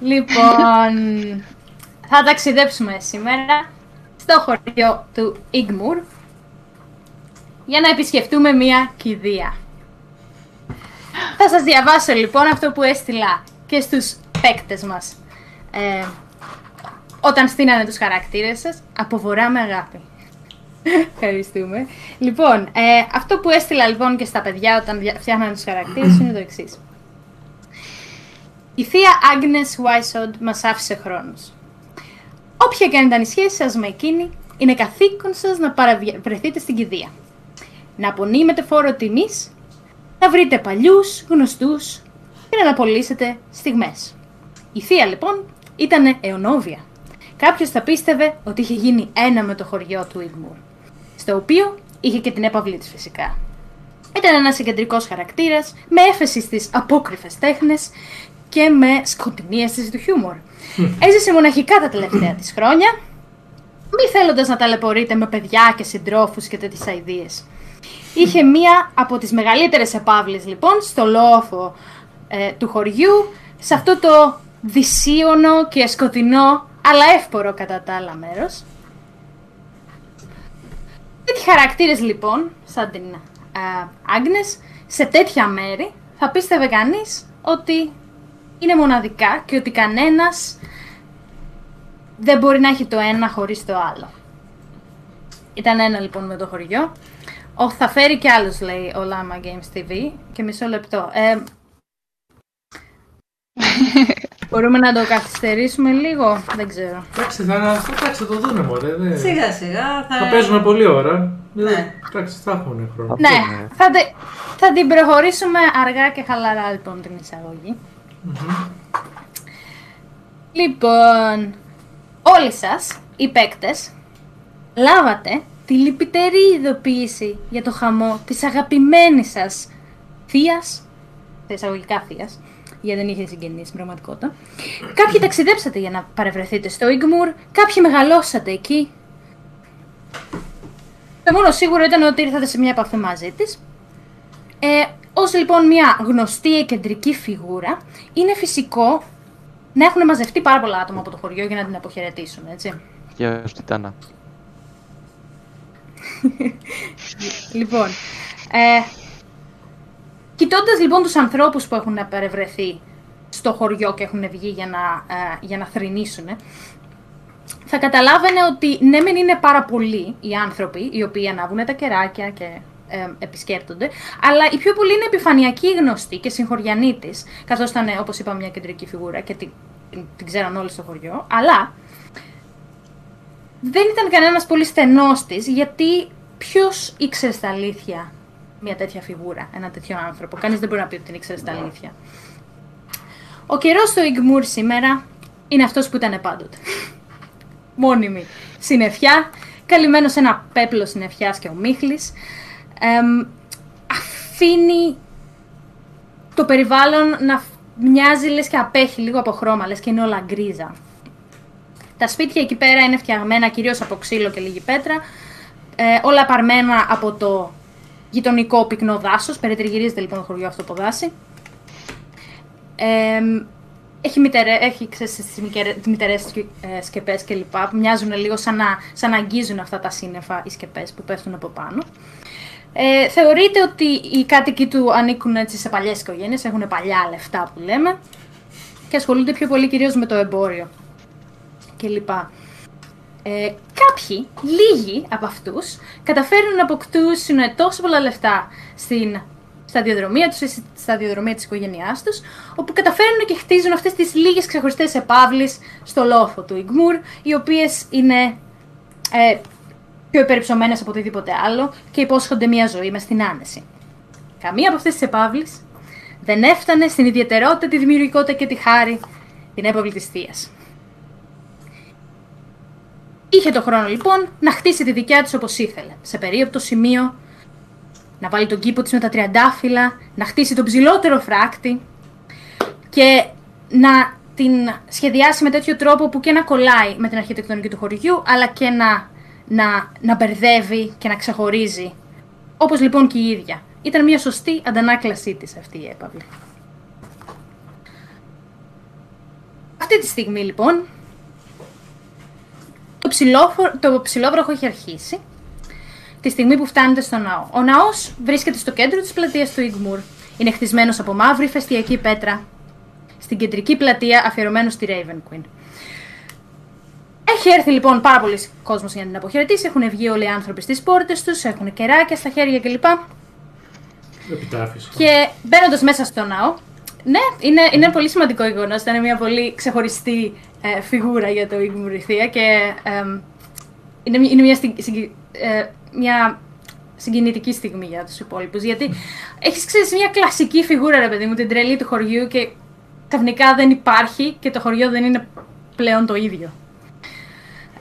Λοιπόν, θα ταξιδέψουμε σήμερα στο χωριό του Ιγμουρ για να επισκεφτούμε μία κηδεία. Θα σας διαβάσω λοιπόν αυτό που έστειλα και στους παίκτες μας ε, όταν στείνανε τους χαρακτήρες σας από βορρά με αγάπη. Ευχαριστούμε. Λοιπόν, ε, αυτό που έστειλα λοιπόν και στα παιδιά όταν φτιάχνανε τους χαρακτήρες είναι το εξής. Η θεία Άγνες Βάισοντ μας άφησε χρόνος. Όποια και αν ήταν η σχέση σας με εκείνη, είναι καθήκον σας να παραβρεθείτε στην κηδεία. Να απονείμετε φόρο τιμής, να βρείτε παλιούς, γνωστούς και να αναπολύσετε στιγμές. Η θεία λοιπόν ήταν αιωνόβια. Κάποιος θα πίστευε ότι είχε γίνει ένα με το χωριό του Ιγμουρ, στο οποίο είχε και την έπαυλή της φυσικά. Ήταν ένας κεντρικό χαρακτήρας με έφεση στις απόκρυφε τέχνες και με σκοτεινή αίσθηση του χιούμορ. Έζησε μοναχικά τα τελευταία της χρόνια, μη θέλοντας να ταλαιπωρείται με παιδιά και συντρόφους και τέτοιες αειδίε. Είχε μία από τις μεγαλύτερες επαύλε λοιπόν στο λόφο ε, του χωριού, σε αυτό το δυσίωνο και σκοτεινό, αλλά εύπορο κατά τα άλλα μέρος. Τέτοιοι χαρακτήρες λοιπόν, σαν την Άγνες, σε τέτοια μέρη θα πίστευε κανείς ότι είναι μοναδικά και ότι κανένας δεν μπορεί να έχει το ένα χωρίς το άλλο. Ήταν ένα λοιπόν με το χωριό. Ο, θα φέρει κι άλλους λέει ο Lama Games TV και μισό λεπτό. Ε, Μπορούμε να το καθυστερήσουμε λίγο, δεν ξέρω. Εντάξει, θα, θα το δούνε μωρέ. Δε... Σιγά σιγά. Θα, θα παίζουμε πολλή ώρα. Ναι. Εντάξει, θα έχουν χρόνο. Ναι, θα, θα την προχωρήσουμε αργά και χαλαρά λοιπόν την εισαγωγή. Λοιπόν, όλοι σας, οι παίκτες, λάβατε τη λυπητερή ειδοποίηση για το χαμό της αγαπημένης σας θείας, εισαγωγικά θείας, γιατί δεν είχε συγγενείς στην πραγματικότητα. Κάποιοι ταξιδέψατε για να παρευρεθείτε στο Ιγμουρ, κάποιοι μεγαλώσατε εκεί. Το μόνο σίγουρο ήταν ότι ήρθατε σε μια επαφή μαζί της. Ε, Ω λοιπόν μια γνωστή κεντρική φιγούρα, είναι φυσικό να έχουν μαζευτεί πάρα πολλά άτομα από το χωριό για να την αποχαιρετήσουν, έτσι. Γεια σου, Τιτάνα. λοιπόν, ε, Κοιτώντας λοιπόν τους ανθρώπους που έχουν παρευρεθεί στο χωριό και έχουν βγει για να, ε, για να θρυνήσουν, θα καταλάβαινε ότι ναι, μεν είναι πάρα πολλοί οι άνθρωποι οι οποίοι ανάβουν τα κεράκια και ε, επισκέπτονται, αλλά οι πιο πολλοί είναι επιφανειακοί γνωστοί και συγχωριανοί της, καθώς ήταν, όπως είπαμε, μια κεντρική φιγούρα και την, την, την ξέραν όλοι στο χωριό. Αλλά δεν ήταν κανένας πολύ στενός της, γιατί ποιος ήξερε τα αλήθεια μια τέτοια φιγούρα, ένα τέτοιο άνθρωπο; Κανείς δεν μπορεί να πει ότι την ήξερε στα αλήθεια. Ο καιρός στο Ιγμούρ σήμερα είναι αυτός που ήταν πάντοτε. Μόνιμη συννεφιά, καλυμμένο σε ένα πέπλο συννεφιάς και ομίχλη. αφήνει το περιβάλλον να μοιάζει λες και απέχει λίγο από χρώμα, λες και είναι όλα γκρίζα. Τα σπίτια εκεί πέρα είναι φτιαγμένα κυρίως από ξύλο και λίγη πέτρα, ε, όλα παρμένα από το γειτονικό πυκνό δάσος. Περιτριγυρίζεται λοιπόν το χωριό αυτό από δάση. Ε, έχει, μητερε, έχει ξέρεις, τις μητερές ε, σκεπές και λοιπά, που μοιάζουν λίγο σαν να, σαν να αγγίζουν αυτά τα σύννεφα οι σκεπές που πέφτουν από πάνω. Ε, θεωρείται ότι οι κάτοικοι του ανήκουν έτσι σε παλιές οικογένειες, έχουν παλιά λεφτά που λέμε και ασχολούνται πιο πολύ κυρίως με το εμπόριο και λοιπά. Ε, κάποιοι, λίγοι από αυτούς, καταφέρνουν να αποκτήσουν τόσο πολλά λεφτά στην σταδιοδρομία τους, στη σταδιοδρομία της οικογένειάς τους, όπου καταφέρνουν και χτίζουν αυτές τις λίγες ξεχωριστές επαύλεις στο λόφο του Ιγμούρ, οι οποίες είναι ε, πιο υπερυψωμένες από οτιδήποτε άλλο και υπόσχονται μια ζωή μες στην άνεση. Καμία από αυτές τις επαύλεις δεν έφτανε στην ιδιαιτερότητα, τη δημιουργικότητα και τη χάρη την έπαυλη της θείας. Είχε το χρόνο λοιπόν να χτίσει τη δικιά της όπως ήθελε. Σε περίοπτο σημείο να βάλει τον κήπο της με τα τριαντάφυλλα, να χτίσει τον ψηλότερο φράκτη και να την σχεδιάσει με τέτοιο τρόπο που και να κολλάει με την αρχιτεκτονική του χωριού, αλλά και να, να, να μπερδεύει και να ξεχωρίζει. Όπως λοιπόν και η ίδια. Ήταν μια σωστή αντανάκλασή της αυτή η έπαυλη. Αυτή τη στιγμή λοιπόν το, ψηλόφο- το ψηλόβροχο έχει αρχίσει τη στιγμή που φτάνετε στο ναό. Ο ναός βρίσκεται στο κέντρο της πλατείας του Ιγμούρ. Είναι χτισμένος από μαύρη φεστιακή πέτρα στην κεντρική πλατεία αφιερωμένο στη Raven Queen. Έχει έρθει λοιπόν πάρα πολλοί κόσμος για να την αποχαιρετήσει. Έχουν βγει όλοι οι άνθρωποι στις πόρτες τους, έχουν κεράκια στα χέρια κλπ. Επιτάφιος. Και μπαίνοντας μέσα στο ναό, ναι, είναι, είναι πολύ σημαντικό γεγονό. Ήταν μια πολύ ξεχωριστή ε, φιγούρα για το Ιγμουρηθία και εμ, είναι, είναι μια, στιγ- συγκι- ε, μια συγκινητική στιγμή για τους υπόλοιπους. Γιατί έχεις ξέρεις μια κλασική φιγούρα, ρε παιδί μου, την τρελή του χωριού και ξαφνικά δεν υπάρχει και το χωριό δεν είναι πλέον το ίδιο.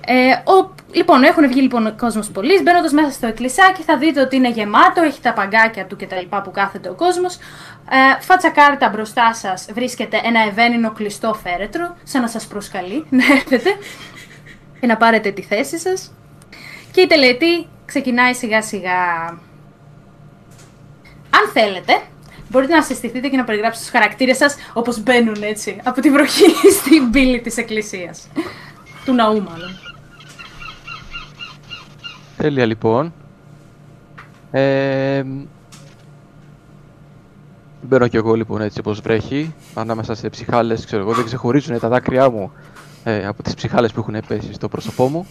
Ε, ο, λοιπόν, έχουν βγει λοιπόν κόσμος πολλή. Μπαίνοντας μέσα στο εκκλησάκι, θα δείτε ότι είναι γεμάτο, έχει τα παγκάκια του κτλ. που κάθεται ο κόσμος. Ε, φάτσα κάρτα μπροστά σας βρίσκεται ένα ευαίνινο κλειστό φέρετρο, σαν να σας προσκαλεί να έρθετε και να πάρετε τη θέση σας. Και η τελετή ξεκινάει σιγά σιγά. Αν θέλετε, μπορείτε να συστηθείτε και να περιγράψετε τους χαρακτήρες σας όπως μπαίνουν έτσι από τη βροχή στην πύλη της εκκλησίας. Του ναού μάλλον. Τέλεια λοιπόν. Ε, μπαίνω κι εγώ λοιπόν έτσι όπως βρέχει, ανάμεσα σε ψυχάλες, ξέρω εγώ, δεν ξεχωρίζουν τα δάκρυά μου ε, από τις ψυχάλες που έχουν πέσει στο πρόσωπό μου.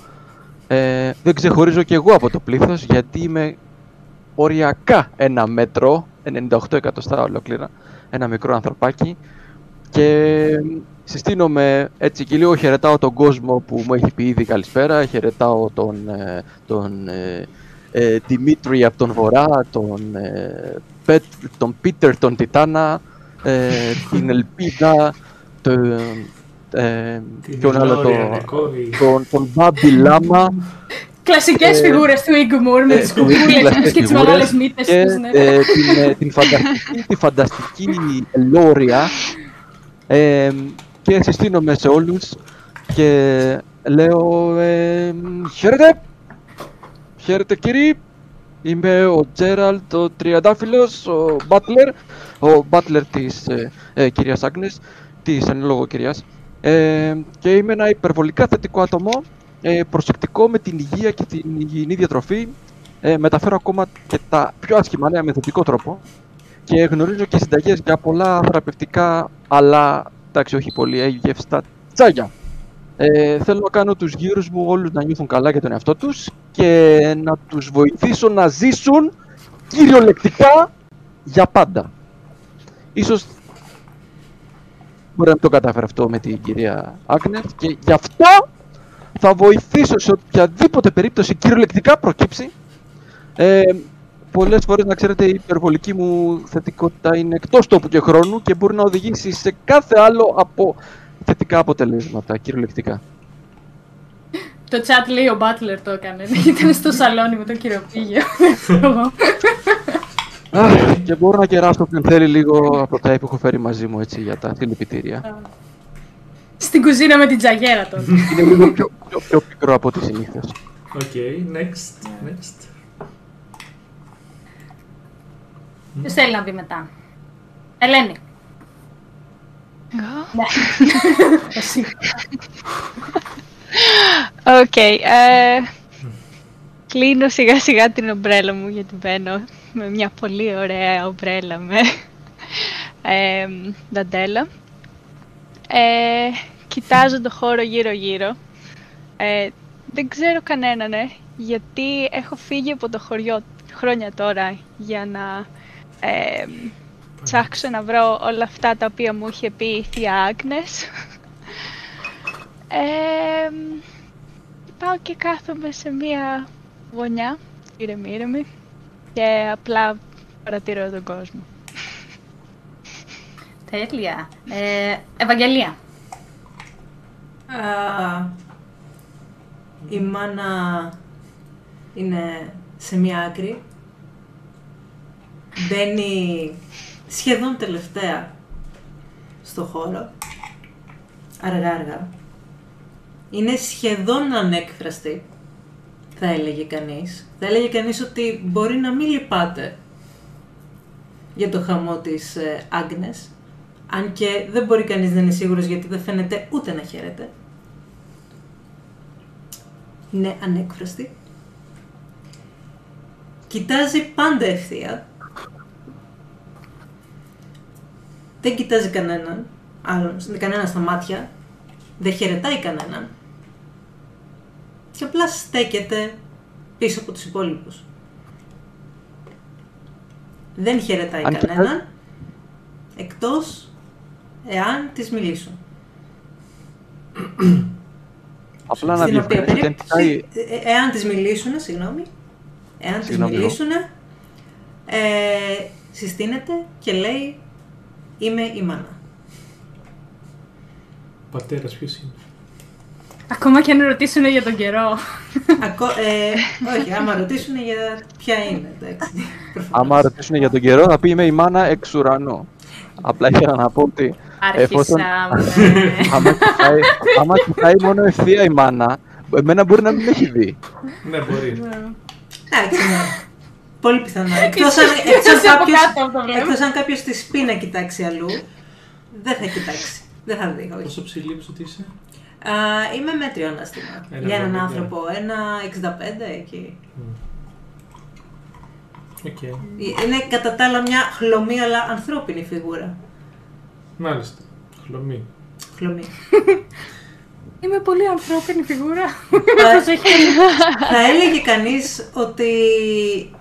Ε, δεν ξεχωρίζω κι εγώ από το πλήθος γιατί είμαι οριακά ένα μέτρο, 98 εκατοστά ολόκληρα, ένα μικρό ανθρωπάκι και συστήνομαι έτσι και λίγο χαιρετάω τον κόσμο που μου έχει πει ήδη καλησπέρα, χαιρετάω τον, ε, τον ε, ε, Δημήτρη από τον Βορρά, τον, ε, Πέτ, τον Πίτερ τον Τιτάνα, ε, την Ελπίδα, τον, ε, Την ποιον άλλο, Gloria τον, Νικόλη. τον, τον Μπάμπι Λάμα, Κλασικές Ε, φιγούρες του Ιγκουμούρ με ε, τις κουκούλες κλασικές τους και τις φιγούρες μεγάλες μύτες και τους. Ναι. ε, την, ε, την, φανταστική, τη φανταστική Λόρια ε, και συστήνομαι σε όλους και λέω ε, χαίρετε, χαίρετε κύριοι, είμαι ο Τζέραλτ ο Τριαντάφυλλος, ο Μπάτλερ, ο Μπάτλερ της ε, ε, κυρίας Άγνες, της εν λόγω κυρίας. Ε, και είμαι ένα υπερβολικά θετικό άτομο, ε, προσεκτικό με την υγεία και την υγιεινή διατροφή. Ε, μεταφέρω ακόμα και τα πιο άσχημα νέα με θετικό τρόπο και γνωρίζω και συνταγές για πολλά θεραπευτικά, αλλά εντάξει όχι πολύ αίγευστα τσάγια. Ε, θέλω να κάνω τους γύρους μου όλους να νιώθουν καλά για τον εαυτό τους και να τους βοηθήσω να ζήσουν κυριολεκτικά για πάντα. Ίσως μπορεί να μην το καταφέρω αυτό με την κυρία Άγνες και γι' αυτό θα βοηθήσω σε οποιαδήποτε περίπτωση κυριολεκτικά προκύψει. Ε, πολλές φορές, να ξέρετε, η υπερβολική μου θετικότητα είναι εκτός τόπου και χρόνου και μπορεί να οδηγήσει σε κάθε άλλο από θετικά αποτελέσματα, κυριολεκτικά. Το chat λέει ο Butler το έκανε. Ήταν στο σαλόνι με τον κύριο Πίγιο. Αχ, και μπορώ να κεράσω όποιον θέλει λίγο από τα που έχω φέρει μαζί μου έτσι για τα συλλυπητήρια. Στην κουζίνα με την τσαγιέρα τότε. Είναι λίγο πιο, πιο, πιο πικρό από ό,τι συνήθως. Οκ, next, next. Ποιος θέλει να πει μετά; Ελένη. Εγώ; Ναι. Εσύ. Οκ. ε, κλείνω σιγά σιγά την ομπρέλα μου γιατί μπαίνω με μια πολύ ωραία ομπρέλα με ε, δαντέλα. Ε, κοιτάζω το χώρο γύρω γύρω. Ε, δεν ξέρω κανέναν, ε, γιατί έχω φύγει από το χωριό χρόνια τώρα για να ε, ψάξω να βρω όλα αυτά τα οποία μου είχε πει η Θεία Άγνες. Ε, πάω και κάθομαι σε μία γωνιά, ήρεμη ήρεμη, και απλά παρατηρώ τον κόσμο. Τέλεια. Ε, Ευαγγελία. Α, η μάνα είναι σε μία άκρη. Μπαίνει σχεδόν τελευταία στο χώρο. Αργά-αργά. Είναι σχεδόν ανέκφραστη, θα έλεγε κανείς. Θα έλεγε κανείς ότι μπορεί να μην λυπάται για το χαμό της ε, Άγνες, Αν και δεν μπορεί κανείς να είναι σίγουρος γιατί δεν φαίνεται ούτε να χαίρεται. Είναι ανέκφραστη. Κοιτάζει πάντα ευθεία. Δεν κοιτάζει κανέναν, άλλον, κανέναν στα μάτια. Δεν χαιρετάει κανέναν. Και απλά στέκεται πίσω από τους υπόλοιπους. Δεν χαιρετάει Αν και- κανέναν, εκτός εάν της μιλήσουν. Απλά να Στην οποία διευκρινίσω ότι αν κοιτάει περίπτωση, ε, ε, εάν της μιλήσουν, συγγνώμη, εάν της Συγγνώμη, μιλήσουν, ε, συστήνεται και λέει είμαι η μάνα. Ο πατέρας ποιος είναι; Ακόμα και αν ρωτήσουν για τον καιρό. Ακό, ε, όχι, άμα ρωτήσουν για ποια είναι, εντάξει. προφανώς. Άμα ρωτήσουν για τον καιρό, θα πει είμαι η μάνα εξ ουρανού. Απλά ήθελα να πω ότι εφόσον Άρχισαμε. άμα κοιτάει, άμα κοιτάει μόνο ευθεία η μάνα, εμένα μπορεί να μην με έχει δει. Ναι, μπορεί. Εντάξει, ναι. Πολύ πιθανό. Εκτός αν, Ίσως- εκτός ίσως από κάποιος, κάτω από το βλέμμα. εκτός αν κάποιος της πει να κοιτάξει αλλού, δεν θα κοιτάξει. Δεν θα δει, όχι. Πόσο ψηλή είπες ότι είσαι; Α, είμαι μέτριο ανάστημα. Ένα Για έναν εβδομήντα. άνθρωπο. Ένα 65 εκεί. Οκ. Είναι κατά τα άλλα μια χλωμή αλλά ανθρώπινη φιγούρα. Μάλιστα. Χλωμή. Χλωμή. Είμαι πολύ ανθρώπινη φιγούρα. Α, Προσοχή. θα έλεγε κανείς ότι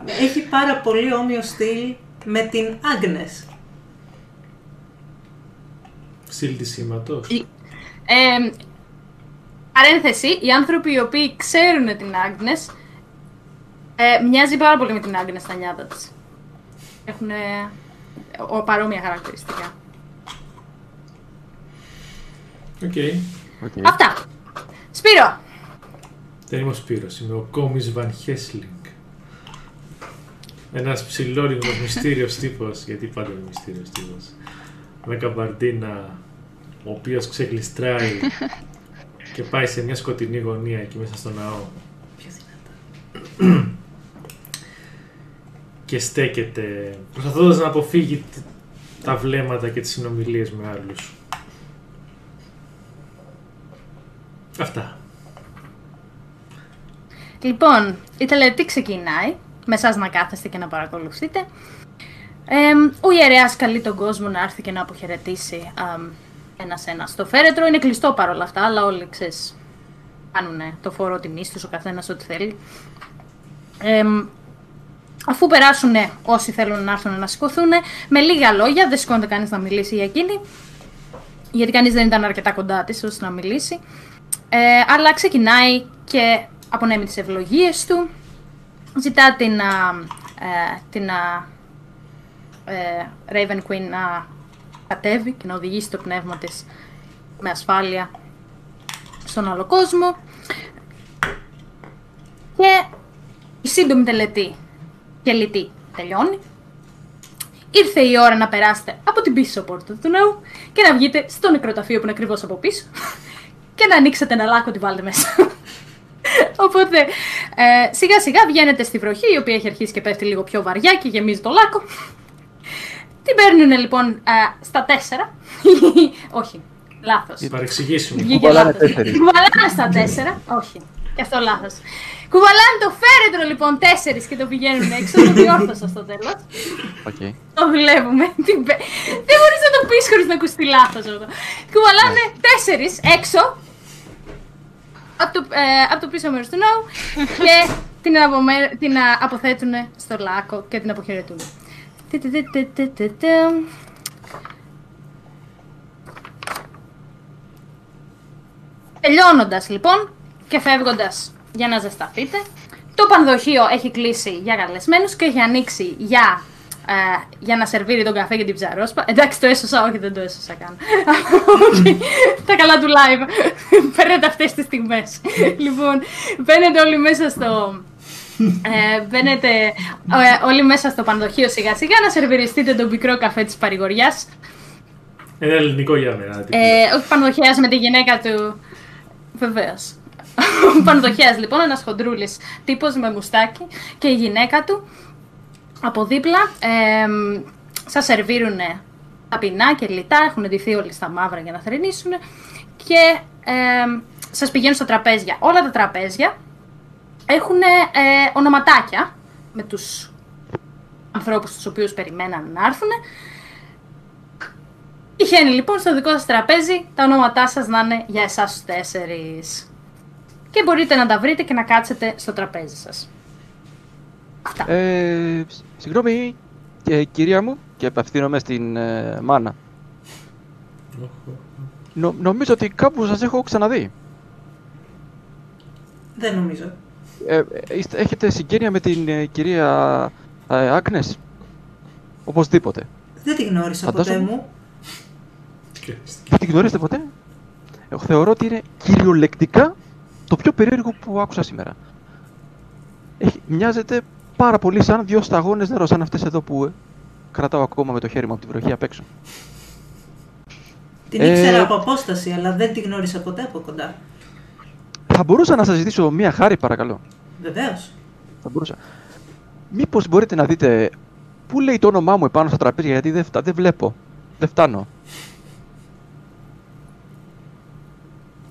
έχει πάρα πολύ όμοιο στυλ με την Άγνες. Στυλ της σήματος. Η- Ε, παρένθεση, οι άνθρωποι οι οποίοι ξέρουν την Άγνες ε, μοιάζει πάρα πολύ με την Άγνες στα νιάτα της. Έχουν παρόμοια χαρακτηριστικά. Οκ. Οκ. Αυτά. Σπύρο, Δεν είμαι ο Σπύρος, είμαι ο Κόμης Βαν Χέσλινγκ. Ένας ψηλόλιγνος μυστήριος τύπος, γιατί πάντα είναι μυστήριος τύπος. Με καμπαρντίνα, ο οποίος ξεγλιστράει και πάει σε μια σκοτεινή γωνία εκεί μέσα στο ναό. Πιο δυνατά. και στέκεται προσπαθώντας να αποφύγει τ- τα βλέμματα και τις συνομιλίες με άλλους. Αυτά. Λοιπόν, η τελετή ξεκινάει, με εσάς να κάθεστε και να παρακολουθείτε. Ε, ο ιερέας καλεί τον κόσμο να έρθει και να αποχαιρετήσει ένα-ένα στο φέρετρο. Είναι κλειστό παρόλα αυτά, αλλά όλοι ξέρεις, κάνουν το φόρο τιμής τους, ο καθένας ό,τι θέλει. Ε, αφού περάσουν όσοι θέλουν να έρθουν να σηκωθούν, με λίγα λόγια, δεν σηκώνεται κανείς να μιλήσει για εκείνη, γιατί κανείς δεν ήταν αρκετά κοντά της ώστε να μιλήσει. Ε, αλλά ξεκινάει και απονέμει τις ευλογίες του, ζητά την, α, ε, την α, ε, Raven Queen να κατέβει και να οδηγήσει το πνεύμα της με ασφάλεια στον άλλο κόσμο. Και η σύντομη τελετή και λυτή τελειώνει. Ήρθε η ώρα να περάσετε από την πίσω πόρτα του ναού και να βγείτε στο νεκροταφείο που είναι ακριβώς από πίσω και να ανοίξετε ένα λάκκο τη βάλτε μέσα. Οπότε ε, σιγά σιγά βγαίνετε στη βροχή η οποία έχει αρχίσει και πέφτει λίγο πιο βαριά και γεμίζει το λάκκο. Την παίρνουν λοιπόν ε, στα τέσσερα. Όχι, λάθος. Παρεξηγήσουμε. Βγήκε Κουβαλάνε λάθος. τέσσερις. Κουβαλάνε στα τέσσερα. Όχι. Και αυτό λάθος. Κουβαλάνε το φέρετρο λοιπόν τέσσερις και το πηγαίνουν έξω. Το διόρθωσα στο τέλος. Οκ. Το βλέπουμε. Τι πε- Δεν μπορείς να το πεις χωρίς να ακουστεί λάθος αυτό. Κουβαλάνε τέσσερις έξω. Από το, ε, απ' το πίσω μέρος του ναού και την, απομέ- την α, αποθέτουν στο λάκκο και την αποχαιρετούν. Τι, τι, τι, τι, τι, τι, τι. Τελειώνοντας λοιπόν και φεύγοντας για να ζεσταθείτε, το πανδοχείο έχει κλείσει για καλεσμένους και έχει ανοίξει για, ε, για να σερβίρει τον καφέ και την ψαρόσπα. Εντάξει, το έσωσα, όχι δεν το έσωσα καν. Όχι, τα καλά του live. Παίρνετε αυτές τις στιγμές. λοιπόν, μπαίνετε όλοι μέσα στο... Ε, μπαίνετε ε, όλοι μέσα στο πανδοχείο σιγά σιγά να σερβιριστείτε τον πικρό καφέ της παρηγοριάς. Ένα ελληνικό για μένα. τι Ε, όχι πανδοχέας με τη γυναίκα του. Βεβαίως. Ο πανδοχέας λοιπόν, ένας χοντρούλης τύπος με μουστάκι και η γυναίκα του από δίπλα ε, σας σερβίρουν ταπεινά και λιτά, έχουν ντυθεί όλοι στα μαύρα για να θρυνήσουν και ε, σας πηγαίνουν στα τραπέζια. Όλα τα τραπέζια έχουν ε, ονοματάκια με τους ανθρώπους τους οποίους περιμέναν να έρθουν. Τυχαίνει λοιπόν στο δικό σας τραπέζι τα ονόματά σας να είναι για εσάς τους τέσσερις. Και μπορείτε να τα βρείτε και να κάτσετε στο τραπέζι σας. Αυτά. Ε, σ- συγγνώμη, ε, κυρία μου, και απευθύνομαι στην ε, μάνα. Οχ, οχ. Νο- νομίζω ότι κάπου σας έχω ξαναδεί. Δεν νομίζω. Ε, ε, είστε- έχετε συγγένεια με την ε, κυρία ε, Άγνες; Οπωσδήποτε. Δεν τη γνώρισα ποτέ Φαντάζομαι. μου. Σκέφτηκε. Δεν την γνωρίζετε ποτέ; Εγώ θεωρώ ότι είναι κυριολεκτικά το πιο περίεργο που άκουσα σήμερα. Έχει, μοιάζεται πάρα πολύ σαν δύο σταγόνες νερό, σαν αυτές εδώ που ε, κρατάω ακόμα με το χέρι μου από την βροχή απ' έξω. Την Ε, ήξερα από απόσταση, αλλά δεν τη γνώρισα ποτέ από κοντά. Θα μπορούσα να σας ζητήσω μία χάρη, παρακαλώ. Βεβαίως. Θα μπορούσα. Μήπως μπορείτε να δείτε πού λέει το όνομά μου επάνω στα τραπέζια, γιατί δεν, φτα- δεν βλέπω. Δεν φτάνω.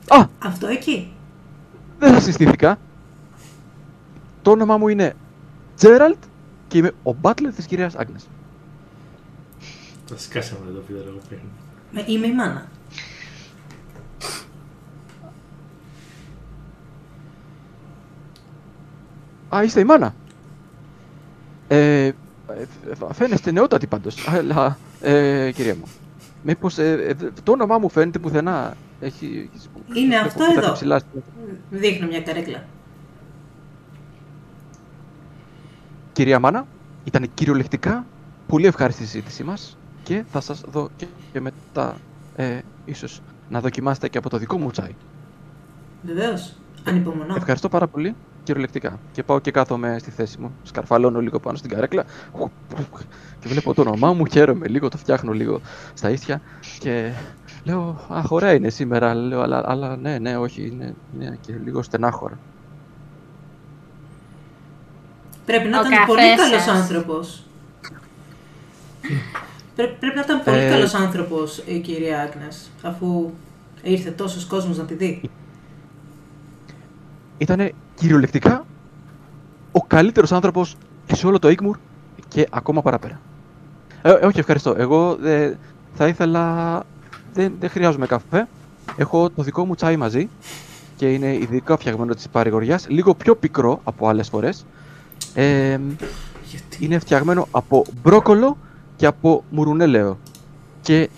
Α, Αυτό εκεί. δεν σας συστήθηκα. Το όνομά μου είναι Τζέραλτ και είμαι ο μπάτλερ της κυρίας Άγνες. Τα σκάσαμε εδώ πέρα εγώ παίρνω. Με, είμαι η μάνα. Α, είστε η μάνα. Ε, ε, φαίνεστε νεότατη πάντως. Αλλά, ε, κυρία μου. Μήπως ε, ε, το όνομά μου φαίνεται πουθενά. Έχει, Είναι έχω αυτό κοιτάξει εδώ. ψηλά στην- Δείχνω μια καρέκλα. Κυρία Μάνα, ήταν κυριολεκτικά πολύ ευχάριστη η συζήτησή μας και θα σας δω και, και μετά ε, ίσως να δοκιμάσετε και από το δικό μου τσάι. Βεβαίως. Ανυπομονώ. Ευχαριστώ πάρα πολύ, κυριολεκτικά. Και πάω και κάθομαι στη θέση μου, σκαρφαλώνω λίγο πάνω στην καρέκλα και βλέπω το όνομά μου, χαίρομαι λίγο, το φτιάχνω λίγο στα ίσια και λέω, αχ, ωραία είναι σήμερα, λέω, αλλά, αλλά ναι, ναι, όχι, είναι, είναι και λίγο στενάχωρα. Πρέπει να Ο ήταν πολύ καφές καλός σας. άνθρωπος. πρέπει να ήταν πολύ Ε, καλός άνθρωπος η κυρία Άγνες, αφού ήρθε τόσος κόσμος να τη δει. Ήταν κυριολεκτικά ο καλύτερος άνθρωπος σε όλο το Ίγμουρ και ακόμα παραπέρα. Ε, ε, όχι, ευχαριστώ. Εγώ ε, θα ήθελα... Δεν, δεν χρειάζομαι καφέ. Έχω το δικό μου τσάι μαζί και είναι ειδικά φτιαγμένο της παρηγοριάς. Λίγο πιο πικρό από άλλες φορές. Ε, Γιατί; είναι φτιαγμένο από μπρόκολο και από μουρουνέλαιο. Και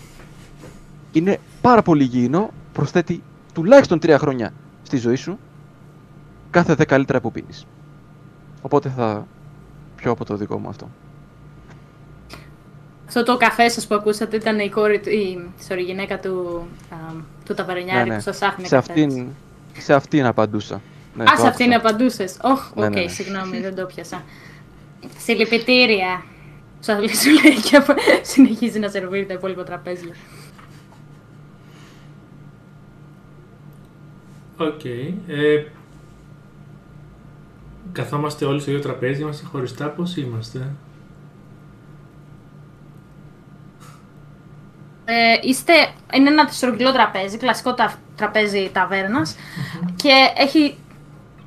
είναι πάρα πολύ υγιεινό, προσθέτει τουλάχιστον τρία χρόνια στη ζωή σου, κάθε 10 λίτρα που πίνεις. Οπότε θα πιω από το δικό μου αυτό. Αυτό το καφέ σας που ακούσατε ήταν η, κόρη, του- η, sorry, η γυναίκα του, α, του ταβερνιάρη που σας άφηνε Ναι, σε, καφέ. αυτήν, σε αυτήν απαντούσα. Ναι, Α, το σε αυτήν άκουσα. απαντούσες. Όχ, Ναι, οκ, ναι, ναι. συγγνώμη, δεν το πιάσα. Συλλυπητήρια. Σας λέει, σου λέει και απο- συνεχίζει να σερβίρει τα υπόλοιπα τραπέζια. Οκ. Ε, καθόμαστε όλοι στο ίδιο τραπέζι, είμαστε χωριστά. Πώς είμαστε; Ε, είστε, είναι ένα στρογγυλό τραπέζι, κλασικό τα, τραπέζι ταβέρνας και έχει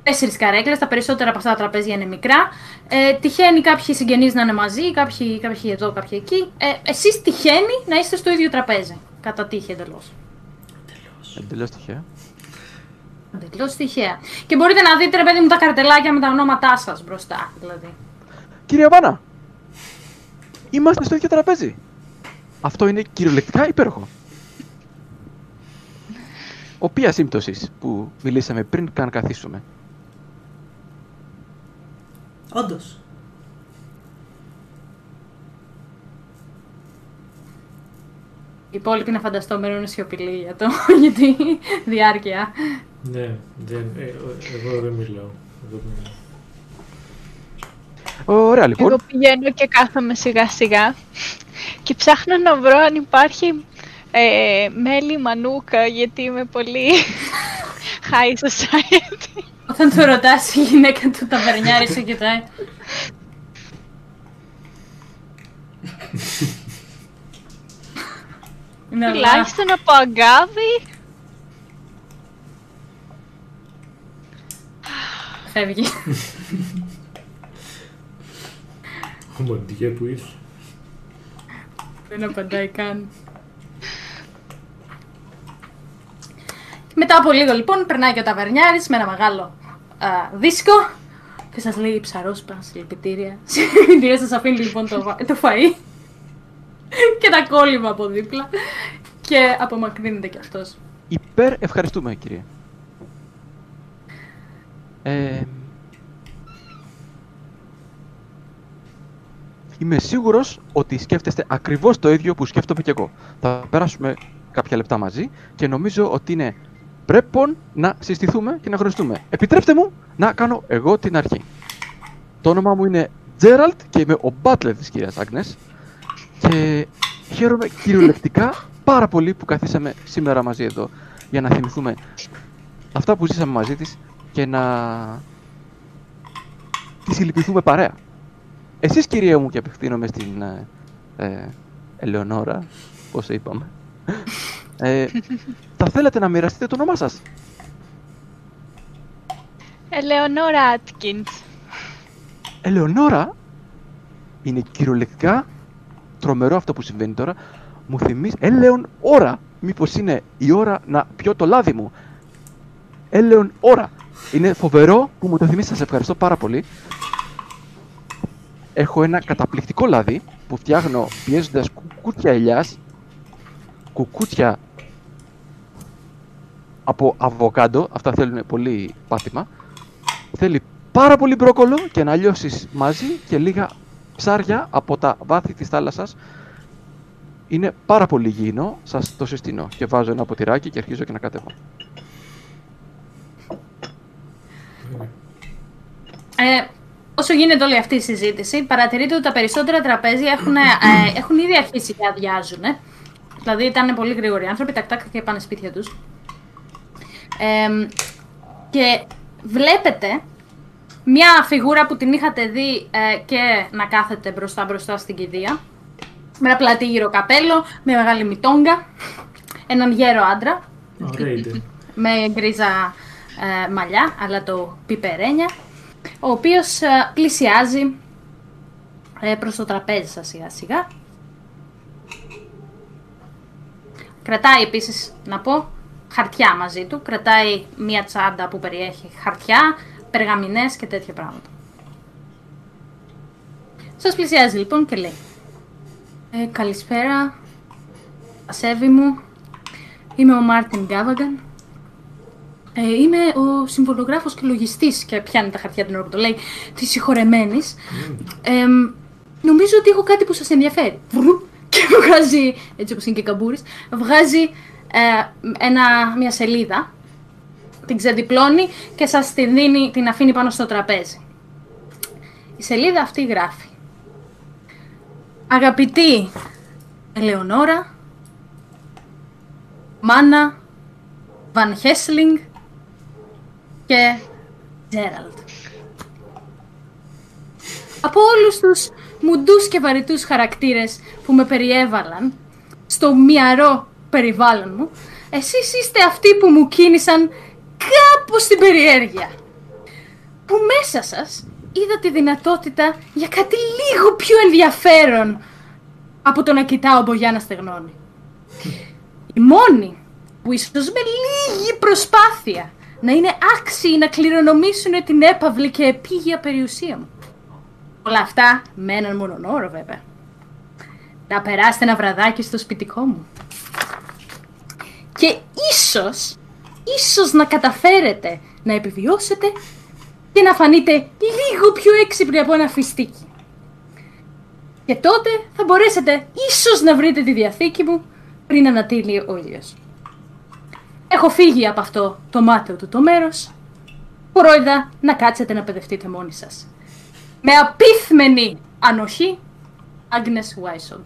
τέσσερις καρέκλες, τα περισσότερα από αυτά τα τραπέζια είναι μικρά. Ε, τυχαίνει κάποιοι συγγενείς να είναι μαζί, κάποιοι, κάποιοι εδώ, κάποιοι εκεί. Ε, εσείς τυχαίνει να είστε στο ίδιο τραπέζι, κατά τύχη εντελώς. Εντελώς τυχαία. Εντελώς τυχαία. Και μπορείτε να δείτε, ρε παιδί μου, τα καρτελάκια με τα ονόματά σας μπροστά, δηλαδή. Κύριε Βάνα, είμαστε στο ίδιο τραπέζι. Αυτό είναι κυριολεκτικά υπέροχο. Οποίας σύμπτωσης που μιλήσαμε πριν καν καθίσουμε; Όντως. Οι υπόλοιποι να φανταστώ μένουν σιωπηλοί για το, για τη διάρκεια. Ναι, δεν, ε, ο- εγώ δεν μιλάω. Εγώ δεν μιλάω. Ωραία λοιπόν. Εγώ πηγαίνω και κάθομαι σιγά σιγά και ψάχνω να βρω αν υπάρχει ε, μέλη μανούκα γιατί είμαι πολύ high society. Όταν του ρωτάς η γυναίκα του ταβερνιάρη σε κοιτάει. Είναι αλλά- Τουλάχιστον από αγκάβι. Φεύγει. Ο Μοντιέ που ήρθε. Δεν απαντάει καν. Μετά από λίγο λοιπόν περνάει και ο ταβερνιάρης με ένα μεγάλο α, δίσκο και σας λέει ψαρόσπα, συλληπιτήρια. Συλληπιτήρια σας αφήνει λοιπόν το, βα- το φαΐ και τα κόλλημα από δίπλα και απομακρύνεται κι αυτός. Υπέρ ευχαριστούμε, κύριε. Ε, είμαι σίγουρος ότι σκέφτεστε ακριβώς το ίδιο που σκέφτομαι κι εγώ. Θα περάσουμε κάποια λεπτά μαζί και νομίζω ότι είναι πρέπον να συστηθούμε και να γνωριστούμε. Επιτρέψτε μου να κάνω εγώ την αρχή. Το όνομά μου είναι Τζέραλτ και είμαι ο μπάτλερ της κυρίας Άγνες και χαίρομαι κυριολεκτικά πάρα πολύ που καθίσαμε σήμερα μαζί εδώ για να θυμηθούμε αυτά που ζήσαμε μαζί της και να τη συλληπιθούμε παρέα. Εσείς κυρία μου και απευθύνομαι στην ε, ε, Ελεονόρα, πώς είπαμε, ε, θα θέλετε να μοιραστείτε το όνομά σας; Ελεονόρα Άτκινς. Ελεονόρα; Είναι κυριολεκτικά τρομερό αυτό που συμβαίνει τώρα. Μου θυμίζει. Έλεον ώρα! Μήπως είναι η ώρα να πιω το λάδι μου; Έλεον ώρα! Είναι φοβερό που μου το θυμίζει. Σας ευχαριστώ πάρα πολύ. Έχω ένα καταπληκτικό λάδι που φτιάχνω πιέζοντας κουκούτια ελιά. Κουκούτια από αβοκάντο. Αυτά θέλουν πολύ πάθημα. Θέλει πάρα πολύ μπρόκολο και να λιώσεις μαζί και λίγα ψάρια από τα βάθη της θάλασσας. Είναι πάρα πολύ υγιεινό, σας το συστήνω. Και βάζω ένα ποτηράκι και αρχίζω και να κατέβω. Ε, όσο γίνεται όλη αυτή η συζήτηση, παρατηρείτε ότι τα περισσότερα τραπέζια έχουν, ε, έχουν ήδη αρχίσει και αδειάζουν. Δηλαδή ήταν πολύ γρήγοροι άνθρωποι, τακτά και πάνε σπίτια τους. Ε, και βλέπετε μια φιγούρα που την είχατε δει ε, και να κάθεται μπροστά μπροστά στην κηδεία. Με ένα πλατή γύρο καπέλο, με μεγάλη μητόγκα. Έναν γέρο άντρα, Ωραία ide. με γκρίζα ε, μαλλιά, αλλά το πιπερένια, ο οποίος ε, πλησιάζει ε, προς το τραπέζι σας σιγά σιγά. Κρατάει επίσης, να πω, χαρτιά μαζί του. Κρατάει μία τσάντα που περιέχει χαρτιά, περγαμηνές και τέτοια πράγματα. Σας πλησιάζει λοιπόν και λέει ε, Καλησπέρα, ασέβη μου, είμαι ο Μάρτιν Γκάβαγκαν. Ε, είμαι ο συμβολογράφος και λογιστής και πιάνει τα χαρτιά την ώρα που το λέει της συγχωρεμένης. Ε, νομίζω ότι έχω κάτι που σας ενδιαφέρει. Βρου, Και βγάζει, έτσι όπως είναι και καμπούρης, βγάζει ε, ένα, μια σελίδα, την ξεδιπλώνει και σας την δίνει, την αφήνει πάνω στο τραπέζι. Η σελίδα αυτή γράφει Αγαπητή Ελεονόρα, Μάνα, Βαν Χέσλινγκ και Τζέραλτ. Από όλους τους μουντούς και βαρυτούς χαρακτήρες που με περιέβαλαν στο μυαρό περιβάλλον μου, εσείς είστε αυτοί που μου κίνησαν κάπως στην περιέργεια. Που μέσα σας είδα τη δυνατότητα για κάτι λίγο πιο ενδιαφέρον από το να κοιτάω μπογιά να στεγνώνει. Η μόνη που ίσως με λίγη προσπάθεια να είναι άξιοι να κληρονομήσουν την έπαυλη και επίγεια περιουσία μου. Όλα αυτά με έναν μόνον όρο βέβαια. Να περάσετε ένα βραδάκι στο σπιτικό μου. Και ίσως, ίσως να καταφέρετε να επιβιώσετε και να φανείτε λίγο πιο έξυπνοι από ένα φιστίκι. Και τότε θα μπορέσετε ίσως να βρείτε τη διαθήκη μου πριν ανατείλει ο ήλιος. Έχω φύγει από αυτό το μάταιο του το μέρος. Πρόεδα να κάτσετε να παιδευτείτε μόνοι σας. Με απίθμενη ανοχή, Agnes Weisod.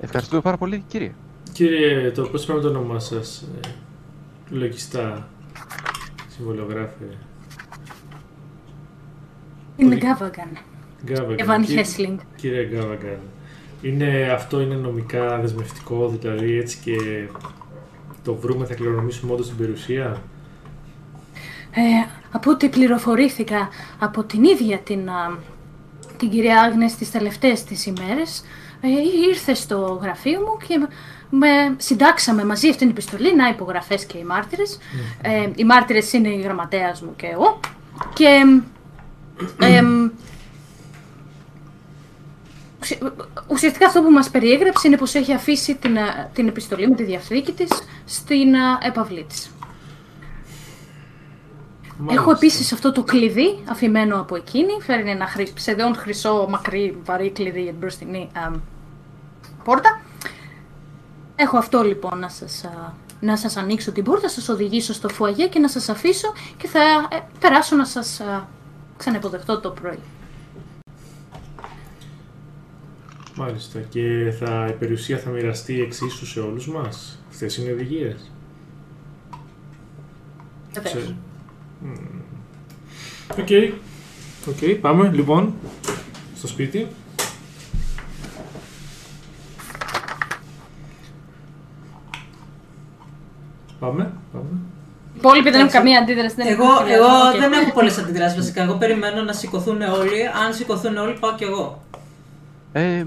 Ευχαριστούμε πάρα πολύ, κύριε. Κύριε, το πώς είπαμε το όνομά σας, ε, λογιστά, συμβολογράφε. Είναι Πολύ- Γκάβαγκαν. Γκάβαγκαν. Εβαν Κύριε- Χέσλινγκ. Κύριε Γκάβαγκαν, είναι, αυτό είναι νομικά δεσμευτικό, δηλαδή έτσι και το βρούμε θα κληρονομήσουμε όντως την περιουσία; Ε, από ό,τι πληροφορήθηκα από την ίδια την, α, την κυρία Άγνες τις τελευταίες τις ημέρες, ε, ήρθε στο γραφείο μου και με συντάξαμε μαζί αυτήν την επιστολή, να υπογραφές και οι μάρτυρες. Ε, οι μάρτυρες είναι η γραμματέας μου και εγώ. Και εμ, ουσια- ουσιαστικά αυτό που μας περιέγραψε είναι πως έχει αφήσει την, α, την επιστολή με τη διαθήκη της στην α, έπαυλή της. Έχω Μάλιστα. επίσης αυτό το κλειδί αφημένο από εκείνη. Φέρνει ένα χρυσ, σχεδόν χρυσό, μακρύ, βαρύ κλειδί για την μπροστινή αμ, πόρτα. Έχω αυτό λοιπόν να σας, α, να σας ανοίξω την πόρτα, σας οδηγήσω στο φουαγιέ και να σας αφήσω και θα ε, περάσω να σας α, ξανεποδεχτώ το πρωί. Μάλιστα. Και θα, η περιουσία θα μοιραστεί εξίσου σε όλους μας; Αυτές είναι οι οδηγίες; Βεβαίως. Ξέρω. Μμμ. Οκ. Οκ, πάμε λοιπόν στο σπίτι. Πάμε, πάμε. Οι υπόλοιποι δεν έχουν Εντάξει. καμία αντίδραση. Δεν Εγώ, έχουν εγώ σχολιασμό. Οκ. δεν έχω πολλές αντιδράσεις βασικά. Εγώ περιμένω να σηκωθούν όλοι. Αν σηκωθούν όλοι, πάω κι εγώ. Ε,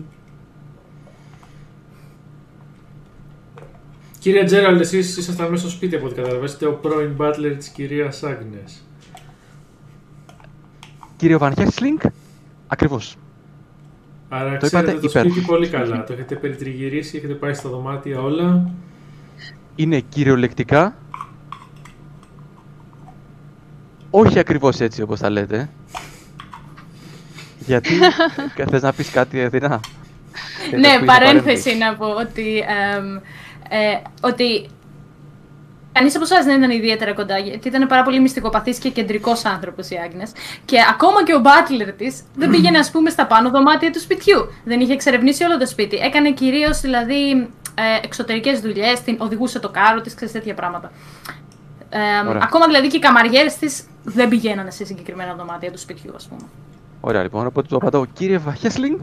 Κύριε Τζέραλντ, εσείς ήσασταν μέσα στο σπίτι από ό,τι καταλαβαίνετε, ο πρώην butler της κυρίας Άγνες. Κύριε Βαν Χέσλινγκ, ακριβώς. Άρα Το ξέρετε είπατε το υπέροχα. σπίτι πολύ καλά. Το έχετε περιτριγυρίσει, έχετε πάει στα δωμάτια όλα. Είναι κυριολεκτικά όχι ακριβώς έτσι όπως τα λέτε. Γιατί; Θες να πεις κάτι Αθηνά. Θες να Ναι, πεις παρένθεση να πω ότι, εμ, ε, ότι κανείς από εσάς δεν ήταν ιδιαίτερα κοντά, γιατί ήταν πάρα πολύ μυστικοπαθής και κεντρικός άνθρωπος η Άγνες. Και ακόμα και ο μπάτλερ της δεν πήγαινε, ας πούμε, στα πάνω δωμάτια του σπιτιού. Δεν είχε εξερευνήσει όλο το σπίτι. Έκανε κυρίως, δηλαδή, ε, εξωτερικές δουλειές, την οδηγούσε το κάρο της, ξέρεις, τέτοια πράγματα. Ε, Ωραία. ακόμα δηλαδή και οι καμαριέρες της δεν πηγαίνανε σε συγκεκριμένα δωμάτια του σπιτιού, ας πούμε. Ωραία λοιπόν, οπότε του απαντάω κύριε Βαχέσλινγκ,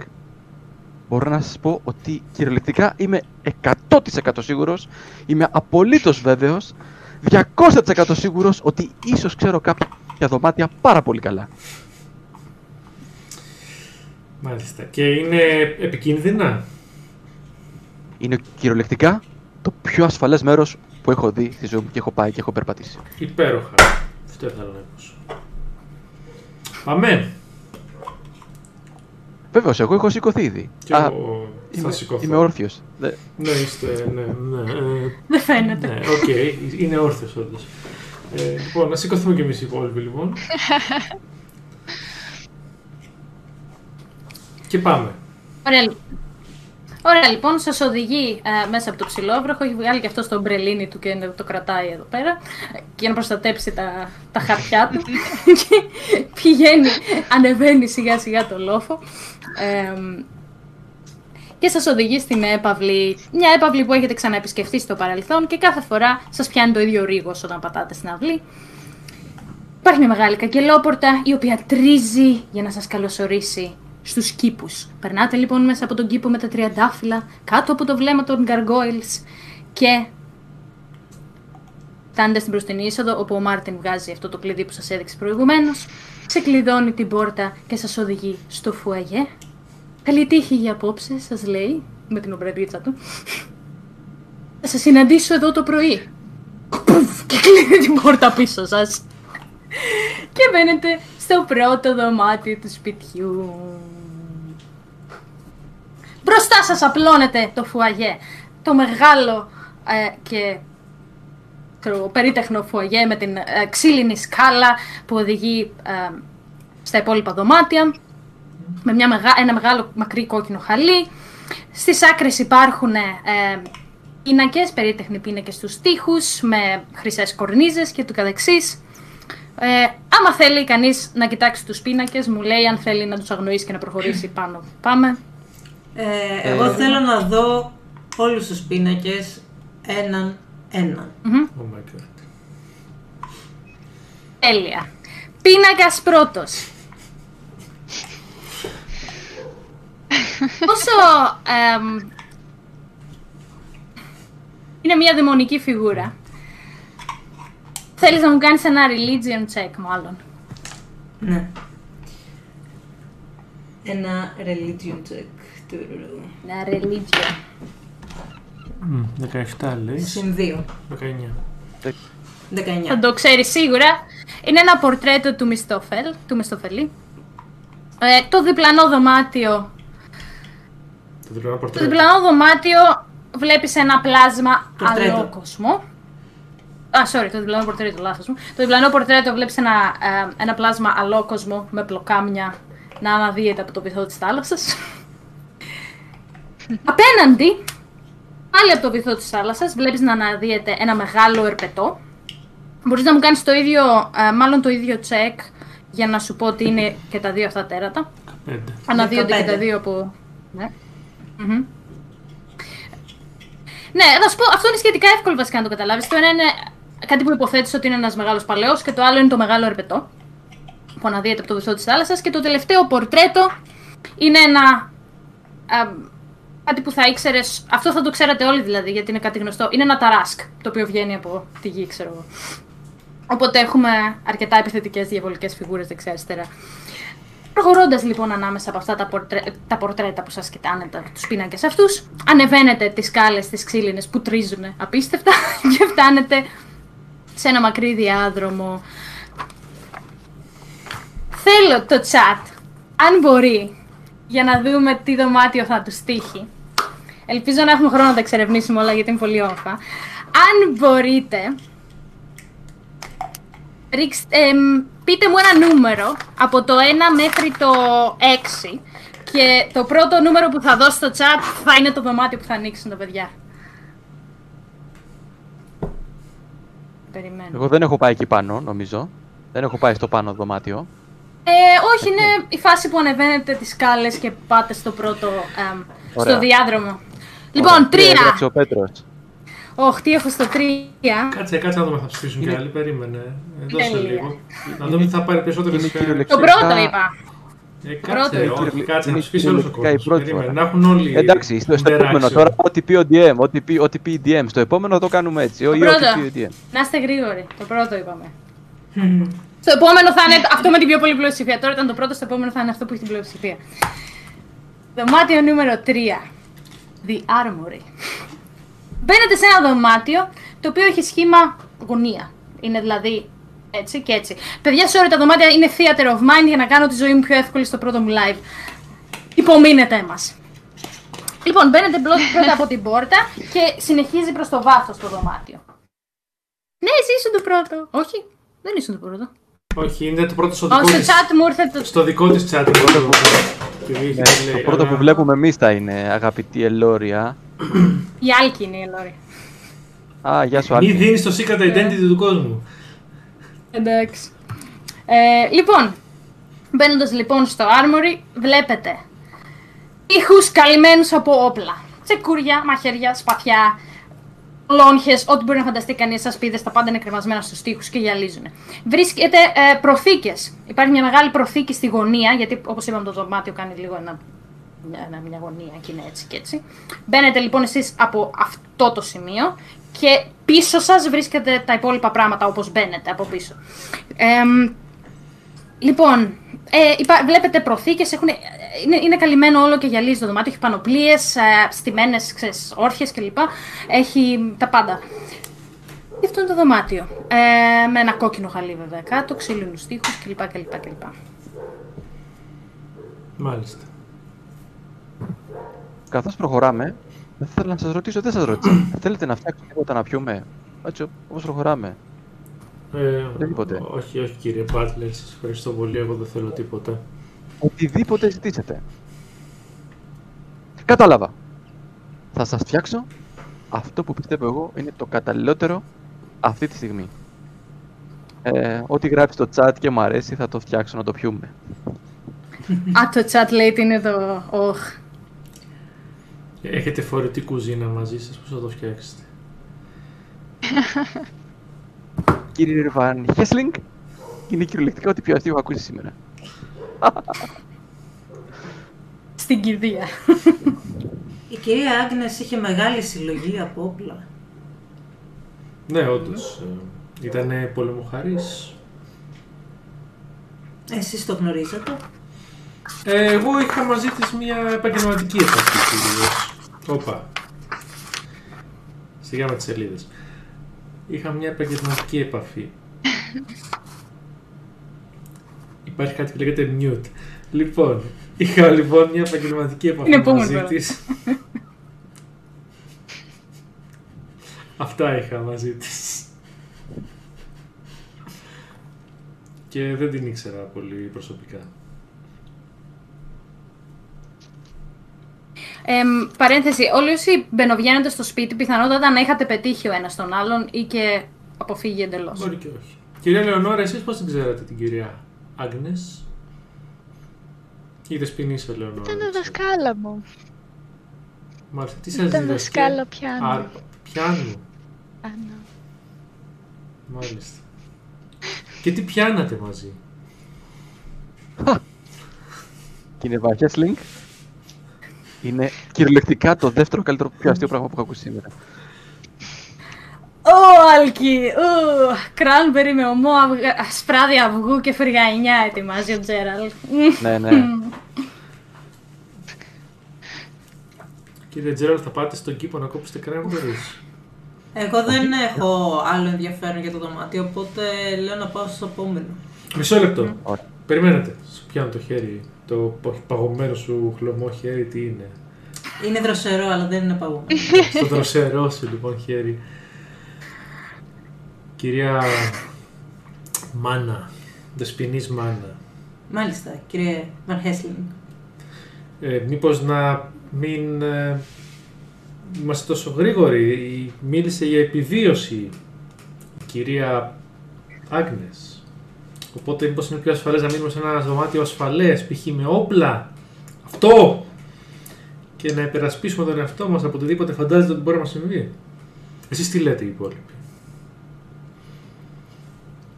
μπορώ να σας πω ότι κυριολεκτικά είμαι 100% σίγουρος, είμαι απολύτως βέβαιος, 200% σίγουρος ότι ίσως ξέρω κάποια δωμάτια πάρα πολύ καλά. Μάλιστα. Και είναι επικίνδυνα; Είναι κυριολεκτικά το πιο ασφαλές μέρος που έχω δει στη ζωή μου και έχω πάει και έχω περπατήσει. Υπέροχα. Αυτό ήθελα να ακούσω. Πάμε. Βέβαιος, εγώ έχω σηκωθεί ήδη. Και Α, εγώ θα είμαι, σηκωθώ. είμαι όρθιος. Δε- Ναι, είστε, ναι, ναι. ε, Δεν φαίνεται. Ναι, οκ, είναι όρθιος όντως. Ε, λοιπόν, να σηκωθούμε κι εμείς οι υπόλοιποι λοιπόν. και πάμε. Ωραία, λι- Ωραία, λοιπόν, σας οδηγεί ε, μέσα από το ψηλόβροχο. Έχει βγάλει και αυτό στο μπρελίνι του και το κρατάει εδώ πέρα ε, για να προστατέψει τα, τα χαρτιά του. και πηγαίνει, ανεβαίνει σιγά σιγά το λόφο. Ε, και σας οδηγεί στην έπαυλη, μια έπαυλη που έχετε ξαναεπισκεφτεί στο παρελθόν και κάθε φορά σας πιάνει το ίδιο ρίγος όταν πατάτε στην αυλή. Υπάρχει μια μεγάλη καγκελόπορτα η οποία τρίζει για να σας καλωσορίσει στους κήπους. Περνάτε λοιπόν μέσα από τον κήπο με τα τριαντάφυλλα, κάτω από το βλέμμα των gargoyles και φτάνετε στην μπροστινή είσοδο όπου ο Μάρτιν βγάζει αυτό το κλειδί που σας έδειξε προηγουμένως, ξεκλειδώνει την πόρτα και σας οδηγεί στο φουαγέ. Καλή τύχη για απόψε, σας λέει, με την ομπρελίτσα του. Θα σας συναντήσω εδώ το πρωί. Πουφ, και κλείνει την πόρτα πίσω σας. Και μπαίνετε στο πρώτο δωμάτιο του σπιτιού. Μπροστά σας απλώνεται το φουαγέ. Το μεγάλο ε, και ξέρω εγώ, περίτεχνο φουαγέ με την ε, ξύλινη σκάλα που οδηγεί ε, στα υπόλοιπα δωμάτια. Με μια μεγα... ένα μεγάλο μακρύ κόκκινο χαλί. Στις άκρες υπάρχουν ε, πίνακες, περίτεχνοι πίνακες στους τοίχους με χρυσές κορνίζες και του καθεξής. Ε, άμα θέλει κανείς να κοιτάξει τους πίνακες, μου λέει αν θέλει να τους αγνοήσει και να προχωρήσει πάνω. Πάμε. Ε, εγώ Ε, θέλω να δω όλους τους πίνακες έναν έναν. Μμμ. Oh my god. Τέλεια. Πίνακας πρώτος. πόσο εμ, είναι μια δαιμονική φιγούρα. Θέλεις να μου κάνεις ένα religion check μάλλον. Ναι. Ένα religion check. Τουρουρου. Ένα religion. Μμ, 17 λέει. Συν 2. 19. 19. Θα το ξέρεις σίγουρα. Είναι ένα πορτρέτο του Μιστόφελ, του Μιστοφελή. Ε, το διπλανό δωμάτιο. Το διπλανό Το πορτρέτο. διπλανό δωμάτιο βλέπεις ένα πλάσμα Πορτρέτο. αλόκοσμο. Α, sorry, το διπλανό πορτρέτο, λάθος μου. Το διπλανό πορτρέτο βλέπεις ένα, ε, ένα πλάσμα αλόκοσμο με πλοκάμια να αναδύεται από το βυθό της θάλασσας. Απέναντι, πάλι από το βυθό της θάλασσας, βλέπεις να αναδύεται ένα μεγάλο ερπετό. Μπορείς να μου κάνεις το ίδιο, ε, μάλλον το ίδιο check για να σου πω ότι είναι και τα δύο αυτά τέρατα. 5. Αναδύονται και 15. τα δύο από. Ναι. Μμμ. Ναι, να σου πω, αυτό είναι σχετικά εύκολο βασικά να το καταλάβεις. Το ένα είναι κάτι που υποθέτεις ότι είναι ένας μεγάλος παλαιός και το άλλο είναι το μεγάλο ερπετό που αναδύεται από το βυθό της θάλασσας. Και το τελευταίο πορτρέτο είναι ένα. α, κάτι που θα ήξερες. Αυτό θα το ξέρατε όλοι δηλαδή, γιατί είναι κάτι γνωστό. Είναι ένα ταράσκ το οποίο βγαίνει από τη γη, ξέρω εγώ. Οπότε έχουμε αρκετά επιθετικές διαβολικές φιγούρες δεξιά-αριστερά. Προχωρώντας λοιπόν ανάμεσα από αυτά τα, πορτρέ, τα πορτρέτα που σας κοιτάνε, τα, τους πίνακες αυτούς, ανεβαίνετε τις σκάλες τι ξύλινε που τρίζουν απίστευτα και φτάνετε σε ένα μακρύ διάδρομο. Θέλω το chat, αν μπορεί, για να δούμε τι δωμάτιο θα τους τύχει. Ελπίζω να έχουμε χρόνο να τα εξερευνήσουμε όλα γιατί είναι πολύ όμορφα. Αν μπορείτε, ρίξτε, εμ, πείτε μου ένα νούμερο από το 1 μέχρι το 6 και το πρώτο νούμερο που θα δώσω στο chat θα είναι το δωμάτιο που θα ανοίξουν τα παιδιά. Περιμένω. Εγώ δεν έχω πάει εκεί πάνω, νομίζω. Δεν έχω πάει στο πάνω δωμάτιο. Ε, όχι, είναι η φάση που ανεβαίνετε τις σκάλες και πάτε στο πρώτο, εμ, στο Ωραία. διάδρομο. Λοιπόν, Ωραία, τρία. έγραψε ο Πέτρος. Όχι, τι έχω στο τρία. Κάτσε, κάτσε να δούμε θα ψηφίσουν κι Είναι- άλλοι. Περίμενε. Ε, Δώσε Τέλεια. λίγο. Να δούμε τι θα πάρει περισσότερε Είναι σχέσει. Το κυριολεκτικά- πρώτο είπα. Ε, πρώτο. κάτσε, Είναι όχι, κυριολε- κάτσε να είναι ψηφίσει όλος ο κυριολεκτικά η κόσμος. πρώτη Περίμενε, φορά. να έχουν όλοι. Εντάξει, στο, στο interaction. επόμενο τώρα, ό,τι πει ο DM, ό,τι πει, ό,τι πει η DM. Στο επόμενο το κάνουμε έτσι. Ή ό,τι πρώτο. πει ο DM. Να είστε γρήγοροι. Το πρώτο είπαμε. Στο επόμενο θα είναι αυτό με την πιο πολύ πλειοψηφία. Τώρα ήταν το πρώτο, στο επόμενο θα είναι αυτό που έχει την πλειοψηφία. Δωμάτιο νούμερο 3. The Armory. Μπαίνετε σε ένα δωμάτιο το οποίο έχει σχήμα γωνία. Είναι δηλαδή έτσι και έτσι. Παιδιά, sorry, τα δωμάτια είναι theater of mind για να κάνω τη ζωή μου πιο εύκολη στο πρώτο μου live. Υπομείνετε μας. Λοιπόν, μπαίνετε μπλο- πρώτα από την πόρτα και συνεχίζει προς το βάθος το δωμάτιο. Ναι, εσύ ήσουν το πρώτο. Όχι, δεν ήσουν το πρώτο. Όχι, είναι το πρώτο στο Ω, δικό στο της. chat μου ήρθε το. Στο δικό της chat. Πρώτο Επειδή είχε Ναι, λέει, το πρώτο αλλά- που βλέπουμε εμείς θα είναι αγαπητή Ελόρια. Η Άλκη είναι η Ελόρη. Α, γεια σου, Μη Άλκη. δίνεις το secret identity του κόσμου. Εντάξει. Ε, λοιπόν, μπαίνοντας λοιπόν στο Armory, βλέπετε ήχους καλυμμένους από όπλα. Τσεκούρια, μαχαίρια, σπαθιά, λόγχες, ό,τι μπορεί να φανταστεί κανείς, ασπίδες, τα πάντα είναι κρεμασμένα στους τοίχους και γυαλίζουν. Βρίσκεται ε, προθήκες. Υπάρχει μια μεγάλη προθήκη στη γωνία, γιατί όπως είπαμε το δωμάτιο κάνει λίγο ένα, μια, ένα- μια γωνία και είναι έτσι και έτσι. Μπαίνετε λοιπόν εσείς από αυτό το σημείο και πίσω σας βρίσκεται τα υπόλοιπα πράγματα όπως μπαίνετε από πίσω. Εμ, Λοιπόν, ε, υπά- βλέπετε προθήκες, έχουν, ε, είναι, είναι καλυμμένο όλο και γυαλίζει το δωμάτιο, έχει πανοπλίες, ε, στημένες ξέρεις, όρχες κλπ. Έχει τα πάντα. Και αυτό είναι το δωμάτιο. Ε, με ένα κόκκινο χαλί βέβαια κάτω, ξύλινους τοίχους κλπ. κλπ, κλπ. Μάλιστα. Καθώς προχωράμε, δεν θέλω να σας ρωτήσω, δεν σας ρώτησα. Θέλετε να φτιάξετε τίποτα να πιούμε; Έτσι, όπως προχωράμε. Ε, Οτιδήποτε. όχι, όχι κύριε Μπάτλερ, σας ευχαριστώ πολύ. Εγώ δεν θέλω τίποτα. Οτιδήποτε ζητήσετε. Κατάλαβα. Θα σας φτιάξω αυτό που πιστεύω εγώ είναι το καταλληλότερο αυτή τη στιγμή. Ε, ό,τι γράφει στο chat και μου αρέσει θα το φτιάξω να το πιούμε. Α, το chat λέει ότι είναι το... Οχ. Έχετε φορητή κουζίνα μαζί σας, πώς θα το φτιάξετε; Κύριε Ριβάν Χέσλινγκ, είναι κυριολεκτικά ό,τι πιο αστείο έχω ακούσει σήμερα. Στην κηδεία. Η κυρία Άγνες είχε μεγάλη συλλογή από όπλα. Ναι, όντως. ε, Ήτανε πολεμοχαρής. Εσείς το γνωρίζατε. Ε, εγώ είχα μαζί της μια επαγγελματική επαφή κυρίως. Όπα. Σιγά με τις σελίδες. Είχα μια επαγγελματική επαφή. Υπάρχει κάτι που λέγεται mute. Λοιπόν, είχα λοιπόν μια επαγγελματική επαφή Είναι επόμενο μαζί τώρα. της. Αυτά είχα μαζί της. Και δεν την ήξερα πολύ προσωπικά. Εμ, παρένθεση, όλοι όσοι μπαινοβγαίνετε στο σπίτι, πιθανότατα να είχατε πετύχει ο ένας τον άλλον ή και αποφύγει εντελώς. Μπορεί και όχι. Κυρία Λεωνόρα, εσείς πώς την ξέρατε την κυρία; Άγνες; Ή δεσποινήσα Λεωνόρα. Ήταν δεν ξέρω. δασκάλα μου. Μάλιστα, τι σας Ήταν δίδασκε; δασκάλα πιάνου. Άρπα. Πιάνου. Άνω. Μάλιστα. Και τι πιάνατε μαζί; Και είναι Βαχέσλινγκ. Είναι κυριολεκτικά το δεύτερο καλύτερο πιο αστείο πράγμα που έχω ακούσει σήμερα. Ω, Αλκή! Ω, κράνμπερι με ομό αυγα... σπράδι αυγού και φρυγανιά ετοιμάζει ο Τζέραλ. ναι, ναι. Κύριε Τζέραλ, θα πάτε στον κήπο να κόψετε κρέμβερις. Εγώ δεν έχω άλλο ενδιαφέρον για το δωμάτιο, οπότε λέω να πάω στο επόμενο. Μισό λεπτό. Ωραία. Περιμένετε. Σου πιάνω το χέρι. Το πα- παγωμένο σου χλωμό χέρι τι είναι; Είναι δροσερό, αλλά δεν είναι παγωμένο. Στο δροσερό σου λοιπόν χέρι. Κυρία Μάνα. Δεσποινής Μάνα. Μάλιστα, κύριε Βαν Χέσλινγκ. Ε, μήπως να μην ε, είμαστε τόσο γρήγοροι. Μίλησε για επιβίωση η κυρία Άγνες. Οπότε μήπως είναι πιο ασφαλές να μείνουμε σε ένα δωμάτιο ασφαλές, π.χ. με όπλα. Αυτό! Και να υπερασπίσουμε τον εαυτό μας από οτιδήποτε φαντάζεται ότι μπορεί να μας συμβεί. Εσείς τι λέτε οι υπόλοιποι;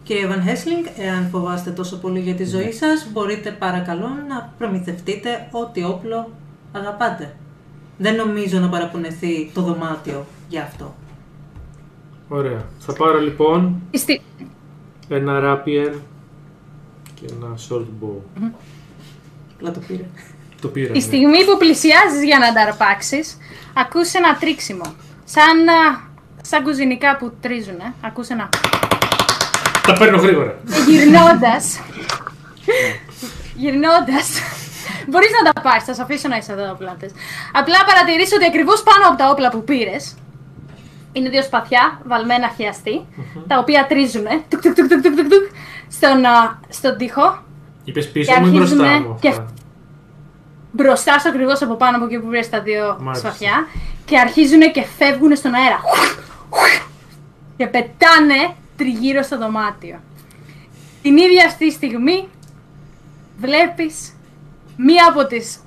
Κύριε Βαν Χέσλινγκ, εάν φοβάστε τόσο πολύ για τη ζωή σας, μπορείτε παρακαλώ να προμηθευτείτε ό,τι όπλο αγαπάτε. Δεν νομίζω να παραπονεθεί το δωμάτιο για αυτό. Ωραία. Θα πάρω λοιπόν Η στι- ένα rapier και ένα short bow. Απλά το πήρε. Το πήρα. Η ναι. στιγμή που πλησιάζεις για να τα αρπάξεις, ακούς ένα τρίξιμο. Σαν, α, σαν κουζινικά που τρίζουνε. Ακούς ένα... Τα παίρνω γρήγορα. Γυρνώντας... γυρνώντας... Μπορείς να τα πάρεις, θα σε αφήσω να είσαι εδώ όπλα θες. Απλά παρατηρείς ότι ακριβώς πάνω από τα όπλα που πήρες είναι δύο σπαθιά βαλμένα χιαστή, τα οποία τρίζουνε τουκ, τουκ, τουκ, τουκ, τουκ, τουκ, τουκ, στον, α, στον τοίχο Είπες πίσω Και μου ή μπροστά αρχίζουνε μου και- αυτά. μπροστά σου ακριβώς από πάνω από εκεί που βρες τα δύο Μάλιστα. σφαθιά και αρχίζουν και φεύγουν στον αέρα. Και πετάνε τριγύρω στο δωμάτιο. Την ίδια αυτή στιγμή βλέπεις μία από τις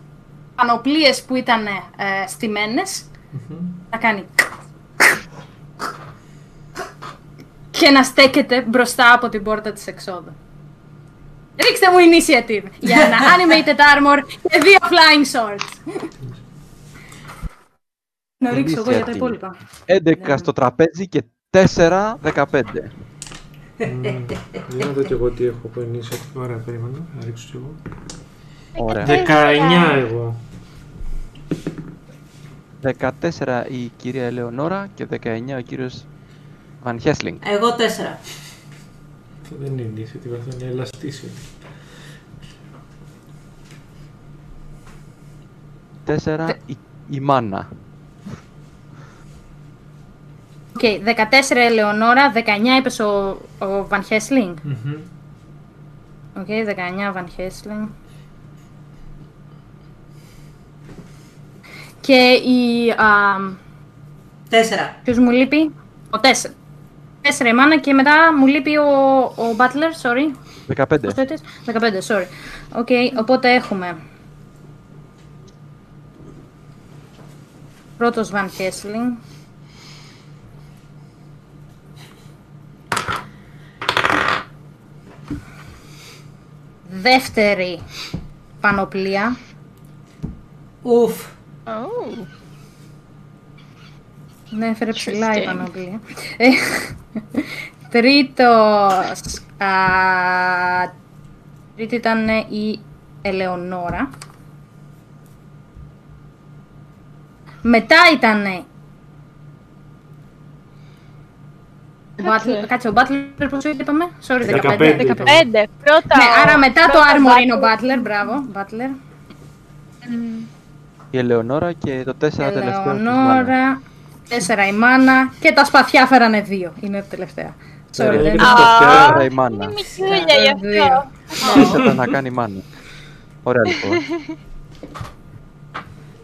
πανοπλίες που ήταν ε, στημένες να κάνει και να στέκεται μπροστά από την πόρτα της εξόδου. Ρίξτε μου initiative για ένα animated armor και δύο flying swords. Να ρίξω εγώ για τα Initiative. υπόλοιπα. 11 στο τραπέζι και 4, 15. Μμμ. Για να δω κι εγώ τι έχω από initiative. Ωραία, περίμενα. Να ρίξω κι εγώ. Ωραία. 19 εγώ. 14 η κυρία Ελεονόρα και 19 ο κύριος Βαν Χέσλινγκ. Εγώ τέσσερα. Αυτό δεν είναι initiative, αυτό είναι ελαστήσιο. 4 η, η μάνα. Οκ, 14 Ελεονόρα, 19 είπες ο, ο Van Helsing. Μμμ. Οκ, 19 Van Helsing. Και η... Α, Τέσσερα. ποιος μου λείπει; Ο 4. 4 η μάνα και μετά μου λείπει ο, ο Butler, sorry. 15. Πόσο είπες; 15, sorry. Οκ, οπότε έχουμε... Πρώτος Van Helsing. Δεύτερη πανοπλία. Ουφ. Oh. Ναι, έφερε ψηλά η Interesting. πανοπλία. Ε, Τρίτος, α, τρίτη ήταν η Ελεονόρα. Μετά ήταν ο Butler. Κάτσε, ο Butler πόσο είπαμε; Sorry, 15. 15. 15. 15. Πρώτα. Ναι, ο- άρα μετά το πρώτα Armor είναι ο Butler. Butler, μπράβο, Butler. Μμμ. Η Ελεονόρα και το 4 τελευταίο. της Μάνα. Ελεονόρα, τέσσερα η Μάνα και τα σπαθιά φέρανε δύο. Είναι τα τελευταία. Sorry, Ε, δεν και Α, το Α, τέρα η Μάνα. Είναι μικρούλια γι' Δύο. αυτό. Ήθελα να κάνει Μάνα. Ωραία λοιπόν.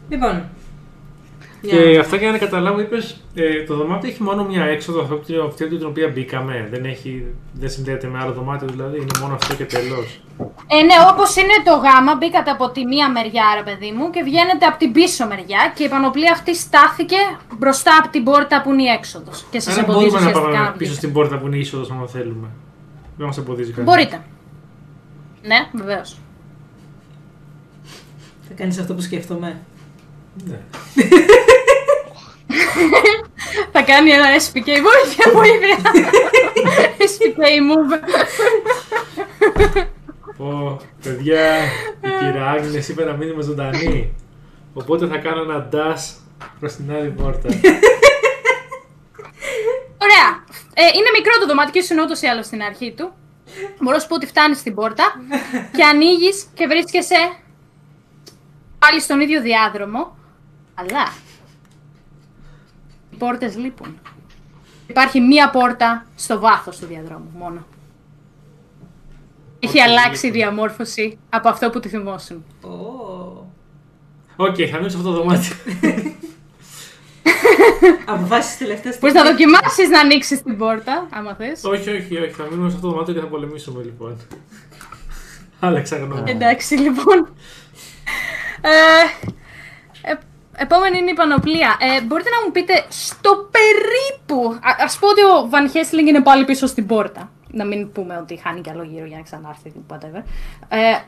Λοιπόν. Και Για- αυτά για να καταλάβω, είπες ε, το δωμάτιο έχει μόνο μια έξοδο, αυτό που- αυτή την οποία μπήκαμε. Δεν, έχει, δεν συνδέεται με άλλο δωμάτιο, δηλαδή είναι μόνο αυτό και τελώ. Ε, ναι, όπως είναι το γάμα, μπήκατε από τη μία μεριά, ρε παιδί μου, και βγαίνετε από την πίσω μεριά και η πανοπλία αυτή στάθηκε μπροστά από την πόρτα που είναι η έξοδος. Και σας Άρα εμποδίζει μπορούμε να ουσιαστικά πάμε να πίσω βγείτε. στην πόρτα που είναι η είσοδος, αν θέλουμε. Δεν μας εμποδίζει κάτι. Μπορείτε. Ναι, βεβαίως. Θα κάνεις αυτό που σκέφτομαι. Ναι. Θα κάνει ένα SPK βοήθεια, βοήθεια. SPK move. Πω, παιδιά, η κυρία Άγνες είπε να μείνουμε ζωντανή. Οπότε θα κάνω ένα dash προς την άλλη πόρτα. Ωραία. Ε, είναι μικρό το δωμάτιο και ήσουν ούτως ή άλλως στην αρχή του. Μπορώ να σου πω ότι φτάνεις στην πόρτα και ανοίγεις και βρίσκεσαι πάλι στον ίδιο διάδρομο. Αλλά οι πόρτες λείπουν. Υπάρχει μία πόρτα στο βάθος του διαδρόμου μόνο. Έχει Οκ, αλλάξει η λείπουν. διαμόρφωση από αυτό που τη θυμόσουν. Ω. Οκ, θα μείνω σε αυτό το δωμάτιο. Αποφάσεις τελευταίες Μπορείς να δοκιμάσεις να ανοίξεις την πόρτα, άμα θες. όχι, όχι, όχι. Θα μείνουμε σε αυτό το δωμάτιο και θα πολεμήσουμε λοιπόν. Άλλαξα γνώμη. Εντάξει, λοιπόν. Ε, ε, επόμενη είναι η πανοπλία. Ε, μπορείτε να μου πείτε στο περίπου. Α ας πω ότι ο Βαν Χέσλινγκ είναι πάλι πίσω στην πόρτα. Να μην πούμε ότι χάνει κι άλλο γύρο για να ξανάρθει. Whatever. Ε,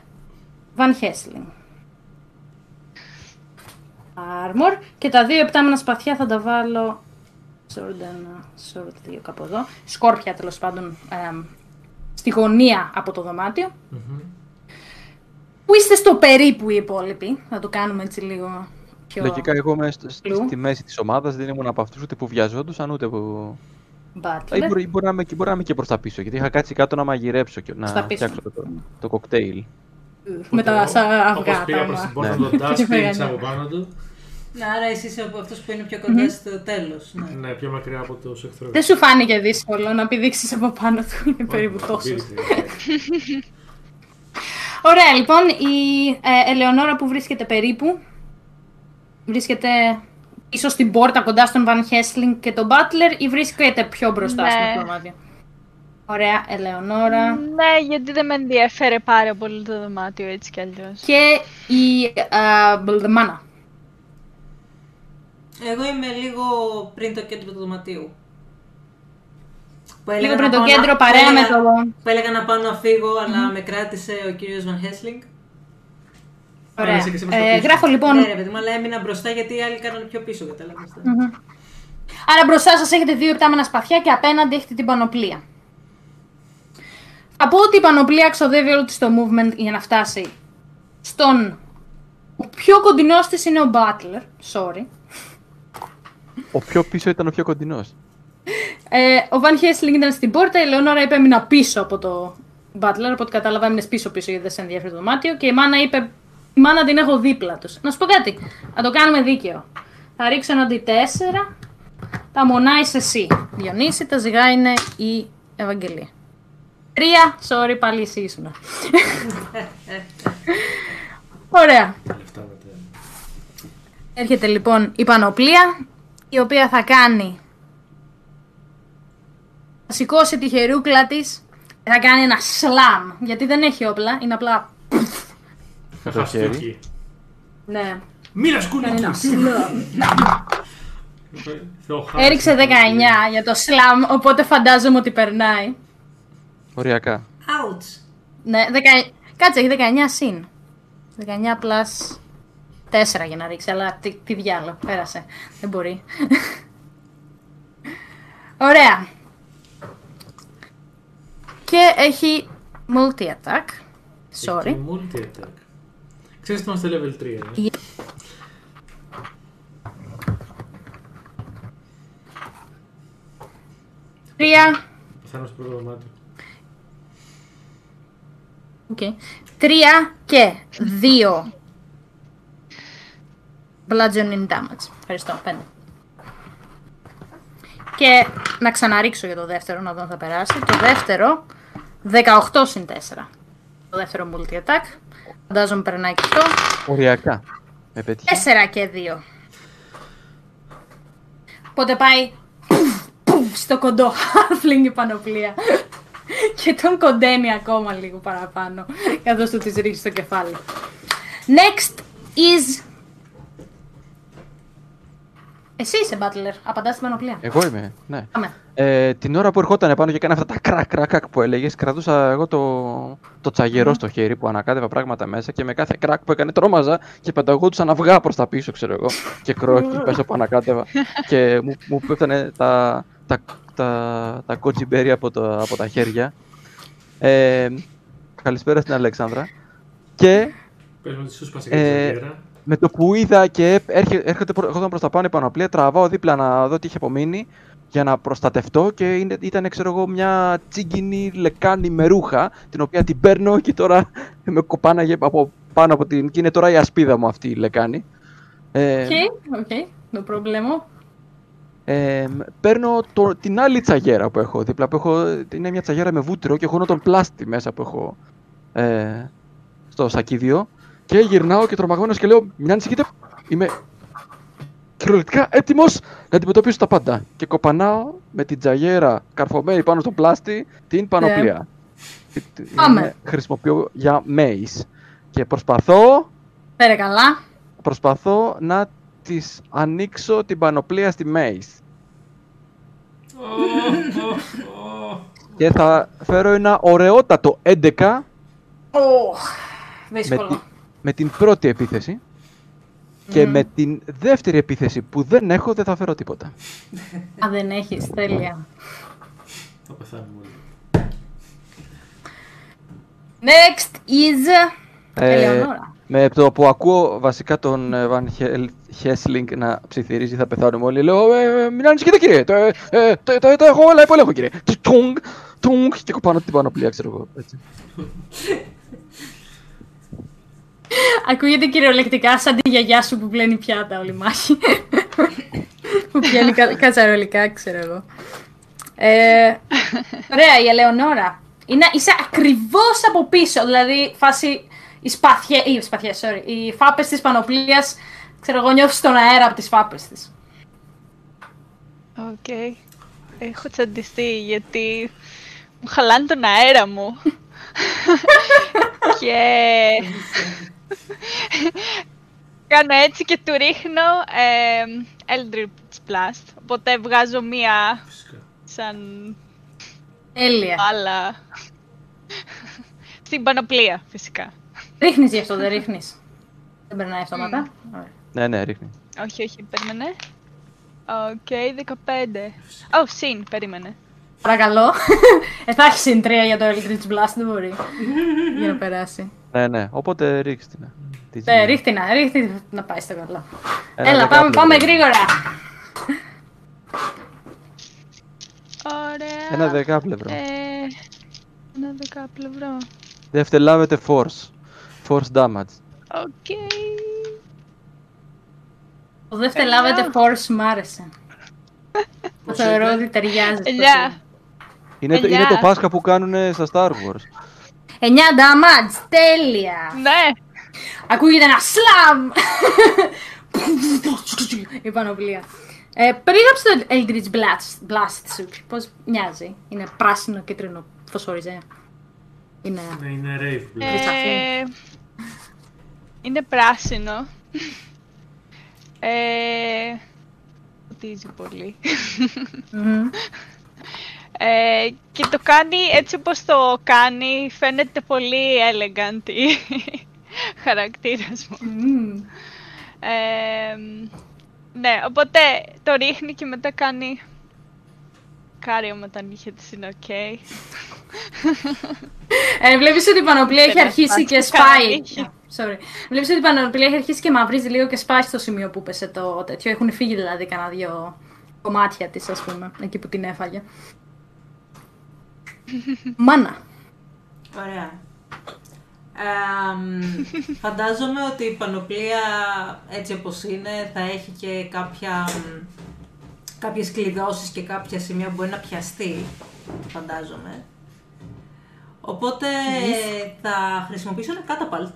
Βαν Χέσλινγκ. Armor. Και τα δύο επτάμενα σπαθιά θα τα βάλω. Sword 1, sword 2 κάπου εδώ. Σκόρπια τέλος πάντων. εμ, στη γωνία από το δωμάτιο. Πού είστε στο περίπου οι υπόλοιποι. Θα το κάνουμε έτσι λίγο πιο. Λογικά εγώ είμαι στο- στη, Κλου. στη μέση της ομάδας, δεν ήμουν από αυτούς ούτε που βιαζόντουσαν ούτε που. Butler. Ή μπορεί, μπορεί, να είμαι, και- μπορεί να είμαι και προς τα πίσω, γιατί είχα κάτσει κάτω να μαγειρέψω και να Στα πίσω. φτιάξω το, το κοκτέιλ. Με τα σα- Όπως αυγά. πήγα τα προς την μα- πόρτα Ναι. τον dash, Και πήγες φαγανιά. από πάνω του. Ναι, άρα εσύ είσαι από αυτός που είναι πιο κοντά στο τέλος. Ναι. Ναι, πιο μακριά από τους εχθρούς. Δεν σου φάνηκε δύσκολο να πηδήξεις από πάνω του. Είναι περίπου τόσο. Ωραία, λοιπόν, η ε, Ελεονόρα που βρίσκεται περίπου. Βρίσκεται ίσως στην πόρτα κοντά στον Βαν Χέσλινγκ και τον Butler ή βρίσκεται πιο μπροστά Ναι. στο δωμάτιο. Ωραία, Ελεονόρα. Ναι, γιατί δεν με ενδιαφέρε πάρα πολύ το δωμάτιο έτσι κι αλλιώς. Και η ε, Μπλδεμάνα. Εγώ είμαι λίγο πριν το κέντρο του δωματίου. Που Λίγο έλεγα πριν να το πάω κέντρο, να- παρέα που με έλεγα- το. Που έλεγα να πάω να φύγω, αλλά με κράτησε ο κύριος Βαν Χέσλινγκ. Ωραία. είσαι και εσύ προς τα Ε, πίσω. γράφω λοιπόν. Ναι, ρε παιδί μου, αλλά έμεινα μπροστά γιατί οι άλλοι κάνανε πιο πίσω, κατάλαβες. Μμμ. Άρα μπροστά σας έχετε δύο επτάμενα σπαθιά και απέναντι έχετε την πανοπλία. Θα πω ότι η πανοπλία ξοδεύει όλο της το movement για να φτάσει στον... Ο πιο κοντινός της είναι ο Butler, sorry. Ο πιο πίσω ήταν ο πιο κοντινός. Ε, ο Van Helsing ήταν στην πόρτα, η Λεωνόρα είπε έμεινα πίσω από το Butler, από ό,τι κατάλαβα έμεινες πίσω-πίσω γιατί δεν σε ενδιαφέρει το δωμάτιο και η μάνα είπε η μάνα την έχω δίπλα τους. Να σου πω κάτι, να το κάνουμε δίκαιο. Θα ρίξω ένα D4, τα μονά είσαι εσύ, Διονύση, τα ζυγά είναι η Ευαγγελία. Τρία, sorry, πάλι εσύ ήσουν. Ωραία. Λεφτά μετά. Έρχεται λοιπόν η πανοπλία, η οποία θα κάνει... Θα σηκώσει τη χερούκλα της και θα κάνει ένα σλάμ, γιατί δεν έχει όπλα, είναι απλά... Με το χέρι. Χαστούκι. Ναι. Μίλα Κάνει ένα σκουλίκι! σλάμ. Θεοχάρη. Έριξε 19 για το σλάμ, οπότε φαντάζομαι ότι περνάει. Οριακά. Ouch. Ναι, 10... κάτσε, έχει 19 συν. 19 plus Τέσσερα για να ρίξει, αλλά τι, τι διάλο, πέρασε. Δεν μπορεί. Ωραία. Και έχει multi-attack. Sorry. Έχει multi-attack. Ξέρεις ότι είμαστε level 3, ε; Τρία. Πεθάνω στο πρώτο δωμάτιο. Οκ. Τρία και δύο. Bludgeoning damage. Ευχαριστώ. Πέντε. Και να ξαναρίξω για το δεύτερο, να δω αν θα περάσει. Το δεύτερο, 18 συν 4. Το δεύτερο multi-attack. Φαντάζομαι περνάει και αυτό. Οριακά. Με πέτυχε. 4 και 2. Οπότε πάει; Πουφ, πουφ, στο κοντό halfling η πανοπλία. και τον κοντένει ακόμα λίγο παραπάνω. Καθώς του της ρίξει στο κεφάλι. Next is... Εσύ είσαι Butler. Απαντάς στην πανοπλία. Εγώ είμαι, ναι. Πάμε. Ε, την ώρα που ερχόταν επάνω και έκανε αυτά τα κρακ κρακ κρακ που έλεγες, κρατούσα εγώ το, το τσαγερό στο χέρι που ανακάτευα πράγματα μέσα και με κάθε κρακ που έκανε τρόμαζα και πενταγόντουσαν αυγά προς τα πίσω, ξέρω εγώ. Και κρόκι πέσω που ανακάτευα. και μου, μου πέφτανε τα, τα, τα, τα κοτσιμπέρια από, το, από τα χέρια. Ε, καλησπέρα στην Αλεξάνδρα. Και Πες μου ότι σου σπάσε και Ε, τη γέρα. με το που είδα και έπ- έρχε- έρχεται, προ- ερχόταν προς τα πάνω η πανοπλία, τραβάω δίπλα να δω τι είχε απομείνει για να προστατευτώ και είναι, ήταν, ξέρω εγώ, μια τσίγκινη λεκάνη με ρούχα, την οποία την παίρνω και τώρα με κοπάναγε από πάνω από την... και είναι τώρα η ασπίδα μου αυτή η λεκάνη. Ε, OK, OK. No problemo. ε, παίρνω το, την άλλη τσαγιέρα που έχω δίπλα, που έχω, είναι μια τσαγιέρα με βούτυρο και έχω όλο τον πλάστη μέσα που έχω ε, στο σακίδιο και γυρνάω και τρομαγμένος και λέω μην ανησυχείτε, είμαι κυριολεκτικά έτοιμος να αντιμετωπίσω τα πάντα και κοπανάω με την τσαγιέρα καρφωμένη πάνω στο πλάστη την πανοπλία. Τι- τι- Πάμε. είναι- Χρησιμοποιώ για mace και προσπαθώ Φέρε καλά. προσπαθώ να της ανοίξω την πανοπλία στη maze. Και θα φέρω ένα ωραιότατο 11 Οχ, με, δύσκολο. τη- με την πρώτη επίθεση. Και με την δεύτερη επίθεση που δεν έχω δεν θα φέρω τίποτα. Α, δεν έχεις, τέλεια. Θα πεθάνουμε όλοι. Next is... Ε, Ελεονόρα. με το που ακούω βασικά τον ε, Van Hel- Helsing να ψιθυρίζει θα πεθάνουμε όλοι. Λέω ε, ε, μην ανησυχείτε κύριε, το, ε, ε, το, το, το έχω όλα υπό έλεγχο κύριε. Τουγκ, τουγκ και κοπάνω την πανοπλία ξέρω εγώ. Έτσι. Ακούγεται κυριολεκτικά σαν τη γιαγιά σου που πλένει πιάτα όλη η μάχη. που πιάνει κα, κατσαρολικά, ξέρω εγώ. Ε, ωραία, η Ελεονόρα. Είναι, είσαι ακριβώς από πίσω, δηλαδή φάση οι σπαθιές, οι σπαθιές, sorry, οι φάπες της πανοπλίας, ξέρω εγώ, νιώθεις τον αέρα από τις φάπες της. Οκ. Έχω τσαντιστεί γιατί μου χαλάνε τον αέρα μου. και κάνω έτσι και του ρίχνω ε, Eldritch Blast. Οπότε βγάζω μία Φυσικά. σαν Τέλεια. άλλα στην πανοπλία φυσικά. Ρίχνεις γι' αυτό, δεν ρίχνεις. Δεν περνάει αυτόματα. Ωραία. Ναι, ναι, ρίχνει. Όχι, όχι, περίμενε. Οκ, 15. Ω, συν, περίμενε. Παρακαλώ. ε, θα έχει συν 3 για το Eldritch Blast, δεν μπορεί. για να περάσει. Ναι, ναι, οπότε ρίξτε την. Τι Ναι, ρίχτη να, ρίχτη να πάει στο καλό. Ένα Έλα, πάμε, δεκάπλευρο. πάμε γρήγορα. Ωραία. Ένα δεκάπλευρο. Ε, ένα δεκάπλευρο. Δεύτερη λάβετε force. Force damage. Οκ. Το δεύτερο Εννιά. λάβετε force μ' άρεσε. Το θεωρώ είπε; ότι ταιριάζει. στο Ελιά. Είναι το, είναι Εννιά. το Πάσχα που κάνουν στα Star Wars. 9 damage, τέλεια. Ναι. Ακούγεται ένα σλαμ. Η πανοπλία. Ε, περίγραψε το Eldritch Blast, Blast σου. Πώς μοιάζει; Είναι πράσινο, κίτρινο, φωσφοριζέ. Είναι... Ναι, είναι rave blue. Ε, είναι πράσινο. Ε, φωτίζει πολύ. Μμμ. Ε, και το κάνει έτσι όπως το κάνει, φαίνεται πολύ elegant η χαρακτήρας μου. Μμμ. Ε, ναι, οπότε το ρίχνει και μετά κάνει κάριο με τα νύχια της είναι οκ. Ε, βλέπεις ότι η πανοπλία έχει Θέλω να αρχίσει και σπάσει κανένα σπάει. νύχι. Sorry. Βλέπεις ότι η πανοπλία έχει αρχίσει και μαυρίζει λίγο και σπάει στο σημείο που πέσε το τέτοιο. Έχουν φύγει δηλαδή κανένα δύο κομμάτια της, ας πούμε, εκεί που την έφαγε. Μάνα. Ωραία. Ε, μ, φαντάζομαι ότι η πανοπλία έτσι όπως είναι θα έχει και κάποια, μ, κάποιες κλειδώσεις και κάποια σημεία που μπορεί να πιαστεί, φαντάζομαι. Οπότε θα χρησιμοποιήσω ένα catapult.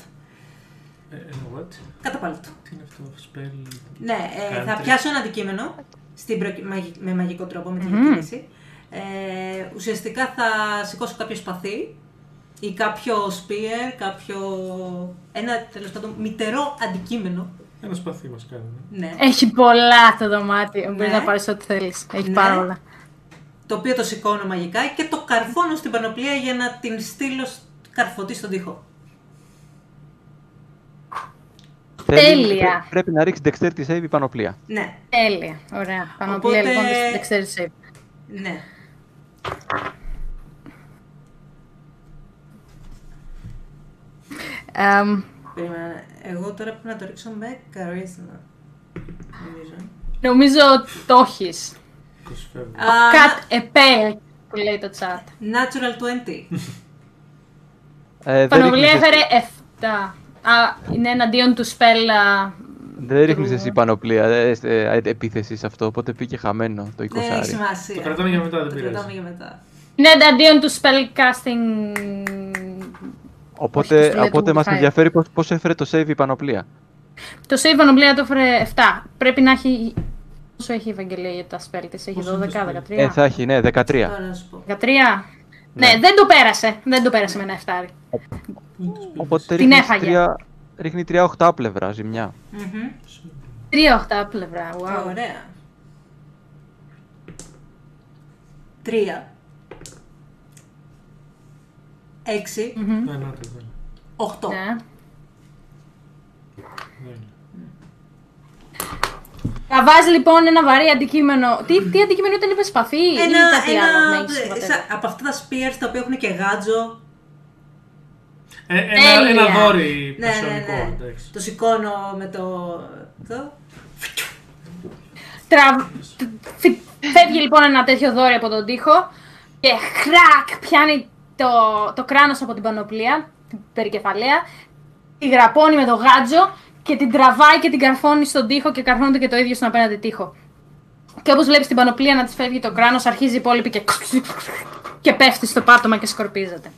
Ε, ένα what? Catapult. Τι είναι αυτό, spell... Ναι, ε, θα Κάντε. πιάσω ένα αντικείμενο στην προκει- μαγι- με μαγικό τρόπο, με τηλεκίνηση. Ε, ουσιαστικά θα σηκώσω κάποιο σπαθί ή κάποιο spear, κάποιο... ένα τέλος πάντων μητερό αντικείμενο. Ένα σπαθί μας κάνουν. Ναι. Έχει πολλά το δωμάτιο. Μπορείς Ναι. να πάρεις ό,τι θέλεις. Έχει Ναι. πάρα πολλά. Το οποίο το σηκώνω μαγικά και το καρφώνω στην πανοπλία για να την στείλω σ- καρφωτή στον τοίχο. Θέλει- Τέλεια. πρέ- Πρέπει να ρίξει dexterity save η πανοπλία. Ναι, Τέλεια. Ωραία. Πανοπλία Οπότε- λοιπόν dexterity save. ναι. Εμ, Περίμενα. Εγώ τώρα πρέπει να το ρίξω με charisma. Νομίζω. νομίζω το έχεις. 20 φεύγουν. Α, Cut a pale που λέει το chat. natural 20. Ε, δεν Πανοπλία ρίχνεις- έφερε 7. Α, είναι εναντίον του spell. Α, Δεν ρίχνεις του- εσύ πανοπλία ε, ε, επίθεση σε αυτό, οπότε πήγε χαμένο το 20. Δεν έχει σημασία. Το κρατάμε για μετά, δεν Το πειράζει. κρατάμε για μετά. Είναι εναντίον του spell casting. Οπότε, Όχι, το λέει οπότε του μας Messiah. ενδιαφέρει πώς, πώς έφερε το save η πανοπλία. Το save πανοπλία το έφερε 7. Πρέπει να έχει. Πόσο έχει η Ευαγγελία για τα spell της, έχει Πόσο είναι 12, το spell? 13. Ε, θα έχει, ναι, 13. Τώρα να σου πω. 13. Ναι, δεν το πέρασε. Δεν το πέρασε με ένα 7. Οπότε Την ρίχνεις έφαγε. Τρία, ρίχνει τρία οχτάπλευρα ζημιά. Μμμ. 3 8 πλευρά. Wow. Ωραία. Τρία. Έξι. Μμμ. Ναι, να το δω. Οχτώ. Ναι. Ναι. Θα βάζεις λοιπόν ένα βαρύ αντικείμενο. Τι, τι αντικείμενο ήταν, είπες σπαθί ή Ένα, κάτι άλλο να έχεις ένα, whatever? σα- από αυτά τα spears τα οποία έχουν και γάτζο. Ε, ένα, Τέλεια. ένα δόρυ Ναι, ναι, προσωπικό, ναι. εντάξει. Το σηκώνω με το... το. Τρα... φυ- Φεύγει λοιπόν ένα τέτοιο δόρυ από τον τοίχο και χρακ πιάνει το, το κράνος από την πανοπλία, την περικεφαλαία, τη γραπώνει με το γάτζο και την τραβάει και την καρφώνει στον τοίχο και καρφώνεται και το ίδιο στον απέναντι τοίχο. Και όπως βλέπεις την πανοπλία να της φεύγει το κράνος, αρχίζει η υπόλοιπη και, και πέφτει στο πάτωμα και σκορπίζεται.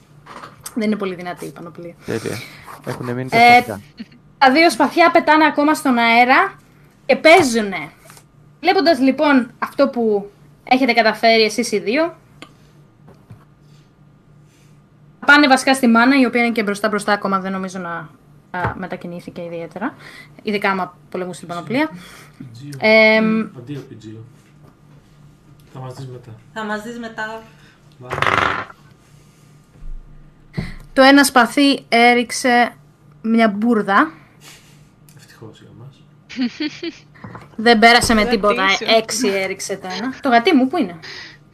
Δεν είναι πολύ δυνατή η πανοπλία. Τέλεια. Έχουν μείνει τα Ε, σπαθιά. τα δύο σπαθιά πετάνε ακόμα στον αέρα και παίζουνε. Βλέποντας λοιπόν αυτό που έχετε καταφέρει εσείς οι δύο, θα πάνε βασικά στη μάνα, η οποία είναι και μπροστά μπροστά ακόμα, δεν νομίζω να α, μετακινήθηκε ιδιαίτερα. Ειδικά άμα πολεμούσε την πανοπλία. Πιτζίο. Ε, Αντίο πιτζίο. Θα μας δεις μετά. Θα μας δεις μετά. Βάρε. Το ένα σπαθί έριξε μια μπουρδα. Ευτυχώς για μας. Δεν πέρασε με Το γατί τίποτα. σου. Έξι έριξε το ένα. Το γατί μου, πού είναι;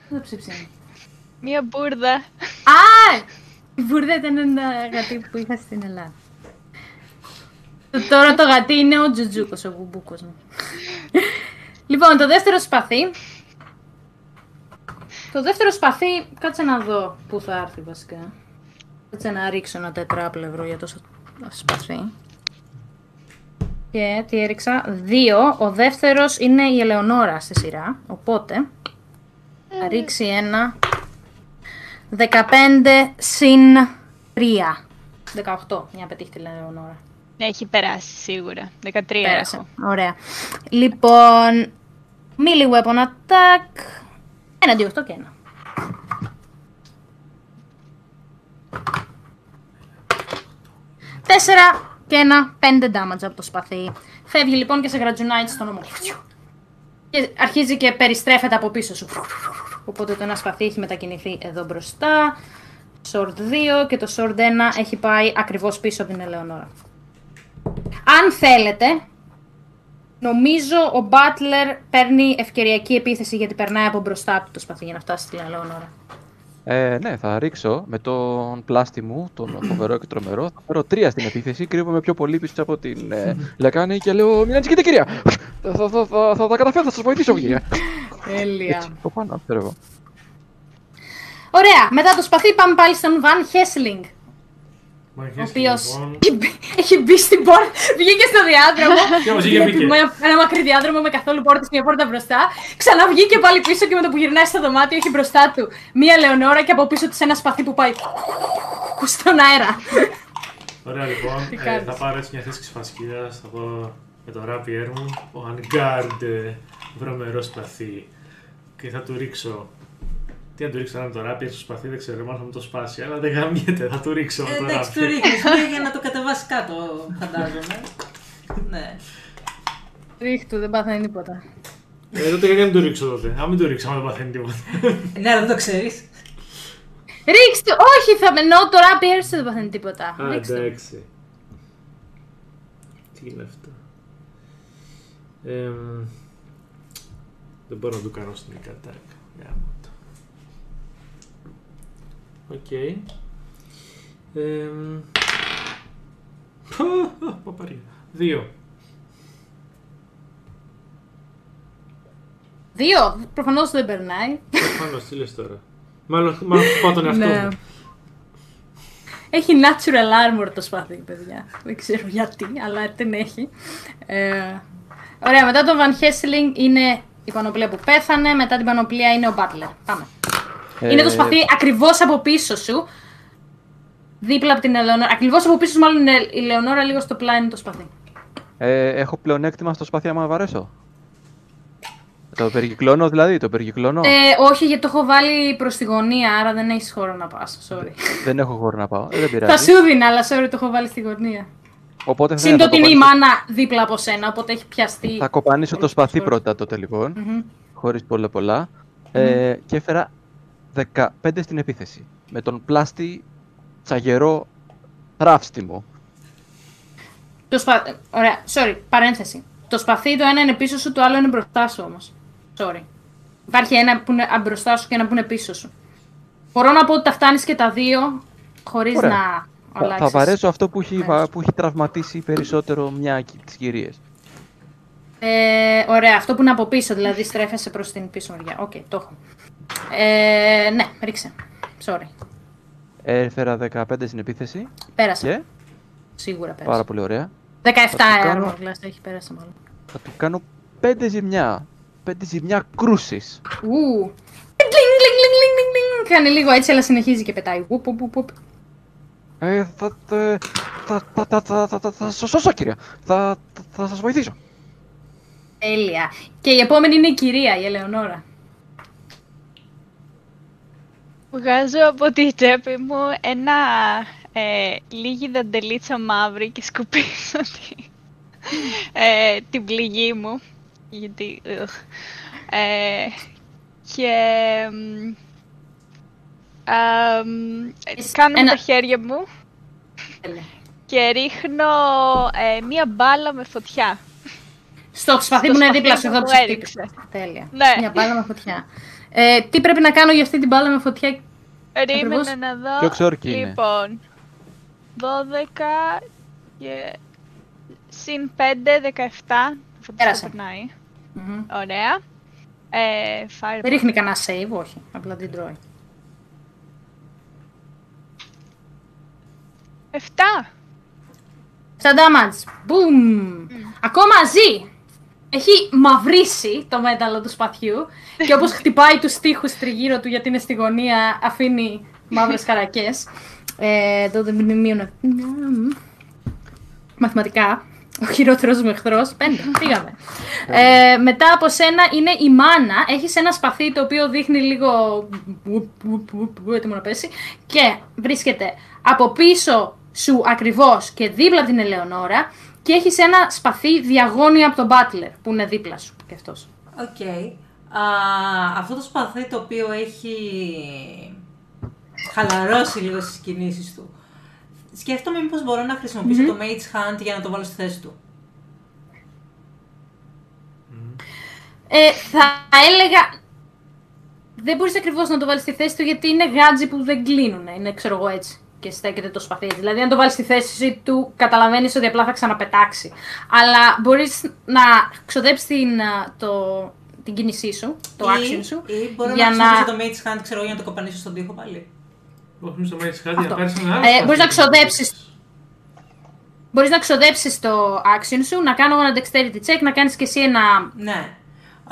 Δεν το ψήψε. Μία μπουρδα. Α! Η μπουρδα ήταν ένα γατί που είχα στην Ελλάδα. Το- Τώρα το γατί είναι ο Τζουτζούκος, ο μπουμπούκος μου. λοιπόν, το δεύτερο σπαθί. Το δεύτερο σπαθί, κάτσε να δω πού θα έρθει βασικά. Κάτσε να ρίξω ένα τετράπλευρο για το σ- σπαθί. Και τι έριξα, δύο. Ο δεύτερος είναι η Ελεονόρα στη σειρά, οπότε θα ρίξει ένα 15 συν 3. 18, μια πετύχει τη Ελεονόρα. Ναι, έχει περάσει σίγουρα. 13 Πέρασε. έχω. Ωραία. Λοιπόν, melee weapon attack. Ένα, δύο, αυτό και ένα. Τέσσερα και ένα, πέντε damage από το σπαθί. Φεύγει λοιπόν και σε γρατζουνάει έτσι στον ώμο. Και αρχίζει και περιστρέφεται από πίσω σου. Οπότε το ένα σπαθί έχει μετακινηθεί εδώ μπροστά. Sword 2 και το Sword 1 έχει πάει ακριβώς πίσω από την Ελεονόρα. Αν θέλετε, Νομίζω ο Butler παίρνει ευκαιριακή επίθεση γιατί περνάει από μπροστά του το σπαθί για να φτάσει στην Ελεονόρα. Ε, ναι, θα ρίξω με τον πλάστη μου, τον φοβερό και τρομερό. Θα πάρω τρία στην επίθεση. Κρύβομαι πιο πολύ πίσω από την ε, λεκάνη και λέω: Μην ανησυχείτε, κυρία! Θα, θα, θα, θα, θα τα καταφέρω, θα σας βοηθήσω, κυρία. Τέλεια. Έτσι, το πάνω, ξέρω εγώ. Ωραία, μετά το σπαθί πάμε πάλι στον Βαν Χέσλινγκ. Ο Μαγιές, οποίος λοιπόν. έχει μπει στην πόρτα, βγήκε στο διάδρομο. Και όμως είχε βλέπει μπήκε. μια- ένα μακρύ διάδρομο με καθόλου πόρτες, μια πόρτα μπροστά. Ξαναβγήκε πάλι πίσω και με το που γυρνάει στο δωμάτιο έχει μπροστά του μία Λεωνόρα και από πίσω της ένα σπαθί που πάει στον αέρα. Ωραία λοιπόν, Τι ε, κάνεις; θα πάρω έτσι μια θέση ξεφασκίδας, θα πω με το rapier μου, ο Unguard ε, βρωμερό σπαθί και θα του ρίξω τι να του ρίξω τώρα με το rapier στο σπαθί, δεν ξέρω, μάλλον θα μου το σπάσει, αλλά δεν γαμιέται, θα του ρίξω με Ε, το εντάξει, του rapier. ρίχνεις μία για να το κατεβάσει κάτω, φαντάζομαι. ναι. Ρίχτου, δεν πάθανε τίποτα. Ε, τότε γιατί να του ρίξω τότε, αν μην του ρίξω, άμα δεν παθαίνει τίποτα. Ναι, αλλά δεν το ξέρεις. Ρίξτε, όχι, θα με εννοώ το rapier σου δεν πάθανε τίποτα. Α, Ρίξτε. εντάξει. Τι είναι αυτό; Εμ, δεν μπορώ να του κάνω στην attack. Γάμο το. Οκ. Εμ, πω, πω, παπαρία. Δύο. Δύο, προφανώς δεν περνάει. Πάνω, τι λες τώρα. Μάλλον, μάλλον πάω τον εαυτό Ναι. μου. Έχει natural armor το σπαθί, παιδιά. Δεν ξέρω γιατί, αλλά την έχει. Ε, ωραία, μετά τον Van Helsing είναι η πανοπλία που πέθανε, μετά την πανοπλία είναι ο Butler. Πάμε. Είναι το Ε, σπαθί ακριβώς από πίσω σου. Δίπλα από την Ελεονόρα. Ακριβώς από πίσω σου, μάλλον είναι η Λεωνόρα, λίγο στο πλάι είναι το σπαθί. Ε, έχω πλεονέκτημα στο σπαθί άμα βαρέσω. Το περικυκλώνω δηλαδή, το περικυκλώνω. Ε, όχι, γιατί το έχω βάλει προς τη γωνία, άρα δεν έχεις χώρο να πας. Sorry. Δεν έχω χώρο να πάω. Ε, δεν Θα πειράζει. σου δίνα, αλλά sorry, το έχω βάλει στη γωνία. Οπότε θα, Συν το θα, ότι είναι η κοπανίσω, μάνα δίπλα από σένα, οπότε έχει πιαστεί. θα κοπανίσω το Όλος σπαθί ο χώρος. πρώτα τότε λοιπόν. Μμμ. Χωρίς πολλά πολλά. Ε, και έφερα 15 στην επίθεση. Με τον πλάστη τσαγερό ράφστιμο. Το σπα... Ωραία, sorry, παρένθεση. Το σπαθί το ένα είναι πίσω σου, το άλλο είναι μπροστά σου όμως. Sorry. Υπάρχει ένα που είναι α, μπροστά σου και ένα που είναι πίσω σου. Μπορώ να πω ότι τα φτάνεις και τα δύο χωρίς Ωραία. να Θα, αλλάξεις. θα βαρέσω αυτό που έχει, μέρος. που έχει τραυματίσει περισσότερο μια από τις κυρίες. Ε, ωραία, αυτό που είναι από πίσω, δηλαδή στρέφεσαι προς την πίσω μεριά. Οκ, το έχω. Ε, ναι, ρίξε. Sorry. Έφερα 15 στην επίθεση. Πέρασε. Σίγουρα πέρασε. Πάρα πολύ ωραία. 17 κάνω... έχει πέρασει μάλλον. Θα του κάνω 5 ζημιά. 5 ζημιά κρούσει. Ου. κάνε λίγο έτσι, αλλά συνεχίζει και πετάει. Ε, θα, θα, θα, θα, θα, θα, θα σώσω, κυρία. Θα, θα, θα σας βοηθήσω. Τέλεια. Και η επόμενη είναι η κυρία, η Ελεονόρα. Βγάζω από τη τσέπη μου ένα ε, λίγη δαντελίτσα μαύρη και σκουπίζω τη, ε, την πληγή μου. Γιατί... ugh. Ε, και... μ, α, μ, Είσαι κάνω με ένα- τα χέρια μου Τέλεια. και ρίχνω ε, μία μπάλα με φωτιά. Στο σπαθί Στο που είναι σπαθί δίπλα σου, που εδώ μου που σε έριξε. χτύπησε. Τέλεια. Ναι. Μια μπάλα με φωτιά. Ε, τι πρέπει να κάνω για αυτή την μπάλα με φωτιά; Περίμενε Ακριβώς. να δω. Ποιο ξόρκι είναι; Λοιπόν, 12 και συν 5, 17. Αυτό Πέρασε. περνάει. Μμμ. Ωραία. Ε, fire Δεν ρίχνει κανένα save, όχι. Απλά την τρώει. 7. 7 damage. Boom. Ακόμα ζει. Έχει μαυρίσει το μέταλλο του σπαθιού και όπως χτυπάει τους τοίχους τριγύρω του γιατί είναι στη γωνία αφήνει μαύρες χαρακές. Ε, τότε μνημείωνα. Μαθηματικά. Ο χειρότερος μου εχθρός. Πέντε. Πήγαμε. Ε, μετά από σένα είναι η μάνα. Έχεις ένα σπαθί το οποίο δείχνει λίγο. βουπ, βουπ, βουπ, βουπ, έτοιμο να πέσει. Και βρίσκεται από πίσω σου ακριβώς και δίπλα από την Ελεονόρα. Και έχεις ένα σπαθί διαγώνια από τον Butler που είναι δίπλα σου και αυτός. Οκ. Α, αυτό το σπαθί το οποίο έχει χαλαρώσει λίγο στις κινήσεις του. Σκέφτομαι μήπως μπορώ να χρησιμοποιήσω το Mage Hand για να το βάλω στη θέση του. Ε, θα έλεγα. Δεν μπορείς ακριβώς να το βάλεις στη θέση του γιατί είναι γάτζι που δεν κλείνουν. Είναι, ξέρω εγώ έτσι. Και στέκεται το σπαθί. έτσι. Δηλαδή, αν το βάλεις στη θέση του, καταλαβαίνεις ότι απλά θα ξαναπετάξει. Αλλά μπορείς να ξοδέψεις την, α, το, την κίνησή σου, το ή, action σου. Ή μπορώ για να να- χρησιμοποιήσω το Mage Hand, ξέρω, για να το κοπανίσω στον τοίχο πάλι. Όχι, στο Mage Hand, για να Αυτό. πάρεις ένα άλλο Ε, σπαθί. μπορείς να ξοδέψεις. Μπορείς να ξοδέψεις το action σου, να κάνω ένα dexterity check, να κάνεις και εσύ ένα. Ναι.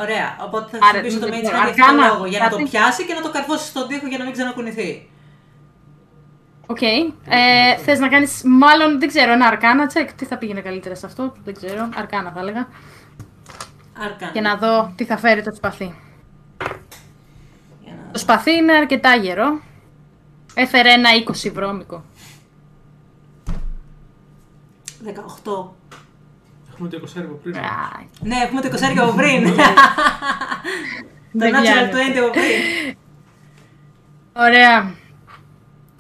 Ωραία. Οπότε θα Άρα, χρησιμοποιήσω το δεν Mage ξέρω, Hand για αυτόν τον arcana, λόγο. Για να το κάτι. πιάσει και να το καρφώσει στον τοίχο για να μην ξανακουνηθεί. Οκ. Ε, Θες να κάνεις, μάλλον δεν ξέρω, ένα arcana check. Τι θα πήγαινε καλύτερα σε αυτό, δεν ξέρω. Arcana θα έλεγα. Arcana. Και να δω τι θα φέρει το σπαθί. Για να- Το σπαθί είναι αρκετά γερό. Έφερε ένα 20 βρώμικο. 18. Έχουμε το 20 από πριν. Α, Ναι, έχουμε το 20 από πριν. το Δεν natural πιάνεται. 20 από πριν. Ωραία.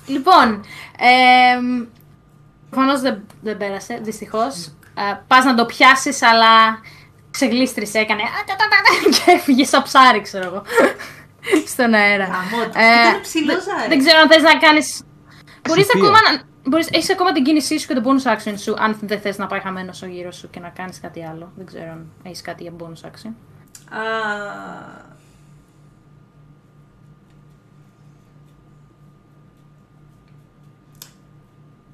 Λοιπόν, ε, προφανώς δεν, δεν πέρασε, δυστυχώς. Ε, Πας να το πιάσεις, αλλά ξεγλίστρισε, έκανε. «Α, τα, τα, τα, τα», και έφυγε σαν ψάρι, ξέρω εγώ. Στον αέρα. Γαμώ, Ε, ήταν ψηλός δεν- ζάρι. Δεν ξέρω αν θες να κάνει. Μπορείς Ψηφία. ακόμα να. Μπορείς, έχεις ακόμα την κίνησή σου και το bonus action σου, αν δεν θες να πάει χαμένος ο γύρω σου και να κάνεις κάτι άλλο. Δεν ξέρω αν έχεις κάτι για bonus action. Α,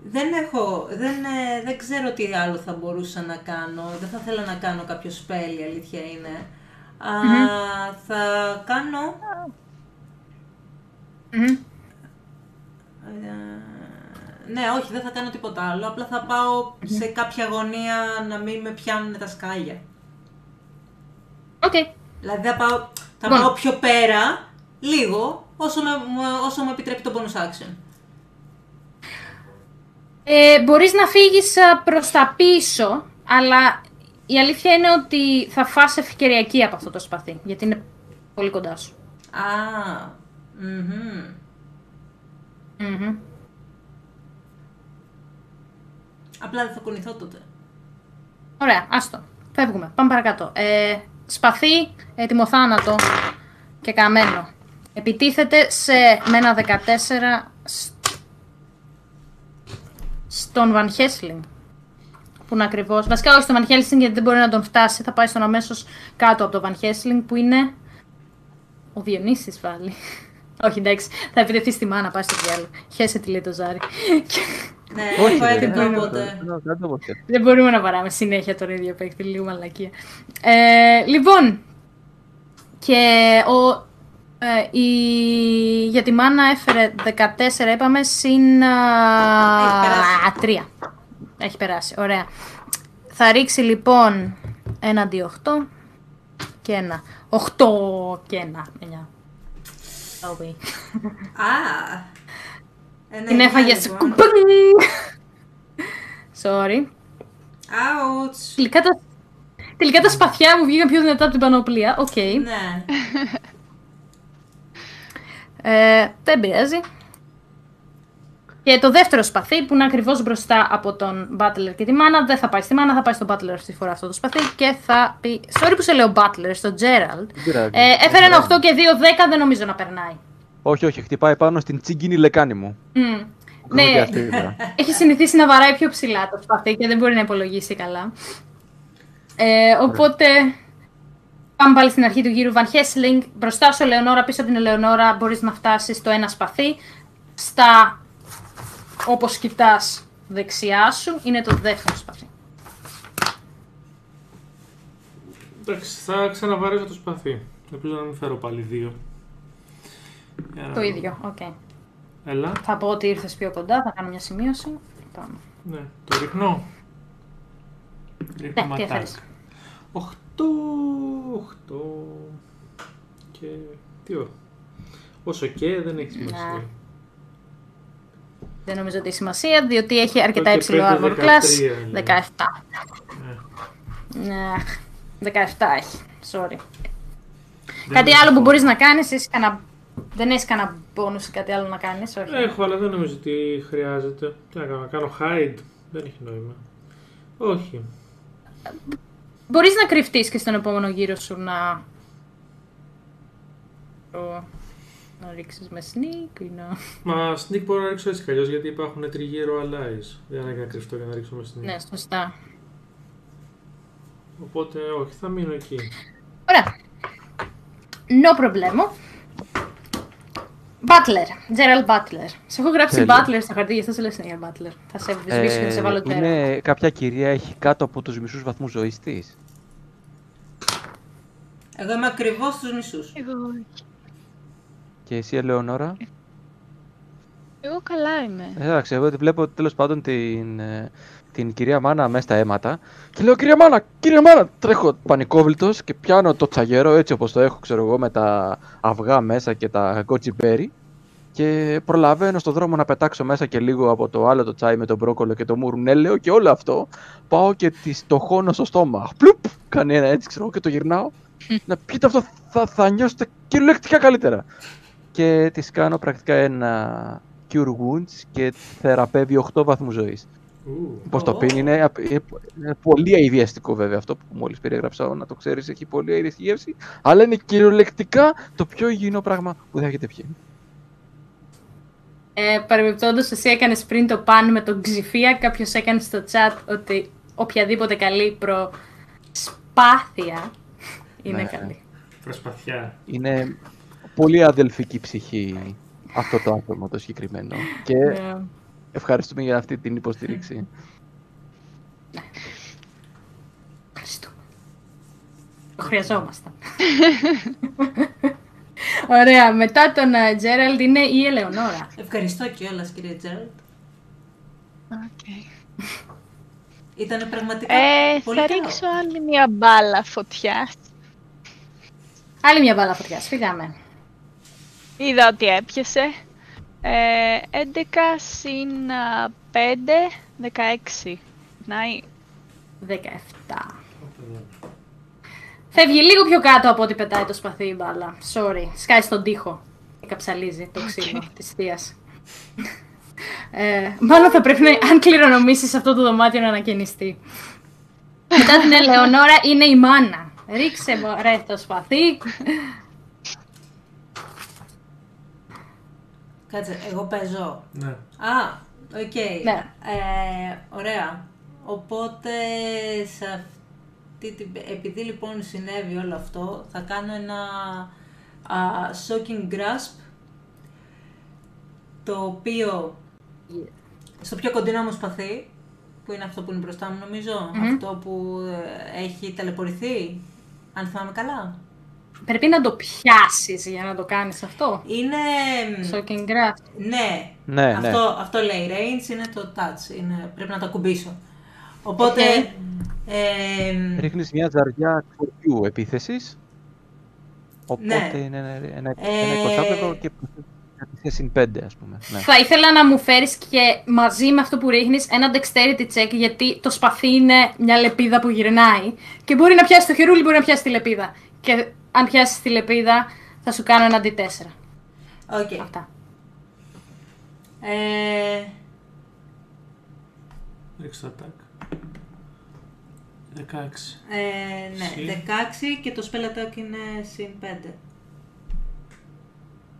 Δεν έχω, δεν, ε, δεν ξέρω τι άλλο θα μπορούσα να κάνω. Δεν θα ήθελα να κάνω κάποιο spell, η αλήθεια είναι. Α, Θα κάνω... Μμμ. ε, ναι, όχι, δεν θα κάνω τίποτα άλλο. Απλά θα πάω σε κάποια γωνία να μην με πιάνουν τα σκάγια. Οκ. Δηλαδή θα πάω, θα Λοιπόν. πάω πιο πέρα, λίγο, όσο, με, μου- όσο μου επιτρέπει το bonus action. Ε, μπορείς να φύγεις α, προς τα πίσω, αλλά η αλήθεια είναι ότι θα φας ευκαιριακή από αυτό το σπαθί, γιατί είναι πολύ κοντά σου. Α, μμμ. Μμμ. Απλά δεν θα κουνηθώ τότε. Ωραία, άστο. Φεύγουμε. Πάμε παρακάτω. Ε, σπαθί, έτοιμο θάνατο και καμένο. Επιτίθεται σε, με ένα 14 σ- στον Βαν Χέσλινγκ. Που είναι ακριβώ. Βασικά όχι στον Βαν Χέσλινγκ γιατί δεν μπορεί να τον φτάσει. Θα πάει στον αμέσως κάτω από τον Βαν Χέσλινγκ που είναι. Ο Διονύσης πάλι. όχι εντάξει, θα επιτεθεί στη μάνα, πάει στο διάλογο. Χέσε τι λέει το ζάρι. Ναι, Όχι, έχω ρε, έτοιμο δεν- οπότε. δεν- δεν το πω. Δεν μπορούμε να παράμε συνέχεια τον ίδιο παίκτη, λίγο μαλακία. Ε, λοιπόν, και ο, ε, η, για τη μάνα έφερε 14, είπαμε, συν Έχει περάσει. 3. Έχει περάσει, ωραία. Θα ρίξει λοιπόν ένα D8 και ένα. 8 και ένα. 9. Okay. Α, ένα Την εννιά, έφαγε λοιπόν. σκουπί. Sorry. Ouch. Τελικά τα, τελικά τα σπαθιά μου βγήκαν πιο δυνατά από την πανοπλία. Οκ. Ναι. Ε, δεν πειράζει. Και το δεύτερο σπαθί που είναι ακριβώς μπροστά από τον Butler και τη μάνα, δεν θα πάει στη μάνα, θα πάει στον Butler αυτή τη φορά αυτό το σπαθί και θα πει. Sorry που σε λέω Butler, στον Gerald. πειράζει. Ε, έφερε Δεν ένα 8 πειράζει. και 2, 10, δεν νομίζω να περνάει. Όχι, όχι, χτυπάει πάνω στην τσίγκινη λεκάνη μου. Μμ. Έχω και Ναι, αυτή τώρα. έχει συνηθίσει να βαράει πιο ψηλά το σπαθί και δεν μπορεί να υπολογίσει καλά. Ε, οπότε πάμε πάλι στην αρχή του γύρου. Van Helsing, μπροστά σου Ελεονόρα, πίσω από την Ελεονόρα μπορείς να φτάσεις στο ένα σπαθί. Στα, όπως κοιτάς δεξιά σου, είναι το δεύτερο σπαθί. Εντάξει, θα ξαναβαρέσω το σπαθί. Ελπίζω να μην φέρω πάλι δύο. Για να Το δω. ίδιο, οκ. Έλα. Θα πω ότι ήρθες πιο κοντά, θα κάνω μια σημείωση. Πάμε. Ναι, το ρίχνω. Ρίχνω Ναι, τι ματάκ. έφερες. 8, 8 και τι ο- Όσο και δεν έχει σημασία. Ναι. Δεν νομίζω ότι έχει σημασία, διότι έχει αρκετά και υψηλό πέντε, armor 13 class. είναι. 17. Ναι. Ναι, 17 έχει. Sorry. Δεν κάτι έχω. άλλο που μπορείς να κάνεις, έχεις κανένα... δεν έχεις κανένα bonus ή κάτι άλλο να κάνεις, όχι. Έχω, αλλά δεν νομίζω ότι χρειάζεται. Τι να κάνω, να κάνω hide. Δεν έχει νόημα. Όχι. Μπορείς να κρυφτείς και στον επόμενο γύρο σου να. Να ρίξεις με sneak ή να. Μα sneak μπορεί να ρίξω έτσι καλώ γιατί υπάρχουν τριγύρω allies. Δεν ανάγκη να κρυφτώ για να ρίξω με sneak. Ναι, σωστά. Οπότε όχι, θα μείνω εκεί. Ωραία. No problemo. Butler. Gerald Butler. Σε έχω γράψει Τέλεια. Butler στο χαρτί, γι' αυτό σε λέω συνέχεια Butler. Θα σε σβήσω και θα σε βάλω τέρα. Ε, είναι κάποια κυρία έχει κάτω από τους μισούς βαθμούς ζωής της. Εγώ είμαι ακριβώς στους μισούς. Εγώ, Και εσύ, Ελεονόρα; εγώ καλά είμαι. Εντάξει, εγώ τη βλέπω τέλος πάντων την, ε, την κυρία Μάνα μέσα στα αίματα. Και λέω: Κυρία Μάνα, κυρία Μάνα! Τρέχω πανικόβλητος και πιάνω το τσαγερό έτσι όπως το έχω, ξέρω εγώ, με τα αυγά μέσα και τα γκοτσιμπέρι. Και προλαβαίνω στον δρόμο να πετάξω μέσα και λίγο από το άλλο το τσάι με τον μπρόκολο και το μουρνέλαιο και όλο αυτό. Πάω και τη το χώνω στο στόμα. Πλουπ! Κάνει ένα έτσι, ξέρω εγώ, και το γυρνάω. να πείτε αυτό, θα, θα νιώσετε κυριολεκτικά καλύτερα. Και τη κάνω πρακτικά ένα Cure Wounds και θεραπεύει 8 βαθμούς ζωής. Ου, Πώς το Ω. πίνει, είναι, απ- είναι πο- είναι πολύ αειδιαστικό βέβαια αυτό που μόλις περιέγραψα, να το ξέρεις, έχει πολύ αειδιαστική γεύση, αλλά είναι κυριολεκτικά το πιο υγιεινό πράγμα που θα έχετε πιει. Ε, Παρεμπιπτόντως, εσύ έκανες πριν το παν με τον Ξηφία. Κάποιος έκανε στο chat ότι οποιαδήποτε καλή προσπάθεια είναι Ναι. καλή. Προσπαθιά. Είναι πολύ αδελφική ψυχή αυτό το άτομο το συγκεκριμένο και Ε, ευχαριστούμε για αυτή την υποστήριξη. Ευχαριστούμε. Το χρειαζόμασταν. Ωραία. Μετά τον ε, Τζέραλντ είναι η Ελεονόρα. Ευχαριστώ κιόλας, κύριε Τζέραλτ. Okay. Ήταν πραγματικά Ε, πολύ θα καλό. ρίξω άλλη μια μπάλα φωτιά. Άλλη μια μπάλα φωτιά. Φύγαμε. Είδα ότι έπιασε. Ε, 11 συν α, 5, 16. Νάει. 17. Φεύγει λίγο πιο κάτω από ό,τι πετάει το σπαθί η μπάλα. Sorry. Σκάει στον τοίχο. Και καψαλίζει το ξύλο της θείας. Ε, μάλλον θα πρέπει να, αν κληρονομήσεις αυτό το δωμάτιο να ανακαινιστεί. Μετά την Ελεονόρα είναι η μάνα. Ρίξε μωρέ το σπαθί. Κάτσε, εγώ παίζω. Ναι. Α, οκ. Ναι. Ε, ωραία. Οπότε, σε αυτή την... επειδή λοιπόν συνέβη όλο αυτό, θα κάνω ένα, α, shocking grasp, το οποίο στο πιο κοντινό μου σπαθί, που είναι αυτό που είναι μπροστά μου νομίζω, αυτό που ε, έχει ταλαιπωρηθεί, αν θυμάμαι καλά. Πρέπει να το πιάσεις για να το κάνεις αυτό. Είναι... Shocking grasp. Ναι, Ναι, ναι. αυτό, αυτό λέει range, είναι το touch, είναι, πρέπει να το ακουμπήσω. Οπότε, Οκ. ε, Ρίχνεις μια ζαριά ξορκιού επίθεσης, οπότε Ναι. είναι ένα, ένα, Ε, ένα εικοσάεδρο και προσθέτεις συν 5 ας πούμε. Ναι. Θα ήθελα να μου φέρεις και μαζί με αυτό που ρίχνεις ένα dexterity check γιατί το σπαθί είναι μια λεπίδα που γυρνάει και μπορεί να πιάσει το χερούλι, μπορεί να πιάσει τη λεπίδα. Και αν πιάσεις τη λεπίδα θα σου κάνω ένα D4. OK. Αυτά. Ε, Ρίξτε το attack. 16. ε, ναι, Συν. 16 και το spell attack είναι συν 5.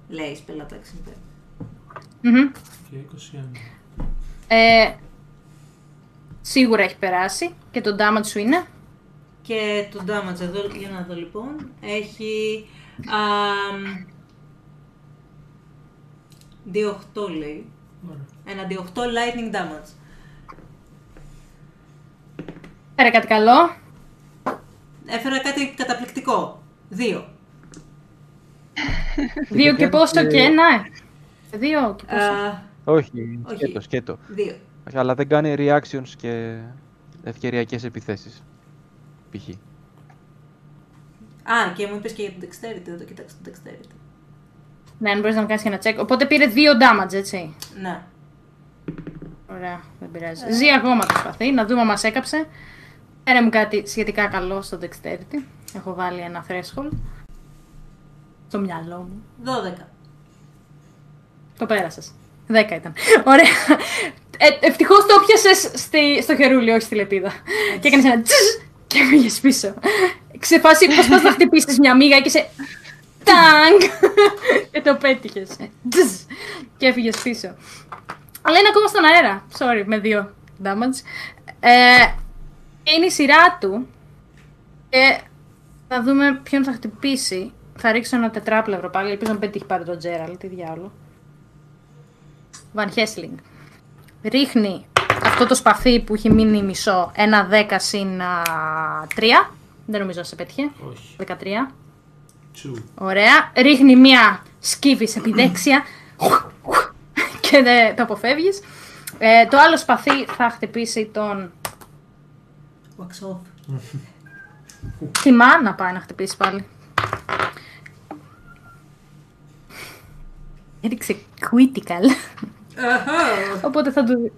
Λέει spell attack συν 5. Μμμ. Και 21. Ε, σίγουρα έχει περάσει και το damage σου είναι. Και το damage εδώ, για να δω λοιπόν, έχει αμ, D8 λέει. Ωραία. Ένα D8 lightning damage. Φέρε κάτι καλό. Έφερα κάτι καταπληκτικό. Δύο. Δύο και πόσο και ένα. Δύο και πόσο. Α, Όχι, Όχι. σκέτο, σκέτο. δύο. Αλλά δεν κάνει reactions και ευκαιριακές επιθέσεις. Π.χ. Α, και μου είπες και για το dexterity, δεν το κοιτάξω το dexterity. Ναι, αν μπορείς να μου κάνεις και ένα check. Οπότε πήρε δύο damage, έτσι. Ναι. Ωραία, δεν πειράζει. Ζει ακόμα το σπαθί, να δούμε αν μας έκαψε. Φέρε μου κάτι σχετικά καλό στο dexterity. Έχω βάλει ένα threshold. Στο μυαλό μου. 12. Το πέρασες. 10 ήταν. Ωραία. Ε, Ευτυχώς το πιάσε στο χερούλι, όχι στη λεπίδα. Και έκανες ένα τσζ και πήγε πίσω. Ξεφάσει πώς πας να χτυπήσεις μια μύγα και σε. Τάγκ! και το πέτυχες. και έφυγες πίσω. Αλλά είναι ακόμα στον αέρα. Sorry, με δύο damage. Ε, είναι η σειρά του. Και θα δούμε ποιον θα χτυπήσει. Θα ρίξω ένα τετράπλευρο πάλι. Ελπίζω να πετύχει πάρει τον Τζέραλ. Τι διάλογο. Βαν Χέσλινγκ. Ρίχνει αυτό το σπαθί που έχει μείνει μισό. Ένα 10 συν 3. Δεν νομίζω να σε πέτυχε. Όχι. 13. Τσου. Ωραία. Ρίχνει μία σκύβη σε επιδέξια και δεν το αποφεύγεις. Ε, το άλλο σπαθί θα χτυπήσει τον... Wax off. Τη μάνα πάει να χτυπήσει πάλι. Έριξε critical. Αχα. Οπότε θα του...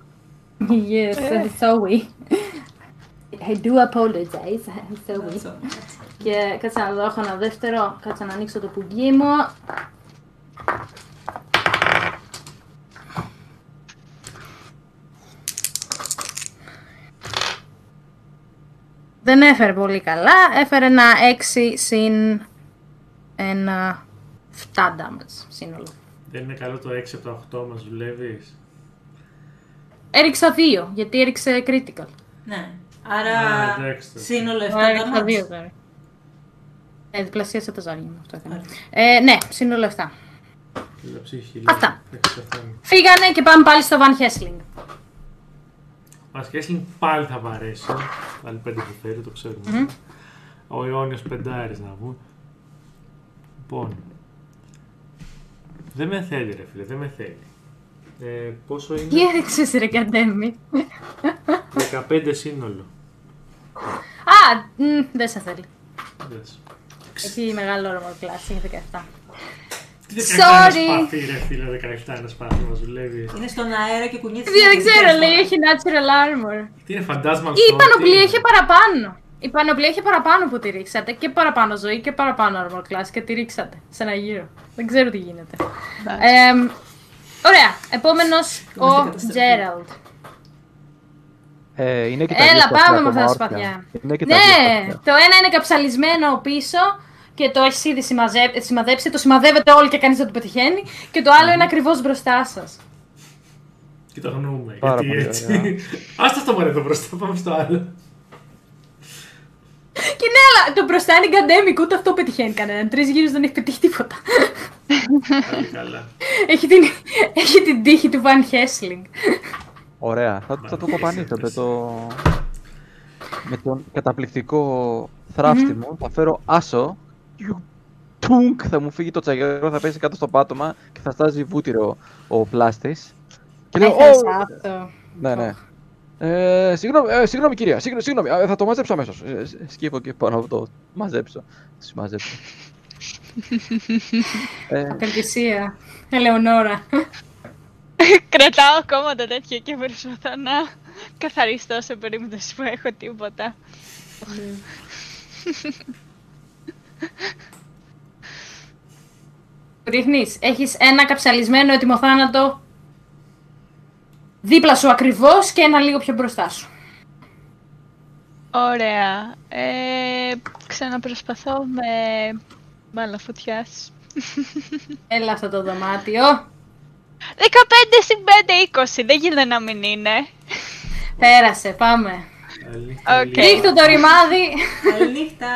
Yes, I'm sorry. I do apologize. I'm sorry. That's all. Και κάτσε να δω, έχω ένα δεύτερο. Κάτσε να ανοίξω το πουγγί μου. Δεν έφερε πολύ καλά. Έφερε ένα 6 συν ένα 7 damage σύνολο. Δεν είναι καλό το 6 από τα 8 μας δουλεύεις; Έριξα 2, γιατί έριξε critical. Ναι. Άρα Α, εντάξει. σύνολο 7 Άρα έριξα 2 damage. τώρα. Ε, διπλασίασα τα ζάρια μου. Αυτό έκανα. Ωραία. Ε, ναι, σύνολο 7. Κοίτα ψυχή. Αυτά. Έξι αυτά είναι. Φύγανε και πάμε πάλι στο Van Hessling. Μας Χέσλινγκ πάλι θα βαρέσει. Πάλι πέντε που φέρει, το ξέρουμε. Ο Ιόνιος πεντάρης να πούμε. Λοιπόν. Δεν με θέλει ρε φίλε, δεν με θέλει. Ε, πόσο Τι είναι; έριξες ρε Καντέμι. 15 σύνολο. Α, μ, δεν σε θέλει. Δες. Έχει μεγάλο όρομα κλάση, έχει 17. Τι 17 Sorry. ένα σπαθί ρε φίλε, 17 ένα σπαθί μας δουλεύει. Είναι στον αέρα και κουνιέται. Δεν συνέχεια, ξέρω, τρεις λέει φορές. έχει natural armor. Τι είναι φαντάσμα Ή η πανοπλία είχε παραπάνω. Η πανοπλία είχε παραπάνω που τη ρίξατε. Και παραπάνω ζωή και παραπάνω armor class και τη ρίξατε σε ένα γύρο. Δεν ξέρω τι γίνεται. Ε, ωραία. Επόμενος ο καταστροφή. Τζέραλντ. Ε, είναι και τα Έλα, δύο σπαθιά πάμε με αυτά τα ακόμα σπαθιά. όρθια. Είναι και τα δύο Ναι, σπαθιά. το ένα είναι καψαλισμένο πίσω και το έχεις ήδη συμμαζε- σημαδέψει. Το σημαδεύετε όλοι και κανείς δεν το πετυχαίνει. Και το άλλο είναι ακριβώς μπροστά σας. Και το αγνοούμε. Πάρα γιατί πολύ έτσι. ωραία. Άστα αυτό μόνο εδώ μπροστά, πάμε στο άλλο. Και ναι, αλλά το μπροστά είναι γκαντέμικο, ούτε αυτό πετυχαίνει κανέναν. Τρεις γύρους δεν έχει πετύχει τίποτα. Πάλι καλά. έχει, την, έχει την τύχη του Van Helsing. Ωραία. Θα, θα το κοπανίσω με το... Με τον καταπληκτικό θράφτη μου. Θα φέρω άσο. Τουνκ, θα μου φύγει το τσαγερό, θα πέσει κάτω στο πάτωμα και θα στάζει βούτυρο ο πλάστης. Και λέω, Έχασα «Ω, αυτό. Ναι, ναι. Ε, συγγνώμη, ε, συγγνώμη κυρία, συγγνώμη, συγγνώμη, ε, θα το μαζέψω αμέσως. Ε, ε, σκύβω και πάνω από το μαζέψω. Σου μαζέψω. ε, Απελπισία. Ελεονόρα. Κρατάω ακόμα τα τέτοια και προσπαθώ να καθαριστώ σε περίπτωση που έχω τίποτα. Ρίχνεις. Έχεις ένα καψαλισμένο έτοιμο θάνατο δίπλα σου ακριβώς και ένα λίγο πιο μπροστά σου. Ωραία. Ε, ξαναπροσπαθώ με μπάλα φωτιάς. Έλα αυτό το δωμάτιο. 15 συν 5, 20. Δεν γίνεται να μην είναι. Πέρασε, πάμε. Καληνύχτα, Οκ. Λίλη. Ρίχ' το το ρημάδι. Καληνύχτα.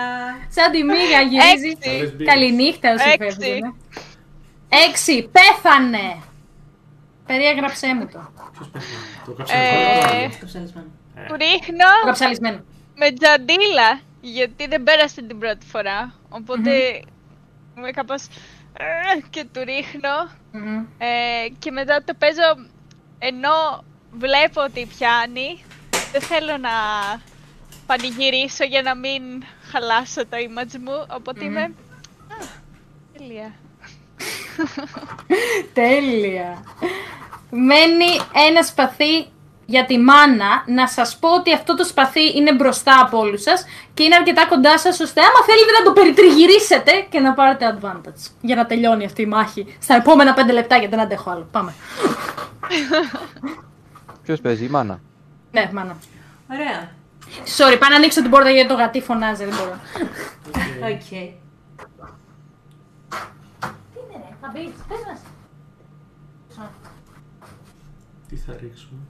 Σαν τη μύγα γυρίζεις. Έξι. Καλές μπύρες. Καληνύχτα όσοι Έξι. φεύγουνε. Έξι. Πέθανε. Περιέγραψέ μου το. Ποιος πέθανε, το Ε, καψαλισμένο. Καψαλισμένο. Το Του ρίχνω καψαλισμένο. με τζαντίλα. Γιατί δεν πέρασε την πρώτη φορά. Οπότε είμαι κάπως... ε, και του ρίχνω. Μμμ. Ε, και μετά το παίζω ενώ βλέπω ότι πιάνει. Δεν θέλω να πανηγυρίσω για να μην χαλάσω το image μου. Οπότε είμαι... Α, τέλεια. Τέλεια. Μένει ένα σπαθί για τη μάνα. Να σας πω ότι αυτό το σπαθί είναι μπροστά από όλους σας και είναι αρκετά κοντά σας ώστε άμα θέλετε να το περιτριγυρίσετε και να πάρετε advantage. Για να τελειώνει αυτή η μάχη στα επόμενα 5 λεπτά γιατί δεν αντέχω άλλο. Πάμε. Ποιος παίζει, η μάνα; Ναι, μάνα. Ωραία. Sorry, πάω να ανοίξω την πόρτα γιατί το γατί φωνάζει, δεν μπορώ. Οκ. Θα μπεις, πες μας. Τι θα ρίξουμε;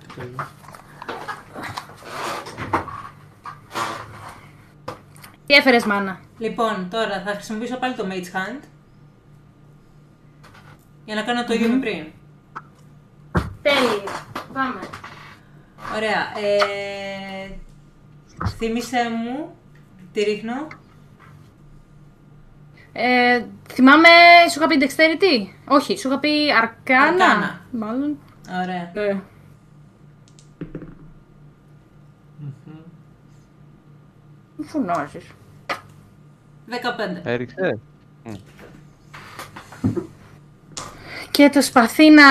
Τι καλό. Τι έφερες μάνα; Λοιπόν, τώρα θα χρησιμοποιήσω πάλι το Mage Hand. Για να κάνω το ίδιο με πριν. Τέλειο. Πάμε. Ωραία. Ε, θύμισε μου. Τι ρίχνω. Ε, θυμάμαι, σου είχα πει Dexterity; Όχι, σου είχα πει Arcana. Arcana. Μάλλον. Ωραία. Ε. Μη φωνάζεις. 15. Έριξε. Και το σπαθεί να...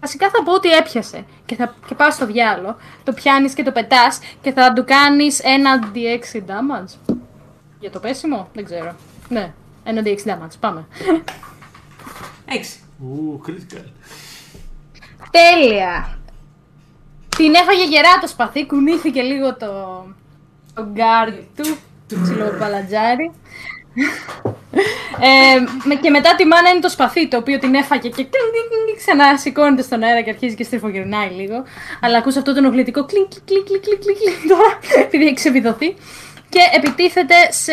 Βασικά θα πω ότι έπιασε και, θα, και πάω στο διάλο. Το πιάνεις και το πετάς και θα του κάνεις ένα D6 damage. Για το πέσιμο, δεν ξέρω. Ναι, ένα D6 damage, πάμε. 6. Ου, critical. Τέλεια! Την έφαγε γερά το σπαθί, κουνήθηκε λίγο το, το γκάρ του, ψηλό μπαλατζάρι. ε, με- και μετά τη μάνα είναι το σπαθί το οποίο την έφαγε και κλινγκ, κλινγκ, κλινγκ, ξανά σηκώνεται στον αέρα και αρχίζει και στριφογυρνάει λίγο. Αλλά ακούς αυτό το ενοχλητικό κλικ κλικ κλικ κλικ κλικ κλικ κλικ τώρα επειδή έχει ξεβιδωθεί και επιτίθεται σε...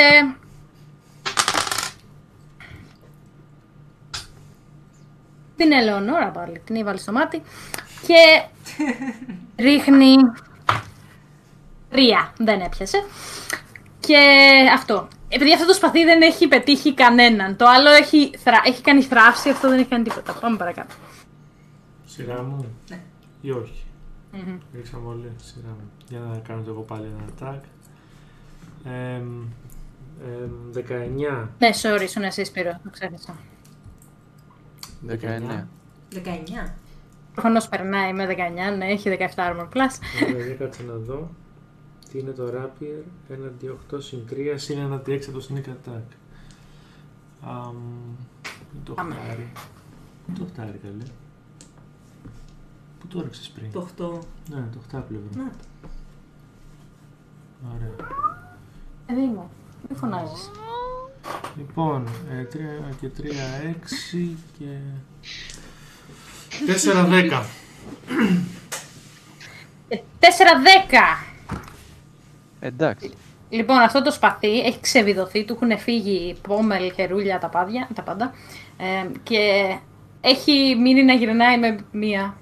Την Ελεονόρα πάλι, την έβαλε στο μάτι και ρίχνει τρία, δεν έπιασε. Και αυτό. Επειδή αυτό το σπαθί δεν έχει πετύχει κανέναν. Το άλλο έχει, θρα... έχει κάνει θράψη, αυτό δεν έχει κάνει τίποτα. Πάμε παρακάτω. Σειρά μου. Ναι. Ή όχι. Ρίξαμε όλοι. Σειρά μου. Για να κάνω και εγώ πάλι ένα attack. Εμ, εμ, 19. Ναι, sorry, ήσουν εσύ Σπύρο, το ξέχασα. 19. 19. Προφανώ περνάει με 19, ναι, έχει 17 armor plus. Δηλαδή κάτσε να δω. Τι είναι το rapier; Ένα D8 συγκρία είναι ένα D6 το sneak attack. Αμ, Πού το Πάμε. χτάρι. Πού το χτάρι καλέ. Πού το έριξες πριν; Το 8. Ναι, το χτάπλευρο. Να. Ωραία. Παιδί μου, μην φωνάζεις. Λοιπόν, 3 και 3, 6 και... 4, 10. 4-10! Εντάξει. Λοιπόν, αυτό το σπαθί έχει ξεβιδωθεί, του έχουν φύγει πόμελ, χερούλια, τα, πάδια, τα πάντα. Ε, και έχει μείνει να γυρνάει με μία.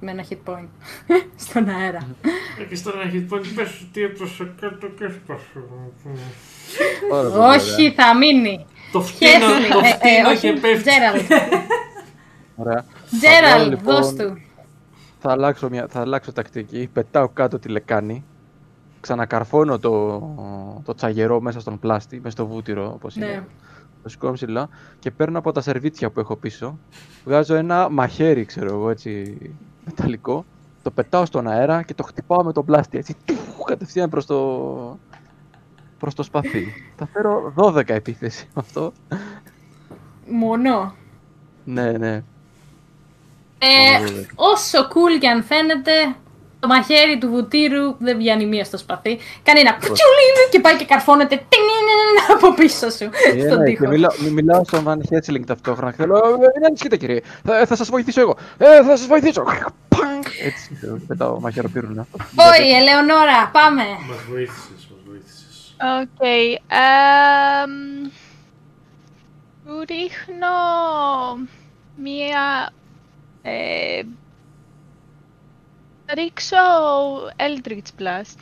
με ένα hit point στον αέρα. Έχεις τώρα ένα hit point, πες τι έπρεπε κάτω και έσπασε. Πάρα πολύ ωραία. Όχι, θα μείνει. Το φτύνω, Χέσλι. το Ε, ε, φτύνω όχι, και πέφτει. Τζέραλ. Ωραία. Θα Τζέραλ, βγάλω, λοιπόν, δώσ' του. Θα αλλάξω, μια, θα αλλάξω τακτική. Πετάω κάτω τη λεκάνη. Ξανακαρφώνω το, το τσαγερό μέσα στον πλάστη, μέσα στο βούτυρο όπως Ναι. είναι. Το σηκώνω ψηλά και παίρνω από τα σερβίτσια που έχω πίσω. Βγάζω ένα μαχαίρι, ξέρω εγώ, έτσι, μεταλλικό. Το πετάω στον αέρα και το χτυπάω με το πλάστη, έτσι, τουφ, κατευθείαν προς το, προς το σπαθί. Θα φέρω 12 επίθεση με αυτό. Μόνο. Ναι, ναι. Ε, Μόνο 12. όσο cool και αν φαίνεται, το μαχαίρι του βουτύρου δεν βγαίνει μία στο σπαθί. Κάνει ένα γκουτσουλίνι και πάει και καρφώνεται τινινιν από πίσω σου Ε, στον ναι, τοίχο. και μιλάω, μι- μιλάω στον Van Helsing ταυτόχρονα. Θέλω, «Ε, μην ανησυχείτε κύριε. Θα, θα σας βοηθήσω εγώ. Ε, θα σας βοηθήσω. Παμ. Έτσι, ξέρω, πετάω μαχαιροπύρουνα. Όχι, Ελεονόρα, πάμε. Μας βοήθησες, μας βοήθησες. Οκ. εμ, Του ρίχνω μία... Ε, θα ρίξω Eldritch Blast.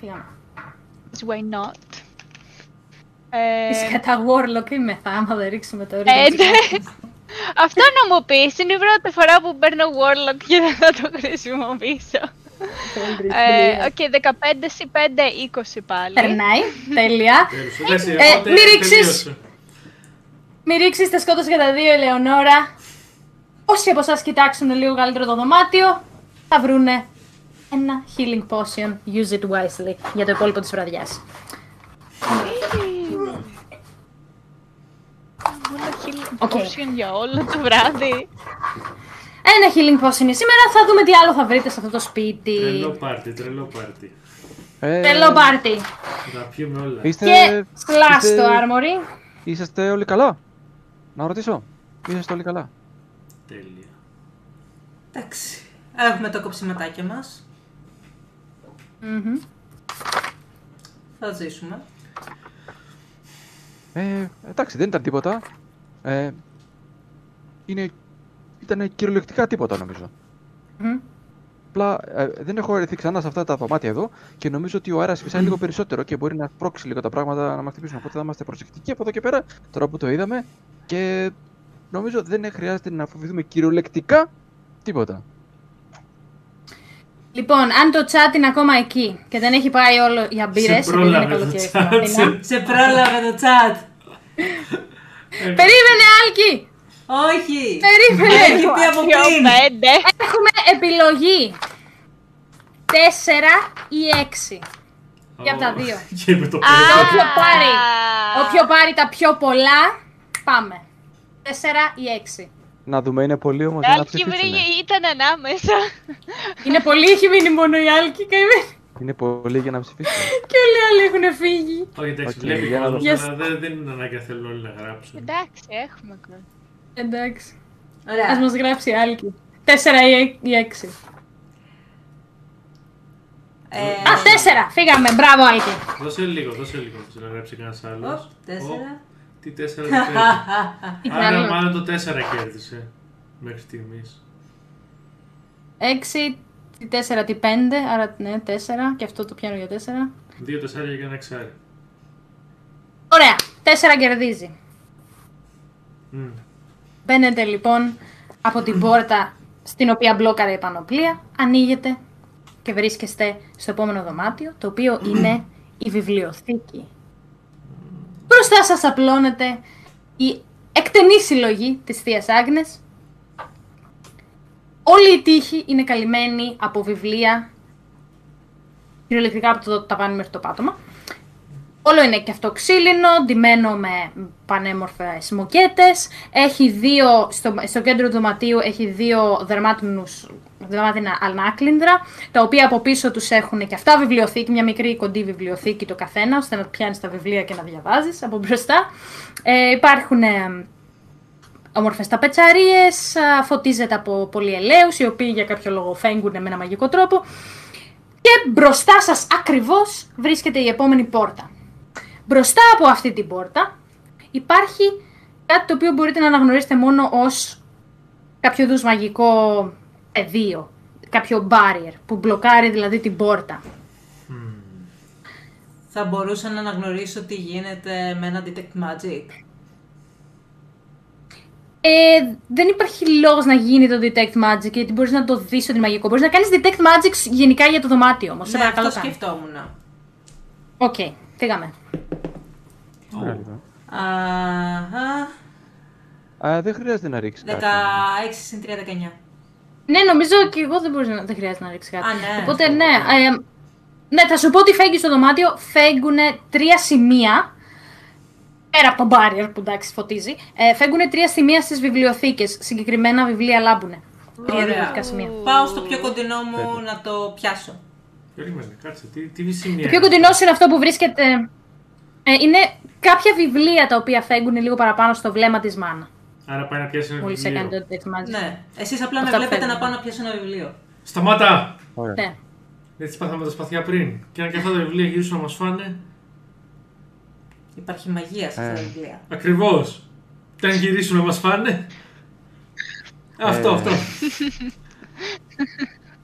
Τι κάνω. Why not? Ε, Είσαι Warlock είμαι θα, άμα δεν ρίξουμε το ε, Eldritch ναι. Blast. Αυτό να μου πεις, είναι η πρώτη φορά που παίρνω Warlock και δεν θα το χρησιμοποιήσω. Το Eldritch Ε, Blast. OK, 15 συν 5, 20 πάλι. Περνάει, τέλεια. Τέλος, εντάξει, Ε, οπότε μη ρίξεις. τελείωσε. Μην ρίξεις τα σκότωση για τα δύο, Ελεονόρα. Όσοι από εσάς κοιτάξουν λίγο καλύτερο το δωμάτιο, θα βρούνε ένα healing potion. Use it wisely για το υπόλοιπο της βραδιάς. Μόνο healing OK. potion για όλο το βράδυ. Ένα healing potion είναι σήμερα. Θα δούμε τι άλλο θα βρείτε σε αυτό το σπίτι. Τρελό πάρτι, τρελό πάρτι. Ε, Τρελό πάρτι. Να πιούμε όλα. Είστε, Και slash είστε- το armory. είσαστε όλοι καλά; Να ρωτήσω. Είσαστε όλοι καλά; Τέλεια. Εντάξει. Έχουμε το κοψιματάκι μας. Μμμ. Θα ζήσουμε. Ε, εντάξει, δεν ήταν τίποτα. Ε, είναι, ήταν κυριολεκτικά τίποτα νομίζω. Μμμ. Απλά ε, δεν έχω έρθει ξανά σε αυτά τα δωμάτια εδώ και νομίζω ότι ο αέρας φυσάει λίγο περισσότερο και μπορεί να σπρώξει λίγο τα πράγματα να μας χτυπήσουν. Οπότε θα είμαστε προσεκτικοί από εδώ και πέρα, τώρα που το είδαμε. Και νομίζω δεν χρειάζεται να φοβηθούμε κυριολεκτικά τίποτα. Λοιπόν, αν το chat είναι ακόμα εκεί και δεν έχει πάει όλο για μπύρες, Σε επειδή είναι πρόλαβε το καλοκαίρι στην chat, Αθήνα. σε- Σε πρόλαβε το chat. Περίμενε, Άλκη! Όχι. Περίμενε! Έχει πει από Πιο πριν. πέντε. Έχουμε επιλογή. 4 ή 6. Και από τα δύο. Και με το Α, περισσότερο. Όποιο πάρει. Όποιο πάρει τα πιο πολλά, πάμε. 4 ή 6. Να δούμε, είναι πολύ όμως για να Άλκη ψηφίσουμε. βρήκε, ήταν ανάμεσα. Είναι πολύ, έχει μείνει μόνο η Άλκη καημένη. Είναι πολύ για να ψηφίσουμε. Και όλοι οι άλλοι έχουν φύγει. Όχι, εντάξει, Οκ, βλέπει για να κόσμος, δω. αλλά δεν, δεν είναι ανάγκη να θέλουν όλοι να γράψουν. Εντάξει, έχουμε κόσμο. Εντάξει. Ας Ωραία. μας γράψει η Άλκη. 4 ή 6. Ε, Α, 4! Φύγαμε, μπράβο Άλκη. Δώσε λίγο, δώσε λίγο, να γράψει κανένας άλλος. Οπ, τέσσερα. Τι τέσσερα τι πέντε. Άρα Άλλο. μάλλον το τέσσερα κέρδισε μέχρι στιγμής. 6, τι 4, τι 5, άρα ναι, 4 και αυτό το πιάνω για 4. Δύο τεσσάρια και ένα εξάρι. Ωραία, 4 κερδίζει. Μμ. Μπαίνετε λοιπόν από την πόρτα στην οποία μπλόκαρε η πανοπλία, ανοίγετε και βρίσκεστε στο επόμενο δωμάτιο, το οποίο είναι η βιβλιοθήκη. Μπροστά σας απλώνεται η εκτενή συλλογή της Θείας Άγνες. Όλη η τύχη είναι καλυμμένη από βιβλία, κυριολεκτικά από το ταβάνι μέχρι το πάτωμα. Όλο είναι και αυτό ξύλινο, ντυμένο με πανέμορφες μοκέτες. Έχει δύο, στο, στο κέντρο του δωματίου έχει δύο δερμάτινους, δερμάτινα ανάκλυντρα, τα οποία από πίσω τους έχουν και αυτά βιβλιοθήκη, μια μικρή κοντή βιβλιοθήκη το καθένα, ώστε να πιάνεις τα βιβλία και να διαβάζεις από μπροστά. Ε, υπάρχουν ε, όμορφες ταπετσαρίες, α, φωτίζεται από πολυελαίους, οι οποίοι για κάποιο λόγο φέγγουν με ένα μαγικό τρόπο. Και μπροστά σας ακριβώς βρίσκεται η επόμενη πόρτα. Μπροστά από αυτή την πόρτα υπάρχει κάτι το οποίο μπορείτε να αναγνωρίσετε μόνο ως κάποιο είδους μαγικό πεδίο, κάποιο barrier που μπλοκάρει δηλαδή την πόρτα. Θα μπορούσα να αναγνωρίσω τι γίνεται με ένα detect magic; Ε, δεν υπάρχει λόγος να γίνει το detect magic γιατί μπορείς να το δεις ότι είναι μαγικό. Μπορείς να κάνεις detect magic γενικά για το δωμάτιο όμως. Σε Ναι, παρακαλώ αυτό κάνε. σκεφτόμουν. Οκ, φύγαμε. Ωραία, λοιπόν. Αχα, Α, δεν χρειάζεται να ρίξεις 16 κάτι. συν 3, 19. Ναι, νομίζω και εγώ δεν, μπορείς να, δεν χρειάζεται να ρίξεις κάτι. Α, ναι. Οπότε, ναι. Ε, ναι, θα σου πω ότι φέγγεις στο δωμάτιο. Φέγγουν τρία σημεία. Πέρα από το barrier που εντάξει φωτίζει. Ε, φέγγουν τρία σημεία στις βιβλιοθήκες. Συγκεκριμένα βιβλία λάμπουνε. Τρία Ωραία. διαφορετικά σημεία. Πάω στο πιο κοντινό μου να το πιάσω. Περίμενε, κάτσε. Τι, τι σημεία. Το πιο κοντινό είναι αυτό που βρίσκεται. Ε, είναι κάποια βιβλία τα οποία φέγγουν λίγο παραπάνω στο βλέμμα της μάνα. Άρα πάει να πιάσει ένα Μόλις βιβλίο. έκανε το detect magic. Ναι. Εσείς απλά με Αυτά βλέπετε φεύγουν. να πάω να πιάσω ένα βιβλίο. Σταμάτα! Ωραία. Ναι. Έτσι πάθαμε τα σπαθιά πριν. Και αν και αυτά τα βιβλία γυρίσουν να μας φάνε. Υπάρχει μαγεία σε αυτά τα Ε. βιβλία. Ακριβώς. Και αν γυρίσουν να μας φάνε. Αυτό, Ε. αυτό.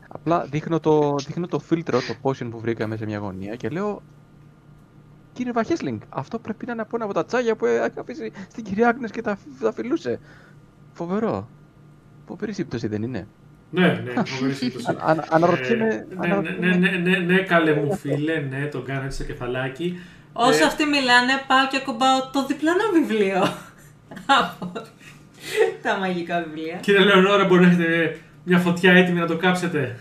Απλά δείχνω το, δείχνω το φίλτρο, το potion που βρήκαμε σε μια γωνία και λέω Κύριε Βαχέσλινγκ, αυτό πρέπει να είναι από ένα από τα τσάγια που έχει αφήσει στην κυρία Άγνες και τα, τα φιλούσε. Φοβερό. Φοβερή σύμπτωση δεν είναι. Ναι, ναι, φοβερή σύμπτωση. Α- α- αναρωτιέμαι- Ε, ναι, ναι, αναρωτιέμαι- ναι, ναι, ναι, ναι, καλέ μου φίλε, ναι, τον κάνω έτσι στο κεφαλάκι. Όσο Ε, αυτοί μιλάνε, πάω και ακουμπάω το διπλανό βιβλίο. Από τα μαγικά βιβλία. Κύριε Λεωνόρα, μπορεί να έχετε μια φωτιά έτοιμη να το κάψετε;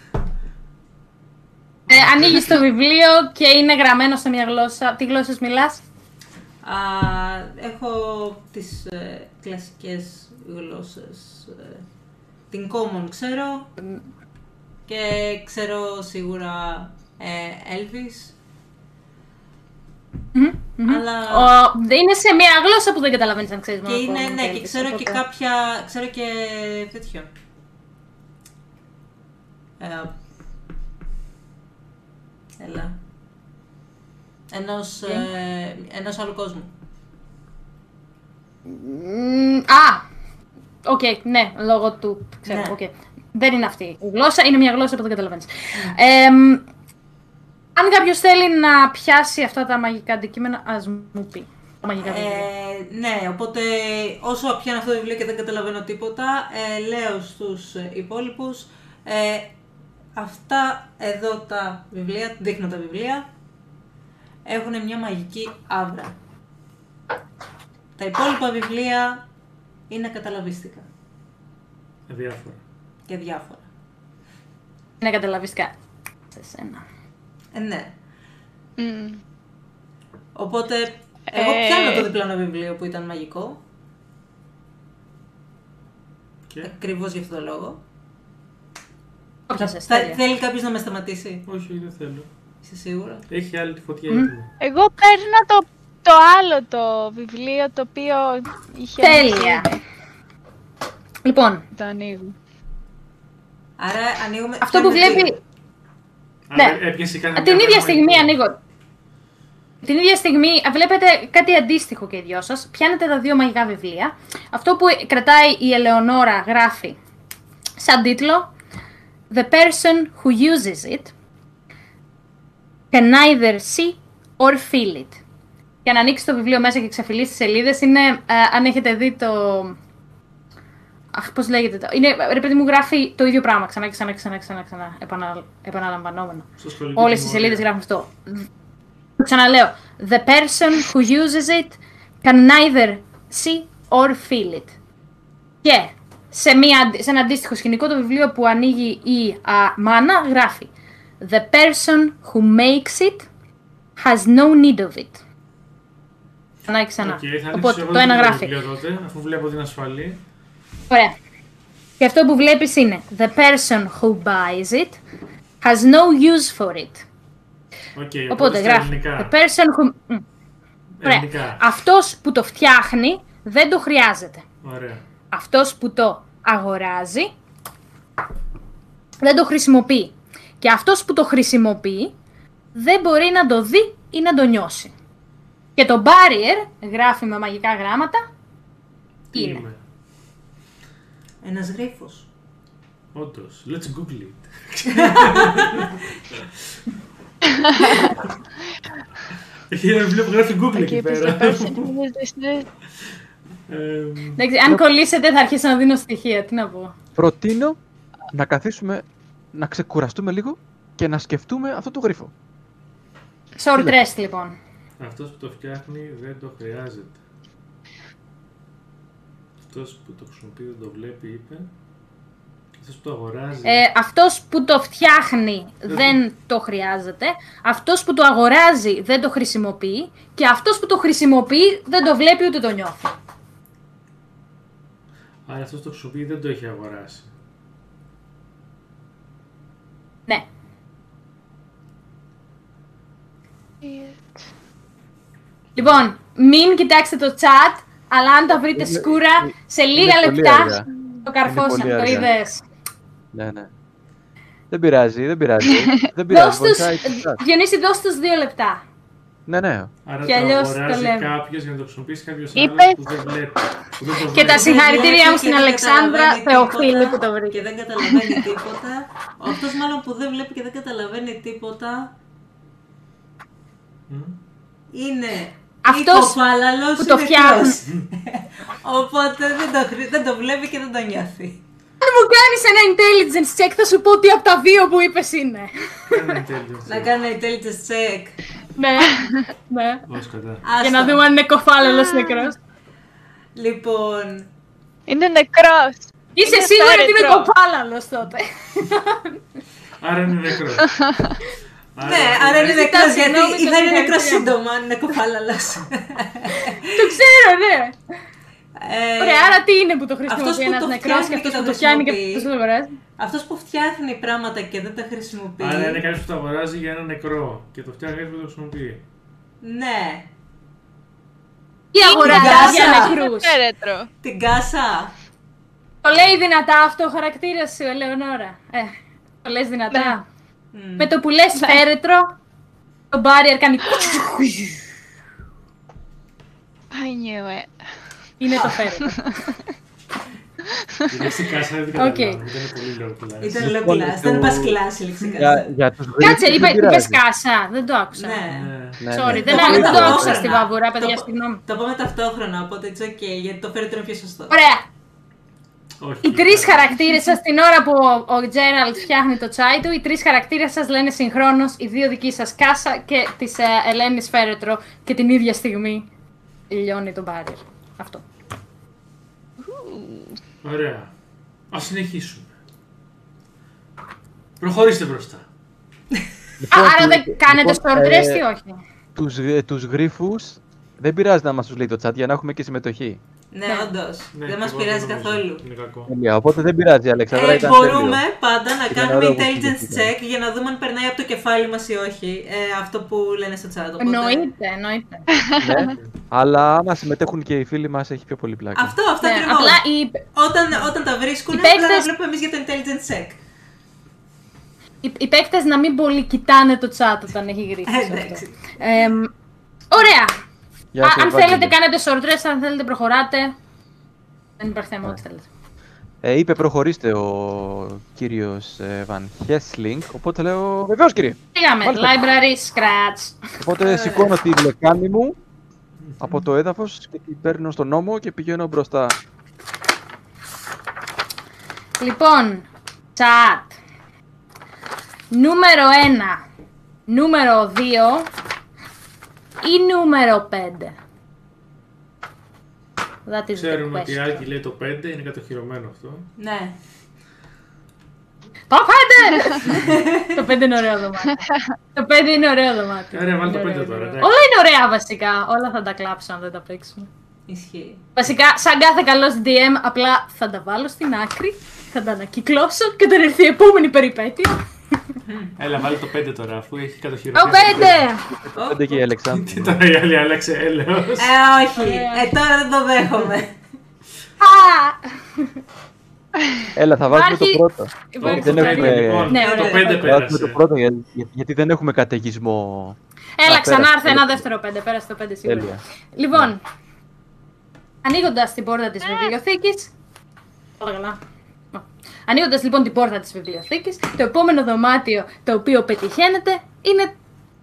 Ε, Ανοίγεις το βιβλίο και είναι γραμμένο σε μια γλώσσα. Τι γλώσσες μιλάς, Α, έχω τις ε, κλασικές γλώσσες. ε, την common ξέρω και ξέρω σίγουρα ε, Elvis. Αλλά... Ο, είναι σε μια γλώσσα που δεν καταλαβαίνεις αν ξέρεις Και είναι, ναι, και ξέρω και κάποια. Ξέρω και τέτοιο. Ε, έλα. Ενός, ε, ενός άλλου κόσμου. Μμμ, Α! Οκ, ναι, λόγω του. Ξέρω, Ναι. οκ. Δεν είναι αυτή η γλώσσα, είναι μια γλώσσα που δεν καταλαβαίνεις. Ε, μ, αν κάποιος θέλει να πιάσει αυτά τα μαγικά αντικείμενα, ας μου πει. Τα μαγικά βιβλία. Ε, ναι, οπότε όσο πιάνω αυτό το βιβλίο και δεν καταλαβαίνω τίποτα, ε, λέω στους υπόλοιπους ε, αυτά εδώ τα βιβλία, δείχνω τα βιβλία, έχουν μια μαγική άβρα. Τα υπόλοιπα βιβλία είναι καταλαβίστικα Διάφορα. και διάφορα. Είναι καταλαβιστικά. Σε σένα. Ε, ναι. Μμ. Οπότε, εγώ Ε, πιάνω το διπλανό βιβλίο που ήταν μαγικό, Και; ακριβώς γι' αυτό το λόγο. Το πιάσες, Θα, τέλεια. θέλει κάποιος να με σταματήσει, Όχι, δεν θέλω. είσαι σίγουρο. Έχει άλλη τη φωτιά έτοιμη. Εγώ παίρνω το, το άλλο το βιβλίο το οποίο είχε... Τέλεια. Λοιπόν, Το ανοίγω. Άρα ανοίγουμε. αυτό που φτιάχνουμε βλέπει. Άρα Ναι. έπιασε κανένα Την ίδια πράγμα στιγμή εκεί. ανοίγω. Την ίδια στιγμή α, βλέπετε κάτι αντίστοιχο και οι δυο σας. Πιάνετε τα δύο μαγικά βιβλία. Αυτό που κρατάει η Ελεονόρα γράφει σαν τίτλο The person who uses it can neither see or feel it. Για να ανοίξει το βιβλίο μέσα και ξεφυλίσει τις σελίδες είναι, ε, αν έχετε δει το... Αχ, πώς λέγεται το... Είναι, ρε παιδί μου γράφει το ίδιο πράγμα ξανά και ξανά και ξανά, και ξανά, ξανά επανα, επαναλαμβανόμενο. Στο σχολικό Όλες οι τιμωρία. σελίδες γράφουν αυτό. Ξαναλέω. The person who uses it can neither see or feel it. Και σε, μια, αντι- σε ένα αντίστοιχο σκηνικό το βιβλίο που ανοίγει η α, μάνα γράφει The person who makes it has no need of it. Ξανά και ξανά. Οκ, θα ανοίξω Οπότε εγώ το ένα τρίτο γράφει. βιβλίο τότε, αφού βλέπω την ασφαλή. Ωραία. Και αυτό που βλέπεις είναι The person who buys it has no use for it. Οκ, Οπότε στα γράφει ελληνικά. The person who... Μμ. Ωραία. Ελληνικά. Αυτός που το φτιάχνει δεν το χρειάζεται. Ωραία. Αυτός που το αγοράζει δεν το χρησιμοποιεί. Και αυτός που το χρησιμοποιεί δεν μπορεί να το δει ή να το νιώσει. Και το barrier, γράφει με μαγικά γράμματα, Τι είναι. είμαι. Ένας γρίφος. Όντως. Let's google it. Έχει ένα βιβλίο που γράφει Google εκεί Εκεί πέρα. Είπες the person who uses it. Ε, Εντάξει, αν κολλήσετε θα αρχίσω να δίνω στοιχεία. Τι να πω. Προτείνω να καθίσουμε, να ξεκουραστούμε λίγο και να σκεφτούμε αυτό το γρίφο. Short rest λοιπόν. Αυτός που το φτιάχνει δεν το χρειάζεται. Αυτός που το χρησιμοποιεί δεν το βλέπει, είπε. Αυτός που το αγοράζει. Ε, αυτός που το φτιάχνει δεν το χρειάζεται. Αυτός που το αγοράζει δεν το χρησιμοποιεί. Και αυτός που το χρησιμοποιεί δεν το βλέπει ούτε το νιώθει. Άρα αυτός που το χρησιμοποιεί δεν το έχει αγοράσει. Ναι. Λοιπόν, μην κοιτάξετε το chat, αλλά αν τα βρείτε Είναι- σκούρα, σε λίγα είναι πολύ λεπτά αργά. το καρφώσαν, πολύ το αργά. είδες. Ναι, ναι. Δεν πειράζει, δεν πειράζει. δεν πειράζει, Δώσ' τους, βοηθάει και εσάς. Διονύση, δώσ' τους δύο λεπτά. Ναι, ναι. Άρα Και το αλλιώς το αγοράζει λέμε. κάποιος για να το χρησιμοποιήσει κάποιος Είπε- άλλος που δεν βλέπει. Που δεν το Και τα βλέπει. συγχαρητήριά μου βλέπει στην και δεν Αλεξάνδρα καταλαβαίνει Θεοφίλη τίποτα που το βρήκε. Και δεν καταλαβαίνει τίποτα. Αυτός μάλλον που δεν βλέπει και δεν καταλαβαίνει τίποτα Μμ. είναι Αυτός υποφάλαλος, που το είναι φτιάχνει. κρός. Οπότε δεν το, χρη- δεν το βλέπει και δεν το νιώθει. Αν μου κάνεις ένα intelligence check θα σου πω τι από τα δύο που είπες είναι. Ένα intelligence Να check. κάνω intelligence check. Ναι, ναι. Ως κατά. Για να Άστα. δούμε αν είναι κοφάλαλος νεκρός. Λοιπόν, Είναι νεκρός. Είσαι Είναι σίγουρη ότι είναι νεκρό. κοφάλαλος τότε. Άρα είναι νεκρός. ναι, άρα είναι Ζητάω νεκρός γιατί συγγνώμη, ή το θα είναι νεκρός συγχαρητήρια. σύντομα, αν είναι κοφάλαλος. το ξέρω, ναι. Ε, Ωραία, άρα τι είναι που το αυτός χρησιμοποιεί που ένας το νεκρός φτιάχνει και και αυτός το που το φτιάχνει και χρησιμοποιεί. αυτός που το αγοράζει; Αυτός που φτιάχνει πράγματα και δεν τα χρησιμοποιεί. Άρα είναι κάποιος που το αγοράζει για ένα νεκρό και το φτιάχνει κάποιος που το χρησιμοποιεί. Ναι. Ή αγοράζει Κάσα. για νεκρούς; Φέρετρο. Την κάσα. Το λέει δυνατά αυτό ο χαρακτήρας σου, Ελεονόρα. Ε, το λες δυνατά. Μμ. Με το που λες φέρετρο, το barrier κάνει... I knew it. Είναι το φέρετρο. Η λέξη κάσα δεν την Οκ. καταλάβω. Ήταν πολύ low class. Ήταν Λοιπόν, low class, δεν το- πας κλάση λεξικά. Για, για τους Κάτσε, γρήφους είπα, δεν είπες πειράζει. κάσα. Δεν το άκουσα. Ναι. Ναι. Ναι, Sorry, ναι. δεν, Το άκουσα- πούμε δεν το άκουσα ταυτόχρονα. στη βαβουρά, παιδιά, Το- συγγνώμη. Το πούμε ταυτόχρονα, οπότε it's okay, γιατί το φέρετρο είναι πιο σωστό. Ωραία. Όχι. Οι τρεις χαρακτήρες σας την ώρα που ο, ο Τζέραλτ φτιάχνει το τσάι του, οι τρεις χαρακτήρες σας λένε συγχρόνως, οι δύο δικοί σας κάσα και της ε, Ελένης Φέρετρο και την ίδια στιγμή λιώνει τον μπάριερ. Αυτό. Ωραία. Ας συνεχίσουμε. Προχωρήστε μπροστά. Λοιπόν, Α, άρα του- δεν κάνετε λοιπόν, short ε, rest ή όχι; τους, ε, τους γρίφους δεν πειράζει να μας τους λέει το chat για να έχουμε και συμμετοχή. Ναι, Ναι. όντως. Ναι, δεν μας εγώ πειράζει νομίζω. καθόλου. Είναι κακό. Τέλεια, οπότε δεν πειράζει, Αλεξανδρά, Ε, ήταν μπορούμε τέλειο. πάντα να Ήταν κάνουμε ωραίο που intelligence συζητήσαμε. check για να δούμε αν περνάει από το κεφάλι μας ή όχι. Ε, αυτό που λένε στο chat. Οπότε... Εννοείται, εννοείται. Ναι, αλλά άμα συμμετέχουν και οι φίλοι μας έχει πιο πολύ πλάκα. Αυτό, αυτό Ναι, ακριβώς. απλά οι, Όταν, όταν τα βρίσκουν, Οι απλά να παίκτες- βλέπουμε εμείς για το intelligence check. οι, οι παίκτες να μην πολύ κοιτάνε το chat όταν έχει γρήφει. Ε, εντάξει. ωραία. Γεια Α, σου, αν Ευάγγελε. θέλετε κάνετε short rest, αν θέλετε προχωράτε. Δεν υπάρχει θέμα, ό,τι θέλετε. Ε, είπε προχωρήστε ο κύριος ε, Βαν Χέσλινγκ, οπότε λέω βεβαίως κύριε. Πήγαμε. Μάλιστα. Library, scratch. Οπότε σηκώνω τη λεκάνη μου από το έδαφος και την παίρνω στον νόμο και πηγαίνω μπροστά. Λοιπόν, chat. Νούμερο 1, νούμερο 2 ή νούμερο 5. That is the Ξέρουμε ότι η question. Άκη λέει το 5, είναι κατοχυρωμένο αυτό. Ναι. Το 5! το 5 είναι ωραίο δωμάτιο. το 5 είναι ωραίο δωμάτιο. Ωραία, βάλε Είναι το ωραίο, πέντε τώρα, είναι ωραίο. εντάξει. Όλα είναι ωραία βασικά. Όλα θα τα κλάψω αν δεν τα παίξουμε. Ισχύει. Βασικά, σαν κάθε καλός DM, απλά θα τα βάλω στην άκρη, θα τα ανακυκλώσω και όταν έρθει η επόμενη περιπέτεια. Έλα, βάλε το 5 τώρα, αφού έχει κατοχυρωμένο. Το 5! Πέντε και η Αλεξάνδρου. Τι τώρα η άλλη άλλαξε έλεος. Ε, όχι. Ε, τώρα δεν το δέχομαι. Α! Έλα, θα βάζουμε το Υπάρχει- πρώτο. Υπάρχει δεν το έχουμε- πέντε. Λοιπόν, Ναι, το ωραία. 5 Θα βάζουμε το πέρασε. πρώτο για- για- γιατί δεν έχουμε καταιγισμό. Έλα, Α, ξανάρθε πέρασε. ένα δεύτερο 5. Πέρασε το 5 σίγουρα. Τέλεια. Λοιπόν, ανοίγοντας την πόρτα της βιβλιοθήκη. Όλα καλά. Ανοίγοντας λοιπόν την πόρτα της βιβλιοθήκης, το επόμενο δωμάτιο το οποίο πετυχαίνετε είναι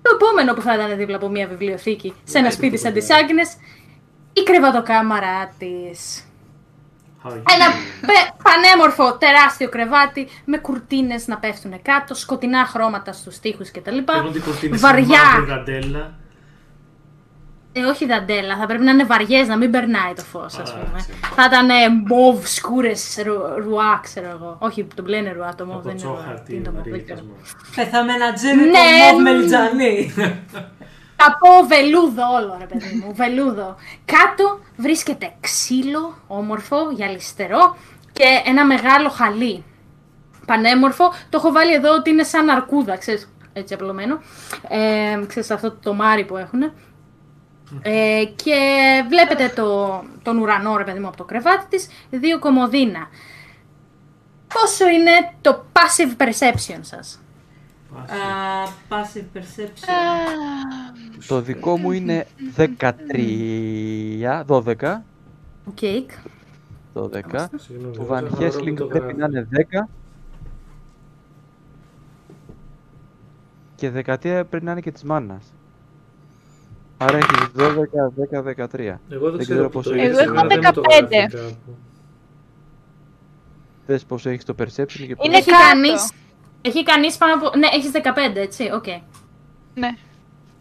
το επόμενο που θα ήταν δίπλα από μια βιβλιοθήκη σε ένα Ναι, σπίτι το σαν τη πρώτο. Άγνες, η κρεβατοκάμαρά της. Άκη. Ένα πε- πανέμορφο τεράστιο κρεβάτι με κουρτίνες να πέφτουν κάτω, σκοτεινά χρώματα στους τοίχους κτλ. Εγώ την κουρτίνη σε Βαριά. Μαύρη δαντέλα. Ε, όχι δαντέλα, θα πρέπει να είναι βαριές, να μην περνάει το φως, ας Α, πούμε. ξέρω. Θα ήταν ε, μοβ, σκούρες, ρου- ρουά, ξέρω εγώ. Όχι, το μπλε είναι ρουά, το μοβ Από δεν είναι ρουά. τσόχα Τι τι είναι το μοβ, δεν Μαρίτας ξέρω. μου. Πεθαμένα τζέρικο Ναι. μοβ μελιτζανί. Θα πω βελούδο όλο, ρε παιδί μου, βελούδο. Κάτω βρίσκεται ξύλο, όμορφο, γυαλιστερό και ένα μεγάλο χαλί. Πανέμορφο. Το έχω βάλει εδώ ότι είναι σαν αρκούδα, ξέρεις, έτσι απλωμένο. Ε, ξέρεις αυτό το μάρι που έχουν. Ε, και βλέπετε το, τον ουρανό, ρε παιδί μου, από το κρεβάτι της, δύο κομμωδίνα. Πόσο είναι το passive perception σας; Πάση. Α, Passive perception. Το δικό μου είναι 13, 12. Κέικ. 12. Συγγνώμη, Ο δεν Βαν ξέρω Χέσλινγκ το πρέπει γράφει. να είναι 10. Και 13 πρέπει να είναι και της μάνας. Άρα έχεις 12, 10, 13. Εγώ δεν Δεν ξέρω ξέρω πόσο πόσο είναι. είναι. σήμερα Εγώ δεν μου το 15. γράφει κάπου. Θες πόσο έχεις το perception και πόσο... Είναι έχει κάτω. κανείς, έχει κανείς πάνω από... Ναι, έχεις 15, έτσι, οκ. Ναι.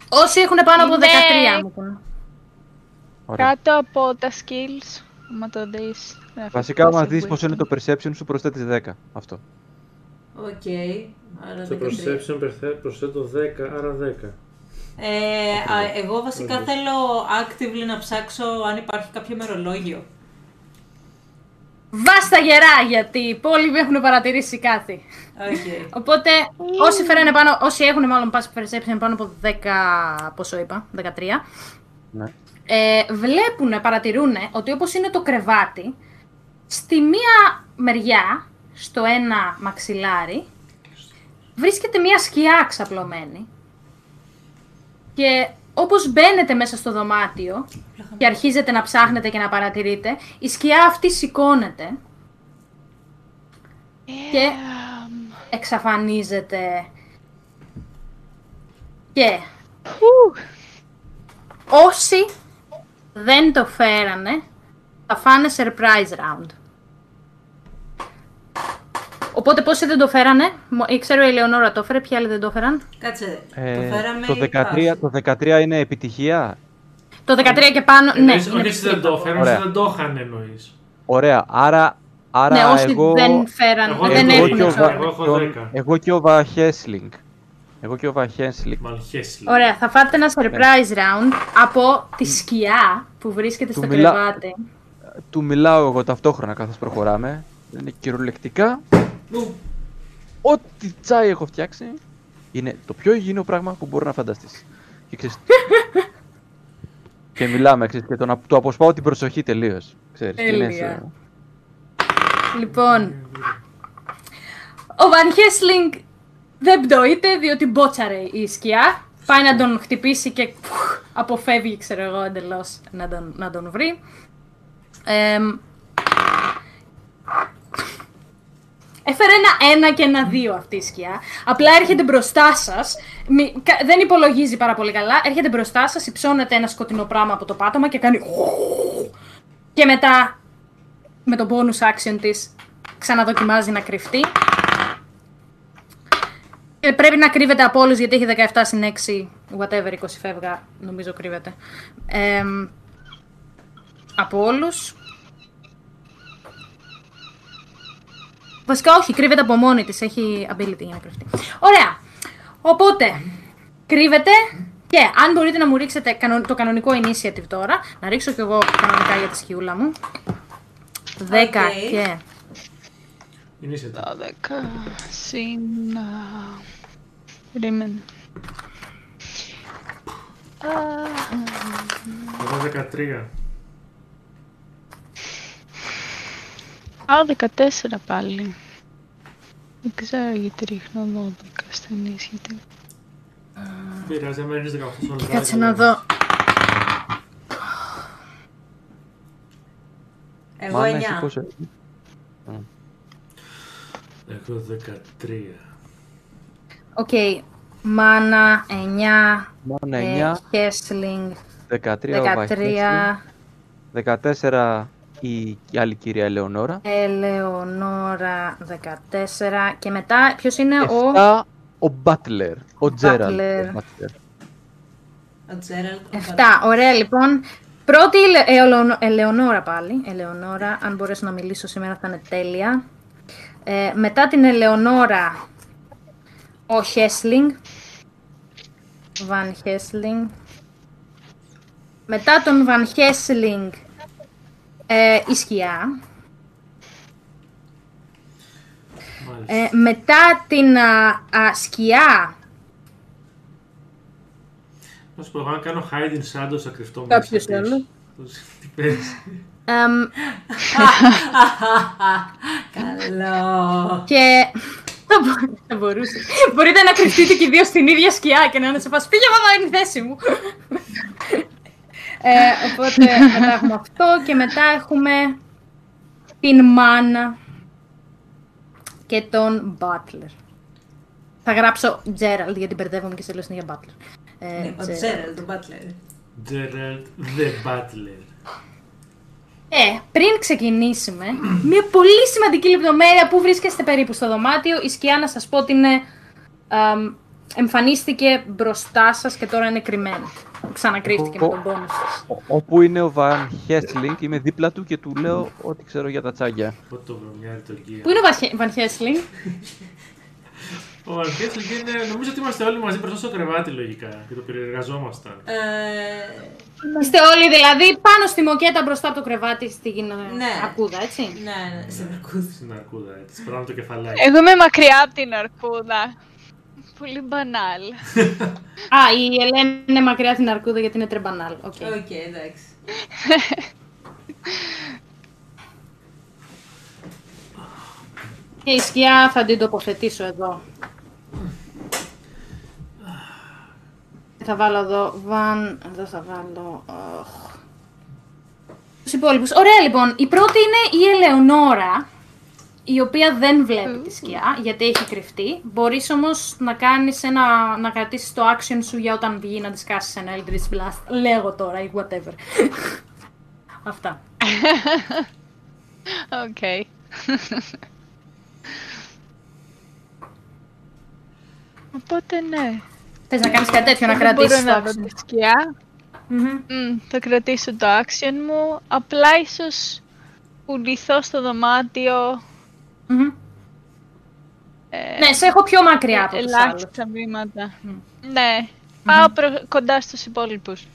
Όσοι έχουν πάνω από Είναι- 13 μου πουν. Ωραία. Κάτω από τα skills, άμα το δεις. ε, Βασικά, άμα passive δεις πόσο είναι wisdom. το perception σου, προσθέτεις 10. Αυτό. Οκ. Άρα Στο 13. perception περθε- προσθέτω 10, άρα 10. Ε, α, εγώ βασικά Όντως. θέλω actively να ψάξω αν υπάρχει κάποιο ημερολόγιο. Βάστα γερά, γιατί οι υπόλοιποι έχουν παρατηρήσει κάτι. Οκ. Οπότε, όσοι, φέρανε πάνω, όσοι έχουν μάλλον passive perception πάνω από 10, πόσο είπα, 13, Ναι. ε, βλέπουν, παρατηρούν ότι όπως είναι το κρεβάτι, στη μία μεριά, στο ένα μαξιλάρι, βρίσκεται μία σκιά ξαπλωμένη. Και όπως μπαίνετε μέσα στο δωμάτιο και αρχίζετε να ψάχνετε και να παρατηρείτε, η σκιά αυτή σηκώνεται και εξαφανίζεται. Και όσοι δεν το φέρανε, θα φάνε surprise round. Οπότε πόσοι δεν το φέρανε, μο- ε, ξέρω η Ελεονόρα το έφερε, ποιοι άλλοι δεν το έφεραν. Κάτσε, Ε, το φέραμε το, ή 13, πας; το 13 είναι επιτυχία; Το 13 και πάνω, ναι. Εννοείς, είναι όχι εσύ δεν το πιστεύω. έφεραν, Ωραία. όσοι δεν το είχαν εννοείς. Ωραία. Άρα, άρα Ναι, όσοι εγώ, δεν φέραν, εγώ- δεν εγώ έχουν και ο, ξέρω. sorry. Εγώ έχω τον- 10. εγώ και ο Βαχέσλινγκ. Εγώ και ο Βαχέσλινγκ. Μαλχέσλι. Ωραία, θα φάτε ένα surprise round από τη σκιά που βρίσκεται Του στο μιλά- κρεβάτι. Του μιλάω εγώ ταυτόχρονα καθώς προχωράμε. Είναι κυριολεκτικά Ου, ό,τι τσάι έχω φτιάξει είναι το πιο υγιεινό πράγμα που μπορεί να φανταστείς. Και, ξέρεις, και μιλάμε, ξέρεις, και το να του αποσπάω την προσοχή τελείως. Ξέρεις, και είναι Τέλεια. σε- Λοιπόν, ο Βαν Χέσλινγκ δεν πτωείται διότι μπότσαρε η σκιά. Πάει να τον χτυπήσει και φουχ, αποφεύγει, ξέρω εγώ, εντελώς να τον, να τον βρει. Εμ, Έφερε ένα ένα και ένα δύο αυτή η σκιά. Απλά έρχεται μπροστά σας. Δεν υπολογίζει πάρα πολύ καλά. Έρχεται μπροστά σας, υψώνεται ένα σκοτεινό πράγμα από το πάτωμα και κάνει. Και μετά με το bonus action της ξαναδοκιμάζει να κρυφτεί. Και πρέπει να κρύβεται από όλους γιατί έχει 17 συν 6, whatever, 20 φεύγα, νομίζω κρύβεται. Εμ, από όλους. Βασικά όχι, κρύβεται από μόνη της, έχει ability για να κρυφτεί. Ωραία, οπότε κρύβεται και αν μπορείτε να μου ρίξετε κανο- το κανονικό initiative τώρα, να ρίξω κι εγώ κανονικά για τη σκιούλα μου. 10 Οκ. και Είναι σε τα. 12 συν... α, Περίμενε. Α, Εγώ 13. Α, 14 πάλι. Δεν ξέρω γιατί ρίχνω 12 στο initiative. Δεν Πειράζει, άμα έχεις 18 στον κάτσε να δω. Εγώ Μάνα, εσύ 9. πώς ε- Εγώ 13. Οκ, μάνα 9, Μάνα ε, 9, Χέσλινγκ 13 ο Βαν Χέσλινγκ, 13, 14 η, η άλλη κυρία Ελεονόρα, Ελεονόρα 14 και μετά ποιος είναι ο... 7 ο Μπάτλερ, ο Τζέραλ. Butler. ο Butler. Ο Τζέραλτ. ο 7, ωραία λοιπόν. Πρώτη η Ελε- Ελεονο- Ελεονόρα πάλι. Ελεονόρα, αν μπορέσω να μιλήσω σήμερα θα είναι τέλεια. Ε, μετά την Ελεονόρα, ο Χέσλινγκ. Βαν Χέσλινγκ. Μετά τον Βαν Χέσλινγκ, ε, η σκιά. Μάλιστα. Ε, μετά την α, α, σκιά, Να σου πω, εγώ αν κάνω hide in shadows θα κρυφτώ Κάποιος μέσα πίσω. άλλος. Τι παίζει. εμ, Καλό. Και θα, μπο- θα μπορούσε. Μπορείτε να κρυφτείτε και οι δύο στην ίδια σκιά και να είναι σε φάση πήγε εδώ είναι η θέση μου. Ε, οπότε μετά έχουμε αυτό και μετά έχουμε την μάνα και τον Butler. Θα γράψω Gerald γιατί μπερδεύομαι και σε λέω συνέχεια Butler. Ε, Ναι, Ο Gerald. Τζέραλτ, ο Μπάτλερ. Gerald the Butler. Ε, πριν ξεκινήσουμε, μια πολύ σημαντική λεπτομέρεια που βρίσκεστε περίπου στο δωμάτιο. Η σκιά να σας πω ότι είναι, αμ, εμφανίστηκε μπροστά σας και τώρα είναι κρυμμένη. Ξανακρύφτηκε με τον πόνος σας. Ο- Όπου είναι ο Βαν Χέσλινγκ, είμαι δίπλα του και του λέω ό,τι ξέρω για τα τσάγια. Πότε το βρωμιάρι το γκία. Πού είναι ο Βαν- Βαν Χέσλινγκ; Ο Βαρκέτσελ είναι. Νομίζω ότι είμαστε όλοι μαζί μπροστά στο κρεβάτι λογικά και το περιεργαζόμασταν. Ε, Είστε όλοι δηλαδή πάνω στη μοκέτα μπροστά από το κρεβάτι στην ε, Ναι. αρκούδα, έτσι; Ναι, ναι, στην αρκούδα. Στην αρκούδα, έτσι. Σπράμε το κεφαλάκι. Εγώ είμαι μακριά από την αρκούδα. Πολύ μπανάλ. Α, η Ελένη είναι μακριά την αρκούδα γιατί είναι très banal. Οκ. Οκ, εντάξει. Και η σκιά θα την τοποθετήσω εδώ. Θα βάλω εδώ, βαν, εδώ θα βάλω... οχ. Τους υπόλοιπους. Ωραία λοιπόν, η πρώτη είναι η Ελεονόρα, η οποία δεν βλέπει τη σκιά, γιατί έχει κρυφτεί. Μπορείς όμως να κάνεις ένα, να κρατήσεις το action σου για όταν βγει να της κάστεις ένα Eldritch Blast. Λέγω τώρα ή whatever. Αυτά. Οκ. Οπότε ναι. Θες να κάνεις κάτι τέτοιο, να Δεν κρατήσεις μπορώ το να δω action. τη σκιά. Μμμ. Μμ, θα κρατήσω το action μου. Απλά ίσως κουνηθώ στο δωμάτιο. Μμμ. ε, Ναι, σε έχω πιο μακριά από τους άλλους. ελάχιστα βήματα. Ναι. Πάω προ- κοντά στους υπόλοιπους.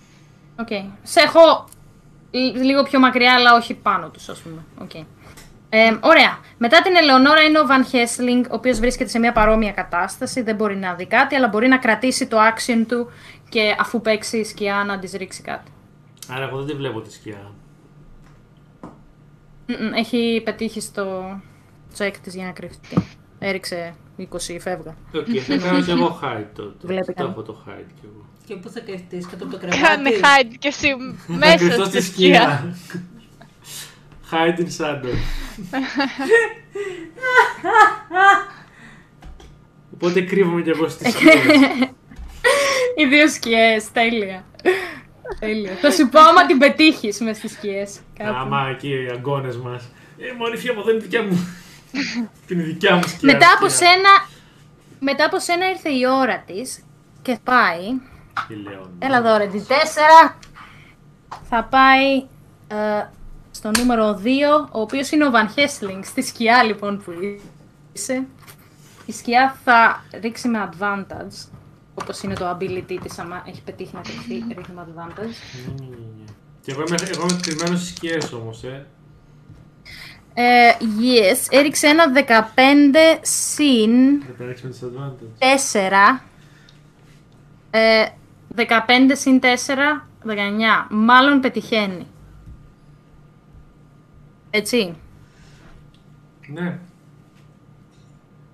Οκ. Σε έχω λ- λίγο πιο μακριά, αλλά όχι πάνω τους, ας πούμε. Οκ. Ε, ωραία. Μετά την Ελεονόρα είναι ο Βαν Χέσλινγκ, ο οποίος βρίσκεται σε μια παρόμοια κατάσταση. Δεν μπορεί να δει κάτι, αλλά μπορεί να κρατήσει το action του και αφού παίξει η σκιά να της ρίξει κάτι. Άρα εγώ δεν τη βλέπω τη σκιά. Μμμ, Έχει πετύχει στο check της για να κρυφτεί. Έριξε 20 φεύγα. Οκ, θα κάνω και εγώ hide τότε. Βλέπει Το κανένα. έχω το hide κι εγώ. Και πού θα κρυφτείς, κάτω από το Κάνε κρεβάτι. hide και εσύ Θα μέσα κρυφτώ στη σκιά. hide in shadow. Οπότε κρύβομαι κι εγώ στις σκιές. Οι δύο σκιές, τέλεια. τέλεια. Θα σου πω άμα την πετύχεις μες στις σκιές. κάπου. Άμα εκεί οι αγκώνες μας. Ε, μόνο η φιέμα δεν είναι δικιά μου. είναι η δικιά μου σκιά. Μετά από σκιά. σένα, μετά από σένα ήρθε η ώρα της και πάει. Η Λέων. Έλα εδώ ρε, τη 4. Θα πάει ε, στο νούμερο 2, ο οποίος είναι ο Van Hessling, στη σκιά λοιπόν που είσαι. Η σκιά θα ρίξει με advantage, όπως είναι το ability της, άμα έχει πετύχει να κρυφτεί, ρίχνει με advantage. Και εγώ είμαι, εγώ είμαι κρυμμένος στις σκιές όμως, ε. Ε, yes, έριξε ένα 15 συν Δεν πέραξε με disadvantage. 4. Ε, 15 συν 4, 19. Μάλλον πετυχαίνει. Έτσι. Ναι.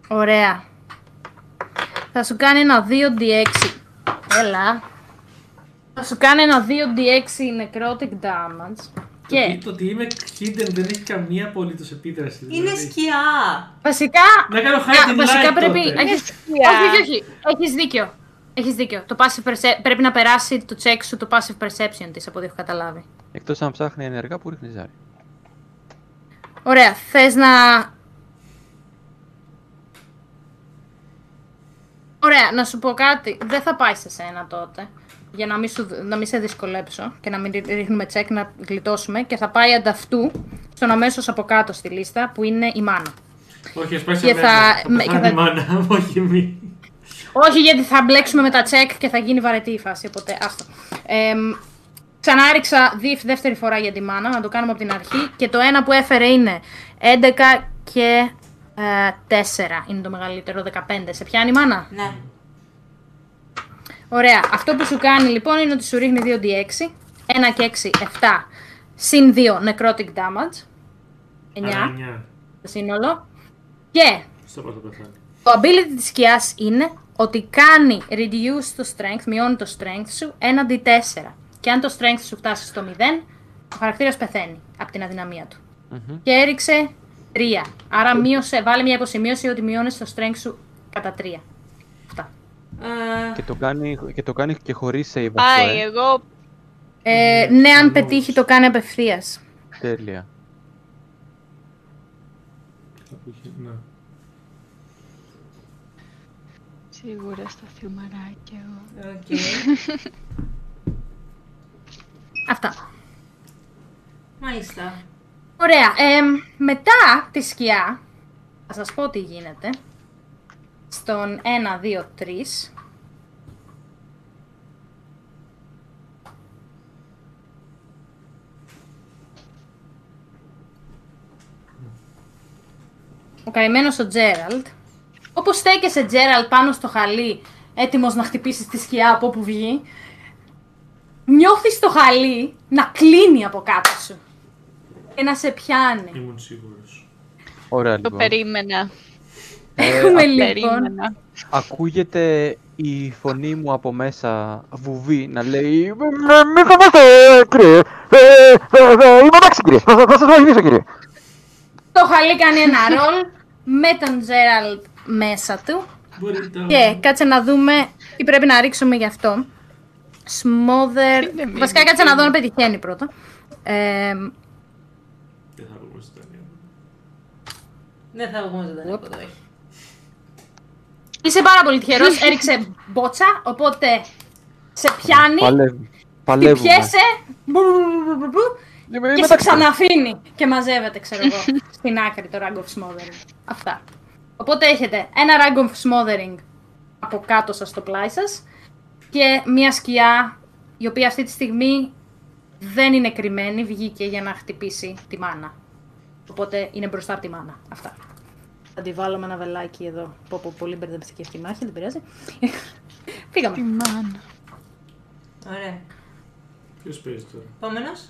Ωραία. Θα σου κάνει ένα 2d6. Έλα. Θα σου κάνει ένα 2d6 necrotic damage. Και Το ότι είμαι hidden δεν έχει καμία απολύτως επίδραση. Είναι δηλαδή. σκιά. βασικά. Να κάνω Α, hide in βασικά light πρέπει. τότε. Έχεις... σκιά. Όχι, όχι, όχι. Έχεις δίκιο. Έχεις δίκιο. Το passive perce- πρέπει να περάσει το check σου το passive perception της από ό,τι έχω καταλάβει. Εκτός αν ψάχνει ενεργά που ρίχνει ζάρι. Ωραία. Θες να... Ωραία, να σου πω κάτι. Δεν θα πάει σε σένα τότε. Για να μην, σου, να μην σε δυσκολέψω και να μην ρίχνουμε check να γλιτώσουμε. Και θα πάει ανταυτού στον αμέσως από κάτω στη λίστα που είναι η μάνα. Όχι, ας πάει σε Και μένα. θα- Θα με- πεθάνει και θα- η μάνα, όχι εμείς. Όχι, γιατί θα μπλέξουμε με τα check και θα γίνει βαρετή η φάση. Οπότε άστο. Ε, ξανά ρίξα δι- δεύτερη φορά για τη μάνα, να το κάνουμε από την αρχή. Και το ένα που έφερε είναι 11 και ε, 4 είναι το μεγαλύτερο, 15. Σε πιάνει η μάνα; Ναι. Ωραία. Αυτό που σου κάνει λοιπόν είναι ότι σου ρίχνει 2d6. 1 και 6, 7. Συν 2 necrotic damage. 9 Άρα εννιά. το σύνολο. Και Στο πρώτο πεθάνει. το ability της σκιάς είναι ότι κάνει reduce το strength, μειώνει το strength σου, ένα d4. Και αν το strength σου φτάσει στο 0, ο χαρακτήρας πεθαίνει από την αδυναμία του. Μμμ. Και έριξε 3. Άρα μείωσε, βάλε μια υποσημείωση ότι μειώνεις το strength σου κατά 3. Αυτά. Ε, Και το κάνει και, το κάνει και χωρίς save αυτό, Πάει, ε. εγώ Ε, ναι, αν πετύχει το κάνει απευθείας. Τέλεια. Κάπου είχε- ναι. σίγουρα στο θυμαράκι εγώ. οκ. Αυτά. Μάλιστα. Ωραία. εμ, μετά τη σκιά, θα σας πω τι γίνεται. Στον 1, 2, 3. Ο καημένος ο Τζέραλτ Όπως στέκεσαι, Τζέραλ, πάνω στο χαλί, έτοιμος να χτυπήσεις τη σκιά από όπου βγει, νιώθεις το χαλί να κλείνει από κάτω σου και να σε πιάνει. Ήμουν σίγουρος. Ωραία Το λοιπόν. περίμενα. Έχουμε Το λοιπόν περίμενα. Ακούγεται η φωνή μου από μέσα βουβή να λέει «Με- Μην φοβάστε κύριε, Ε, ε, ε, είμαι εντάξει κύριε, θα, θα σας βοηθήσω κύριε. το χαλί κάνει ένα ρολ με τον Τζέραλτ μέσα του Μπορείτε να... και κάτσε να δούμε τι πρέπει να ρίξουμε γι' αυτό. Smother. Είναι μία Βασικά κάτσε να δω να πετυχαίνει πρώτα. Ε, Δεν θα πω πως ήταν. Δεν θα βγούμε ζωντανή από εδώ. όχι. Είσαι πάρα πολύ τυχερός. Έριξε μπότσα, οπότε σε πιάνει. Παλεύει. Τη Παλεύουμε. πιέσαι. μπου, μπου, μπου, μπου, μπου, Είμαι- Και είμαι σε εντάξει. ξαναφύνει και μαζεύεται, ξέρω εγώ, στην άκρη το Rank of Smothering. Αυτά. Οπότε έχετε ένα Rank of Smothering από κάτω σας στο πλάι σας και μια σκιά η οποία αυτή τη στιγμή δεν είναι κρυμμένη, βγήκε για να χτυπήσει τη μάνα. Οπότε είναι μπροστά από τη μάνα. Αυτά. Θα τη βάλω με ένα βελάκι εδώ. Πω, πω, πολύ μπερδευτική αυτή η μάχη, δεν πειράζει. Τι Φύγαμε. μάνα. Ωραία. Ποιος παίζει τώρα; Επόμενος.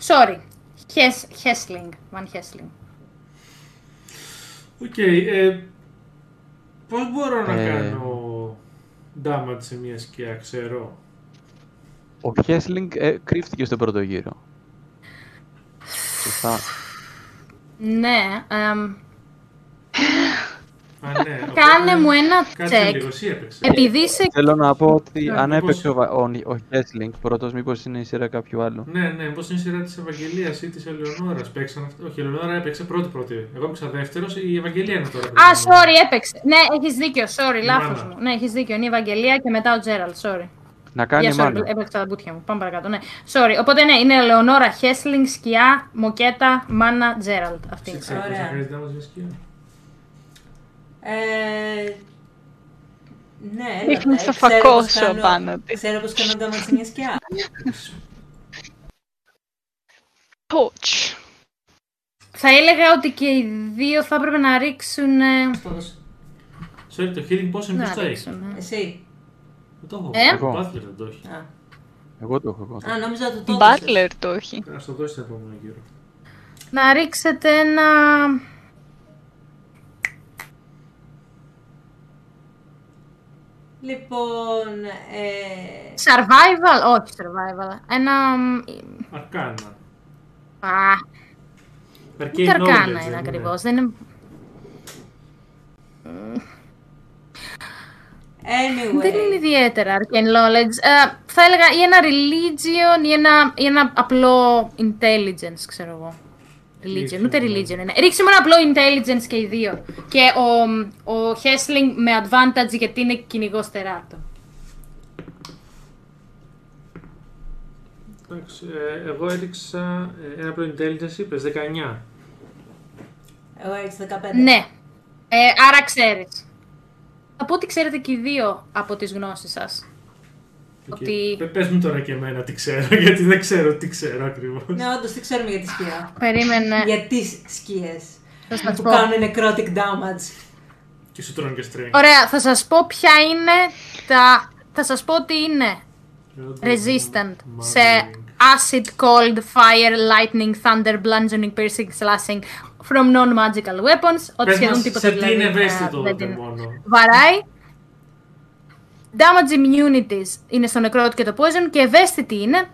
Sorry. Hes, Hesling. Van Hesling. Οκ. ε, πώς μπορώ να Ε. κάνω damage σε μια σκιά, ξέρω; Ο Χέσλινγκ ε, κρύφτηκε στον πρώτο γύρο. Σωστά. Ναι. εμ, Α, ναι. οπότε- Κάνε μου ένα Κάτσε check. λίγο, εσύ έπαιξες. Επειδή είσαι. Θέλω να πω ότι Ναι, αν μήπως- έπαιξε ο, Βα- ο, ο Χέσλινγκ πρώτος, μήπως είναι η σειρά κάποιου άλλου. Ναι, ναι, πώ είναι η σειρά της Ευαγγελίας ή της Ελεονόρας. Παίξαν αυτό. Όχι, η Ελεονόρα έπαιξε πρώτη πρώτη. Εγώ έπαιξα δεύτερος, η Ευαγγελία είναι τώρα. Α, sorry, έπαιξε. Ναι, έχεις δίκιο. Sorry, λάθος Μάνα. μου. Ναι, έχεις δίκιο. Είναι η Ευαγγελία και μετά ο Τζέραλ. Sorry. Να κάνει Yeah, sorry, μάνα. έπαιξα τα μπουτια μου. Πάμε παρακάτω. Ναι. Sorry. Οπότε ναι, είναι Λεωνόρα, Χέσλινγκ, Σκιά, Μοκέτα, Μάνα, Τζέραλτ. Αυτή είναι. η σειρά. Ωραία. Ωραία. Χρειάζεται να μας σκιά. Ε, ναι, Δείχνει έλα, στο ε, ξέρω φακό πώς σου κάνω- απάνω της. Ξέρω πως κάνω ντάμα σε μια σκιά. Touch. Θα έλεγα ότι και οι δύο θα έπρεπε να ρίξουν. ε, Το δώσω; Sorry, το healing potion Να ποιος το έχει; ρίξουν. ε. Εσύ. Δεν το έχω. Ε; Ο Butler δεν το έχει. Α, Εγώ το έχω. εγώ το έχω. Α, νόμιζα ότι το έδωσες. Butler το έχει. Ας το δώσεις στο επόμενο γύρο. Να ρίξετε ένα. Λοιπόν, ε, Survival, όχι survival. Ένα. μ, Αρκάνα. Α, Arcane τι αρκάνα knowledge, είναι δεν ακριβώς. Δεν είναι. Anyway. Δεν είναι ιδιαίτερα arcane knowledge. Ε, θα έλεγα ή ένα religion ή ένα, ή ένα απλό intelligence, ξέρω εγώ. Religion, Religion, ούτε ναι. religion είναι. Ρίξε μου ένα απλό intelligence και οι δύο. Και ο, ο Hessling με advantage γιατί είναι κυνηγός τεράτο. Εντάξει, ε, εγώ έριξα ε, ένα απλό intelligence, είπες 19. Εγώ έτσι 15. Ναι. Ε, άρα ξέρεις. Θα πω ότι ξέρετε και οι δύο από τις γνώσεις σας. Ότι- Πε- Πες μου τώρα και εμένα τι ξέρω, γιατί δεν ξέρω τι ξέρω ακριβώς. Ναι, όντως τι ξέρουμε για τη σκιά. Περίμενε. για τις σκιές. Θα σας που πω. κάνουν necrotic damage. Και σου τρώνε και strength. Ωραία, θα σας πω ποια είναι τα... Θα σας πω ότι είναι resistant σε acid, cold, fire, lightning, thunder, bludgeoning, piercing, slashing from non-magical weapons. Ότι Πες σχεδόν μας τίποτα σε τι είναι δηλαδή, ευαίσθητο ε, δεν τότε την μόνο. βαράει. Damage immunities είναι στο necrotic και το poison και ευαίσθητη είναι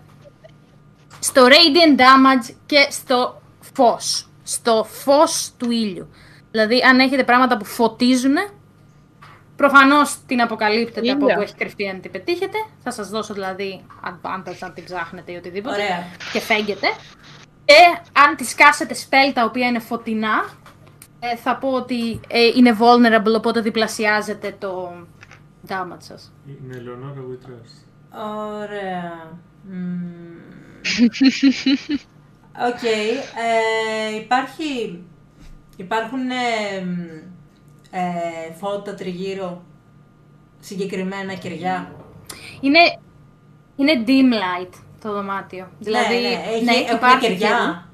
στο radiant damage και στο φως. Στο φως του ήλιου. Δηλαδή αν έχετε πράγματα που φωτίζουν, προφανώς την αποκαλύπτετε από Ήλιο. όπου έχει κρυφτεί αν την πετύχετε. Θα σας δώσω δηλαδή advantage αν την ψάχνετε ή οτιδήποτε. Ωραία. Και φέγγετε. Και αν τη σκάσετε spell τα οποία είναι φωτεινά, ε, θα πω ότι ε, είναι vulnerable, οπότε διπλασιάζεται το damage σας. In Eleonora We Trust. Ωραία. Μμμ. Οκ. ε, υπάρχει... Υπάρχουν ε, μ, ε, φώτα τριγύρω, συγκεκριμένα κεριά; Είναι, είναι dim light το δωμάτιο. Δηλαδή, ναι, ναι, έχει, ναι, έχουμε υπάρχει κεριά.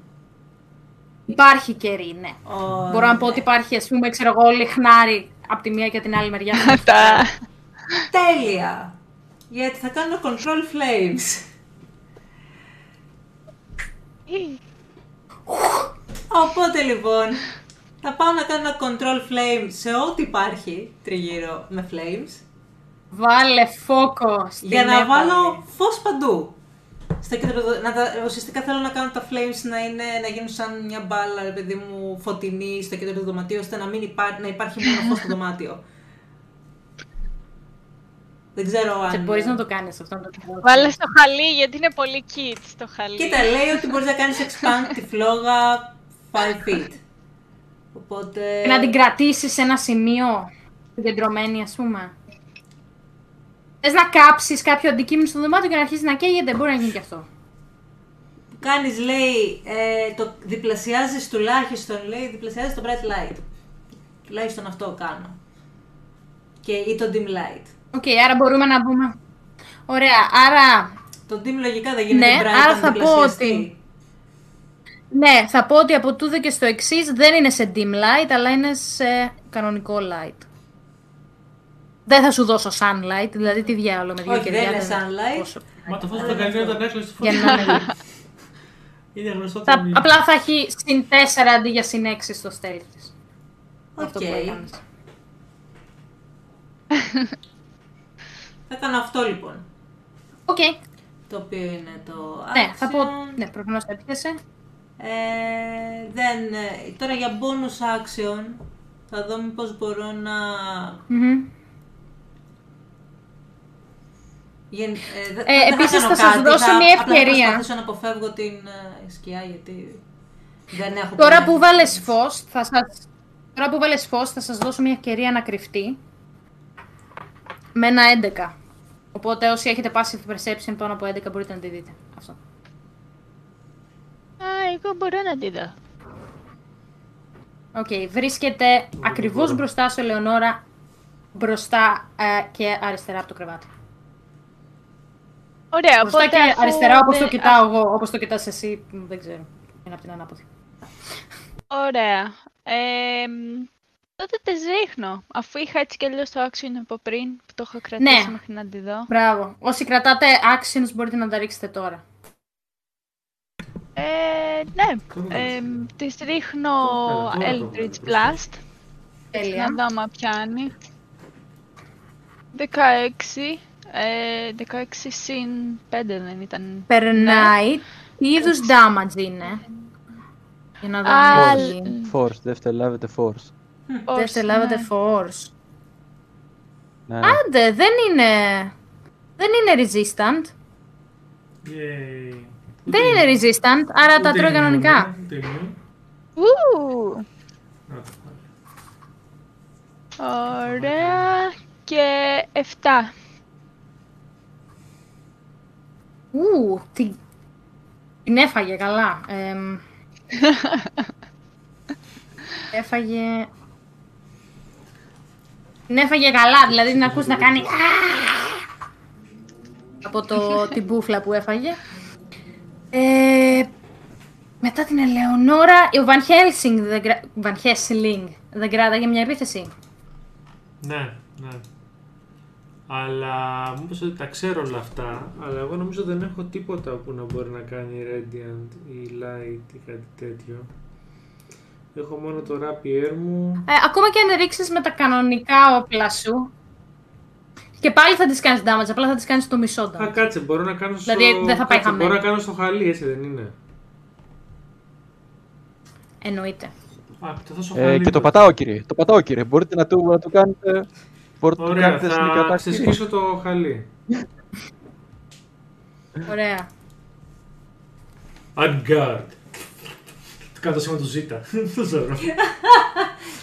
Υπάρχει κερί, ναι. Ωραία. Μπορώ να πω ότι υπάρχει, ας πούμε, ξέρω εγώ, λιχνάρι από τη μία και την άλλη μεριά. Τα... Τέλεια! Γιατί θα κάνω control flames. Οπότε λοιπόν, θα πάω να κάνω ένα control flame σε ό,τι υπάρχει τριγύρω με flames. Βάλε φόκο στην Για να έπαλη. βάλω φως παντού. Στο κέντρο, να τα, ουσιαστικά θέλω να κάνω τα flames να, είναι, να γίνουν σαν μια μπάλα, ρε παιδί μου, φωτεινή στο κέντρο του δωματίου, ώστε να, μην υπά, να υπάρχει μόνο φως στο δωμάτιο. Δεν ξέρω αν... Και μπορείς να το κάνεις αυτό. Να το κάνεις. Βάλε στο χαλί, γιατί είναι πολύ cute το χαλί. Κοίτα, λέει ότι μπορείς να κάνεις expand τη φλόγα 5 feet. Οπότε... Και να την κρατήσεις σε ένα σημείο συγκεντρωμένη, ας πούμε. Θες να κάψεις κάποιο αντικείμενο στο δωμάτιο και να αρχίσεις να καίγεται, μπορεί να γίνει και αυτό. Κάνεις, λέει, ε, το διπλασιάζεις τουλάχιστον, λέει, διπλασιάζεις το bright light. Τουλάχιστον αυτό κάνω. Και, ή το dim light. Οκ, άρα μπορούμε να πούμε. Ωραία, άρα Το dim λογικά δεν γίνεται Ναι, bright άρα αν θα πω διπλασιαστεί. ότι- Ναι, θα πω ότι από τούδε και στο εξής δεν είναι σε dim light, αλλά είναι σε κανονικό light. Δεν θα σου δώσω sunlight, δηλαδή τι διάλογο με δύο Όχι, κεριά. δεν είναι sunlight. πόσο- Μα το φως ήταν καλύτερο όταν έκλεισες τη Για φωτιά. να είναι λίγο. Είναι γνωστό το θα, μήνυμα. απλά θα έχει συν 4 αντί για συν 6 στο stealth της. Αυτό που Οκ. έκανες. Θα κάνω αυτό λοιπόν. Οκ. Το οποίο είναι το Ναι, θα πω. action. Ναι, προφανώς θα έπιασε. Ε, δεν, ε, τώρα για bonus action θα δω μήπως μπορώ να... Μμμ. Γεν, ε, δε- Ε, δεν θα επίσης κάνω θα σας κάτι, δώσω θα- μια απλά ευκαιρία. Θα προσπαθήσω να αποφεύγω την ε, σκιά γιατί δεν έχω Τώρα πολύ που εύκολο. βάλες φως, θα σας... Τώρα που βάλες φως, θα σας δώσω μια ευκαιρία να κρυφτεί. Με ένα 11. Οπότε όσοι έχετε passive perception πάνω από 11 μπορείτε να τη δείτε. Αυτό. Α, εγώ μπορώ να τη δω. Οκ, βρίσκεται ακριβώς μπροστά σου, Ελεονόρα, μπροστά ε, και αριστερά από το κρεβάτι. Ωραία, Μπροστά οπότε και αφού αριστερά όπως το δεν- κοιτάω εγώ, όπως το κοιτάς εσύ, μ, δεν ξέρω. Είναι από την ανάποδη. Ωραία. Ε, μ, τότε τις ρίχνω. Αφού είχα έτσι κι αλλιώς το action από πριν, που το έχω κρατήσει Ναι. μέχρι να τη δω. Μπράβο. Όσοι κρατάτε actions μπορείτε να τα ρίξετε τώρα. Ε, ναι, Το έχω ε, κάνει. μ, τις ρίχνω Έλα, τώρα το Eldritch βλέπω. Blast. Τέλεια. Να δω άμα πιάνει. 16. Ε, 16 συν 5 δεν ήταν. Περνάει. Τι είδους damage είναι; Για να δω Α, αν λ- έχει. Force, δεν φτελάβετε force. Force, Δεν σε λάβετε ναι. force. Ναι. Άντε, δεν είναι... Δεν είναι resistant. Yay. Δεν είναι resistant, άρα τα Ούτε τρώει immune, κανονικά. ούτε immune. Ου, Να το πάρω. Ωραία. Και 7. Ου, την... την έφαγε καλά. Εμ, έφαγε... Την έφαγε καλά, δηλαδή την ακούς να κάνει... «Α!» από το, την μπούφλα που έφαγε. Ε, μετά την Ελεονόρα, ο Βαν Χέλσινγκ δεν, κρα... Van Helsing δεν κράταγε μια επίθεση. Ναι, ναι. Αλλά μου είπες ότι τα ξέρω όλα αυτά, αλλά εγώ νομίζω δεν έχω τίποτα που να μπορεί να κάνει Radiant ή Light ή κάτι τέτοιο. Έχω μόνο το Rapier μου. Ε, ακόμα και αν ρίξεις με τα κανονικά όπλα σου, και πάλι θα τις κάνεις damage, απλά θα τις κάνεις το μισό Α, damage. κάτσε, μπορώ να κάνω στο... Δηλαδή, δεν θα πάει κάτσε, μπορώ χαμένο. να κάνω στο χαλί, έτσι δεν είναι. Εννοείται. Α, το θα στο Ε, χαλί. και το τότε. πατάω κύριε. Το πατάω κύριε. Μπορείτε να το, να το κάνετε. Μπορείτε να το Ωραία, κάνετε στην θα κατάσταση. ξεσχίσω το χαλί. Ωραία. Unguard. Το κάνω το σήμα του Ζήτα. Δεν ξέρω.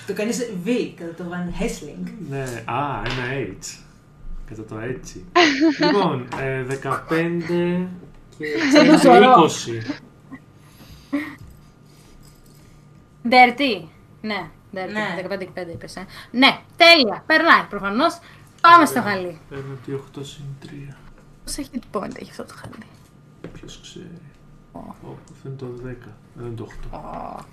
Το κάνεις V κατά το Van Helsing. Ναι, α, ένα H. Κατά το έτσι. λοιπόν, ε, 15 και Ζωρό. 20. Dirty. Ναι, dirty. Ναι. 15 και 5 είπες, ε. Ναι, τέλεια. Περνάει προφανώς. Πάμε στο χαλί. Παίρνω τι 8 συν 3. Πώς έχει hit point έχει αυτό το χαλί; Ποιος ξέρει. Ω, αυτό είναι το 10. Δεν είναι το 8.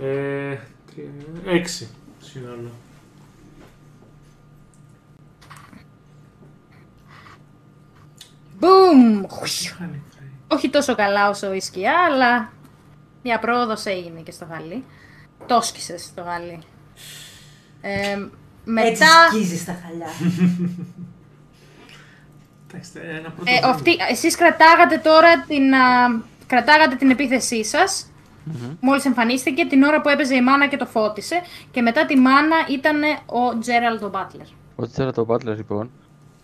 Ε, τρία, έξι σύνολο. Boom! Κάνει, Όχι τόσο καλά όσο η σκιά, αλλά μια πρόοδος έγινε και στο γάλι. Το σκίσες στο γάλι. Ε, Έτσι μετά, σκίζεις τα χαλιά. Εντάξει, ένα πρώτο ε, βήμα. αυτή, εσείς κρατάγατε τώρα την, α, κρατάγατε την επίθεσή σας. Μόλις εμφανίστηκε την ώρα που έπαιζε η μάνα και το φώτισε. Και μετά τη μάνα ήταν ο Τζέραλντ ο Μπάτλερ. Ο Τσέρα το Butler λοιπόν.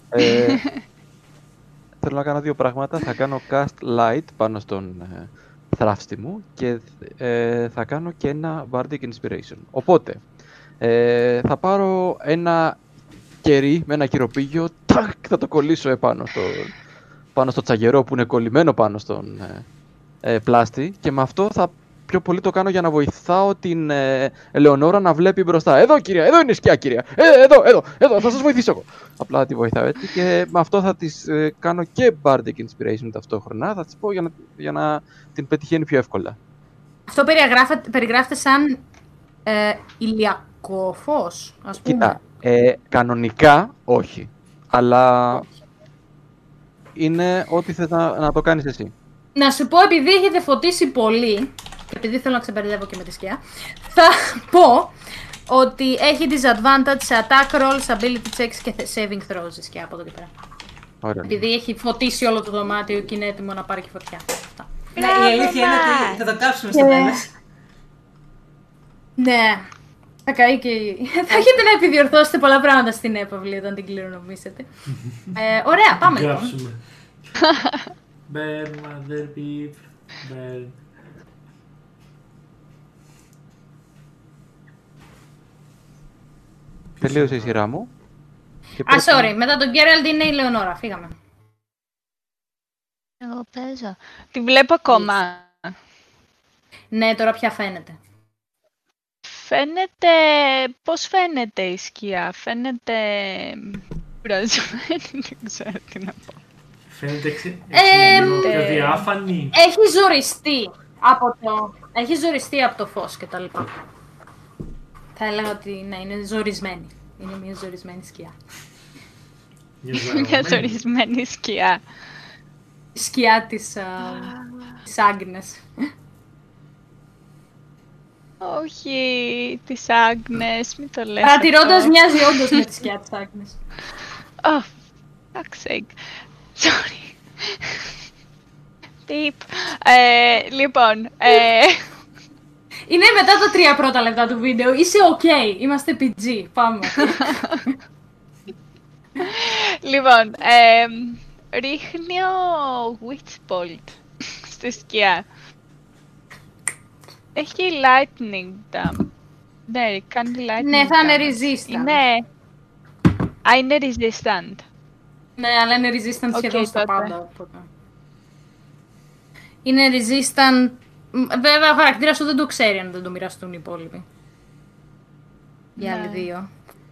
Ε, θέλω να κάνω δύο πράγματα. Θα κάνω cast light πάνω στον ε, θράψτη μου και ε, θα κάνω και ένα bardic inspiration. Οπότε, ε, θα πάρω ένα κερί με ένα κυροπήγιο, τάκ, θα το κολλήσω επάνω στο, πάνω στο τσαγερό που είναι κολλημένο πάνω στον ε, ε, πλάστη και με αυτό θα πιο πολύ το κάνω για να βοηθάω την ε, Ελεονόρα να βλέπει μπροστά. Εδώ κυρία, εδώ είναι η σκιά κυρία. Ε, εδώ, εδώ, εδώ, θα σας βοηθήσω εγώ. Απλά τη βοηθάω έτσι και με αυτό θα της ε, κάνω και Bardic Inspiration ταυτόχρονα. Θα της πω για να, για να την πετυχαίνει πιο εύκολα. Αυτό περιγράφεται, περιγράφεται σαν ε, ηλιακό φως, ας πούμε. Κοίτα, ε, κανονικά όχι. Αλλά είναι ό,τι θες να, να το κάνεις εσύ. Να σου πω, επειδή έχετε φωτίσει πολύ, και επειδή θέλω να ξεμπερδεύω και με τη σκιά, θα πω ότι έχει disadvantage σε attack rolls, ability checks και saving throws η σκιά από εδώ και πέρα. Ωραία. Επειδή έχει φωτίσει όλο το δωμάτιο και είναι έτοιμο να πάρει και φωτιά. Αυτά. Ναι, η αλήθεια είναι ότι θα το κάψουμε στο τέλος. Ναι. Θα καεί και η- Θα έχετε να επιδιορθώσετε πολλά πράγματα στην έπαυλη όταν την κληρονομήσετε. ε, ωραία, πάμε λοιπόν. Γράψουμε. Burn, mother beef, burn. Τελείωσε η σειρά μου. Και Α, πρέπει- sorry, μετά τον Γκέραλντ είναι η Λεωνόρα. Φύγαμε. Εγώ παίζω. Τη βλέπω ακόμα. Ναι, τώρα πια φαίνεται. Φαίνεται... Πώς φαίνεται η σκιά; Φαίνεται... Βραζμένη, δεν ξέρω τι να πω. Φαίνεται εξ- Ε, έτσι λίγο πιο ε, διάφανη. Έχει ζοριστεί από το, έχει ζοριστεί από το φως και τα λοιπά. Θα έλεγα ότι ναι, είναι ζορισμένη. Είναι μια ζορισμένη σκιά. Μια Μια ζαρωμένη. ζορισμένη σκιά. Η σκιά της, α, της Άγνες. Όχι, τις Άγνες, μην το λες Παρατηρώντας αυτό. μοιάζει όντως με τη σκιά της Άγνες. Oh, fuck's sake. Sorry. Deep. Ε, λοιπόν, ε, Είναι μετά τα τρία πρώτα λεπτά του βίντεο. Είσαι ok. Είμαστε PG. Πάμε. λοιπόν, ε, ρίχνει ο Witch Bolt στη σκιά. Έχει lightning damage. Ναι, κάνει lightning ναι, θα είναι damage. resistant. Είναι... Α, είναι resistant. Ναι, αλλά είναι resistant Οκ, σχεδόν στα τότε. πάντα. Οπότε. Είναι resistant. Μ, Βέβαια, ο χαρακτήρας σου δεν το ξέρει αν δεν το μοιραστούν οι υπόλοιποι. Οι Ναι. άλλοι δύο.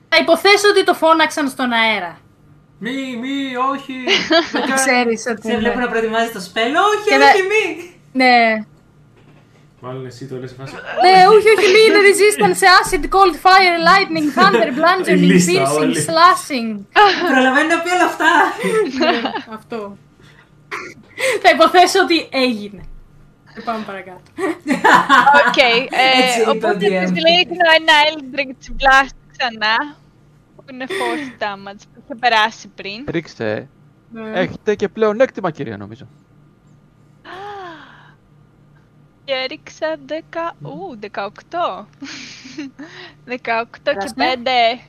Θα υποθέσω ότι το φώναξαν στον αέρα. Μη, μη, όχι. δεν κάνει. Ξέρεις ότι. Σε βλέπω ναι. να προετοιμάζει το spell. Όχι, Και όχι, να- μη. Ναι. Μάλλον εσύ το λες σε φάση. ναι, όχι, όχι, μη είναι resistant σε acid, cold, fire, lightning, thunder, bludgeoning, λίστα piercing, όλη. slashing. Προλαβαίνει να πει όλα αυτά. Ναι, Αυτό. Θα υποθέσω ότι έγινε. Και πάμε παρακάτω. Οκ, ε, Έτσι είπε ο οπότε DM. της ρίχνω ένα Eldritch Blast ξανά, που είναι force damage, που είχε περάσει πριν. Ρίξτε. Ναι. Έχετε και πλεονέκτημα κυρία νομίζω. Και έριξα 10... Ου, 18. 18 και Περάστε. 5...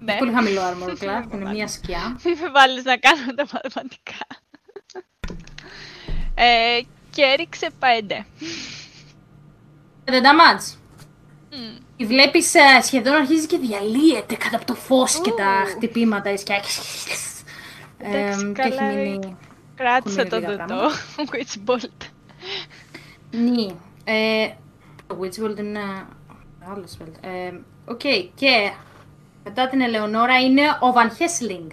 Ναι. Πολύ χαμηλό armor class, που είναι μία σκιά. Μην με βάλεις να κάνω τα μαθηματικά. Ε, και έριξε 5. The damage. Μμ. Τη βλέπεις σχεδόν αρχίζει και διαλύεται κάτω από το φως και τα Ου. χτυπήματα. Η σκιά. Εντάξει, Εμ, και έχει καλά, μείνει. Κράτησα Έχουν το λίγα δωτό. Witch Bolt. Ναι. Ε, το Witch Bolt είναι ένα άλλο spell. Ε, Οκ, και μετά την Ελεονόρα είναι ο Van Hessling.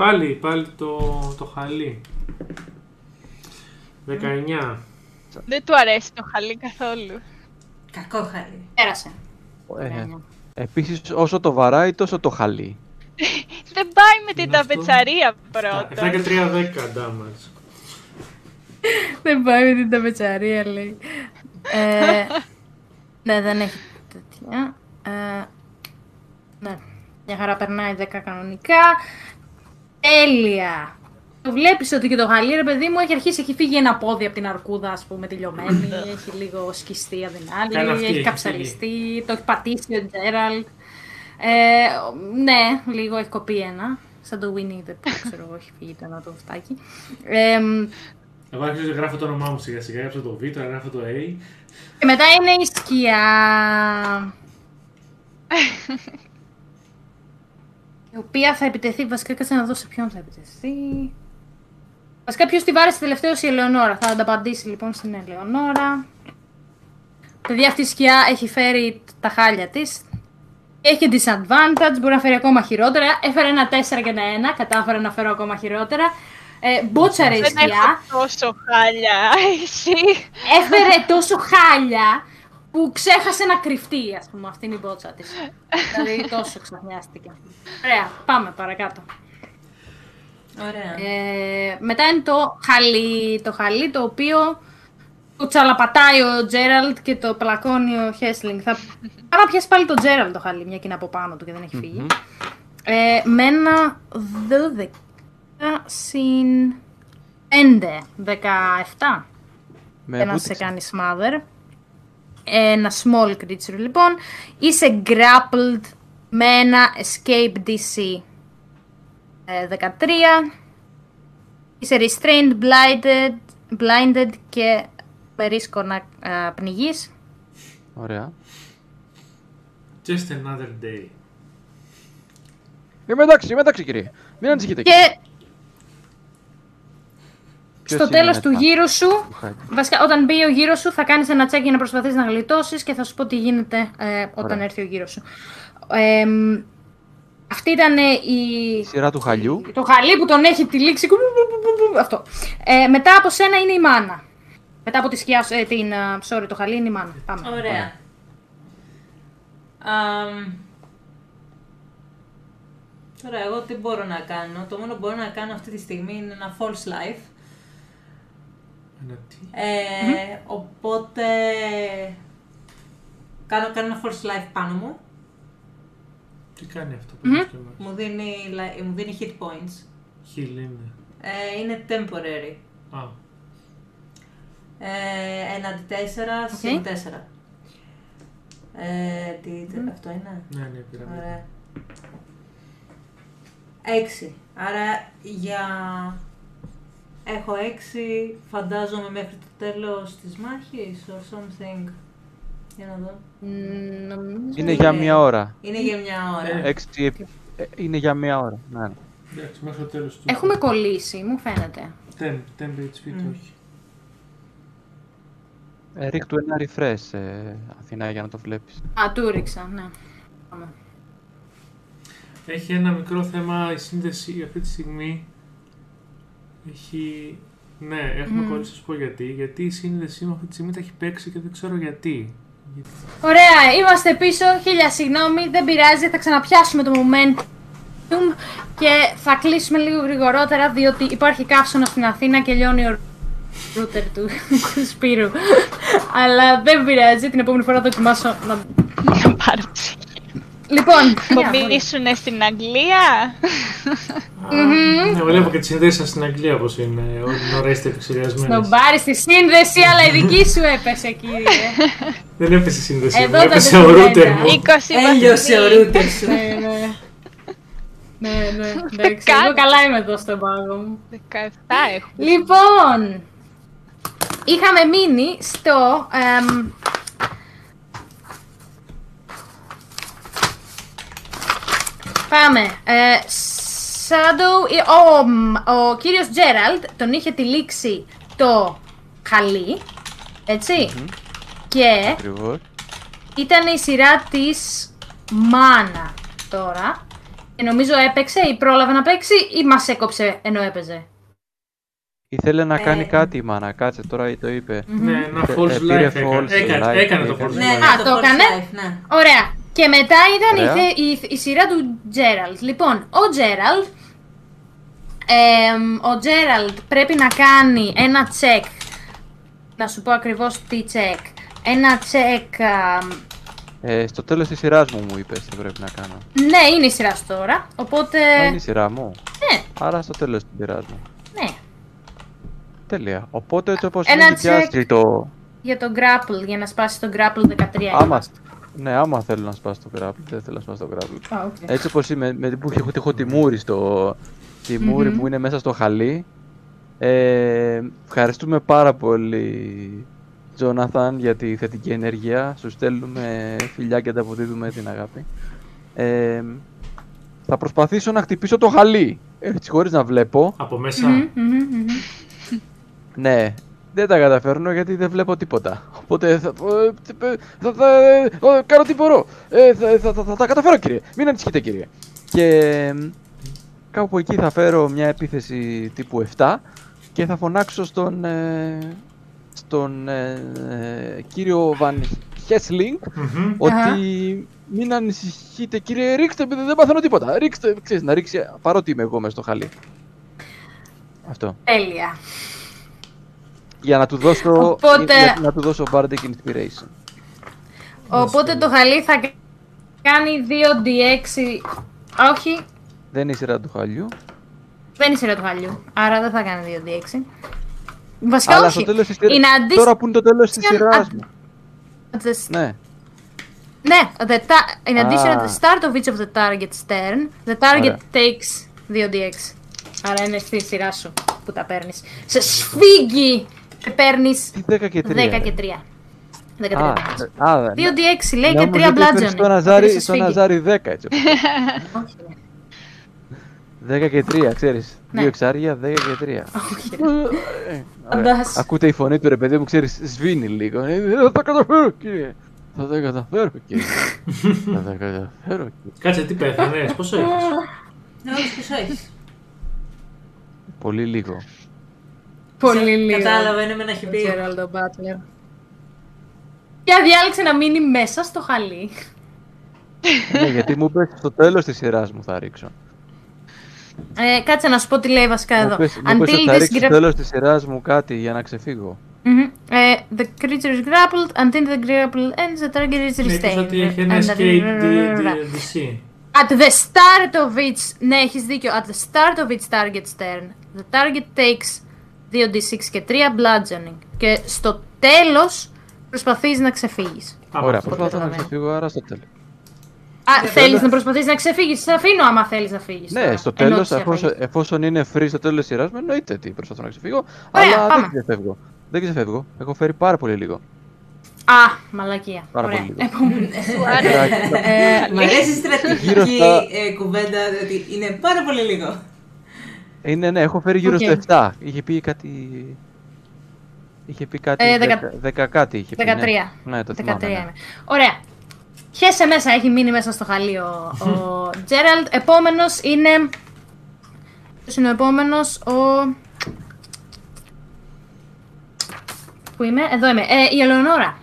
Πάλι, πάλι το, το χαλί. 19. Δεν του αρέσει το χαλί καθόλου. Κακό χαλί. Πέρασε. Ε, επίσης, όσο το βαράει, τόσο το χαλί. Δεν πάει με την Είναι αυτό. ταπετσαρία 7 πρώτα. και 3 10 damage. Δεν πάει με την ταπετσαρία, λέει. ε, ναι, δεν έχει τέτοια. Ε, ναι, μια χαρά περνάει 10 κανονικά. Τέλεια. Το βλέπεις ότι και το γαλί, ρε παιδί μου, έχει αρχίσει, έχει φύγει ένα πόδι από την αρκούδα, ας πούμε, τελειωμένη. έχει λίγο σκιστεί Κάνει αδυνάλη, αυτή, έχει έχει καψαριστεί, το έχει πατήσει ο Τζέραλτ. Ε, ναι, λίγο έχει κοπεί ένα. Σαν το Winnie the Pooh, ξέρω εγώ, έχει φύγει το ένα το φτάκι. Ε, Εγώ άρχισα να γράφω το όνομά μου σιγά σιγά. Έγραψα το Β, τώρα γράφω το A. Και μετά είναι η σκιά. η οποία θα επιτεθεί, βασικά κάτσε να δω σε ποιον θα επιτεθεί. Βασικά ποιος τη βάρεσε τελευταίο η Ελεονόρα. Θα ανταπαντήσει λοιπόν στην Ελεονόρα. Παιδιά αυτή η σκιά έχει φέρει τα χάλια της. Έχει disadvantage, μπορεί να φέρει ακόμα χειρότερα. Έφερε ένα 4 και ένα 1, κατάφερε να φέρω ακόμα χειρότερα. Ε, μπότσαρε η Δεν σκιά. έχω τόσο χάλια, εσύ. έφερε τόσο χάλια που ξέχασε να κρυφτεί, ας πούμε, αυτή είναι η μπότσα της. δηλαδή τόσο ξαφνιάστηκε. Ωραία, πάμε παρακάτω. Ωραία. Ε, μετά είναι το χαλί, το χαλί το οποίο το τσαλαπατάει ο Τζέραλτ και το πλακώνει ο Χέσλινγκ. Θα πάω να πιάσει πάλι το Τζέραλτ το χαλί, μια και είναι από πάνω του και δεν έχει φύγει. Ε, με ένα 12 συν 5, 17. Με ένα βούτυξε. σε κάνει smother. Ένα small creature λοιπόν. Είσαι grappled με ένα escape DC ε, 13. Είσαι restrained, blinded, blinded και με ρίσκο να ε, πνιγείς. Ωραία. Just another day. Είμαι εντάξει, είμαι εντάξει κύριε. Μην ανησυχείτε. Και Ποιος στο είναι τέλος του μετά; γύρου σου, Του χάρη. βασικά όταν μπει ο γύρος σου θα κάνεις ένα check για να προσπαθείς να γλιτώσεις και θα σου πω τι γίνεται ε, όταν Ωραία. έρθει ο γύρος σου. Ε, μ, αυτή ήταν ε, η Η σειρά του χαλιού. Το χαλί που τον έχει τυλίξει. κου- που- που- που- που- Αυτό. Ε, μετά από σένα είναι η μάνα. Μετά από τη σκιά, ε, την, ε, sorry, το χαλί είναι η μάνα. Πάμε. Ωραία. Αμ, Τώρα, εγώ τι μπορώ να κάνω. Το μόνο που μπορώ να κάνω αυτή τη στιγμή είναι ένα false life. Ένα τι. Ε, Οπότε. Κάνω, κάνω ένα false life πάνω μου. Τι κάνει αυτό που mm-hmm. Μου δίνει, li- μου δίνει hit points. Heal είναι. Ε, είναι temporary. Α, Ε, ένα D4 συν 4. Ε, τι, τι- αυτό είναι; ναι, ναι, πήρα. Ωραία. 6. Άρα για... Έχω 6, φαντάζομαι μέχρι το τέλος της μάχης or something. Για να δω. Μ, νομίζω- Είναι για μία ώρα. Είναι για μια ώρα. Ε. Έξι, επ- ε, είναι για μία ώρα. Ναι. ναι. Εντάξει, μέχρι το τέλος του. Έχουμε κολλήσει, μου φαίνεται. Temp, temp HP το όχι. Ε, ρίχτου ένα refresh, ε, Αθηνά, για να το βλέπεις. Α, του ρίξα, ναι. Πάμε. Έχει ένα μικρό θέμα η σύνδεση αυτή τη στιγμή. Έχει. Ναι, έχουμε κολλήσει, θα σου πω γιατί. Γιατί η σύνδεσή μου αυτή τη στιγμή τα έχει παίξει και δεν ξέρω γιατί. Γιατί- Ωραία, είμαστε πίσω. Χίλια συγγνώμη, δεν πειράζει. Θα ξαναπιάσουμε το momentum και θα κλείσουμε λίγο γρηγορότερα διότι υπάρχει καύσωνα στην Αθήνα και λιώνει ο ρούτερ του Σπύρου. Αλλά δεν πειράζει, την επόμενη φορά θα δοκιμάσω να... Να πάρω ψυχή. Λοιπόν, για, Θα μπορεί. μείνουν στην Αγγλία. Ναι, βλέπω και τη σύνδεση σας στην Αγγλία πώ είναι. Όλη την ώρα είστε επεξεργασμένοι. Σνομπάρι στη σύνδεση, αλλά η δική σου έπεσε, κύριε. Δεν έπεσε η σύνδεση Εδώ μου, τα έπεσε ο δεδομένα. router μου. 20 Έλειωσε ο βαθμοί. ρούτερ σου. ναι, ναι. Ναι, ναι, εντάξει, Κάνει. εγώ καλά είμαι εδώ στον πάγο μου. 17 έχουμε. Λοιπόν, είχαμε μείνει στο... εμ, πάμε. Ε, Shadow, ε, ο, μ, ο κύριος Τζέραλτ τον είχε τυλίξει το χαλί, έτσι, και Ακριβώς. ήταν η σειρά της Μάνα τώρα. Και νομίζω έπαιξε ή πρόλαβε να παίξει ή μας έκοψε ενώ έπαιζε. Ήθελε να κάνει Ε. κάτι η μάνα, κάτσε τώρα το είπε. Ναι, ένα Ε, false ε, life πήρε έκανε. false Έκανε, life, έκανε το έκανε. false Ναι, life. ναι, Α, το Force έκανε. Life, ναι. Ωραία. Και μετά ήταν η, Ωραία. θε- η, η σειρά του Τζέραλτ. Λοιπόν, ο Τζέραλτ. εμ, ο Τζέραλτ πρέπει να κάνει ένα τσεκ. Να σου πω ακριβώς τι τσεκ. Ένα τσεκ. αμ, Ε, στο τέλος της σειράς μου μου είπες τι πρέπει να κάνω. ναι, είναι η σειρά σου τώρα. Οπότε. Μα είναι η σειρά μου. Ναι, Άρα στο τέλος της σειράς μου. ναι. Τέλεια. Οπότε έτσι όπως Ένα είναι και check. άστρι το... Για τον grapple, για να σπάσει τον grapple 13. Άμα, είμαστε. Ναι, άμα θέλω να σπάσω το grapple, δεν θέλω να σπάσω το grapple. Α, οκ. Έτσι όπως είμαι, με, που έχω, έχω τη μούρη στο... Τη μούρη Μμμ. που είναι μέσα στο χαλί. Ε, ευχαριστούμε πάρα πολύ, Τζόναθαν, για τη θετική ενέργεια. Σου στέλνουμε φιλιά και τα αποδίδουμε την αγάπη. Ε, θα προσπαθήσω να χτυπήσω το χαλί. Έτσι, χωρίς να βλέπω. Από μέσα. Μμμ, μμμ, μμμ. Ναι, δεν τα καταφέρνω γιατί δεν βλέπω τίποτα. Οπότε θα, θα, θα, θα- θα κάνω τι μπορώ. Ε, θα, θα, θα, θα τα καταφέρω κύριε. Μην ανησυχείτε κύριε. Και μ, κάπου εκεί θα φέρω μια επίθεση τύπου 7 και θα φωνάξω στον, ε, στον ε, ε, κύριο Βαν Χέσλινγκ Μμμ. ότι μην ανησυχείτε κύριε, ρίξτε, δεν δεν παθαίνω τίποτα. Ρίξτε, ξέρεις, να ρίξει παρότι είμαι εγώ μέσα στο χαλί. Αυτό. Τέλεια. Για να του δώσω, Οπότε- για να του δώσω Bardic Inspiration. Οπότε το χαλί θα κάνει 2d6. Α, Όχι, Δεν είναι η σειρά του χαλιού. δεν είναι η σειρά του χαλιού. Άρα δεν θα κάνει 2d6. Βασικά αλλά όχι. στο τέλος της σειράς... Είναι αντίστοιχο. Τώρα που είναι το τέλος της Α, σειράς μου. The- Ναι. Ναι, the ta- in addition at Α. the start of each of the target's turn, the target Ωραία. takes 2d6. Άρα είναι στη σειρά σου που τα παίρνεις. Σε σφίγγει και παίρνεις Τι 10 και 3. 10 και 3. 13 Α, damage. α, ναι. 2d6 λέει και Νόμιζα 3 ότι έφερες bludgeoning. Στο Οπότε Ναζάρι, σε στο σφίγγει. Ναζάρι 10 έτσι. Όχι, ναι. 10 και 3, ξέρεις. Ναι. Δύο εξάρια, 10 και 3. Όχι, Ε, ωραία. Φαντάσου. Ακούτε η φωνή του ρε παιδί μου, ξέρεις, σβήνει λίγο. Ε, Δεν θα τα καταφέρω κύριε. Θα τα καταφέρω κύριε. Θα τα καταφέρω κύριε. Κάτσε, τι πέθανες, πόσο έχεις; Ναι, όλους τους έχεις. Πολύ λίγο. Πολύ λίγο. Κατάλαβα, είναι με ένα χιπί. Gerald ο Butler. Και διάλεξε να μείνει μέσα στο χαλί. ναι, γιατί μου είπες στο τέλος της σειράς μου θα ρίξω. Ε, κάτσε να σου πω τι λέει βασικά Μου εδώ. είπες, μου είπες ότι θα this ρίξω στο gra- τέλος της σειράς μου κάτι για να ξεφύγω. Mhm. Ε, the creature is grappled until the grapple ends, the target is Ναι, είπες restrained. ότι έχει ένα And- escape D- D- DC. At the start of each... Ναι, έχεις δίκιο. At the start of each target's turn, the target takes 2d6 και 3 bludgeoning. Και στο τέλος προσπαθείς να ξεφύγεις. Α, Ωραία, αυτό. προσπαθώ να καταλαβαίνω. ξεφύγω, άρα στο τέλος. Α, θέλεις να προσπαθείς να ξεφύγεις. Σε αφήνω άμα θέλεις να φύγεις. Ναι, τώρα. στο Ενώ τέλος, τους εφόσον, έφαγες. εφόσον είναι free στο τέλος της σειράς μου, εννοείται ότι προσπαθώ να ξεφύγω. Ωραία, αλλά πάμε. δεν ξεφεύγω. Δεν ξεφεύγω. Έχω φέρει πάρα πολύ λίγο. Α, μαλακία. Πάρα Ωραία. πολύ λίγο. Επόμενη. Ε, Μ' αρέσει η στρατηγική Γύρω στα- ε, κουβέντα ότι είναι πάρα πολύ λίγο. Ε, ναι, ναι, έχω φέρει γύρω Οκ. στο 7. Είχε πει κάτι. Είχε πει κάτι. Ε, 10, δεκα- κάτι είχε πει. 13. Ναι, ναι το 13 θυμάμαι. ναι. είμαι. Ωραία. Χέσε μέσα, έχει μείνει μέσα στο χαλί ο, ο Τζέραλτ. Επόμενος είναι. Ποιος είναι ο επόμενος, ο. Πού είμαι, εδώ είμαι. Ε, η Ελεονόρα.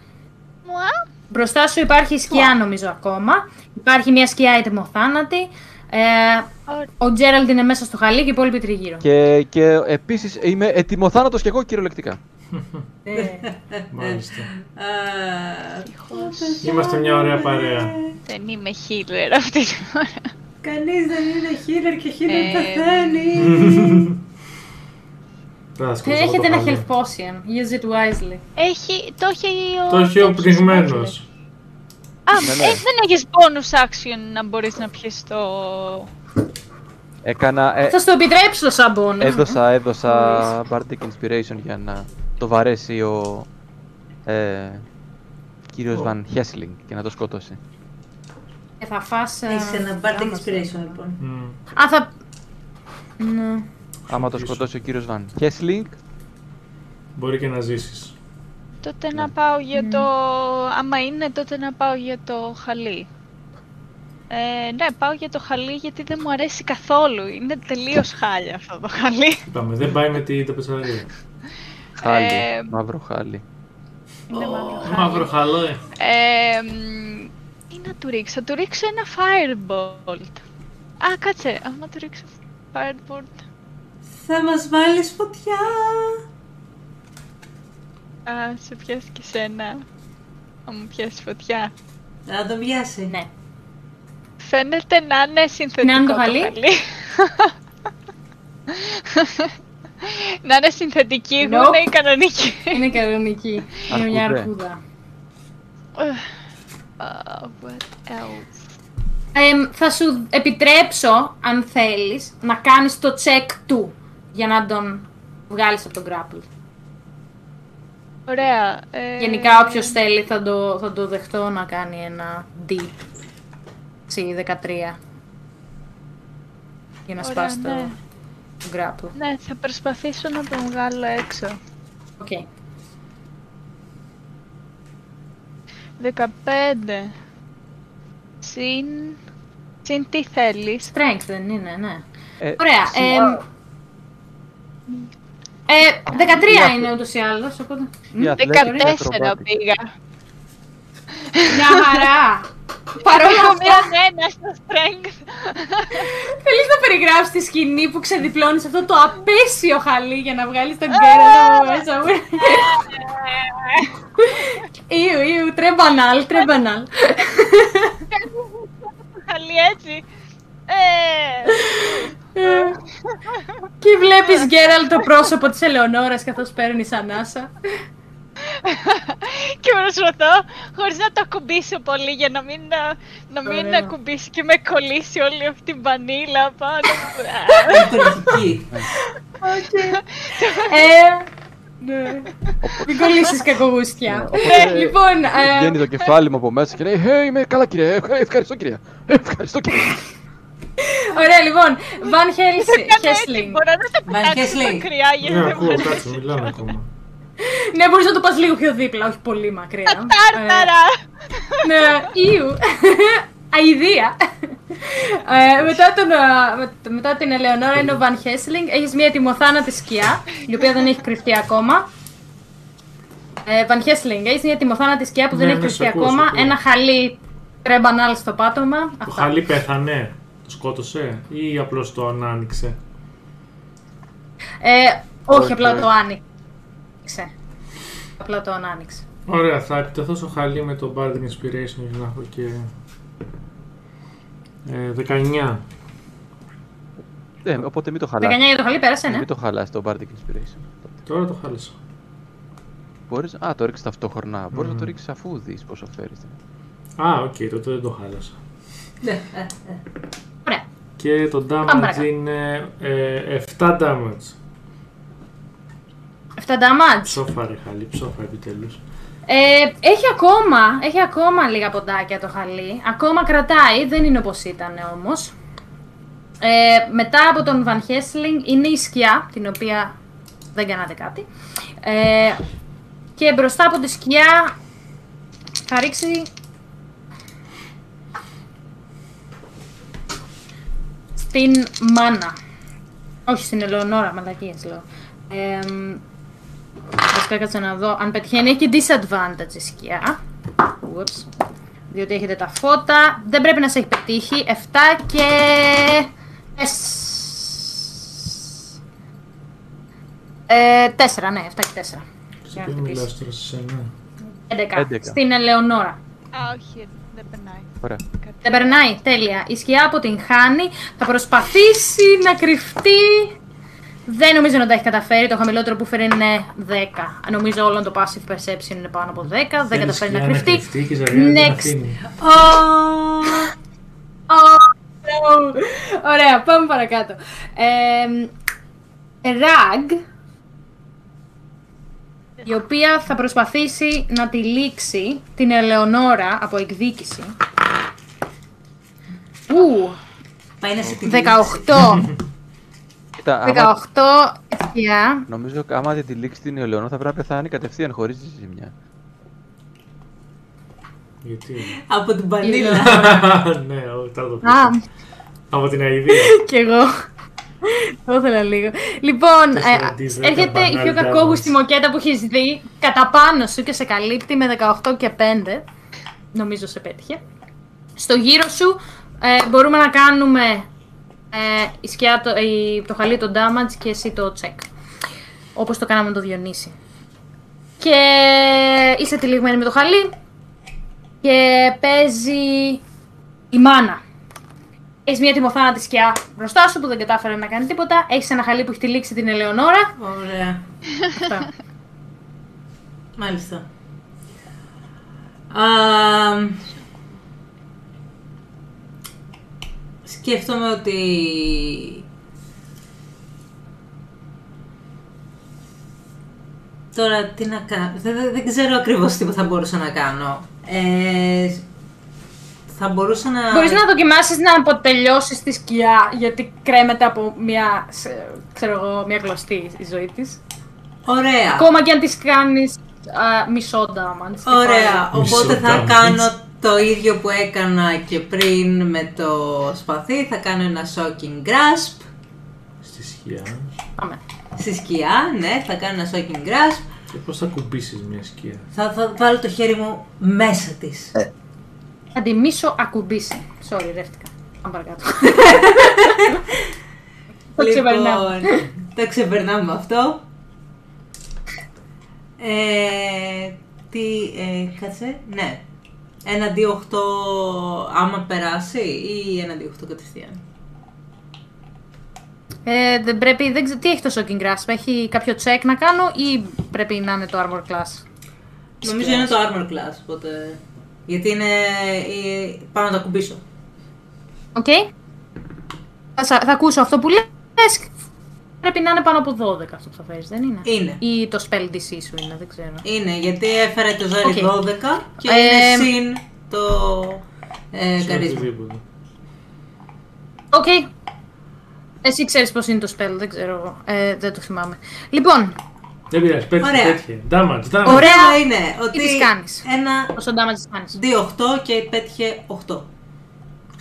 Μουά. Μπροστά σου υπάρχει σκιά, νομίζω ακόμα. Υπάρχει μια σκιά έτοιμοθάνατη. Ε, Ωραία. Ο Τζέραλτ είναι μέσα στο χαλί και οι υπόλοιποι τριγύρω. Και, και επίσης είμαι ετοιμοθάνατος κι εγώ κυριολεκτικά. Ε, Μάλιστα. Α, Είμαστε μια ωραία παρέα. Δεν είμαι healer αυτή τη φορά. Κανείς δεν είναι healer και healer Ε, πεθαίνει. Δεν θα σκοτώσω Έχετε το ένα χαλί. health potion. Use it wisely. Έχει, το έχει ο... Το έχει ο τέτοιος, πνιγμένος. Α, Ναι, ναι. ε, δεν έχεις bonus action να μπορείς να πιεις το... Έκανα. Ε, Θα στο επιτρέψω σαν bonus. έδωσα, έδωσα Bardic Inspiration για να το βαρέσει ο ε, κύριος Ο. Βαν Χέσλινγκ και να το σκοτώσει. Και θα φας... ε, Έχεις ένα bardic γράμμα. inspiration λοιπόν. Μμ. Α, θα... Ναι. Άμα το σκοτώσει ο κύριος Βαν Χέσλινγκ, Μπορεί και να ζήσεις. Τότε να πάω για το... Άμα είναι, τότε να πάω για το χαλί. Ε, ναι, πάω για το χαλί γιατί δεν μου αρέσει καθόλου. Είναι τελείως χάλια αυτό το χαλί. Είπαμε, δεν πάει με την ταπετσαρία. Χάλι, Ε, μαύρο χάλι. Είναι μαύρο χάλι. Μαύρο χαλό, ε. Ε, μ, τι να του ρίξω, θα του ρίξω ένα firebolt. Α, κάτσε, άμα του ρίξω firebolt. Θα μας βάλεις φωτιά. Α, σε πιάσεις και σένα. Θα μου πιάσεις φωτιά. Θα το πιάσει. Ναι. Φαίνεται να είναι συνθετικό Να είναι το το χαλί. χαλί. να είναι συνθετική Nope. γούνα ή κανονική. Είναι κανονική. Είναι μια Αρκούδε. αρκούδα. Uh, what else? Εμ, θα σου επιτρέψω, αν θέλεις, να κάνεις το check του για να τον βγάλεις από τον grapple. Ωραία. ε, Γενικά, όποιος θέλει θα το, θα το δεχτώ να κάνει ένα D. Σι, 13. Για να Ωραία, σπάσει το, ναι. το grapple. Ναι, θα προσπαθήσω να τον βγάλω έξω. Οκ. 15. Συν... Συν τι θέλεις; Strength δεν είναι, ναι. Ε, Ωραία. συ- εμ, ε, 13 είναι ούτως ή άλλως, οπότε... Μ, Για 14 acrobatic. πήγα. Μια χαρά! Παρόλα Έχω αυτά, μία ένας στο strength. θέλεις να περιγράψεις τη σκηνή που ξεδιπλώνεις αυτό το απαίσιο χαλί για να βγάλεις τον Γκέραλτ από μέσα μου; Ιου, ιου, très banal, très banal. Χαλί έτσι. Ε, Και βλέπεις Γκέραλτ το πρόσωπο της Ελεονόρας καθώς παίρνεις ανάσα. και προσπαθώ χωρίς να το ακουμπήσω πολύ για να μην, να, να μην Ωραία. ακουμπήσει και με κολλήσει όλη αυτή την μπανίλα πάνω μου. Υπεροχική. Ε, ναι. Μην κολλήσεις κακογούστια. Οπότε, Λοιπόν, ε, Βγαίνει το κεφάλι μου από μέσα και λέει «Ε, είμαι καλά κύριε, Ε, ευχαριστώ κύριε, Ε, ευχαριστώ κύριε». ωραία λοιπόν, Van Το κάνω έτσι, Helsing. μπορώ να το Van πετάξω Helsing. μακριά γιατί Ναι, δεν ακούω, μπορώ. κάτσε, μιλάνε ακόμα. Ναι, μπορείς να το πας λίγο πιο δίπλα, όχι πολύ μακριά. Τάρταρα! Ναι, ήου. Αηδία. Ε, μετά, τον, α, με- μετά την Ελεονόρα είναι ο Βαν Χέσλινγκ. Έχεις μια ετοιμοθάνατη σκιά, η οποία δεν έχει κρυφτεί ακόμα. Ε, Βαν Χέσλινγκ, έχεις μια ετοιμοθάνατη σκιά που δεν Ναι, έχει ναι, κρυφτεί σ' ακούω, σ' ακόμα. ακούω. Ένα χαλί τρέμπανάλ στο πάτωμα. Το Αυτά. χαλί πέθανε, το σκότωσε ή απλώς το άνοιξε. Ε, όχι, Όχι, απλά ε. το άνοιξε. Απλά το άνοιξε. Ωραία, θα επιτεθώ στο χαλί με το Bardic Inspiration για να έχω και... Ε, 19. Ε, οπότε μην το 19 χαλάς. για το χαλί πέρασε, ναι. Μην το χαλάς το Bardic Inspiration. Τώρα το χάλασα. Μπορείς, α, το ρίξεις ταυτόχρονα. Μπορείς να το Μμμ. ρίξεις αφού δεις πόσο φέρεις. Α, οκ, τότε δεν το χάλασα. Ναι, ε, ε. Ωραία. Και το Πάμε damage παρακάτω. είναι ε, 7 damage. 7 damage. Ψόφα ρε χαλί, ψόφα επιτέλους. Ε, έχει ακόμα, έχει ακόμα λίγα ποντάκια το χαλί. Ακόμα κρατάει, δεν είναι όπως ήταν όμως. Ε, μετά από τον Van Helsing είναι η σκιά, την οποία δεν κάνατε κάτι. Ε, και μπροστά από τη σκιά θα ρίξει... Στην μάνα. Όχι, στην Ελεονόρα, μαλακίες λέω. Ε, Βασικά κάτσε να δω. Αν πετυχαίνει έχει και disadvantage η σκιά. Whoops. Διότι έχετε τα φώτα. Δεν πρέπει να σε έχει πετύχει. 7 και... 4. Ε, 4, ναι, 7 και 4. Σε Για να ποιον χτυπήσεις. μιλάς τώρα σε σένα; 11. 11. Στην Ελεονόρα. Α, όχι, δεν περνάει. Ωραία. Δεν περνάει, τέλεια. Η σκιά αποτυγχάνει. Θα προσπαθήσει να κρυφτεί. Δεν νομίζω να τα έχει καταφέρει. Το χαμηλότερο που φέρει είναι 10. Νομίζω όλο το passive perception είναι πάνω από 10. Δεν καταφέρει να κρυφτεί. Next. Ωραία, πάμε παρακάτω. Ραγ, η οποία θα προσπαθήσει να τη λήξει την Ελεονόρα από εκδίκηση. Ου, 18. 18 άμα... σκιά. Νομίζω άμα δεν τη λήξει την Ελαιονό θα πρέπει να πεθάνει κατευθείαν χωρίς τη ζημιά. Γιατί; Από την πανίλα. ναι, τα το πεις. Από την αηδία. Κι εγώ. Το ήθελα λίγο. Λοιπόν, ε, έρχεται η πιο κακόγουστη μοκέτα που έχεις δει κατά πάνω σου και σε καλύπτει με 18 και 5. Νομίζω σε πέτυχε. Στο γύρο σου ε, μπορούμε να κάνουμε ε, η σκιά, το, η, το χαλί το damage και εσύ το check. Όπως το κάναμε με το Διονύση. Και είσαι τυλιγμένη με το χαλί και παίζει η μάνα. Έχεις μια τιμοθάνατη σκιά μπροστά σου που δεν κατάφερε να κάνει τίποτα. Έχεις ένα χαλί που έχει τυλίξει την Ελεονόρα. Ωραία. Αυτά. Μάλιστα. Α, σκέφτομαι ότι τώρα τι να κάνω. Δεν, δεν- δεν ξέρω ακριβώς τι θα μπορούσα να κάνω. Ε, θα μπορούσα να... Μπορείς να δοκιμάσεις να αποτελειώσεις τη σκιά γιατί κρέμεται από μια, σε- ξέρω εγώ, μια κλωστή η ζωή της. Ωραία. Ακόμα και αν της κάνεις μισό damage. Ωραία, Μισό οπότε θα damage. κάνω το ίδιο που έκανα και πριν με το σπαθί. Θα κάνω ένα shocking grasp Στη σκιά. Πάμε. στη σκιά, ναι, θα κάνω ένα shocking grasp. Και πώς θα κουμπίσεις μια σκιά; Θα, θα βάλω το χέρι μου μέσα της. Θα τη μίσο ακουμπήσει. Sorry, ρεύτηκα. Πάμε παρακάτω. Το ξεπερνάω. Λοιπόν, το ξεπερνάμε αυτό. Ε, τι, ε, κάτσε, ναι. Ένα D8 άμα περάσει ή ένα D8 κατευθείαν. Ε, δεν πρέπει, δεν ξέρω, τι έχει το Shocking Grasp, έχει κάποιο check να κάνω ή πρέπει να είναι το Armor Class; Νομίζω είναι το armor class, οπότε... Γιατί είναι... η- Πάω να το ακουμπήσω. Οκ. Θα, σα- θα ακούσω αυτό που λες. Πρέπει να είναι πάνω από 12 αυτό που θα φέρεις, δεν είναι; Είναι. Ή το spell DC σου είναι, δεν ξέρω. Είναι, γιατί έφερε το ζόρι Οκ. 12 και Ε, είναι συν το ε, Σε charisma. οτιδήποτε. Οκ. Εσύ ξέρεις πώς είναι το spell, δεν ξέρω εγώ. Ε, δεν το θυμάμαι. Λοιπόν, Δεν πειράζει, πέτυχε, Ωραία. πέτυχε. Damage, damage. Το Ωραία. θέμα είναι ότι της κάνεις; ένα πόσο damage της κάνεις. D8 και πέτυχε 8.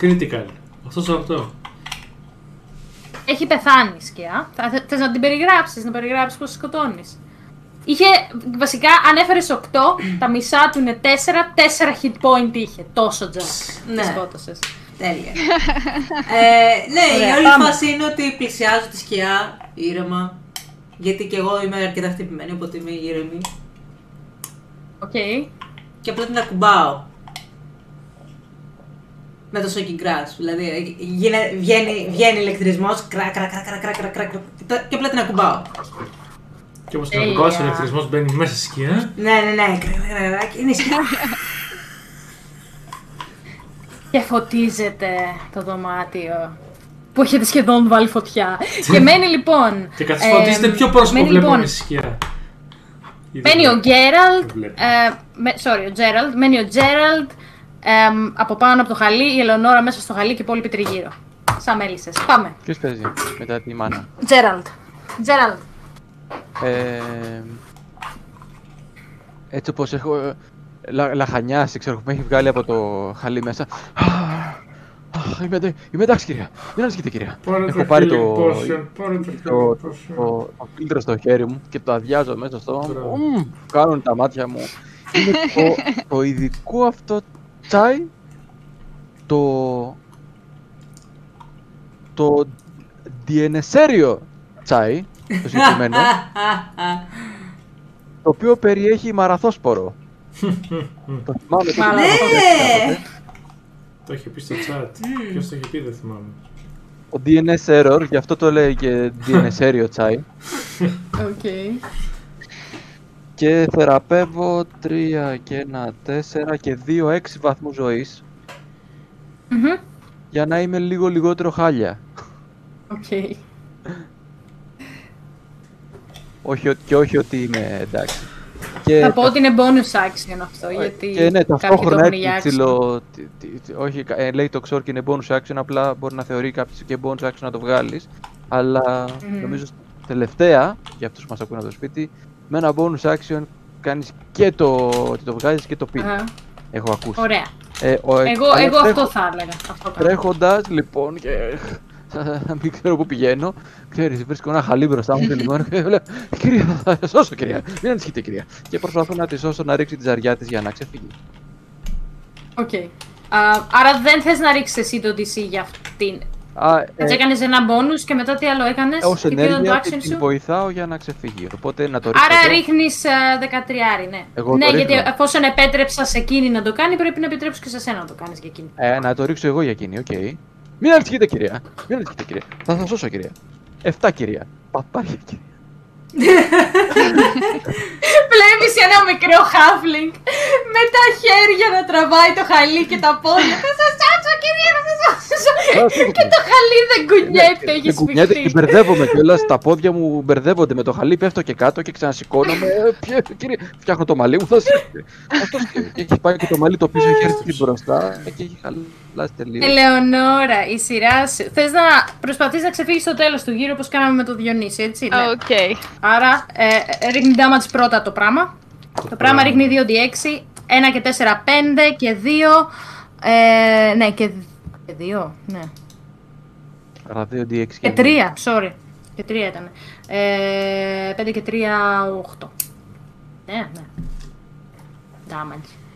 Critical. 8 σε 8. Έχει πεθάνει η σκιά. Θα, θε- θες να την περιγράψεις, να περιγράψεις πώς σκοτώνεις. Είχε, βασικά, αν έφερες 8, τα μισά του είναι 4, 4 hit point είχε. Τόσο Jack. Ναι. Τη σκότωσες. Τέλεια. ε, ναι, Ωραία, η όλη πάμε. φάση είναι ότι πλησιάζω τη σκιά ήρεμα. Γιατί και εγώ είμαι αρκετά χτυπημένη, οπότε είμαι ήρεμη. Οκ. Και απλά την ακουμπάω με το Shocking Grasp. Δηλαδή βγαίνει, βγαίνει ηλεκτρισμό, και απλά την ακουμπάω. Και όπως την ακουμπάω, ο ηλεκτρισμό μπαίνει μέσα στη σκιά. Ναι, ναι, ναι, κρακ, είναι σκιά. Και φωτίζεται το δωμάτιο που έχετε σχεδόν βάλει φωτιά. και μένει λοιπόν. Και καθισφωτίζεται πιο πρόσωπο βλέπουμε λοιπόν, σκιά. Μένει ο Γκέραλτ. sorry, ο Τζέραλτ. Μένει ο Τζέραλτ εμ, από πάνω από το χαλί, η Ελεονόρα μέσα στο χαλί και οι υπόλοιποι τριγύρω. Σαν μέλισσες. Πάμε. Ποιος παίζει μετά τη μάνα; Τζέραλτ. Τζέραλτ. Ε, έτσι όπως έχω ε, λα, λαχανιάσει, ξέρω, με έχει βγάλει από το χαλί μέσα. Αχ, Είμαι, εντα- είμαι εντάξει κυρία, μην ανησυχείτε κυρία. Πάρε έχω το πάρει healing το, potion, πάρε το το, healing το, potion. το, το φίλτρο στο χέρι μου και το αδειάζω μέσα στο Μπράβο. Μμμ, κάνουν τα μάτια μου. Είναι το, το ειδικό αυτό τσάι, το, το διενεσέριο τσάι, το συγκεκριμένο, το οποίο περιέχει μαραθόσπορο. το θυμάμαι. το Μαλάκα. θυμάμαι κάποτε. Το είχε πει στο chat. Ποιος το είχε πει, δεν θυμάμαι. Ο DNS error, γι' αυτό το λέει και διενεσέριο τσάι. Οκ. Και θεραπεύω 3 και 1 4 και 2 6 βαθμούς ζωής Μμμ. για να είμαι λίγο λιγότερο χάλια. Οκ. Όχι, ότι- και όχι ότι είμαι εντάξει. Και, Θα πω ότι είναι bonus action αυτό, γιατί και ναι, κάποιοι το ταυτόχρονα έχουν για έτσι action. ψηλό. τι- τι- τι- Όχι, ε, λέει το XOR και είναι bonus action, απλά μπορεί να θεωρεί κάποιος και bonus action να το βγάλεις. Αλλά Μμμ. νομίζω τελευταία, για αυτούς που μας ακούνε από το σπίτι, με ένα bonus action κάνεις και το ότι το βγάζεις και το πίνεις. Αχα. Έχω ακούσει. Ωραία. Ε, ο, Εγώ, αλλά εγώ τρέχω- αυτό θα έλεγα. Αυτό κάνω. Τρέχοντας λοιπόν και. σαν να μην ξέρω πού πηγαίνω. Ξέρεις, βρίσκω ένα χαλί μπροστά μου και λοιπόν. και λέω, Κυρία, θα σας σώσω, κυρία. Μην ανησυχείτε, κυρία. Και προσπαθώ να τη σώσω να ρίξει τη ζαριά της για να ξεφύγει. Οκ. Α, άρα δεν θες να ρίξεις εσύ το DC για αυτήν. Α, Έτσι έκανες ένα bonus και μετά τι άλλο έκανες. Ω και ποιο ήταν το ενέργεια action την σου; βοηθάω για να ξεφύγει. Οπότε να το ρίξω. Άρα εδώ. ρίχνεις α, 13, ναι. Εγώ ναι, το γιατί ρίχνω. εφόσον επέτρεψα σε εκείνη να το κάνει, πρέπει να επιτρέψω και σε σένα να το κάνεις για εκείνη. Ε, να το ρίξω εγώ για εκείνη, οκ. Μην ανησυχείτε, κυρία. Μην ανησυχείτε, κυρία. Θα σας σώσω, κυρία. Εφτά, κυρία. Παπάρια, κυρία. Βλέπεις ένα μικρό halfling με τα χέρια να τραβάει το χαλί και τα πόδια. Θα σας σώσω κυρία, θα σας σώσω. και το χαλί δεν κουνιέται, έχεις Δεν κουνιέται και σφιχτεί. μπερδεύομαι κιόλας. Τα πόδια μου μπερδεύονται με το χαλί. Πέφτω και κάτω και ξανασηκώνομαι. Ε, ποιο- Κύριε, φτιάχνω το μαλλί μου. Θα σηκωθεί. Αυτός και έχει πάει και το μαλλί το πίσω, έχει έρθει και μπροστά και έχει χαλάσει τελείως. Ελεονόρα, η σειρά σου. Θες να προσπαθείς να ξεφύγεις στο τέλος του γύρου όπως κάναμε με το Διονύση, έτσι. Ναι. Οκ. Άρα ε, ε, ρίχνει damage πρώτα το πράγμα. Το πράγμα ρίχνει 2d6, 1 και 4, 5 και 2. Ε, ναι, και 2, ναι. Άρα 2D6 Και 3, sorry. Και 3 ήταν. Ε, 5 και 3, 8. Ναι, ναι. Damage.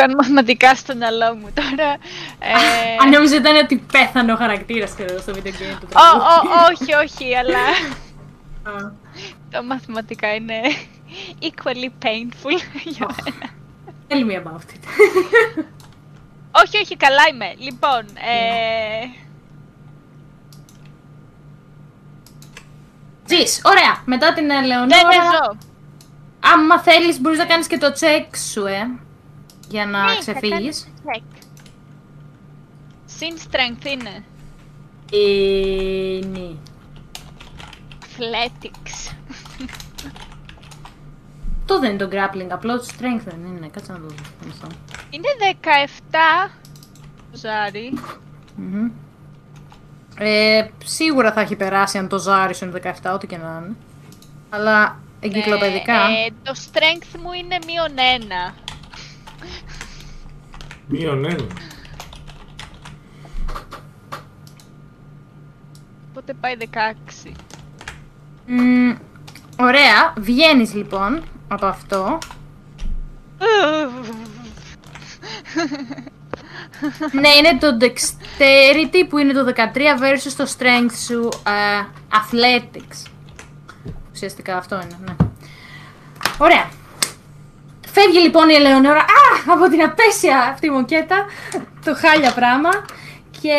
Κάνω μαθηματικά στο μυαλό μου τώρα. Ε, Αν νόμιζα ήταν ότι πέθανε ο χαρακτήρας και εδώ στο video game του Ω, ω, όχι, όχι, αλλά Α. τα μαθηματικά είναι equally painful για μένα. Tell me about it. Όχι, όχι, καλά είμαι. Λοιπόν, ε, Ζεις, ωραία. Μετά την ναι, ναι, Ελεονόρα, ζω. άμα θέλεις μπορείς να κάνεις και το check σου, ε. Για να Ναι, θα ξεφύγεις. κάνω check. Συν strength είναι. Ε, ναι. Athletics. Το δεν είναι το grappling, απλό το strength δεν είναι. Κάτσε να το δω. μισό. Είναι 17. Ζάρι. Μμμ. Ε, σίγουρα θα έχει περάσει αν το ζάρι σου είναι 17, ό,τι και να είναι. Αλλά εγκυκλοπαιδικά. Ε, ε, το strength μου είναι μείον ένα. Μείον ένα. Οπότε πάει 16. Μμ, ωραία, βγαίνεις λοιπόν από αυτό. ναι, είναι το dexterity που είναι το 13 versus το strength σου ε, athletics. Ουσιαστικά αυτό είναι, ναι. Ωραία. Φεύγει λοιπόν η Ελεονόρα α, από την απέσια αυτή μοκέτα, το χάλια πράγμα. Και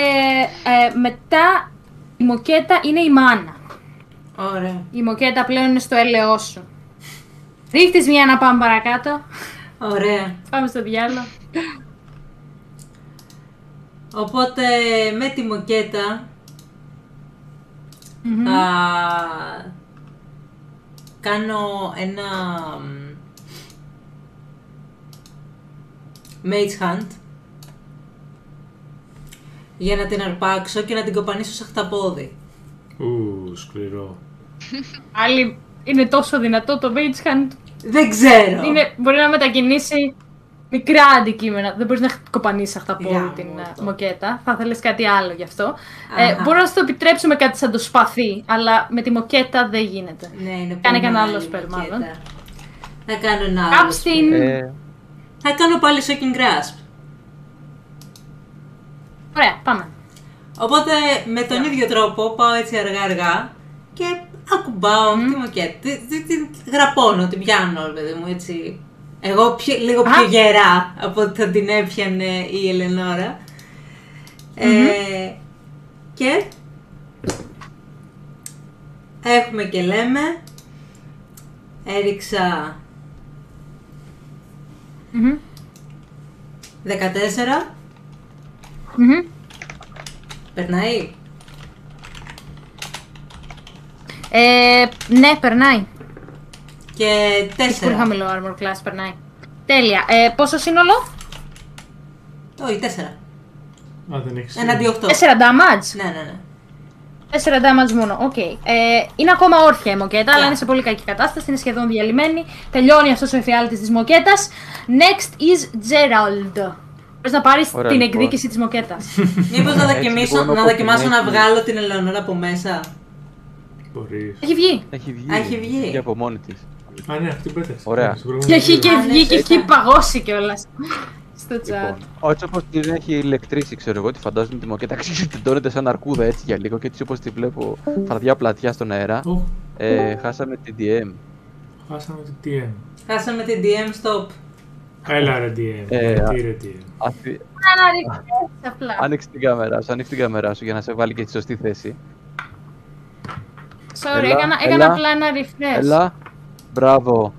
ε, μετά η μοκέτα είναι η μάνα. Ωραία. Η μοκέτα πλέον είναι στο έλεό σου. Ρίχτης μια να πάμε παρακάτω. Ωραία. Πάμε στο διάλογο. Οπότε με τη μοκέτα θα κάνω ένα μ, mage hunt για να την αρπάξω και να την κοπανίσω σε χταπόδι. Ου, σκληρό. Άλλη είναι τόσο δυνατό το Mage Hand. Δεν ξέρω. Είναι, μπορεί να μετακινήσει μικρά αντικείμενα. Δεν μπορείς να κοπανίσεις αυτά από Γάμο την ε, το. μοκέτα. Θα θέλεις κάτι άλλο γι' αυτό. Ε, Αχα. μπορώ να σου το επιτρέψουμε κάτι σαν το σπαθί, αλλά με τη μοκέτα δεν γίνεται. Ναι, είναι Κάνε πολύ κανένα άλλο μεγάλη spell, μοκέτα. μάλλον. Θα κάνω ένα άλλο Κάπου στην. spell. Ε, Θα κάνω πάλι shocking grasp. Ωραία, πάμε. Οπότε με τον ίδιο τρόπο πάω έτσι αργά αργά και ακουμπάω τη μοκέτα. Τη, τη, τη γραπώνω, την πιάνω, ρε παιδί μου, έτσι. Εγώ πιο- λίγο πιο Α. γερά από ότι θα την έπιανε η ελενορα Ε, και έχουμε και λέμε. Έριξα Μμμ. 14. Μμμ. Περνάει. Ε, ναι, περνάει. Και Έχει πολύ 4. χαμηλό armor class, περνάει. Τέλεια. Ε, πόσο σύνολο; Όχι, 4. Α, δεν έχεις... Έναντι 8. 4 damage. Ναι, ναι, ναι. 4 damage μόνο. Οκ. Ε, είναι ακόμα όρθια η μοκέτα, αλλά είναι σε πολύ κακή κατάσταση. Είναι σχεδόν διαλυμένη. Τελειώνει αυτός ο εφιάλτης της μοκέτας. Next is Gerald. Πρέπει να πάρεις Ωραία, την λοιπόν. εκδίκηση της μοκέτας; Μήπως να Έτσι, δοκιμήσω, λοιπόν, να όπως δοκιμάσω την να έχει- βγάλω την Ελεονόρα από μέσα. Μπορείς. Έχει βγει. Έχει βγει. Α, έχει βγει. βγει από μόνη της. Α, ναι, αυτή πέταξε. Ωραία. Στην προηγούμενη Και έχει και βίντεο. Α, ναι, βγει και σωστά. έχει παγώσει κιόλας. Στο chat. Λοιπόν, έτσι όπως την έχει ηλεκτρήσει, ξέρω εγώ, τη φαντάζομαι τη μοκέτα τεντώνεται σαν αρκούδα έτσι για λίγο και έτσι όπως τη βλέπω φαρδιά πλατιά στον αέρα. Ω, Ε, χάσαμε την DM. Χάσαμε την TM. Χάσαμε την DM stop. Έλα ρε DM. Ε, Γιατί ρε DM. Αφή... Άρα, απλά. Άνοιξε την κάμερα σου, ανοίξει την κάμερα σου για να σε βάλει και στη σωστή θέση. Sorry, Έλα, έκανα, έκανα έλα. απλά ένα refresh. Έλα, μπράβο.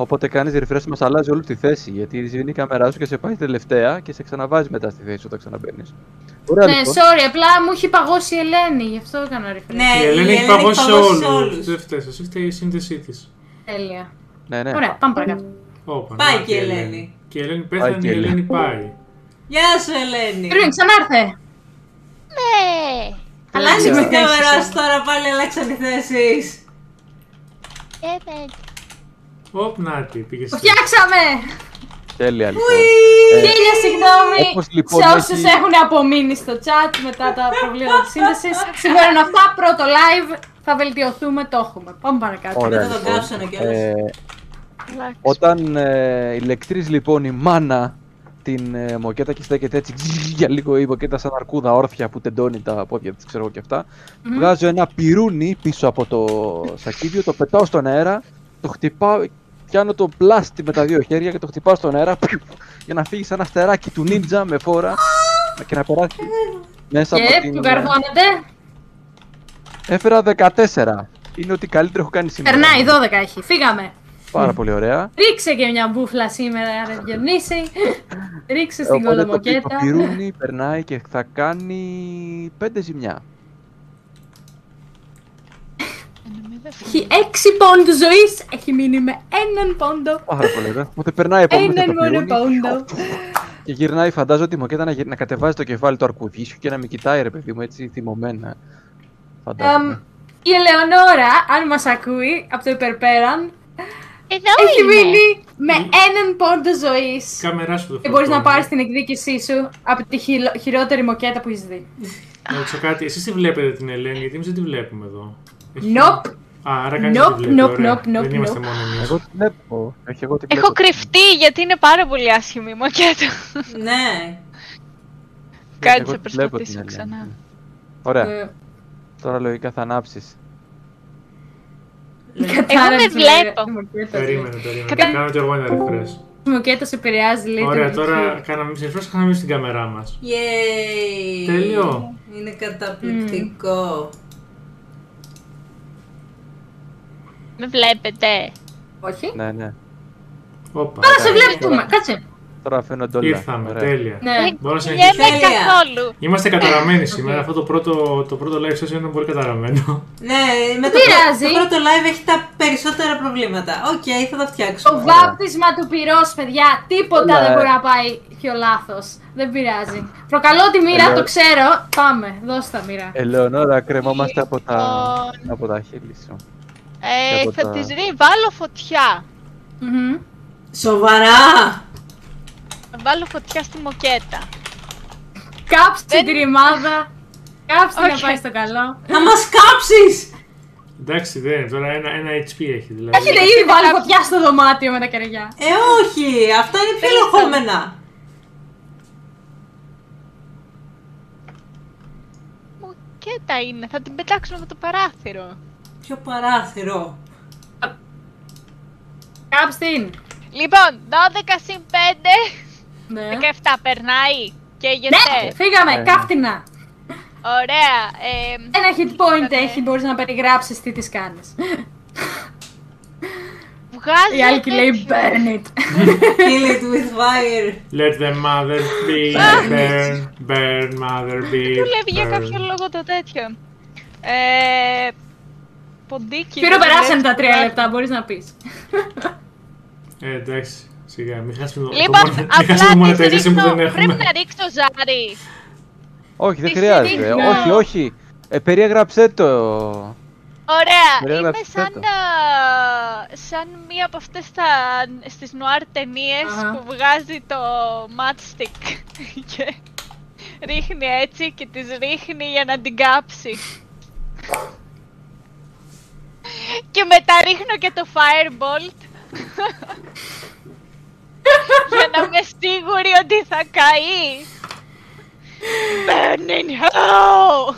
Όποτε κάνεις refresh μας αλλάζει όλη τη θέση. Γιατί σβήνει η κάμερά σου και σε πάει τελευταία και σε ξαναβάζει μετά στη θέση όταν ξαναμπαίνεις. Ωραία, Ναι, λοιπόν. sorry, απλά μου έχει παγώσει η Ελένη, γι' αυτό έκανα refresh. Ναι, Η Ελένη έχει παγώσει σε παγώσει όλους. Δεν φταίει, εσύ φταίει η σύνδεσή της. Τέλεια. Ναι, ναι. Ωραία, πάμε παρακάτω. Πάει και η Ελένη. Και η Ελένη Πάει πέθανε, και η η Ελένη. Ελένη πάει. Γεια σου Ελένη. Πριν, ξανάρθε. Ναι! Αλλάζει Τέλεια. την κάμερα σου τώρα πάλι αλλάξαν οι θέσεις. Ε, ναι. Οπ, νάτι, πήγε Το φτιάξαμε! Τέλεια, λοιπόν. Ε, Χίλια συγγνώμη όπως λοιπόν σε όσους έχει- έχουν απομείνει στο chat μετά τα προβλήματα της σύνδεσης. Συμβαίνουν αυτά, πρώτο live. Θα βελτιωθούμε, το έχουμε. Πάμε παρακάτω. Ωραία, Δεν θα τον λοιπόν. κάψουνε κιόλας. Ε, Εντάξει. Όταν ε, ηλεκτρίζει λοιπόν η μάνα την ε, μοκέτα και στέκεται έτσι για λίγο η μοκέτα σαν αρκούδα όρθια που τεντώνει τα πόδια της ξέρω εγώ και αυτά βγάζω ένα πυρούνι πίσω από το σακίδιο, το πετάω στον αέρα το χτυπάω, πιάνω το πλάστη με τα δύο χέρια και το χτυπάω στον αέρα πιου, για να φύγει σαν αστεράκι του νίντζα με φόρα και να περάσει μέσα από Και την... που καρφώνεται. Έφερα 14. Είναι ότι καλύτερο έχω κάνει σήμερα. Περνάει, 12 έχει. Φύγαμε. Πάρα πολύ ωραία. Ρίξε και μια μπούφλα σήμερα, ρε Διονύση. Ρίξε στην Οπότε το, το κολομοκέτα. πυρούνι περνάει και θα κάνει 5 ζημιά. Έχει 6 πόντους ζωής. Έχει μείνει με έναν πόντο. Πάρα πολύ ωραία. Οπότε περνάει επόμενο Έναν το μόνο πυρούνι πόντο. και γυρνάει φαντάζομαι τη μοκέτα να, γυρ- να κατεβάζει το κεφάλι του αρκουδίσιου και να με κοιτάει ρε παιδί μου έτσι θυμωμένα. Εμ, Φαντάζομαι. η Ελεονόρα, αν μας ακούει από το υπερπέραν, Εδώ έχει είμαι. μείνει με έναν πόντο ζωής. Η κάμερά σου το Και μπορείς να φορτώνει. πάρεις την εκδίκησή σου από τη χειλο- χειρότερη μοκέτα που έχεις δει. Να ρωτήσω κάτι, εσείς τη βλέπετε την Ελένη, γιατί εμείς δεν τη βλέπουμε εδώ. Έχει- Nope. Α, άρα κανείς Nope, δεν τη βλέπει, nope, ωραία. nope, nope, Δεν είμαστε nope. μόνο εμείς. Εγώ τη βλέπω. Όχι, εγώ τη βλέπω. Έχω κρυφτεί γιατί είναι πάρα πολύ άσχημη η μοκέτα. Ναι. Κάτσε, Εγώ θα τη βλέπω την προσπαθήσω Ελένη. ξανά. Ωραία. Ε, Τώρα λογικά θα ανάψεις. η κατάρα με της βλέπω. μοκέτας, Περίμενε, περίμενε. Κατά- Θα κάνω και εγώ ένα refresh. Η μοκέτα σε επηρεάζει, λέει. Ωραία, την τώρα ψυχή. κάναμε εμείς refresh, κάναμε εμείς την κάμερά μας. Yay. Τέλειο. Είναι καταπληκτικό. Με βλέπετε. Όχι. Ναι, ναι. Όπα. Τώρα σε εντάξει. βλέπουμε, κάτσε. Τώρα φαίνονται όλα. Ήρθαμε, Ωραία. τέλεια. Ναι. Μπορώ να Δεν συνεχίσω; είμαι Τέλεια. καθόλου. Είμαστε καταραμένοι σήμερα. Αυτό το πρώτο, το πρώτο live session ήταν πολύ καταραμένο. Ναι, με το, πειράζει. το πρώτο live έχει τα περισσότερα προβλήματα. Οκ, θα τα Το φτιάξουμε. βάπτισμα του πυρός, παιδιά, τίποτα Έλα, δεν ε. μπορεί να πάει πιο λάθος. Δεν πειράζει. Προκαλώ τη μοίρα, Έλα. το ξέρω. Πάμε, δώσ' τα μοίρα. Ελεονόρα, κρεμόμαστε από τα, Λοιπόν. από τα χείλη σου. Ε, από θα τα- της ρί, βάλω φωτιά. Μμμ. Σοβαρά! Θα βάλω φωτιά στη μοκέτα. Κάψτε Δεν- την ρημάδα. Κάψτε να Όχι. πάει στο καλό. Θα μας κάψεις! Εντάξει, δεν είναι. Τώρα ένα, ένα HP έχει δηλαδή. Έχετε ήδη βάλει φωτιά στο δωμάτιο με τα κεριά. Ε, όχι! Αυτά είναι πιο Τέλος λοχόμενα. Μοκέτα είναι, θα την πετάξουμε από το παράθυρο. Πιο παράθυρο. Κάψτε την. Λοιπόν, 12 συν 5, Ναι. 17 περνάει. Και Ναι, γιατί. φύγαμε, Ε. κάφτηνα. Ωραία. Ε, Ένα hit point έχει, μπορείς να περιγράψεις τι τις κάνεις. βγάζω Η άλλη λέει τέτοιο. burn it. Kill it with fire. Let the mother be, burn, burn, mother be. Δουλεύει για burn. κάποιο λόγο το τέτοιο. Ε, ποντίκι. Πύρο δεν περάσανε δουλεύει. τα τρία λεπτά, μπορείς να πεις. Ε, εντάξει, σιγά, μην χάσουμε το, Λοιπόν, το, mon- μην χάσουμε απλά το της monetization που ρίχνω, δεν πρέπει έχουμε. να ρίξω ζάρι. Όχι, δεν Τι χρειάζεται. συνήθεια. Όχι, όχι. Ε, περιέγραψέ το. Ωραία, Περιέγραψε είμαι σαν, το. α, σαν μία από αυτές τα, στις νουάρ ταινίες Αχα. που βγάζει το matchstick και ρίχνει έτσι και τις ρίχνει για να την κάψει. Και μετά ρίχνω και το firebolt για να είμαι σίγουρη ότι θα καεί. Burning hell!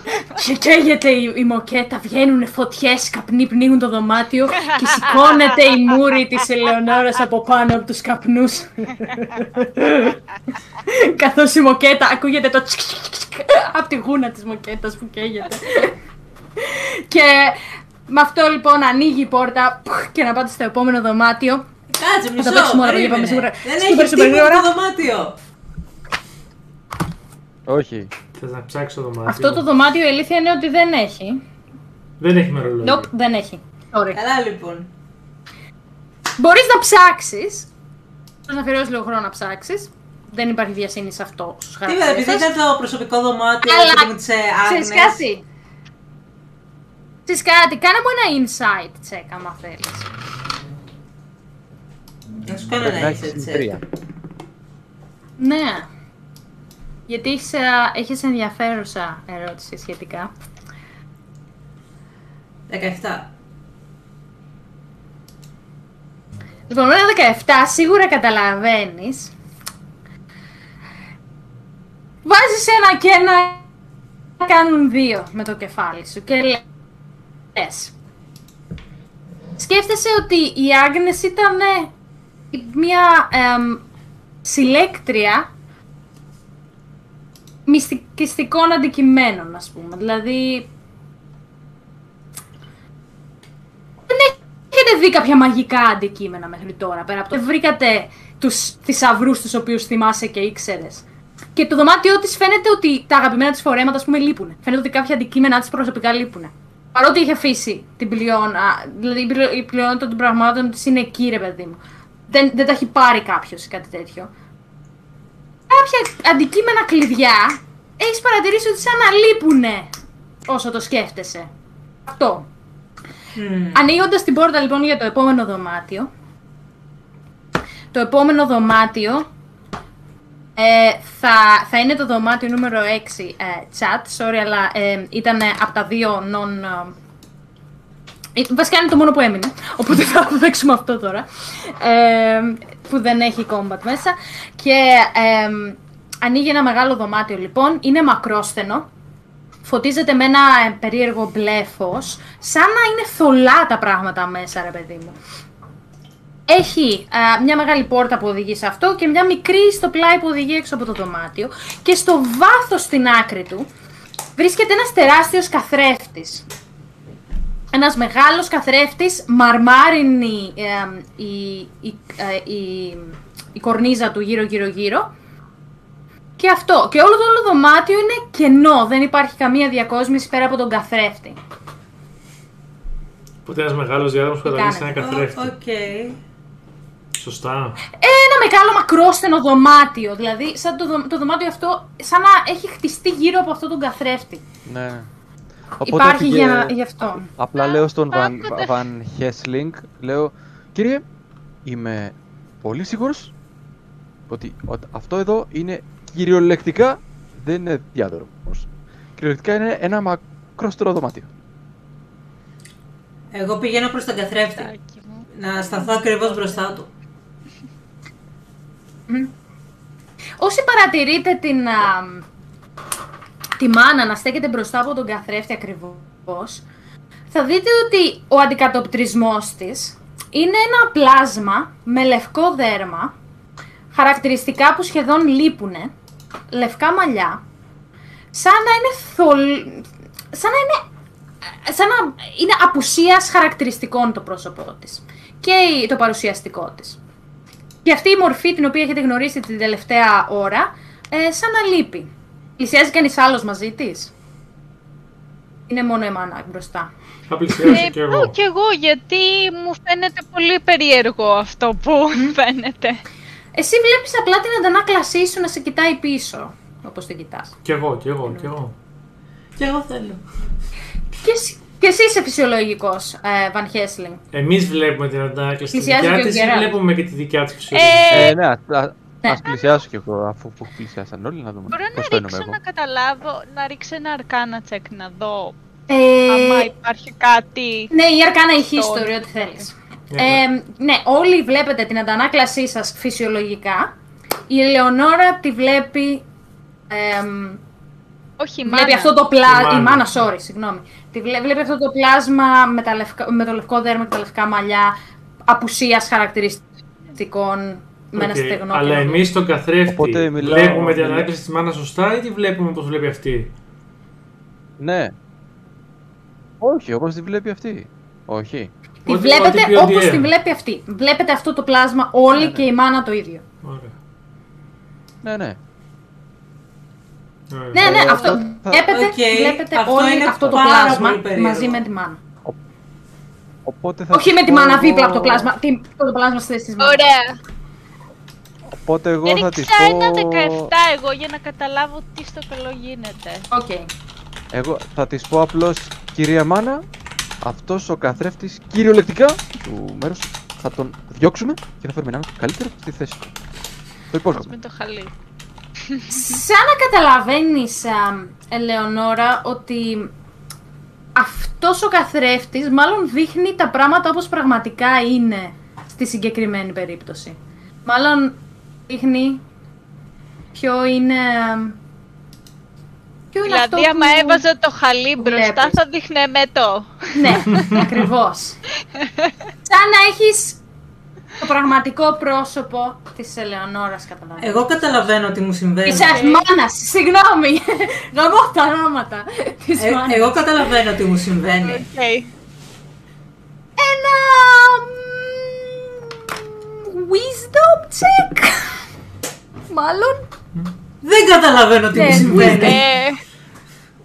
Και καίγεται η, η μοκέτα, βγαίνουν φωτιές, καπνοί πνίγουν το δωμάτιο και σηκώνεται η μούρη της Ελεονόρας από πάνω από τους καπνούς. Καθώς η μοκέτα ακούγεται το τσικ τσικ τσικ από τη γούνα της μοκέτας που καίγεται. και με αυτό λοιπόν ανοίγει η πόρτα πουχ, και να πάτε στο επόμενο δωμάτιο. Κάτσε, μισό, το παίξουμε όλα, περίμενε. πάμε σίγουρα. Δεν Σούπερ, έχεις σούπερ τίποτα γρήγορα. το δωμάτιο. Όχι. Θες να ψάξεις το δωμάτιο. Αυτό το δωμάτιο η αλήθεια είναι ότι δεν έχει. Δεν έχει μερολόγιο. Nope, δεν έχει. Sorry. Καλά λοιπόν. Μπορείς να ψάξεις. Μπορείς να αφιερώσεις λίγο χρόνο να ψάξεις. Δεν υπάρχει βιασύνη σε αυτό στους Τι βέβαια, χαρακτήρες επειδή σας. ήταν το προσωπικό δωμάτιο Αλλά, και με τις ε, Ξέρεις Άγνες. κάτι; Ξέρεις κάτι, κάνε μου ένα insight check άμα θέλεις. Να σου κάνω Πρέπει να ένα έχεις έτσι. τρία. Ναι. Γιατί έχεις, α, έχεις ενδιαφέρουσα ερώτηση σχετικά. 17. Λοιπόν, με ένα 17 σίγουρα καταλαβαίνεις. Βάζεις ένα και ένα να κάνουν δύο με το κεφάλι σου και λες. Σκέφτεσαι ότι η Άγνες ήταν μια εμ, συλλέκτρια μυστικιστικών αντικειμένων, ας πούμε. Δηλαδή, δεν έχετε δει κάποια μαγικά αντικείμενα μέχρι τώρα, πέρα από το βρήκατε τους θησαυρούς τους οποίους θυμάσαι και ήξερες. Και το δωμάτιό της φαίνεται ότι τα αγαπημένα της φορέματα, ας πούμε, λείπουν. Φαίνεται ότι κάποια αντικείμενα της προσωπικά λείπουν. Παρότι είχε αφήσει την πλειόνα, δηλαδή η πλειο- η πλειονότητα των πραγμάτων της είναι εκεί, ρε παιδί μου. Δεν, δεν τα έχει πάρει κάποιος κάτι τέτοιο. Κάποια αντικείμενα κλειδιά έχεις παρατηρήσει ότι σαν να λείπουνε όσο το σκέφτεσαι. Αυτό. Μμμ. Ανοίγοντας την πόρτα λοιπόν για το επόμενο δωμάτιο. Το επόμενο δωμάτιο ε, θα, θα είναι το δωμάτιο νούμερο 6 ε, chat. Sorry, αλλά ε, ήταν από τα δύο non. Ε, ε, βασικά είναι το μόνο που έμεινε. Οπότε θα παίξουμε αυτό τώρα. Ε, που δεν έχει combat μέσα. Και ε, ανοίγει ένα μεγάλο δωμάτιο λοιπόν. Είναι μακρόσθενο φωτίζεται με ένα ε, περίεργο μπλε φως, σαν να είναι θολά τα πράγματα μέσα, ρε παιδί μου. Έχει α, μια μεγάλη πόρτα που οδηγεί σε αυτό και μια μικρή στο πλάι που οδηγεί έξω από το δωμάτιο και στο βάθος στην άκρη του βρίσκεται ένας τεράστιος καθρέφτης. Ένας μεγάλος καθρέφτης, μαρμάρινη ε, η, η, ε, η, η κορνίζα του γύρω γύρω γύρω και αυτό. Και όλο το όλο δωμάτιο είναι κενό. Δεν υπάρχει καμία διακόσμηση πέρα από τον καθρέφτη. Οπότε ένας μεγάλος διάδρομος που καταλήγει σε ένα κάνετε; Ω, καθρέφτη. Οκ. Σωστά. Ένα μεγάλο μακρόστενο δωμάτιο. Δηλαδή, σαν το, δω- το δωμάτιο αυτό, σαν να έχει χτιστεί γύρω από αυτό τον καθρέφτη. Ναι. Υπάρχει έφυγε- για, γι' αυτό. Απλά λέω στον Βαν, Κάποτε- Βαν Χέσλινγκ, λέω, κύριε, είμαι πολύ σίγουρος ότι ο- αυτό εδώ είναι κυριολεκτικά δεν είναι διάδρομος. Κυριολεκτικά είναι ένα μακρόστερο δωμάτιο. Εγώ πηγαίνω προς τον καθρέφτη. Τάκι μου. Να σταθώ ακριβώς μπροστά του. Όσοι παρατηρείτε την, α, τη μάνα να στέκεται μπροστά από τον καθρέφτη ακριβώς, θα δείτε ότι ο αντικατοπτρισμός της είναι ένα πλάσμα με λευκό δέρμα, χαρακτηριστικά που σχεδόν λείπουνε, λευκά μαλλιά, σαν να είναι θολ... σαν να είναι σαν να είναι απουσίας χαρακτηριστικών το πρόσωπό της και η- το παρουσιαστικό της. Και αυτή η μορφή την οποία έχετε γνωρίσει την τελευταία ώρα, ε, σαν να λείπει. Πλησιάζει κανείς άλλος μαζί της; Είναι μόνο η μάνα μπροστά. Θα πλησιάσω Ε, κι πάω εγώ. κι εγώ, γιατί μου φαίνεται πολύ περίεργο αυτό που φαίνεται. Εσύ βλέπεις απλά την αντανάκλασή σου να σε κοιτάει πίσω, όπως την κοιτάς. Κι εγώ, κι εγώ, κι εγώ. Κι εγώ θέλω. Και, εσύ- και εσύ είσαι φυσιολογικός, ε, Βαν Χέσλινγκ. Εμείς βλέπουμε την αντάκλαση τη Πλησιάζει δικιά και ο της ή Γκέραλτ. βλέπουμε και τη δικιά της φυσιολογία; Ε, Ε, ναι, α Ναι. ας πλησιάσω κι εγώ αφού που πλησιάσαν όλοι να δούμε Μπορώ πώς να φαίνομαι ρίξω εγώ. να καταλάβω, να ρίξω ένα αρκάνα check να δω Ε, άμα υπάρχει κάτι. ναι, η Αρκάνα η history, Το- ό,τι θέλεις. Ναι, Ε, ναι, όλοι βλέπετε την αντανάκλασή σας φυσιολογικά. Η Ελεονόρα τη βλέπει... εμ, Όχι, βλέπει μάνα. αυτό το πλάσμα. Η Η μάνα. μάνα, sorry, συγγνώμη. Τη βλέ- βλέπει αυτό το πλάσμα με, τα λευκα- με το λευκό δέρμα και τα λευκά μαλλιά, απουσίας χαρακτηριστικών με ένα Οκ, στεγνό. Αλλά και- εμείς τον καθρέφτη Οπότε μιλάω- βλέπουμε την μιλάω- αντάκλαση της μάνας σωστά ή τη βλέπουμε όπως βλέπει αυτή; Ναι. Όχι, όπως τη βλέπει αυτή. Όχι. Τη Ό,τι- βλέπετε ό,τι πει ο όπως DM. τη βλέπει αυτή. Βλέπετε αυτό το πλάσμα όλοι Ναι, και η μάνα το ίδιο. Ωραία. Ναι, ναι. Ωραία. Ναι, ναι, Ε, αυτό. αυτό θα- Βλέπετε, Οκ, βλέπετε αυτό όλοι είναι αυτό το πάρα πλάσμα πολύ περίεργο. μαζί με τη μάνα. Οπότε θα Όχι της με τη πω μάνα εγώ- δίπλα από το πλάσμα. Τι, το πλάσμα στη θέση της μάνας. Ωραία. Οπότε εγώ θα της Έριξα ένα πω... 17 εγώ για να καταλάβω τι στο καλό γίνεται. Οκ. Εγώ θα της πω απλώς, κυρία Μάνα, αυτός ο καθρέφτης κυριολεκτικά του μέρους θα τον διώξουμε και θα φέρουμε έναν καλύτερο στη θέση του. Το υπόσχομαι. Με το χαλί. Σαν να καταλαβαίνεις, α, Ελεονόρα, ότι αυτός ο καθρέφτης μάλλον δείχνει τα πράγματα όπως πραγματικά είναι στη συγκεκριμένη περίπτωση. Μάλλον δείχνει ποιο είναι... Ποιο είναι Δηλαδή, αυτό άμα που... έβαζα το χαλί μπροστά, βλέπεις. θα δείχνε μετό. Ναι, ακριβώς. Σαν να έχεις το πραγματικό πρόσωπο της Ελεονόρας, καταλαβαίνεις. Εγώ καταλαβαίνω τι μου συμβαίνει. Της μάνας, συγγνώμη. Γαμώ τα ονόματα της Ε, μάνας. εγώ καταλαβαίνω τι μου συμβαίνει. Οκ. Ένα... μ, Wisdom check. Μάλλον. Δεν καταλαβαίνω τι Ναι, μου συμβαίνει. Ε,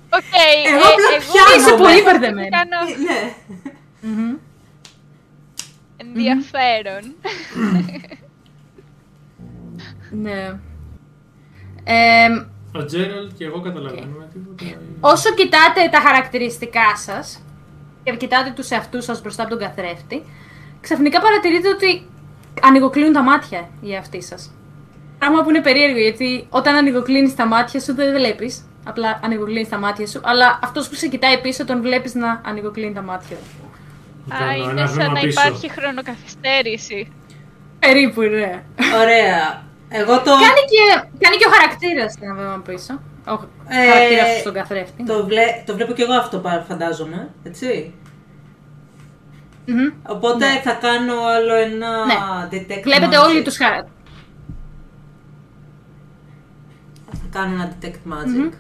Οκ. Εγώ ε, απλά εγώ πιάνω Είσαι με. πολύ μπερδεμένη. κάνω Ναι. Μμμ. ενδιαφέρον. Ναι. Εμ, Ο Τζέραλτ και εγώ καταλαβαίνουμε τίποτα. Όσο κοιτάτε τα χαρακτηριστικά σας και κοιτάτε τους εαυτούς σας μπροστά από τον καθρέφτη, ξαφνικά παρατηρείτε ότι ανοιγοκλίνουν τα μάτια οι εαυτοί σας. Πράγμα που είναι περίεργο γιατί όταν ανοιγοκλίνεις τα μάτια σου δεν βλέπεις, απλά ανοιγοκλίνεις τα μάτια σου, αλλά αυτός που σε κοιτάει πίσω τον βλέπεις να ανοιγοκλίνει τα μάτια του. Α, Κάνω είναι ένα σαν βήμα να πίσω. υπάρχει χρονοκαθυστέρηση. Περίπου, ναι. Ωραία. Εγώ το, κάνει, και, κάνει και ο χαρακτήρας ένα βήμα πίσω. Ο Ε, χαρακτήρας σου στον καθρέφτη. το, βλέ, το βλέπω κι εγώ αυτό πα- φαντάζομαι. Έτσι. Μμμ. Οπότε θα κάνω άλλο ένα Ναι. detect Βλέπετε magic. όλοι τους χαρακτήρες. Θα κάνω ένα detect magic.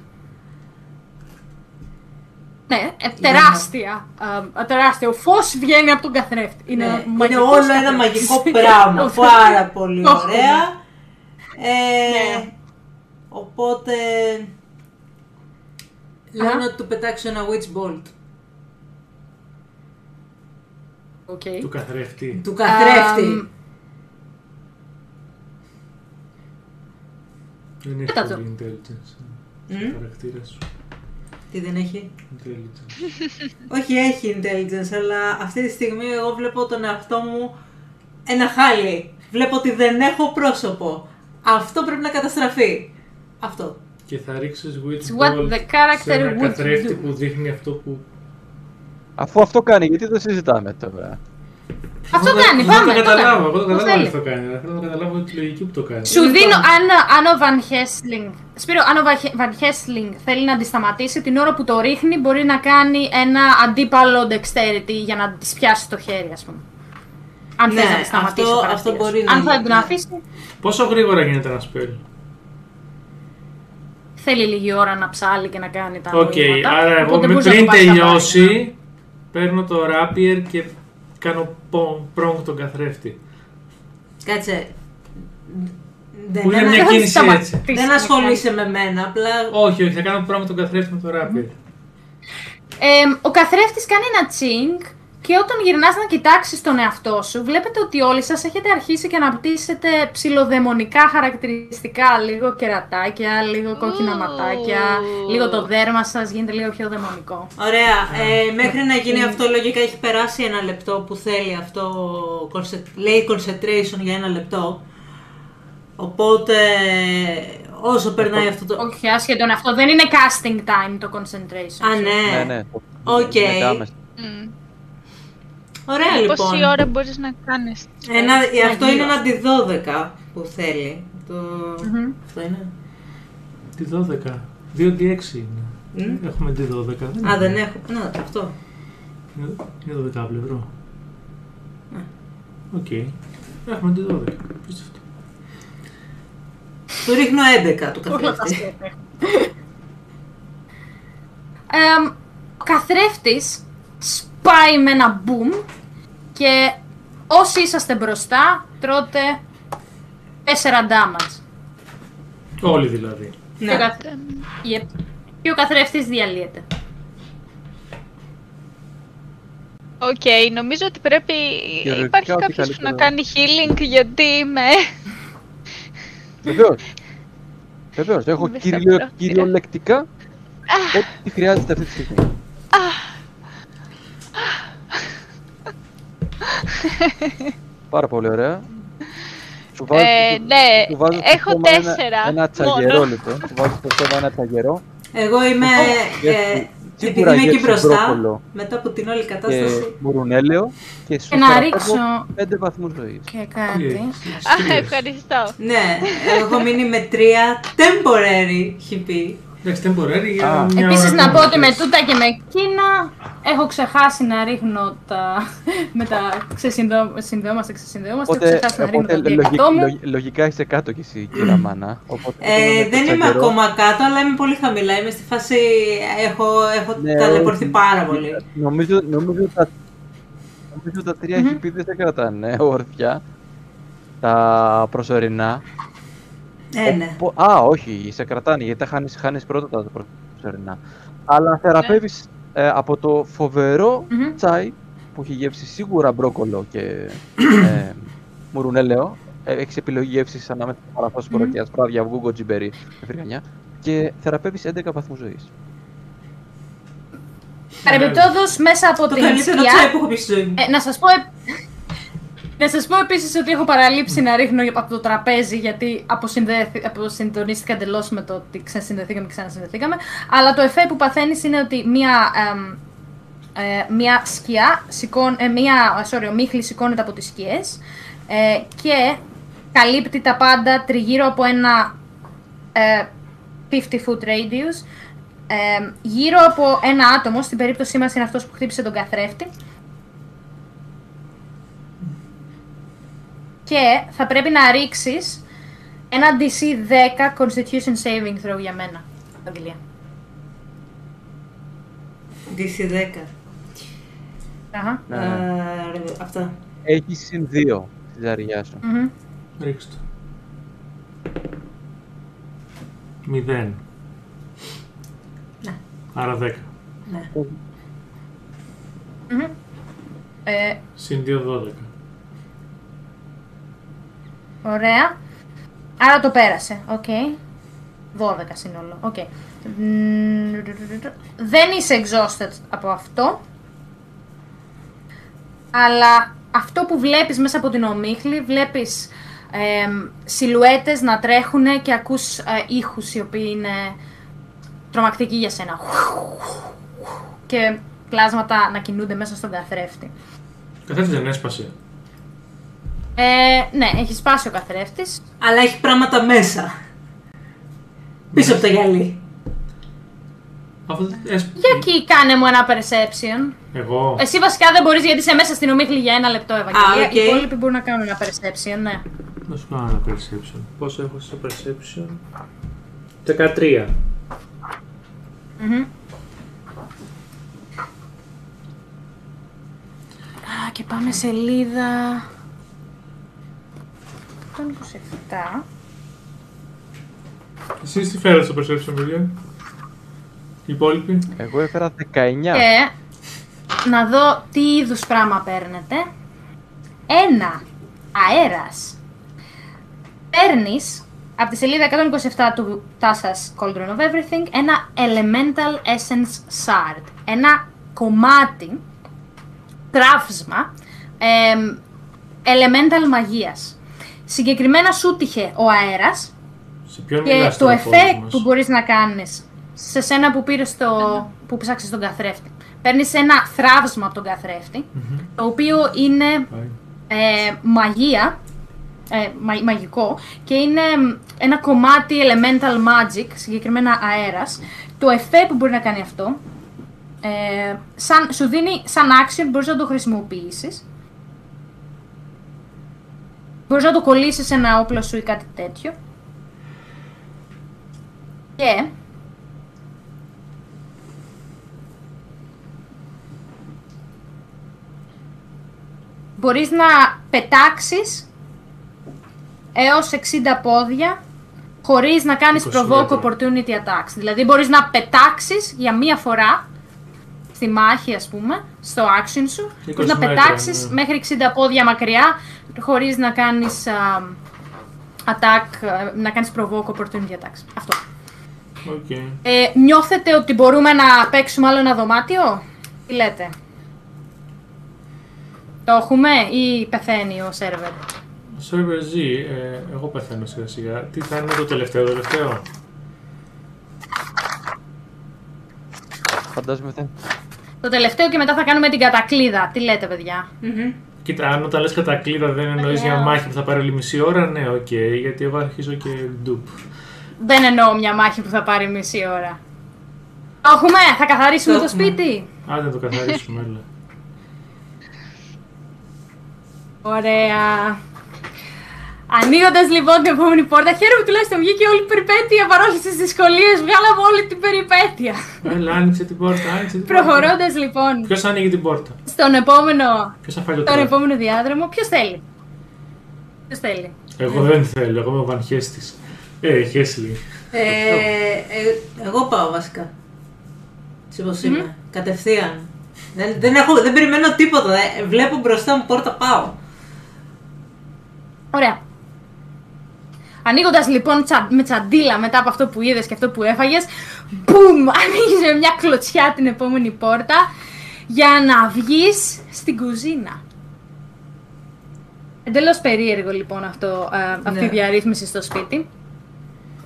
Ναι, ε, τεράστια. ε, τεράστιο. Φως βγαίνει από τον καθρέφτη. Είναι, Ναι, ένα είναι μαγικός όλο ένα καθρέφτης. μαγικό πράγμα. Πάρα πολύ Το έχω ωραία. δει. Ε, Ναι. Οπότε... Λέω να του πετάξω ένα witch bolt. OK. Του καθρέφτη. Του καθρέφτη. Αμ, Δεν έχει Κοίτα το. πολύ intelligence. Μμ. Ο χαρακτήρας σου. Τι δεν έχει; Intelligence. Όχι, έχει intelligence, αλλά αυτή τη στιγμή εγώ βλέπω τον εαυτό μου ένα χάλι. Βλέπω ότι δεν έχω πρόσωπο. Αυτό πρέπει να καταστραφεί. Αυτό. Και θα ρίξεις witch What bolt the character σε ένα would καθρέφτη do. που δείχνει αυτό που. Αφού αυτό κάνει, γιατί το συζητάμε τώρα; Αυτό Εγώ το- κάνει, εγώ πάμε, το το καταλάβω, κάνει. εγώ το Το καταλάβω θέλει. τι το κάνει. αλλά Θέλω να καταλάβω τη λογική που το κάνει. Σου Λοιπόν. δίνω, αν, αν ο Van Helsing, Σπύρο, αν ο Van Helsing θέλει να αντισταματήσει, την ώρα που το ρίχνει μπορεί να κάνει ένα αντίπαλο dexterity για να της πιάσει το χέρι, ας πούμε. Αν Ναι, θες να τη σταματήσει αυτό- ο χαρακτήρας αυτό σου. μπορεί να Αν θα γίνει, τον ναι. αφήσει, Πόσο γρήγορα γίνεται ένα spell; θέλει λίγη ώρα να ψάλει και να κάνει τα Οκ, νοήματα, άρα εγώ οπότε με μπορείς να πριν το πάρεις τελειώσει, παίρνω το rapier και κάνω πρόγκ τον καθρέφτη. Κάτσε. Που είναι Δεν, μια θα κίνηση σταματήσει. έτσι. δεν ασχολείσαι με μένα, απλά Όχι, όχι, θα κάνω πρόγκ τον καθρέφτη με το rapier. Ε, ο καθρέφτης κάνει ένα τσίνκ Και όταν γυρνάς να κοιτάξεις τον εαυτό σου, βλέπετε ότι όλοι σας έχετε αρχίσει και αναπτύσσετε ψηλοδαιμονικά χαρακτηριστικά. Λίγο κερατάκια, λίγο κόκκινα Ου. ματάκια, λίγο το δέρμα σας γίνεται λίγο πιο δαιμονικό. Ωραία. Ε, μέχρι να γίνει αυτό, λογικά έχει περάσει ένα λεπτό που θέλει αυτό. conce- Λέει concentration για ένα λεπτό. Οπότε, όσο περνάει αυτό το. Όχι, άσχετον αυτό δεν είναι casting time το concentration. Α, ναι. Ναι, ναι. Οκ. Μετά άμεσα. Μμ. Ωραία, λοιπόν. Πόση ώρα μπορείς να κάνεις. Ένα, αυτό είναι γύρω. ένα αντι 12 που θέλει. Το... Μμμ. Αυτό είναι. Τη 12. 2D6 είναι. Μμ. Έχουμε τη 12. Α, δεν έχω. Να, αυτό. Είναι είναι 12 πλευρό. Ναι. Οκ. Έχουμε τη 12. Απίστευτο. Του ρίχνω 11 του καθρέφτη. Εμ, ο καθρέφτης σπάει με ένα boom και όσοι είσαστε μπροστά τρώτε 4 damage. Όλοι δηλαδή. Και, ο ναι. καθ... Yep. και ο καθρέφτης διαλύεται. Οκ, νομίζω ότι πρέπει. Θεωρητικά Υπάρχει ό,τι κάποιος που να καλύτερο. κάνει healing γιατί είμαι. Βεβαίως. Βεβαίως. Έχω Είμαι στα κυριο, πρόθυρα. κυριολεκτικά ό,τι χρειάζεται αυτή τη στιγμή. Πάρα πολύ ωραία. Σου βάζω, Ε, ναι, σου βάζω στο έχω στόμα ένα- τέσσερα Ένα, τσαγερό μόνο. λοιπόν. Σου βάζω στο στόμα ένα τσαγερό Εγώ είμαι. και Ε, σίγουρα επειδή είμαι εκεί γεύση μπροστά, μπρόκολο μετά από την όλη και κατάσταση. μουρουνέλαιο και σου Και να θεραπεύω ρίξω πέντε βαθμούς ζωής. και κάτι. Α, ευχαριστώ. Ναι, έχω μείνει με τρία temporary HP. Εντάξει, temporary για Α. μια Επίσης ώρα να πω ότι με κάνεις. τούτα και με εκείνα έχω ξεχάσει να ρίχνω τα... με τα ξεσυνδεόμαστε, ξεσυνδεόμαστε, έχω Οπότε, ξεχάσει να ρίχνω οπότε το λογι- διακτό μου. λογι- λογικά είσαι κάτω κι εσύ, κύρα Μάνα. Οπότε Ε, με το δεν είμαι τσαγερό- ακόμα κάτω, αλλά είμαι πολύ χαμηλά. Είμαι στη φάση. Έχω, έχω Ναι, ταλαιπωρηθεί όχι. πάρα πολύ. Νομίζω, νομίζω τα, νομίζω τα τρία Μμμ. χιπίδες δεν κρατάνε όρθια. Τα προσωρινά. Ε, ναι. Οπο- Α, όχι, σε κρατάνε γιατί τα χάνεις, χάνεις πρώτα τα προσωρινά. Αλλά θεραπεύεις ε, από το φοβερό Μμμ. τσάι που έχει γεύσει σίγουρα μπρόκολο και ε, μουρουνέλαιο. Ε, έχεις επιλογή γεύσης ανάμεσα στο παραθόσπορο Μμμ. και ασπράδια, βούγκο, τζιμπερί και φρυγανιά. Και θεραπεύεις 11 βαθμούς ζωής. Παρεμπιπτόντως μέσα από Το την καλύτερο σκιά, τσάι που έχω πει στη ζωή μου. Ε, να σας πω, ε- να σας πω επίσης ότι έχω παραλείψει να ρίχνω από το τραπέζι γιατί αποσυνδέθη- αποσυντονίστηκα εντελώς με το ότι ξεσυνδεθήκαμε και ξανασυνδεθήκαμε. Αλλά το εφέ που παθαίνεις είναι ότι μία, εμ, ε, μία σκιά, σηκών, ε, μία, sorry, ομίχλη σηκώνεται από τις σκιές ε, και καλύπτει τα πάντα τριγύρω από ένα ε, 50 foot radius ε, γύρω από ένα άτομο, στην περίπτωσή μας είναι αυτός που χτύπησε τον καθρέφτη και θα πρέπει να ρίξεις ένα DC 10 Constitution Saving Throw για μένα, Αγγελία. DC 10. Αχα. Ναι. Ε, αυτά. Έχεις συν 2 στη ζαριά σου. Μμμ. Ρίξτε το. Μηδέν. Ναι. Άρα 10. Ναι. Μμμ. Ε, Συν 2, 12. Ωραία. Άρα το πέρασε. Οκ. 12 σύνολο. Οκ. Μμμ, Δεν είσαι exhausted από αυτό. Αλλά αυτό που βλέπεις μέσα από την ομίχλη, βλέπεις εμ, σιλουέτες να τρέχουν και ακούς ε, ήχους οι οποίοι είναι τρομακτικοί για σένα. Και πλάσματα να κινούνται μέσα στον καθρέφτη. Καθένα δεν έσπασε. Ε, ναι, έχει σπάσει ο καθρέφτης. Αλλά έχει πράγματα μέσα. Πίσω από το γυαλί. Αυτό δεν έσπασε. Για εκεί κάνε μου ένα perception. Εγώ. Εσύ βασικά δεν μπορείς γιατί είσαι μέσα στην ομίχλη για ένα λεπτό, Ευαγγελία. οκ. Οι υπόλοιποι μπορούν να κάνουν ένα perception, ναι. Να σου κάνω ένα perception. Πόσο έχω στο perception; 13. Μμμ. Α, και πάμε σελίδα... 127. Εσείς τι φέρατε στο perception, παιδιά. Οι υπόλοιποι; Εγώ έφερα 19. Και να δω τι είδους πράγμα παίρνετε. Ένα, αέρας. Παίρνεις από τη σελίδα 127 του Τάσας Cauldron of Everything ένα Elemental Essence Shard. Ένα κομμάτι, τράφσμα, εμ, Elemental μαγείας. Συγκεκριμένα σου τύχε ο αέρας Σε ποιον και μιλάς το τώρα, effect Φώτης που μας; μπορείς να κάνεις σε σένα που πήρες το... που ψάξες τον καθρέφτη. Παίρνεις ένα θράψμα από τον καθρέφτη, το οποίο είναι Πάει. ε, μαγεία, ε, μα- μαγικό και είναι μ, ένα κομμάτι elemental magic, συγκεκριμένα αέρας. Το εφέ που μπορεί να κάνει αυτό, ε, σαν, σου δίνει σαν action, μπορείς να το χρησιμοποιήσεις. Μπορείς να το κολλήσεις σε ένα όπλο σου ή κάτι τέτοιο. Και μπορείς να πετάξεις έως 60 πόδια χωρίς να κάνεις 20 provoke μέτρα. opportunity attacks. Δηλαδή μπορείς να πετάξεις για μία φορά στη μάχη ας πούμε, στο action σου, 20 μπορείς να μέτρα, πετάξεις ναι. μέχρι 60 πόδια μακριά χωρίς να κάνεις α, attack, α, να κάνεις provoke opportunity attacks. Αυτό. Οκ. Ε, νιώθετε ότι μπορούμε να παίξουμε άλλο ένα δωμάτιο, τι λέτε; Το έχουμε ή πεθαίνει ο σερβερ. Ο σερβερ ζει, ε, εγώ πεθαίνω σιγά σιγά. Τι θα είναι το τελευταίο, το τελευταίο; Φαντάζομαι θα. Το τελευταίο και μετά θα κάνουμε την κατακλείδα. Τι λέτε, παιδιά; Κοίτα, αν όταν λες κατακλείδα δεν εννοείς για Λέω. μάχη που θα πάρει όλη μισή ώρα, ναι, οκ, γιατί εγώ αρχίζω και ντουπ. Δεν εννοώ μια μάχη που θα πάρει μισή ώρα. Το έχουμε, θα καθαρίσουμε Το το, έχουμε. σπίτι. Άντε να το καθαρίσουμε, έλα. Ωραία. Ανοίγοντας λοιπόν την επόμενη πόρτα, χαίρομαι που τουλάχιστον βγήκε όλη η περιπέτεια παρόλες τις δυσκολίες. Βγάλαμε όλη την περιπέτεια. Έλα, άνοιξε την πόρτα, άνοιξε την πόρτα. Προχωρώντας λοιπόν Ποιος άνοιγε την πόρτα, στον επόμενο, ποιος θα φάει το τον τρόπο. επόμενο διάδρομο, ποιος θέλει; Ποιος θέλει; Εγώ δεν θέλω, εγώ είμαι ο Βαν Χέστης. Ε, Χέσλι. Ε, ε, εγώ πάω βασικά. Έτσι όπως είμαι. Κατευθείαν. Δεν, δεν, έχω, δεν περιμένω τίποτα. Ε, βλέπω μπροστά μου πόρτα, πάω. Ωραία. Ανοίγοντας λοιπόν τσα- με τσαντίλα μετά από αυτό που είδες και αυτό που έφαγες, μπουμ! Ανοίγεις με μια κλωτσιά την επόμενη πόρτα για να βγεις στην κουζίνα. Εντελώς περίεργο λοιπόν αυτό, ε, αυτή Ναι. η διαρρύθμιση στο σπίτι.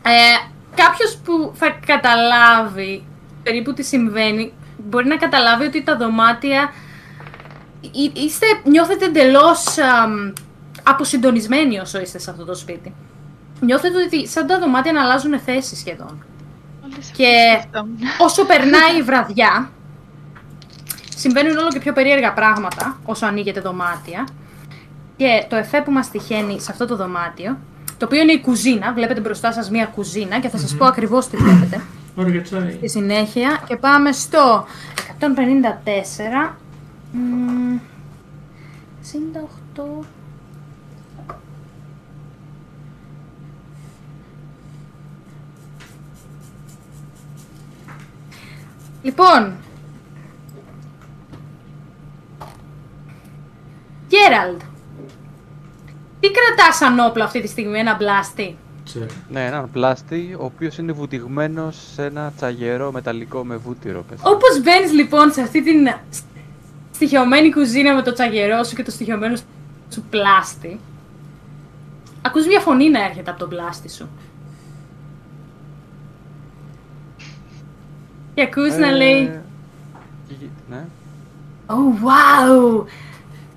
Ε, Κάποιος που θα καταλάβει περίπου τι συμβαίνει, μπορεί να καταλάβει ότι τα δωμάτια Εί- είστε, νιώθετε εντελώς αποσυντονισμένοι όσο είστε σε αυτό το σπίτι. Νιώθετε ότι σαν τα δωμάτια να αλλάζουν θέση σχεδόν. Όλες αυτές Και σκεφτόμουν. όσο περνάει η βραδιά, συμβαίνουν όλο και πιο περίεργα πράγματα όσο ανοίγετε δωμάτια. Και το εφέ που μας τυχαίνει σε αυτό το δωμάτιο, το οποίο είναι η κουζίνα, βλέπετε μπροστά σας μία κουζίνα και θα σας πω ακριβώς τι βλέπετε Ωραία για τσάι. στη συνέχεια και πάμε στο 154 μ, 68 Λοιπόν Γκέραλντ Τι κρατάς σαν όπλο αυτή τη στιγμή, ένα μπλάστι Τσεκ. Ναι, έναν πλάστη, ο οποίος είναι βουτυγμένος σε ένα τσαγερό μεταλλικό με βούτυρο. πες. Όπως μπαίνεις λοιπόν σε αυτή την στοιχειωμένη κουζίνα με το τσαγερό σου και το στοιχειωμένο σου πλάστη, ακούς μια φωνή να έρχεται από τον πλάστη σου. Και ακούς να Ε, λέει γη- Ναι. Oh wow!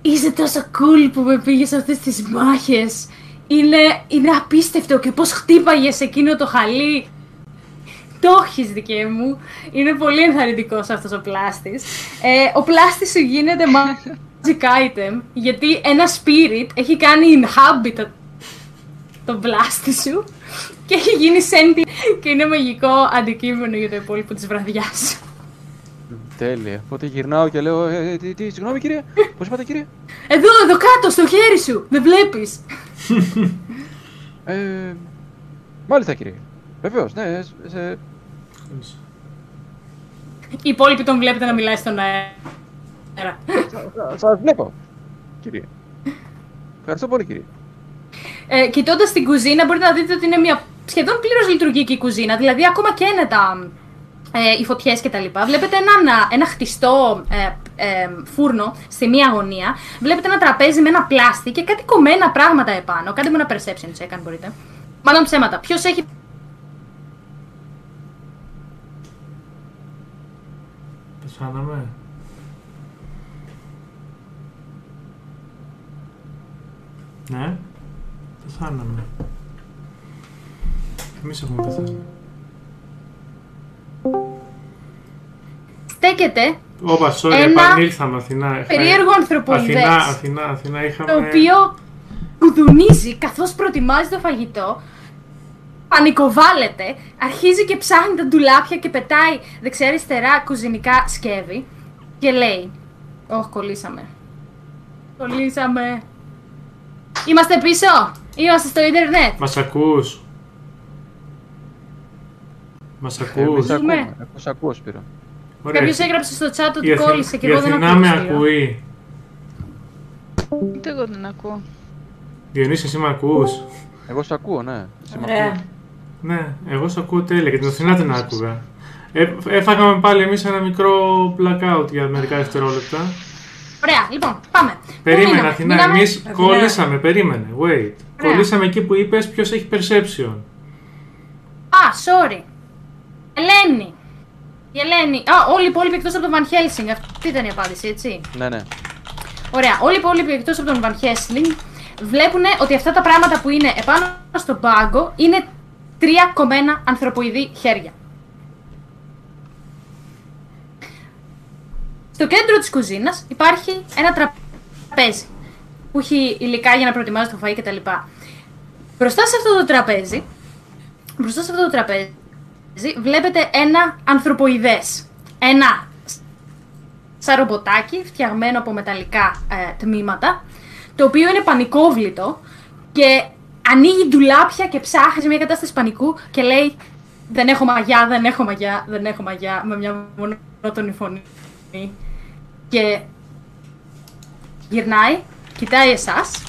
Είσαι τόσο cool που με πήγες σε αυτές τις μάχες. Είναι, είναι απίστευτο και πώς χτύπαγες εκείνο το χαλί. Το έχεις δικαί μου. Είναι πολύ ενθαρρυντικός αυτός ο πλάστης. Ε, ο πλάστης σου γίνεται magic item γιατί ένα spirit έχει κάνει inhabit το- τον πλάστη σου και έχει γίνει sentient και είναι μαγικό αντικείμενο για το υπόλοιπο της βραδιάς. Τέλεια. Οπότε γυρνάω και λέω, ε, ε, τι, τι, συγγνώμη κύριε, πώς είπατε κύριε; Εδώ, εδώ κάτω, στο χέρι σου. Δεν βλέπεις. Ε, μάλιστα κύριε. Βεβαίως, ναι, σε- σε, Οι υπόλοιποι τον βλέπετε να μιλάει στον αέρα. Σας βλέπω, κύριε. Ευχαριστώ πολύ, κύριε. Ε, Κοιτώντας την κουζίνα, μπορείτε να δείτε ότι είναι μια σχεδόν πλήρως λειτουργική κουζίνα. Δηλαδή, ακόμα και είναι τα, ε, οι φωτιές κτλ. Βλέπετε ένα, ένα χτιστό ε, ε, φούρνο στη μία γωνία. Βλέπετε ένα τραπέζι με ένα πλάστη και κάτι κομμένα πράγματα επάνω. Κάντε μου ένα perception check, αν μπορείτε. Μάλλον ψέματα. Ποιος έχει. Πεθάναμε. Ναι, πεθάναμε. Εμείς έχουμε πεθάνει. Στέκεται Όπα, sorry, Ένα επανήλθαμε Αθηνά. περίεργο ανθρωποειδές. Αθηνά, Αθηνά, Αθηνά, είχαμε... το οποίο κουδουνίζει καθώς προετοιμάζει το φαγητό. Πανικοβάλλεται, αρχίζει και ψάχνει τα ντουλάπια και πετάει δεξιά-αριστερά κουζινικά σκεύη και λέει «Ωχ, κολλήσαμε. Κολλήσαμε. Είμαστε πίσω. Είμαστε στο ίντερνετ; Μας ακούς. Μας Ε, ακούς; Εμείς Ακούμε. ακούμε. Εγώ σ' ακούω, Σπύρο. Ωραία. Κάποιος έγραψε στο chat ότι Η Αθη- κόλλησε και η εγώ δεν Αθηνά ακούω. με Σπύρο. ακούει. Ούτε εγώ δεν ακούω. Διονύση, εσύ με ακούς; Εγώ σ' ακούω, ναι. Εσύ με Ωραία. ακούς. Ναι, εγώ σε ακούω τέλεια και την Αθηνά την άκουγα. Ε, έφαγαμε πάλι εμείς ένα μικρό blackout για μερικά δευτερόλεπτα. Ωραία, λοιπόν, πάμε. Πού Περίμενε, μείναμε; Αθηνά, Μείναμε- εμείς Αθηνά. κολλήσαμε, περίμενε, wait. Κολλήσαμε εκεί που είπες ποιος έχει perception. Α, sorry. Ελένη. Η Ελένη. Α, όλοι οι υπόλοιποι εκτός από τον Van Helsing. Αυτή ήταν η απάντηση, έτσι. Ναι, ναι. Ωραία. Όλοι οι υπόλοιποι εκτός από τον Van Helsing βλέπουν ότι αυτά τα πράγματα που είναι επάνω στον πάγκο είναι τρία κομμένα ανθρωποειδή χέρια. Στο κέντρο της κουζίνας υπάρχει ένα τραπέζι που έχει υλικά για να προετοιμάζει το φαΐ κτλ. Μπροστά σε αυτό το τραπέζι, μπροστά σε αυτό το τραπέζι, βλέπετε ένα ανθρωποειδές. Ένα σαν ρομποτάκι φτιαγμένο από μεταλλικά ε, τμήματα, το οποίο είναι πανικόβλητο και ανοίγει ντουλάπια και ψάχνει σε μια κατάσταση πανικού και λέει δεν έχω μαγιά, δεν έχω μαγιά, δεν έχω μαγιά, με μια μονότονη φωνή. Και γυρνάει, κοιτάει εσάς,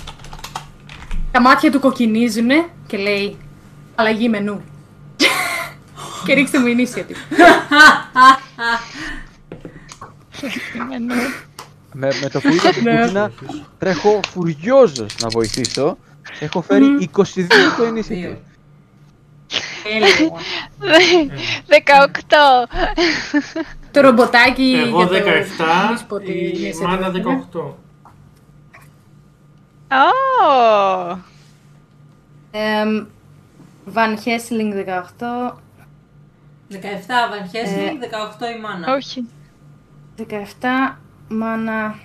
τα μάτια του κοκκινίζουν και λέει αλλαγή μενού. Και ρίξτε μου initiative. Με, με το που είδα την Ναι. κουζίνα, τρέχω φουριόζος να βοηθήσω. Έχω φέρει 22 το initiative. Τέλεια. 18. το ρομποτάκι Εγώ για το 17, σποτί, η σε μάνα τέτοια. 18. Ω! Εμ, Van Hessling 18, 17 Van Helsing, 18 η μάνα. Όχι. 17, μάνα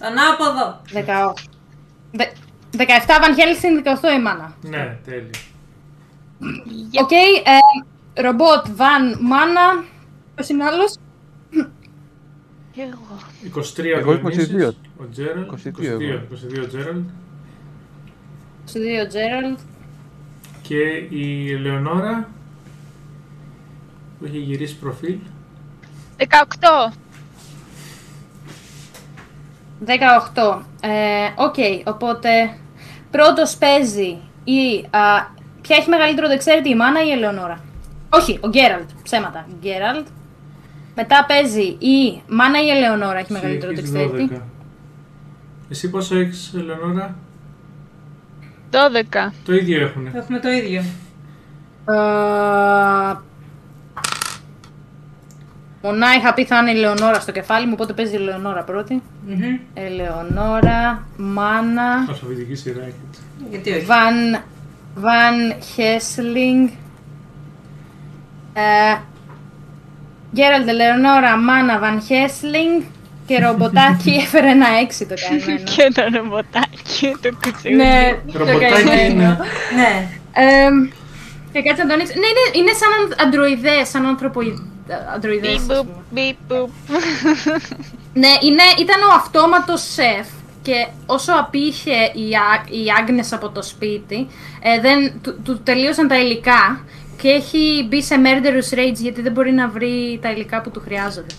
Ανάποδο! 18. Δε- 17 Van Helsing, 18 η μάνα. Ναι, τέλεια. Οκ, ε, ρομπότ, Van, μάνα. Ποιος είναι άλλος; Εγώ. 23 Εγώ ο Διονύσης, 22. ο Τζέραλ, 22 εγώ. 22 ο Τζέραλ 22 Gerald. και η Ελεονόρα που έχει γυρίσει προφίλ. 18. 18. Ε, Οκ, οπότε πρώτος παίζει η. Α, ποια έχει μεγαλύτερο dexterity, η Μάνα ή η Ελεονόρα; Όχι, ο Γκέραλτ. Ψέματα. Γκέραλτ. Μετά παίζει η Μάνα ή η Ελεονόρα έχει μεγαλύτερο Εσύ έχεις dexterity. 12. Εσύ πόσο έχεις Ελεονόρα; 12. Το ίδιο έχουνε. Έχουμε το ίδιο. Ε, Μονά είχα πει θα είναι η Ελεονόρα στο κεφάλι μου, οπότε παίζει η Ελεονόρα πρώτη. Μμμ. Ελεονόρα, Μάνα, Αλφαβητική σειρά έχει. Γιατί όχι; Βαν, Βαν Χέσλινγκ, ε, Γκέραλντ, Ελεονόρα, Μάνα, Βαν Χέσλινγκ και ρομποτάκι έφερε ένα έξι το καημένο. Και ένα ρομποτάκι, το κουτσίγι. ναι, το Ρομποτάκι καημένο. είναι. Ναι. Εμ, και κάτσε να το ανοίξω. Ναι, είναι, είναι σαν αντροειδές, σαν ανθρωποειδ... αντροειδές. Μπιπ ας μπουπ, πούμε. μπιπ μπουπ. Ναι, είναι, ήταν ο αυτόματος σεφ και όσο απείχε η, Α- η Άγνες από το σπίτι, ε, δεν, του, του τελείωσαν τα υλικά και έχει μπει σε murderous rage γιατί δεν μπορεί να βρει τα υλικά που του χρειάζονται.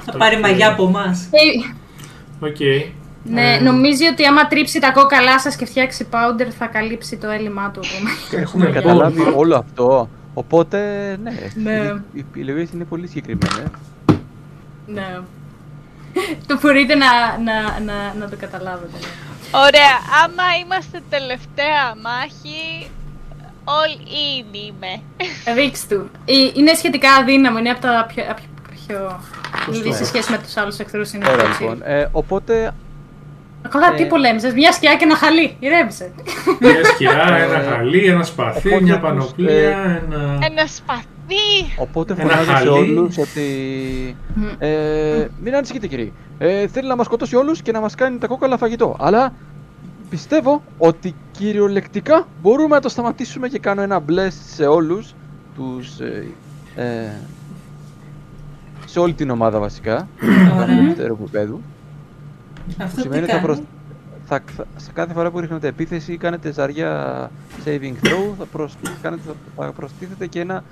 Θα πάρει μαγιά από εμάς. Και Οκ. Ναι, Ε, νομίζει ότι άμα τρίψει τα κόκαλά σας και φτιάξει powder θα καλύψει το έλλειμμά του ακόμα. Έχουμε Ναι, καταλάβει μπορούμε. όλο αυτό. Οπότε, ναι, Ναι. οι- οι επιλογές είναι πολύ συγκεκριμένες. ναι. το μπορείτε να, να, να, να το καταλάβετε. ναι. Ωραία, άμα είμαστε τελευταία μάχη, all in είμαι. Ρίξ του. Ε, Είναι σχετικά αδύναμο, είναι από τα πιο... από πιο... Δηλαδή σε σχέση με τους άλλους εχθρούς είναι Ωραία, πιο λοιπόν. chill. Ε, οπότε, Καλά, ε, τι πολέμησες, μια σκιά και ένα χαλί, ηρέμησε. Μια σκιά, ένα Ε, χαλί, ένα σπαθί, οπότε μια τους, πανοπλία, ε, ένα... Ένα σπαθί! οπότε Ένα φωνάζω σε χαλί. όλους ότι... Ε, μην ανησυχείτε κύριοι. Ε, θέλει να μας σκοτώσει όλους και να μας κάνει τα κόκαλα φαγητό. Αλλά πιστεύω ότι κυριολεκτικά μπορούμε να το σταματήσουμε και κάνω ένα bless σε όλους τους... Ε, ε, σε όλη την ομάδα βασικά. Ωραία. του δεύτερου επίπεδου. Που Αυτό τι σημαίνει ότι θα, κάνει; προσ... θα, θα- σε κάθε φορά που ρίχνετε επίθεση κάνετε ζαριά saving throw, θα, προσ... κάνετε, θα προστίθετε και ένα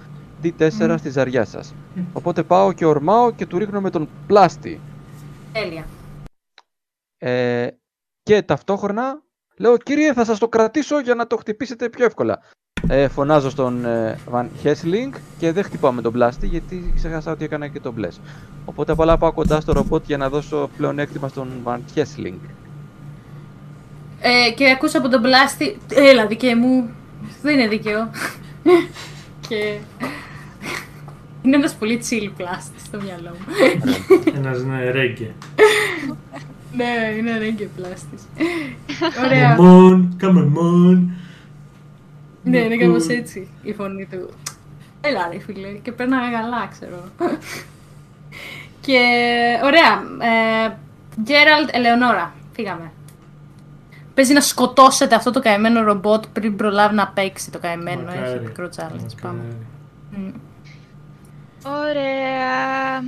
D4 στη ζαριά σας. Οπότε πάω και ορμάω και του ρίχνω με τον πλάστη. Τέλεια. Ε, και ταυτόχρονα λέω κύριε θα σας το κρατήσω για να το χτυπήσετε πιο εύκολα. Ε, φωνάζω στον ε, Van Hessling και δεν χτυπάω με τον πλάστη γιατί ξέχασα ότι έκανα και τον bless. Οπότε απλά πάω κοντά στο ρομπότ για να δώσω πλέον έκτημα στον Van Hessling. Ε, και ακούσα από τον πλάστη, έλα δικαί μου, δεν είναι δίκαιο. και είναι ένας πολύ chill πλάστης στο μυαλό μου. Ένας ναι, ρέγγε. ναι, είναι ρέγγε πλάστης. Come Ωραία. on, come on. Ναι, είναι κάπως έτσι η φωνή του. Έλα ρε φίλε, και παίρναγα καλά, ξέρω. και ωραία. Ε, Γκέραλτ Ελεονόρα, φύγαμε. Παίζει να σκοτώσετε αυτό το καημένο ρομπότ πριν προλάβει να παίξει το καημένο. Έχει Μακάρι. μικρό challenge. Πάμε. Μακάρι. Μμ. Ωραία.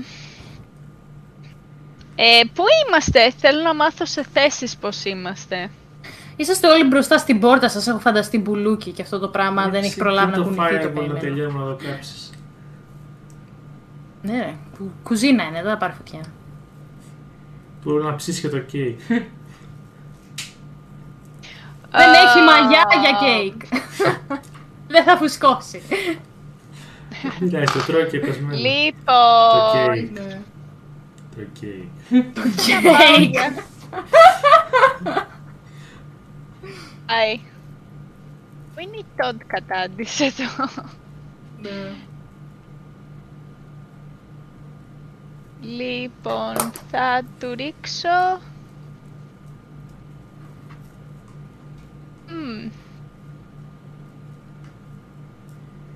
Ε, πού είμαστε, θέλω να μάθω σε θέσεις πώς είμαστε. Είσαστε όλοι μπροστά στην πόρτα σας, έχω φανταστεί μπουλούκι και αυτό το πράγμα δεν έχει Ρίξε προλάβει να το κουνηθεί το fireball να καημένο. τελειώνουμε να το κάψεις. Ναι, ρε, κου- κουζίνα είναι, δεν θα πάρει φωτιά. Μπορεί να ψήσει και το κέικ. Δεν Α, έχει μαγιά για κέικ. δεν θα φουσκώσει. Μιλάει στο τρώει και πεσμένο. Το Λοιπόν, κέικ. Ναι. Το κέικ. Κέικ. Άι. Πού είναι η Τόντ κατάντησε εδώ; Ναι. Λοιπόν, θα του ρίξω... Μμμ.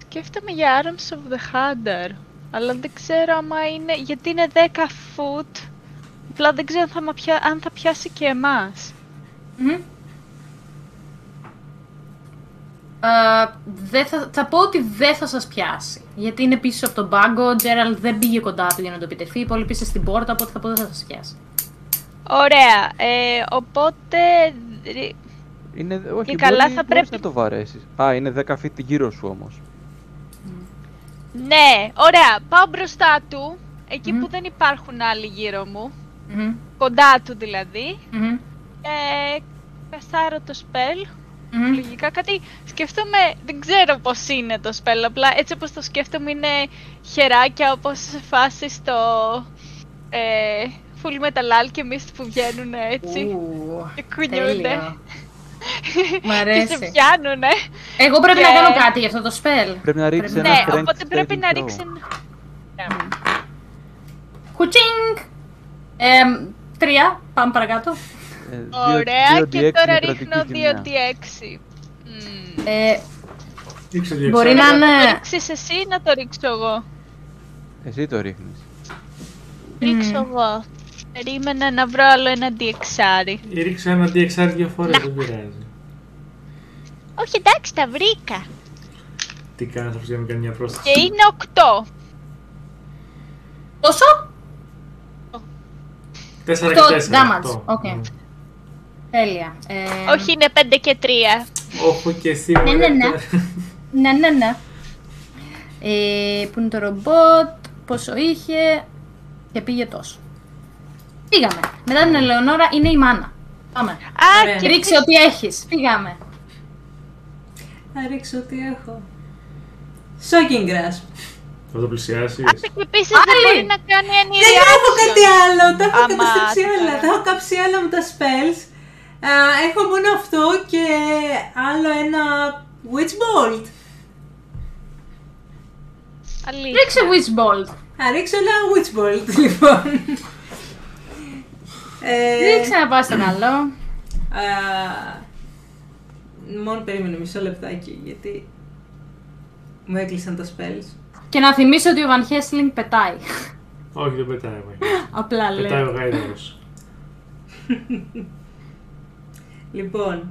Σκέφτομαι για Arms of the Hunter, αλλά δεν ξέρω άμα είναι, γιατί είναι 10 foot, απλά δεν ξέρω αν θα, μα πια- αν θα πιάσει και εμάς. Μμμ. Ε, δεν θα, θα πω ότι δεν θα σας πιάσει. Γιατί είναι πίσω από τον πάγκο, ο Τζέραλντ δεν πήγε κοντά του για να το επιτεθεί, οι υπόλοιποι είστε στην πόρτα, οπότε θα πω δεν θα σας πιάσει. Ωραία, ε, οπότε ρι- Είναι, όχι, Και καλά μπορεί, θα μπορείς πρέπει- να το βαρέσεις. Α, είναι 10 feet γύρω σου όμως. Ναι, ωραία. Πάω μπροστά του, εκεί Μμμ. που δεν υπάρχουν άλλοι γύρω μου. Μμμ. Κοντά του δηλαδή. Μμμ. Ε, καστάρω το spell. Μμμ. Λογικά κάτι σκέφτομαι, δεν ξέρω πώς είναι το spell, απλά έτσι όπως το σκέφτομαι είναι χεράκια όπως σε φάση στο ε, Full Metal Alchemist που βγαίνουν έτσι Ου, και κουνιούνται τέλειο. Μ' και σε αρέσει. πιάνουνε. Εγώ πρέπει να Και- κάνω κάτι για αυτό το spell. Πρέπει να ρίξεις Πρέπει ένα Ναι, strength οπότε πρέπει saving να throw. ρίξεις ένα... Ναι. Κουτσίνγκ! Ε, τρία, πάμε παρακάτω. Ε, δύο- Ωραία, δύο και D6 τώρα νεκροτική ρίχνω ζημιά. 2d6. Μμμ. Ε, Ρίξε δύο Μπορεί εξάρια. να Να είναι- το ρίξεις εσύ ή να το ρίξω εγώ; Εσύ το ρίχνεις. Ρίξω εγώ. Περίμενα να βρω άλλο ένα διεξάρι. Ρίξε ένα DXR δύο φορές, δεν πειράζει. Όχι, εντάξει, τα βρήκα. Τι κάνεις αυτός για να κάνει μια πρόσθεση. Και είναι 8. πόσο; 4 Αυτό, και 4. damage, οκ. Τέλεια. Ε, Όχι, είναι 5 και 3. Όχι και εσύ Ναι, ναι, ναι. μωρέ. Ναι, ναι, ναι. Ε, που είναι το ρομπότ, πόσο είχε και πήγε τόσο. Πήγαμε. Μετά την Ελεονόρα είναι η μάνα. Πάμε. Α, Ωραία. και Ρίξε ό,τι έχεις. Πήγαμε. Θα ρίξω τι έχω. Shocking Grasp. Θα το πλησιάσει. Α, και επίση δεν Άλλη. μπορεί να κάνει any Δεν έχω reaction. κάτι άλλο. Τα έχω Άμα καταστρέψει τι όλα. τώρα. Τα έχω κάψει όλα μου τα spells. Α, έχω μόνο αυτό και άλλο ένα Witch Bolt. Αλήθεια. Ρίξε Witch Bolt. Θα ρίξω ένα Witch Bolt, λοιπόν. Ε, Ρίξε να πάω στο καλό. α, μόνο περίμενε μισό λεπτάκι, γιατί μου έκλεισαν τα spells. Και να θυμίσω ότι ο Van Helsing πετάει. Όχι, δεν πετάει. όχι. Απλά Πετάει ο λέω. γάιδαρος. Λοιπόν,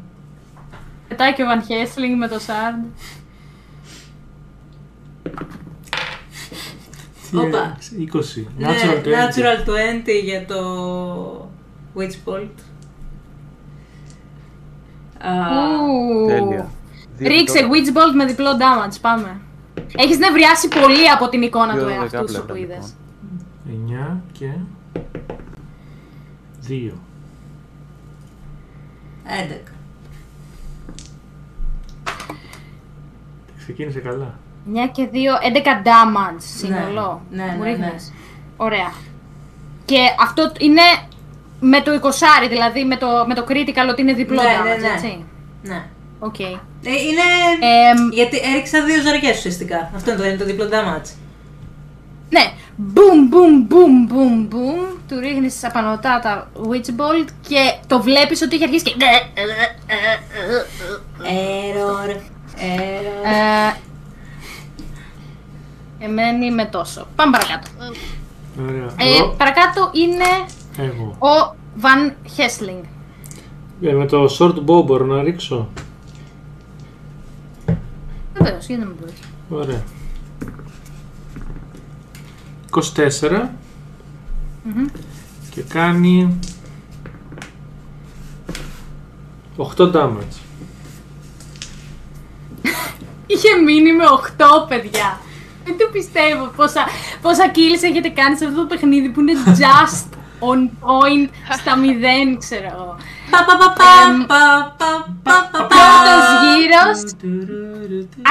Πετάει και ο Van Helsing με το Shard. Όπα. 20. ναι, Natural 20. natural 20 για το Witch Bolt. Α, Ου. Τέλεια. Δύο Ρίξε επιτόπου. Witch Bolt με διπλό damage. Πάμε. Έχεις νευριάσει πολύ από την εικόνα Δύο του δεκάπλευρα, εαυτού σου που λοιπόν. είδες. 9 και 2. 11. Ξεκίνησε καλά. 9 και 2, 11 damage σύνολο. Ναι, ναι, Μου ναι, ρίχνεις. Ωραία. Και αυτό είναι με το 20, δηλαδή με το, με το critical ότι είναι διπλό Ναι, damage, ναι, ναι. έτσι. Ναι. Οκ. Ε, είναι. Εμ, Γιατί έριξα δύο ζαριές ουσιαστικά. Αυτό είναι το, είναι το διπλό damage. Ναι. Boom, boom, boom, boom, boom. Του ρίχνει απανωτά τα Witch Bolt και το βλέπει ότι έχει αρχίσει και. Error. Error. Ε, μένει με τόσο. Πάμε παρακάτω. Ωραία. Ε, Εγώ. παρακάτω είναι Εγώ. ο Van Helsing. Ε, με το short bow μπορώ να ρίξω. Βεβαίω, γιατί να μην μπορεί. Ωραία. 24 και κάνει 8 damage. Είχε μείνει με 8 παιδιά. Δεν το πιστεύω πόσα, πόσα kills έχετε κάνει σε αυτό το παιχνίδι που είναι just on point στα 0, ξέρω εγώ. Πα, πα, πα, Εμ, πα, πα, πα, πα, πα. Πρώτος γύρος,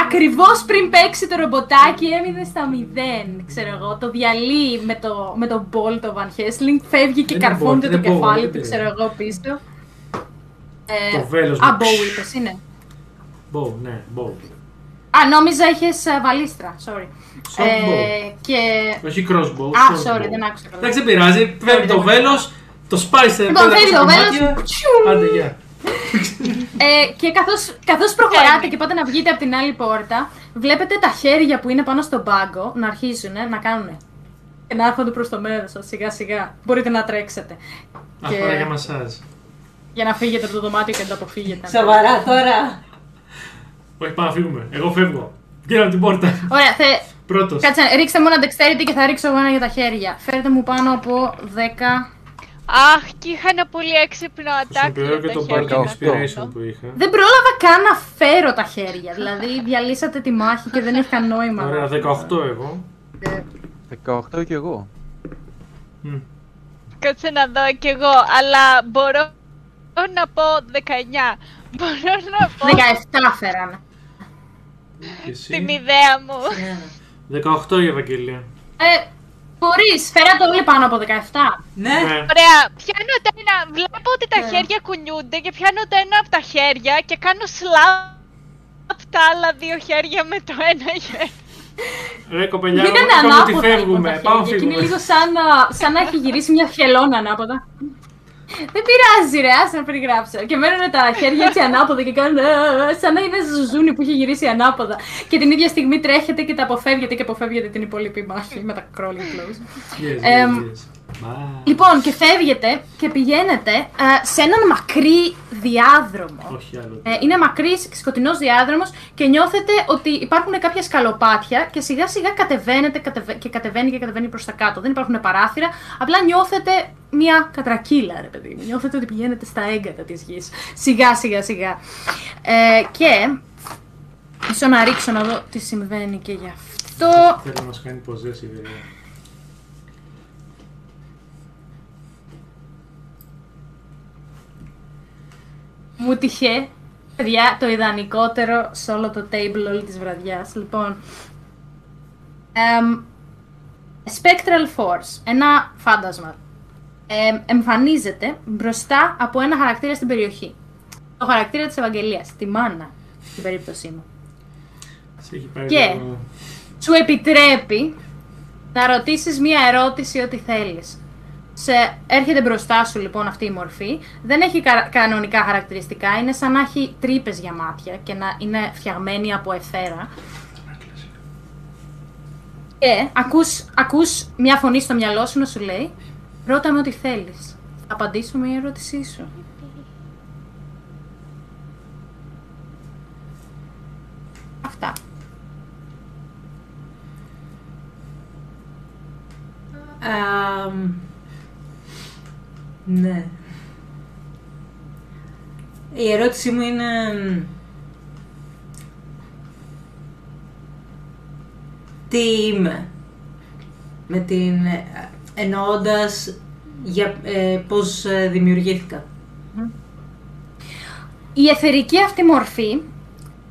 ακριβώς πριν παίξει το ρομποτάκι έμεινε στα 0, ξέρω εγώ. Το διαλύει με το, με το ball το Van Helsing, φεύγει και Δεν είναι καρφώνεται ball, το είναι ball, κεφάλι δεν του, είναι. ξέρω εγώ, πίσω. Ε, Το βέλος Α, μου. bow είπες, είναι. Bow, ναι, bow. Α, νόμιζα είχες ε, βαλίστρα, sorry. Short Ε, και Όχι crossbow. Α, short sorry, bow. δεν άκουσα καλά. Εντάξει, δεν πειράζει. Φεύγει το βέλος, το σπάει σε Λοιπόν, φεύγει το βέλος. Τσιου. Άντε, γεια. Ε, και καθώς, καθώς προχωράτε και πάτε να βγείτε από την άλλη πόρτα, βλέπετε τα χέρια που είναι πάνω στον πάγκο να αρχίζουν να κάνουν. Και να έρχονται προς το μέρος σας, σιγά σιγά. Μπορείτε να τρέξετε. Αφορά για μασάζ. για να φύγετε από το δωμάτιο και να το αποφύγετε. Σοβαρά τώρα. Όχι, πάμε να φύγουμε. Εγώ φεύγω. Βγαίνω από την πόρτα. Ωραία, θε... Πρώτος. κάτσε, ρίξτε μου ένα dexterity και θα ρίξω εγώ ένα για τα χέρια. Φέρτε μου πάνω από 10. Αχ, και είχα ένα πολύ έξυπνο attack Χρησιμοποιώ για και τα το χέρια. Bardic να Inspiration κάνω. που είχα. Δεν πρόλαβα καν να φέρω τα χέρια. Δηλαδή, διαλύσατε τη μάχη και δεν έχει καν νόημα. Ωραία, 18 εγώ. Ε, 18 κι εγώ. Μμ. Κάτσε να δω κι εγώ, αλλά μπορώ να πω 19. Μπορώ να πω 17 φέρανε. Και εσύ; την ιδέα μου. Ναι. 18 η Ευαγγελία. Ε, μπορείς, φέρατε όλοι πάνω από 17. Ναι. Ναι. Ωραία, πιάνω το ένα, βλέπω ότι τα Ναι. χέρια κουνιούνται και πιάνω το ένα από τα χέρια και κάνω slap τα άλλα δύο χέρια με το ένα χέρι. Ρε κοπελιά, Γίνανε είπαμε ότι ανάποδα λοιπόν, φεύγουμε. τα Πάμε χέρια και είναι φύγουμε. λίγο σαν να, σαν να έχει γυρίσει μια χελώνα ανάποδα. Δεν πειράζει ρε, άσε να περιγράψω. Και μένουν τα χέρια έτσι ανάποδα και κάνουν «Ε, ε, σαν να είναι ζουζούνι που έχει γυρίσει ανάποδα. Και την ίδια στιγμή τρέχετε και τα αποφεύγετε και αποφεύγετε την υπόλοιπη μάχη με τα crawling close. Yes, Εμ, yes, yes. Bye. Λοιπόν, και φεύγετε και πηγαίνετε ε, σε έναν μακρύ διάδρομο. Όχι άλλο. Ε, είναι μακρύς σκοτεινός διάδρομος και νιώθετε ότι υπάρχουν κάποια σκαλοπάτια και σιγά σιγά κατεβαίνετε κατεβα... και κατεβαίνει και κατεβαίνει προς τα κάτω. Δεν υπάρχουν παράθυρα, απλά νιώθετε μια κατρακύλα, ρε παιδί μου. Νιώθετε ότι πηγαίνετε στα έγκατα της γης. Σιγά σιγά σιγά. Ε, και. Μισό να ρίξω να δω τι συμβαίνει και γι' αυτό. Θέλω να μας κάνει ποζές η μου τυχε, παιδιά, το ιδανικότερο σε όλο το table όλη της βραδιάς. Λοιπόν, εμ, Spectral Force, ένα φάντασμα, εμ, εμφανίζεται μπροστά από ένα χαρακτήρα στην περιοχή. Το χαρακτήρα της Ευαγγελίας, τη μάνα, στην περίπτωσή μου. Σε έχει πάρει Και- το- Σου επιτρέπει να ρωτήσεις μία ερώτηση ό,τι θέλεις. Σε, έρχεται μπροστά σου λοιπόν αυτή η μορφή. Δεν έχει κα- κανονικά χαρακτηριστικά. Είναι σαν να έχει τρύπες για μάτια και να είναι φτιαγμένη από εθέρα. Και ακούς, ακούς μια φωνή στο μυαλό σου να σου λέει Ρώτα με ό,τι θέλεις. Θα απαντήσω με η ερώτησή σου. Αυτά. Αμ, ναι. Η ερώτησή μου είναι... μ, Τι είμαι; Με την... ε, εννοώντας για ε, πώς ε, δημιουργήθηκα. Η εθερική αυτή μορφή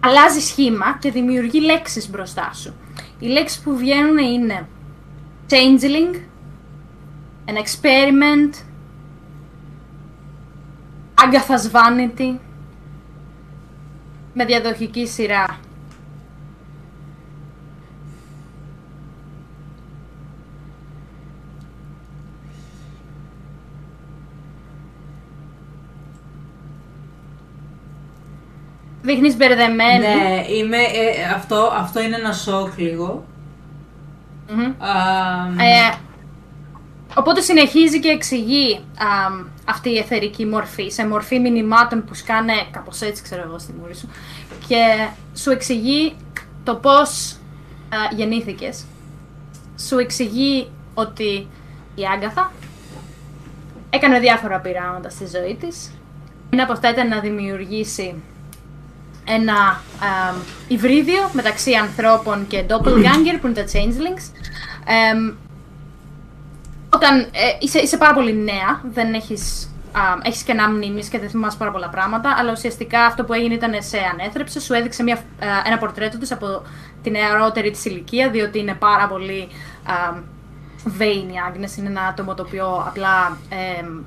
αλλάζει σχήμα και δημιουργεί λέξεις μπροστά σου. Οι λέξεις που βγαίνουν είναι changeling, an experiment, Agatha's vanity, με διαδοχική σειρά. Δείχνεις μπερδεμένη. Ναι, είμαι, ε, αυτό, αυτό είναι ένα σοκ λίγο. Μμμ. Αμ, Ε, οπότε συνεχίζει και εξηγεί αμ, αυτή η εθερική μορφή σε μορφή μηνυμάτων που σκάνε κάπως έτσι ξέρω εγώ στη μούρη σου και σου εξηγεί το πώς α, γεννήθηκες. Σου εξηγεί ότι η Άγκαθα έκανε διάφορα πειράματα στη ζωή της. Ένα από αυτά ήταν να δημιουργήσει ένα αμ, υβρίδιο μεταξύ ανθρώπων και doppelganger που είναι τα changelings. Εμ, όταν ε, είσαι, είσαι πάρα πολύ νέα, δεν έχεις, α, έχεις κενά μνήμης και δεν θυμάσαι πάρα πολλά πράγματα, αλλά ουσιαστικά αυτό που έγινε ήταν σε ανέθρεψε, σου έδειξε μια, α, ένα πορτρέτο της από την νεαρότερη της ηλικία, διότι είναι πάρα πολύ α, vain η Άγνες, είναι ένα άτομο το οποίο απλά εμ,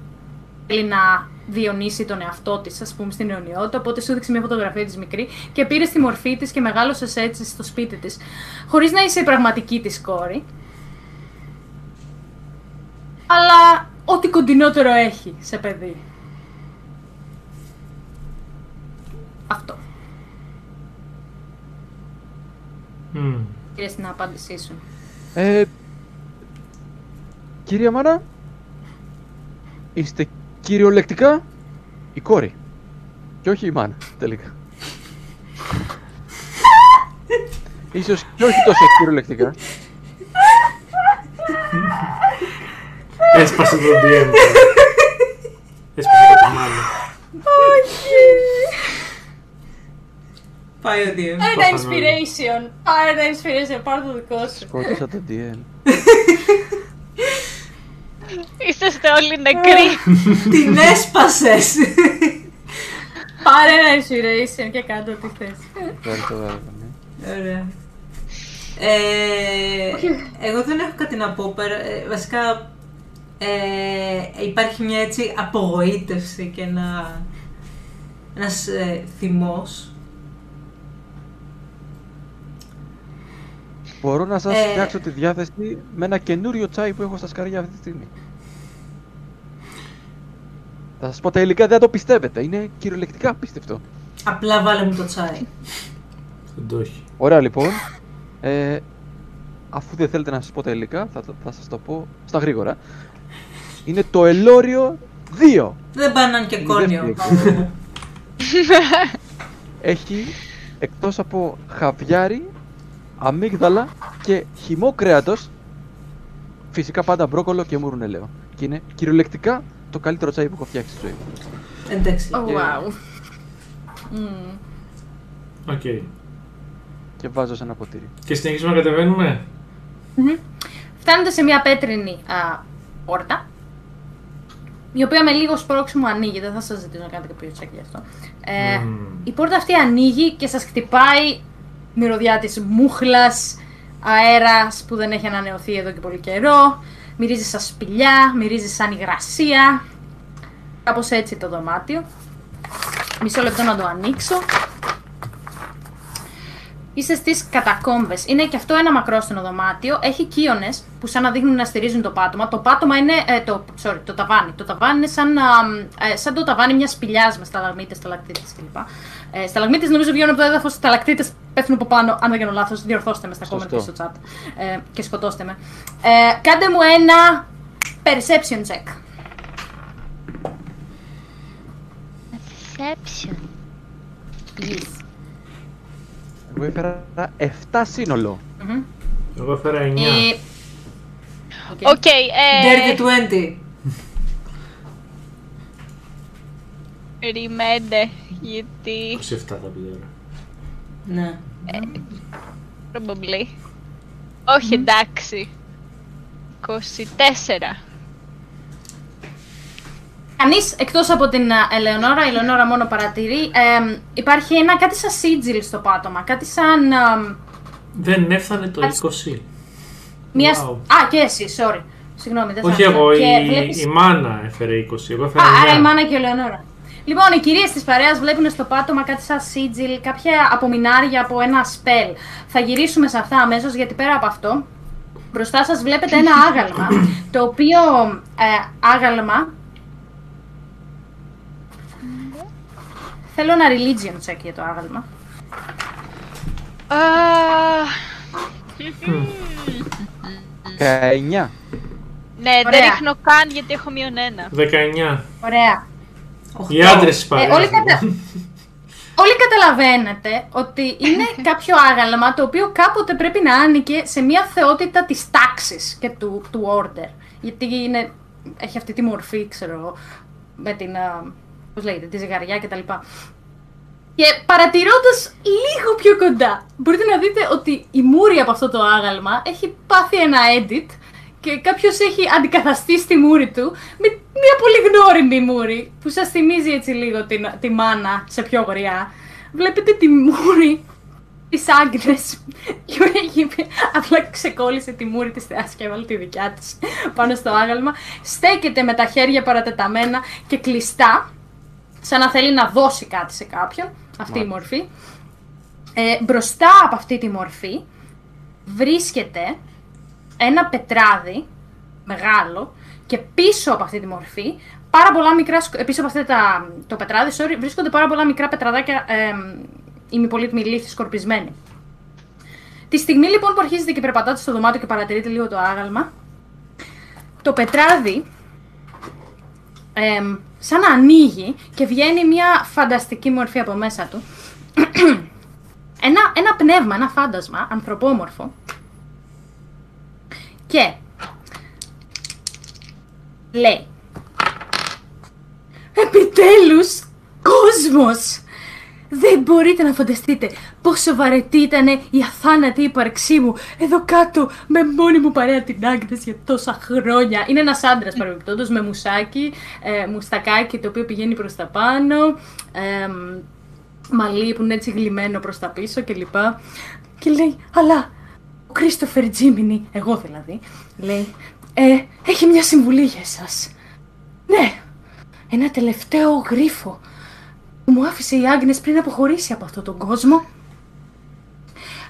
θέλει να διονύσει τον εαυτό της, ας πούμε, στην αιωνιότητα. Οπότε σου έδειξε μια φωτογραφία της μικρή και πήρε τη μορφή της και μεγάλωσες έτσι στο σπίτι της. Χωρίς να είσαι η πραγματική της κόρη. Αλλά ό,τι κοντινότερο έχει σε παιδί. Αυτό. Μμ. Κύριε στην απάντησή σου. Ε, κυρία Μάνα, είστε κυριολεκτικά η κόρη. Και όχι η μάνα, τελικά. Ίσως και όχι τόσο κυριολεκτικά. Έσπασε το DM. Έσπασε και τη μάνα. Πάει ο DM. Πάρε τα Παθανόν. inspiration. Πάρε τα inspiration. Πάρε το δικό σου. Σκότωσα το DL. Είσαστε όλοι νεκροί. Την έσπασες! Πάρε ένα inspiration και κάντε ό,τι θες. Ευχαριστώ, Βάρβαρα, ναι. Ωραία. Ε, εγώ δεν έχω κάτι να πω. πέρα- ε, βασικά ε, υπάρχει μια έτσι απογοήτευση και ένα, ένας ε, θυμός. Μπορώ να σας Ε. φτιάξω τη διάθεση με ένα καινούριο τσάι που έχω στα σκαριά αυτή τη στιγμή. Θα σας πω τα υλικά, δεν θα το πιστεύετε. Είναι κυριολεκτικά απίστευτο. Απλά βάλε μου το τσάι. Δεν το έχει. Ωραία λοιπόν. Ε, αφού δεν θέλετε να σας πω τα υλικά, θα, το- θα σας το πω στα γρήγορα. Είναι το ελόριο 2. Δεν πάνε και Είναι κόνιο. δεύτερη Έχει εκτός από χαβιάρι, αμύγδαλα και χυμό κρέατος, φυσικά πάντα μπρόκολο και μουρουνελαίο. Και είναι κυριολεκτικά το καλύτερο τσάι που έχω φτιάξει στη ζωή μου. Εντάξει. Oh, wow. Μμμ. Οκ. Και βάζω σε ένα ποτήρι. Και συνεχίζουμε να κατεβαίνουμε; Μμμ. Φτάνετε σε μια πέτρινη α, πόρτα. Η οποία με λίγο σπρώξιμο ανοίγει. Δεν θα σας ζητήσω να κάνετε κάποιο check γι' αυτό. Ε, Μμμ. Η πόρτα αυτή ανοίγει και σας χτυπάει η μυρωδιά της μούχλας, αέρας που δεν έχει ανανεωθεί εδώ και πολύ καιρό. Μυρίζει σαν σπηλιά, μυρίζει σαν υγρασία. Κάπως έτσι το δωμάτιο. Μισό λεπτό να το ανοίξω. Είστε στις κατακόμβες. Είναι και αυτό ένα μακρόστενο δωμάτιο. Έχει κύονες που σαν να δείχνουν να στηρίζουν το πάτωμα. Το πάτωμα είναι. Ε, το, sorry, το ταβάνι. Το ταβάνι είναι σαν, α, ε, σαν το ταβάνι μιας σπηλιάς με σταλαγμίτες, σταλακτίτες κλπ. Ε, σταλαγμίτες νομίζω βγαίνουν από το έδαφος, σταλακτίτες πέφτουν από πάνω. Αν δεν κάνω λάθος, διορθώστε με στα comment Σωστό. και στο chat. Ε, και σκοτώστε με. Ε, κάντε μου ένα perception check. Perception. Yes. Εγώ έφερα 7 σύνολο. Μμμ. Εγώ έφερα 9. Ε, οκ. Οκ, ε, Dirty 20. περιμένετε, γιατί 27 θα πει τώρα. Ναι. probably. Όχι, εντάξει. 24. Κανείς εκτός από την α, Ελεονόρα, η Ελεονόρα μόνο παρατηρεί. ε, υπάρχει ένα κάτι σαν σίτζιλ στο πάτωμα. Κάτι σαν. α, Δεν έφτανε το Ας- 20. μια... Wow. Α, και εσύ, sorry. Συγγνώμη, δεν θα Όχι άκουσα. εγώ, Και η, βλέπεις- η μάνα έφερε 20. Εγώ έφερα Α, άρα 9. η μάνα και η Ελεονόρα. Λοιπόν, οι κυρίες της παρέας βλέπουν στο πάτωμα κάτι σαν σίτζιλ, κάποια απομεινάρια από ένα σπέλ. Θα γυρίσουμε σε αυτά αμέσως γιατί πέρα από αυτό, μπροστά σας βλέπετε ένα άγαλμα. το οποίο ε, άγαλμα. Θέλω ένα religion check για το άγαλμα. Α, 19. Ναι, δεν Ωραία. ρίχνω καν γιατί έχω μείον ένα. 19. Ωραία. Οι άντρες τη Ε, παρέα. όλοι, κατα... όλοι καταλαβαίνετε ότι είναι κάποιο άγαλμα το οποίο κάποτε πρέπει να άνοιγε σε μια θεότητα της τάξης και του, του order. Γιατί είναι, έχει αυτή τη μορφή, ξέρω εγώ, με την, α, πώς λέγεται, τη ζυγαριά κτλ. Και παρατηρώντας λίγο πιο κοντά, μπορείτε να δείτε ότι η μούρη από αυτό το άγαλμα έχει πάθει ένα edit και κάποιος έχει αντικαταστήσει τη μούρη του με μια πολύ γνώριμη μούρη που σας θυμίζει έτσι λίγο την, τη μάνα σε πιο γριά. Βλέπετε τη μούρη της Άγκνες και έχει απλά ξεκόλλησε τη μούρη της θεάς και έβαλε τη δικιά της πάνω στο άγαλμα. Στέκεται με τα χέρια παρατεταμένα και κλειστά σαν να θέλει να δώσει κάτι σε κάποιον, αυτή η μορφή. Ε, μπροστά από αυτή τη μορφή βρίσκεται ένα πετράδι μεγάλο και πίσω από αυτή τη μορφή πάρα πολλά μικρά, σκ- ε, πίσω από αυτό τα, το πετράδι, sorry, βρίσκονται πάρα πολλά μικρά πετραδάκια ε, ημιπολίτμοι λίθοι σκορπισμένοι. Τη στιγμή λοιπόν που αρχίζετε και περπατάτε στο δωμάτιο και παρατηρείτε λίγο το άγαλμα, το πετράδι εμ, σαν να ανοίγει και βγαίνει μια φανταστική μορφή από μέσα του. ένα, ένα πνεύμα, ένα φάντασμα, ανθρωπόμορφο. Και λέει Επιτέλους, κόσμος! Δεν μπορείτε να φανταστείτε πόσο βαρετή ήταν η αθάνατη ύπαρξή μου εδώ κάτω με μόνη μου παρέα την Άγνες για τόσα χρόνια. Είναι ένας άντρας παρεμπιπτόντως με μουσάκι, ε, μουστακάκι το οποίο πηγαίνει προς τα πάνω, ε, μαλλί που είναι έτσι γλυμμένο προς τα πίσω κλπ. Και λέει, αλλά ο Κρίστοφερ Τζίμινι, εγώ δηλαδή, λέει, ε, έχει μια συμβουλή για εσάς. Ναι, ένα τελευταίο γρίφο που μου άφησε η Άγνες πριν αποχωρήσει από αυτόν τον κόσμο.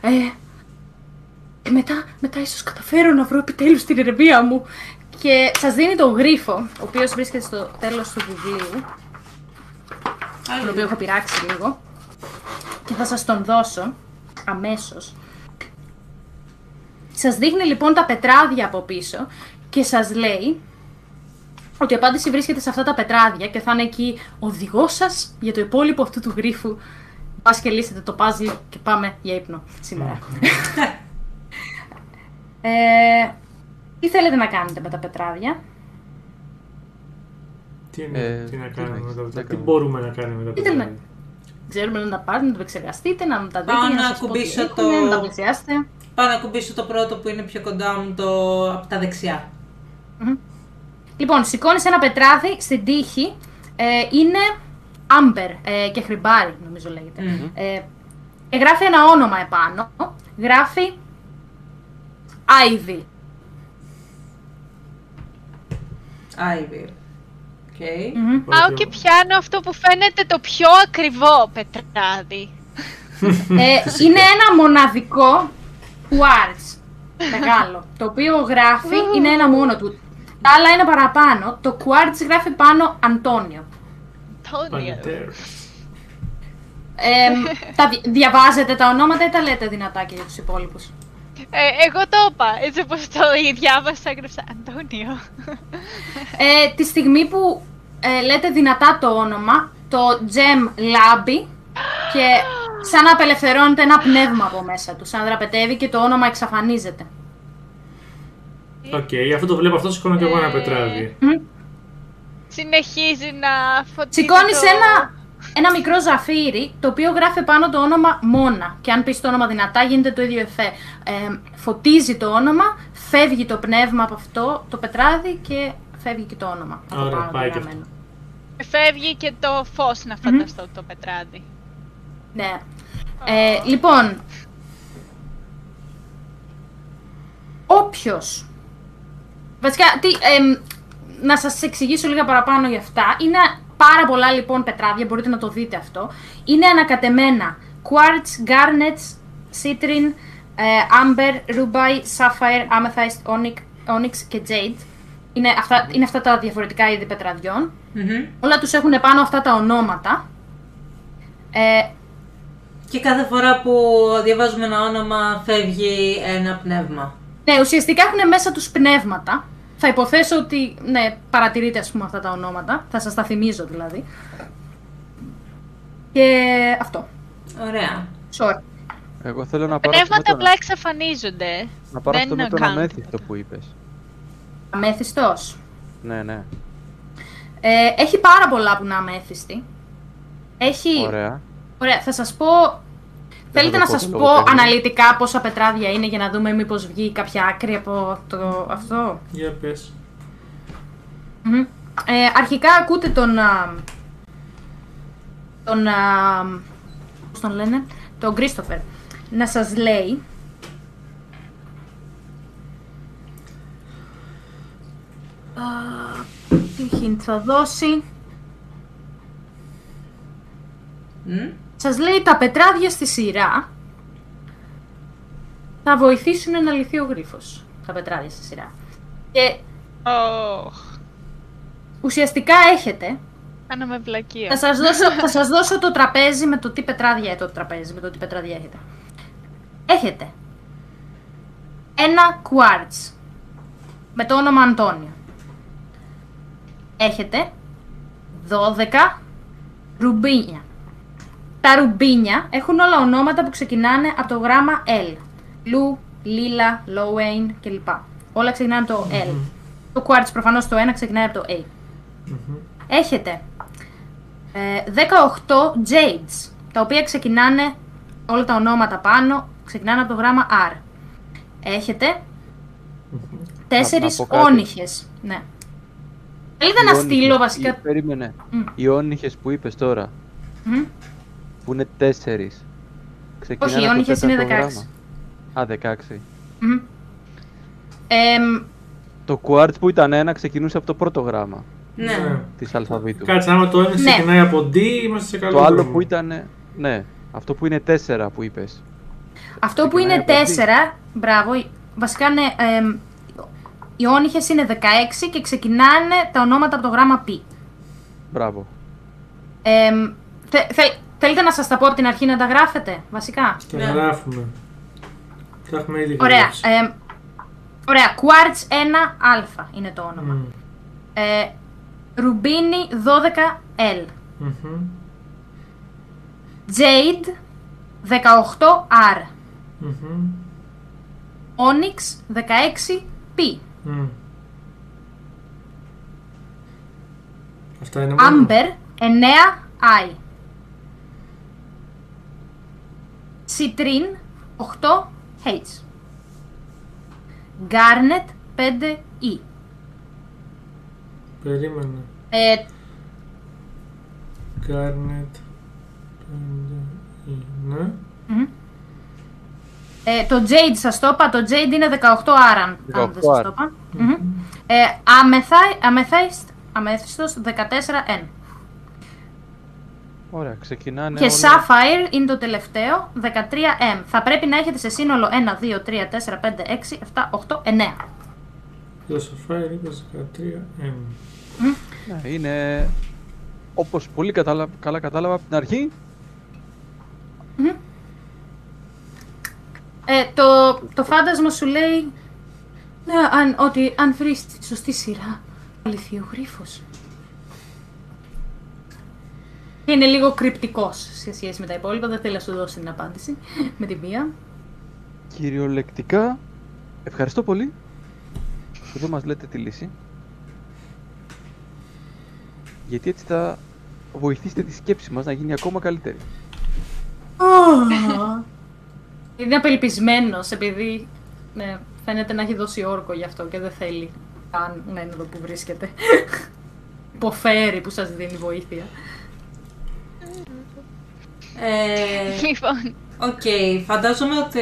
Ε, και μετά, μετά ίσως καταφέρω να βρω επιτέλους την ερεμία μου. Και σας δίνει τον γρίφο, ο οποίος βρίσκεται στο τέλος του βιβλίου, τον οποίο έχω πειράξει λίγο. Και θα σας τον δώσω αμέσως. Σας δείχνει λοιπόν τα πετράδια από πίσω και σας λέει ότι η απάντηση βρίσκεται σε αυτά τα πετράδια και θα είναι εκεί ο οδηγός σας για το υπόλοιπο αυτού του γρίφου. Πας και λύσετε το puzzle και πάμε για ύπνο σήμερα. ε, τι θέλετε να κάνετε με τα πετράδια; Τι, είναι, Ε, τι να τι κάνουμε να- με τα τι πετράδια; να Τι κάνουμε. μπορούμε να κάνουμε με τα Τι θέλουμε. πετράδια; Ξέρουμε να τα πάρετε, να τα επεξεργαστείτε, να τα δείτε, Πάω για να σας πω τι ακουμπήσω έχουνε, το- να τα πλησιάσετε. Πάω να κουμπίσω το πρώτο που είναι πιο κοντά μου το... από τα δεξιά. Λοιπόν, σηκώνεις ένα πετράδι στην τύχη. Ε, είναι Amber ε, και χρυμπάρι, νομίζω λέγεται. Μμμ. Ε, και γράφει ένα όνομα επάνω. Γράφει Ivy. Ivy. Οκ. Μμμ. Πάω και πιάνω αυτό που φαίνεται το πιο ακριβό πετράδι. Ε, είναι ένα μοναδικό quartz μεγάλο, το οποίο γράφει, είναι ένα μόνο του. Τα άλλα είναι παραπάνω. Το quartz γράφει πάνω Αντώνιο. Τόνιο. Πανετέρ. Ε, τα δι- διαβάζετε τα ονόματα ή τα λέτε δυνατά και για τους υπόλοιπους; Ε, εγώ το είπα, έτσι όπως το διάβασα, έγραψα Αντώνιο. Ε, τη στιγμή που ε, λέτε δυνατά το όνομα, το Gem λάμπει και σαν να απελευθερώνεται ένα πνεύμα από μέσα του, σαν να δραπετεύει και το όνομα εξαφανίζεται. Οκ, αφού το βλέπω αυτό, σηκώνω και εγώ ένα Ε, πετράδι. Συνεχίζει να φωτίζει Σηκώνεις το... ένα, ένα μικρό ζαφύρι, το οποίο γράφει πάνω το όνομα Μόνα. Και αν πεις το όνομα δυνατά, γίνεται το ίδιο εφέ. Ε, φωτίζει το όνομα, φεύγει το πνεύμα από αυτό το πετράδι και φεύγει και το όνομα. από Ωραία, πάνω το πάει και γραμμένο. Φεύγει και το φως να φανταστώ το πετράδι. Ναι. Ε, λοιπόν, όποιος, βασικά, τι, εμ, να σας εξηγήσω λίγα παραπάνω για αυτά. Είναι πάρα πολλά λοιπόν πετράδια, μπορείτε να το δείτε αυτό. Είναι ανακατεμένα quartz, garnets, citrine, ε, amber, ruby, sapphire, amethyst, onyx, onyx και jade. Είναι αυτά, είναι αυτά τα διαφορετικά είδη πετραδιών. Μμμ. Όλα τους έχουν πάνω αυτά τα ονόματα. Ε, Και κάθε φορά που διαβάζουμε ένα όνομα φεύγει ένα πνεύμα. Ναι, ουσιαστικά έχουν μέσα τους πνεύματα. Θα υποθέσω ότι, ναι, παρατηρείτε ας πούμε αυτά τα ονόματα. Θα σας τα θυμίζω δηλαδή. Και αυτό. Ωραία. Sorry. Εγώ θέλω να πάρω αυτό με Πνεύματα τον, απλά εξαφανίζονται. να πάρω αυτό δεν με τον κάνουν αμέθιστο που είπες. Αμέθιστος. Ναι, ναι. Ε, έχει πάρα πολλά που είναι αμέθιστη. Έχει... Ωραία. Ωραία, θα σας πω... Θέλετε το να πω σας το πω λόγο παίρνω. αναλυτικά πόσα πετράδια είναι για να δούμε μήπως βγει κάποια άκρη από το αυτό; Για πες. Μμμ. Ε, αρχικά ακούτε τον. α, τον. α, πώς τον λένε, τον Κρίστοφερ να σας λέει. Α, Τι hint θα δώσει. Μμ. Σας λέει τα πετράδια στη σειρά θα βοηθήσουν να λυθεί ο γρίφος. Τα πετράδια στη σειρά. Και Ωχ, ουσιαστικά έχετε κάναμε βλακεία. Θα σας, δώσω, θα σας δώσω το τραπέζι με το τι πετράδια το τραπέζι, με το τι πετράδια έχετε. Έχετε ένα quartz με το όνομα Αντώνιο. Έχετε 12 ρουμπίνια. Τα ρουμπίνια έχουν όλα ονόματα που ξεκινάνε από το γράμμα L. Λου, Λίλα, Λόουέιν κλπ. Όλα ξεκινάνε από το L. Το quartz προφανώς το ένα ξεκινάει από το A. Έχετε ε, 18 Jades, τα οποία ξεκινάνε όλα τα ονόματα πάνω, ξεκινάνε από το γράμμα R. Έχετε τέσσερις να πω κάτι. όνυχες. Ναι. Θέλετε να Οι στείλω όνυχες- βασικά... οι- Περίμενε. Μμ. Οι όνυχες που είπες τώρα, Μμμ. Που είναι τέσσερις. ξεκινάνε Όχι, οι από το όνυχες είναι τέταρτο 16. γράμμα. Α, 16. Μμμ. Εμ, Το quartz που ήταν ένα ξεκινούσε από το πρώτο γράμμα Ναι. της αλφαβήτου. Κάτσε, άμα το ένα Ναι. ξεκινάει από D, είμαστε σε καλό Το άλλο δρόμο. που ήταν. Ναι, αυτό που είναι τέσσερα που είπες. αυτό που Ξεκινάει είναι από αυτή. 4, μπράβο, βασικά είναι, εμ, οι όνυχες είναι 16 και ξεκινάνε τα ονόματα από το γράμμα P. Μπράβο. Εμ, θε- θε- θέλετε να σας τα πω από την αρχή να τα γράφετε, βασικά; Τα Ναι. γράφουμε. Τα έχουμε ήδη Ωραία. γράψει. εμ, ωραία. Quartz 1α είναι το όνομα. Μμ. Ε, Ρουμπίνι 12L. Μμμ. Jade 18R. Μμμ. Onyx 16P. Μμ. Αυτά είναι μόνο. Amber 9I. Citrine 8H. Garnet 5E. Περίμενε. Ε, Garnet. πέντε, Είναι. μμμ. ε, το Jade σας το είπα, το Jade είναι 18 άραν, αν δεν 18 σας το είπα. Μμμ. Ε, αμεθάι, αμεθάιστ, αμέθιστος 14 N. Ωραία, ξεκινάνε Και όλα. Sapphire είναι το τελευταίο, 13M. Θα πρέπει να έχετε σε σύνολο 1, 2, 3, 4, 5, 6, 7, 8, 9. Το Sapphire είπες 13M. Ναι, είναι όπως πολύ κατάλα... καλά κατάλαβα από την αρχή. Ε, το, το φάντασμα σου λέει ναι, αν, ότι αν βρεις τη σωστή σειρά, αληθεί ο γρίφος. Και είναι λίγο κρυπτικός σε σχέση με τα υπόλοιπα, δεν θέλει να σου δώσει την απάντηση με τη μία. Κυριολεκτικά, ευχαριστώ πολύ που δεν μας λέτε τη λύση. Γιατί έτσι θα βοηθήσετε τη σκέψη μας να γίνει ακόμα καλύτερη. Είναι απελπισμένος επειδή ναι, φαίνεται να έχει δώσει όρκο γι' αυτό και δεν θέλει καν να είναι εδώ που βρίσκεται. Υποφέρει που σας δίνει βοήθεια. Ε, Λοιπόν, Οκ, φαντάζομαι ότι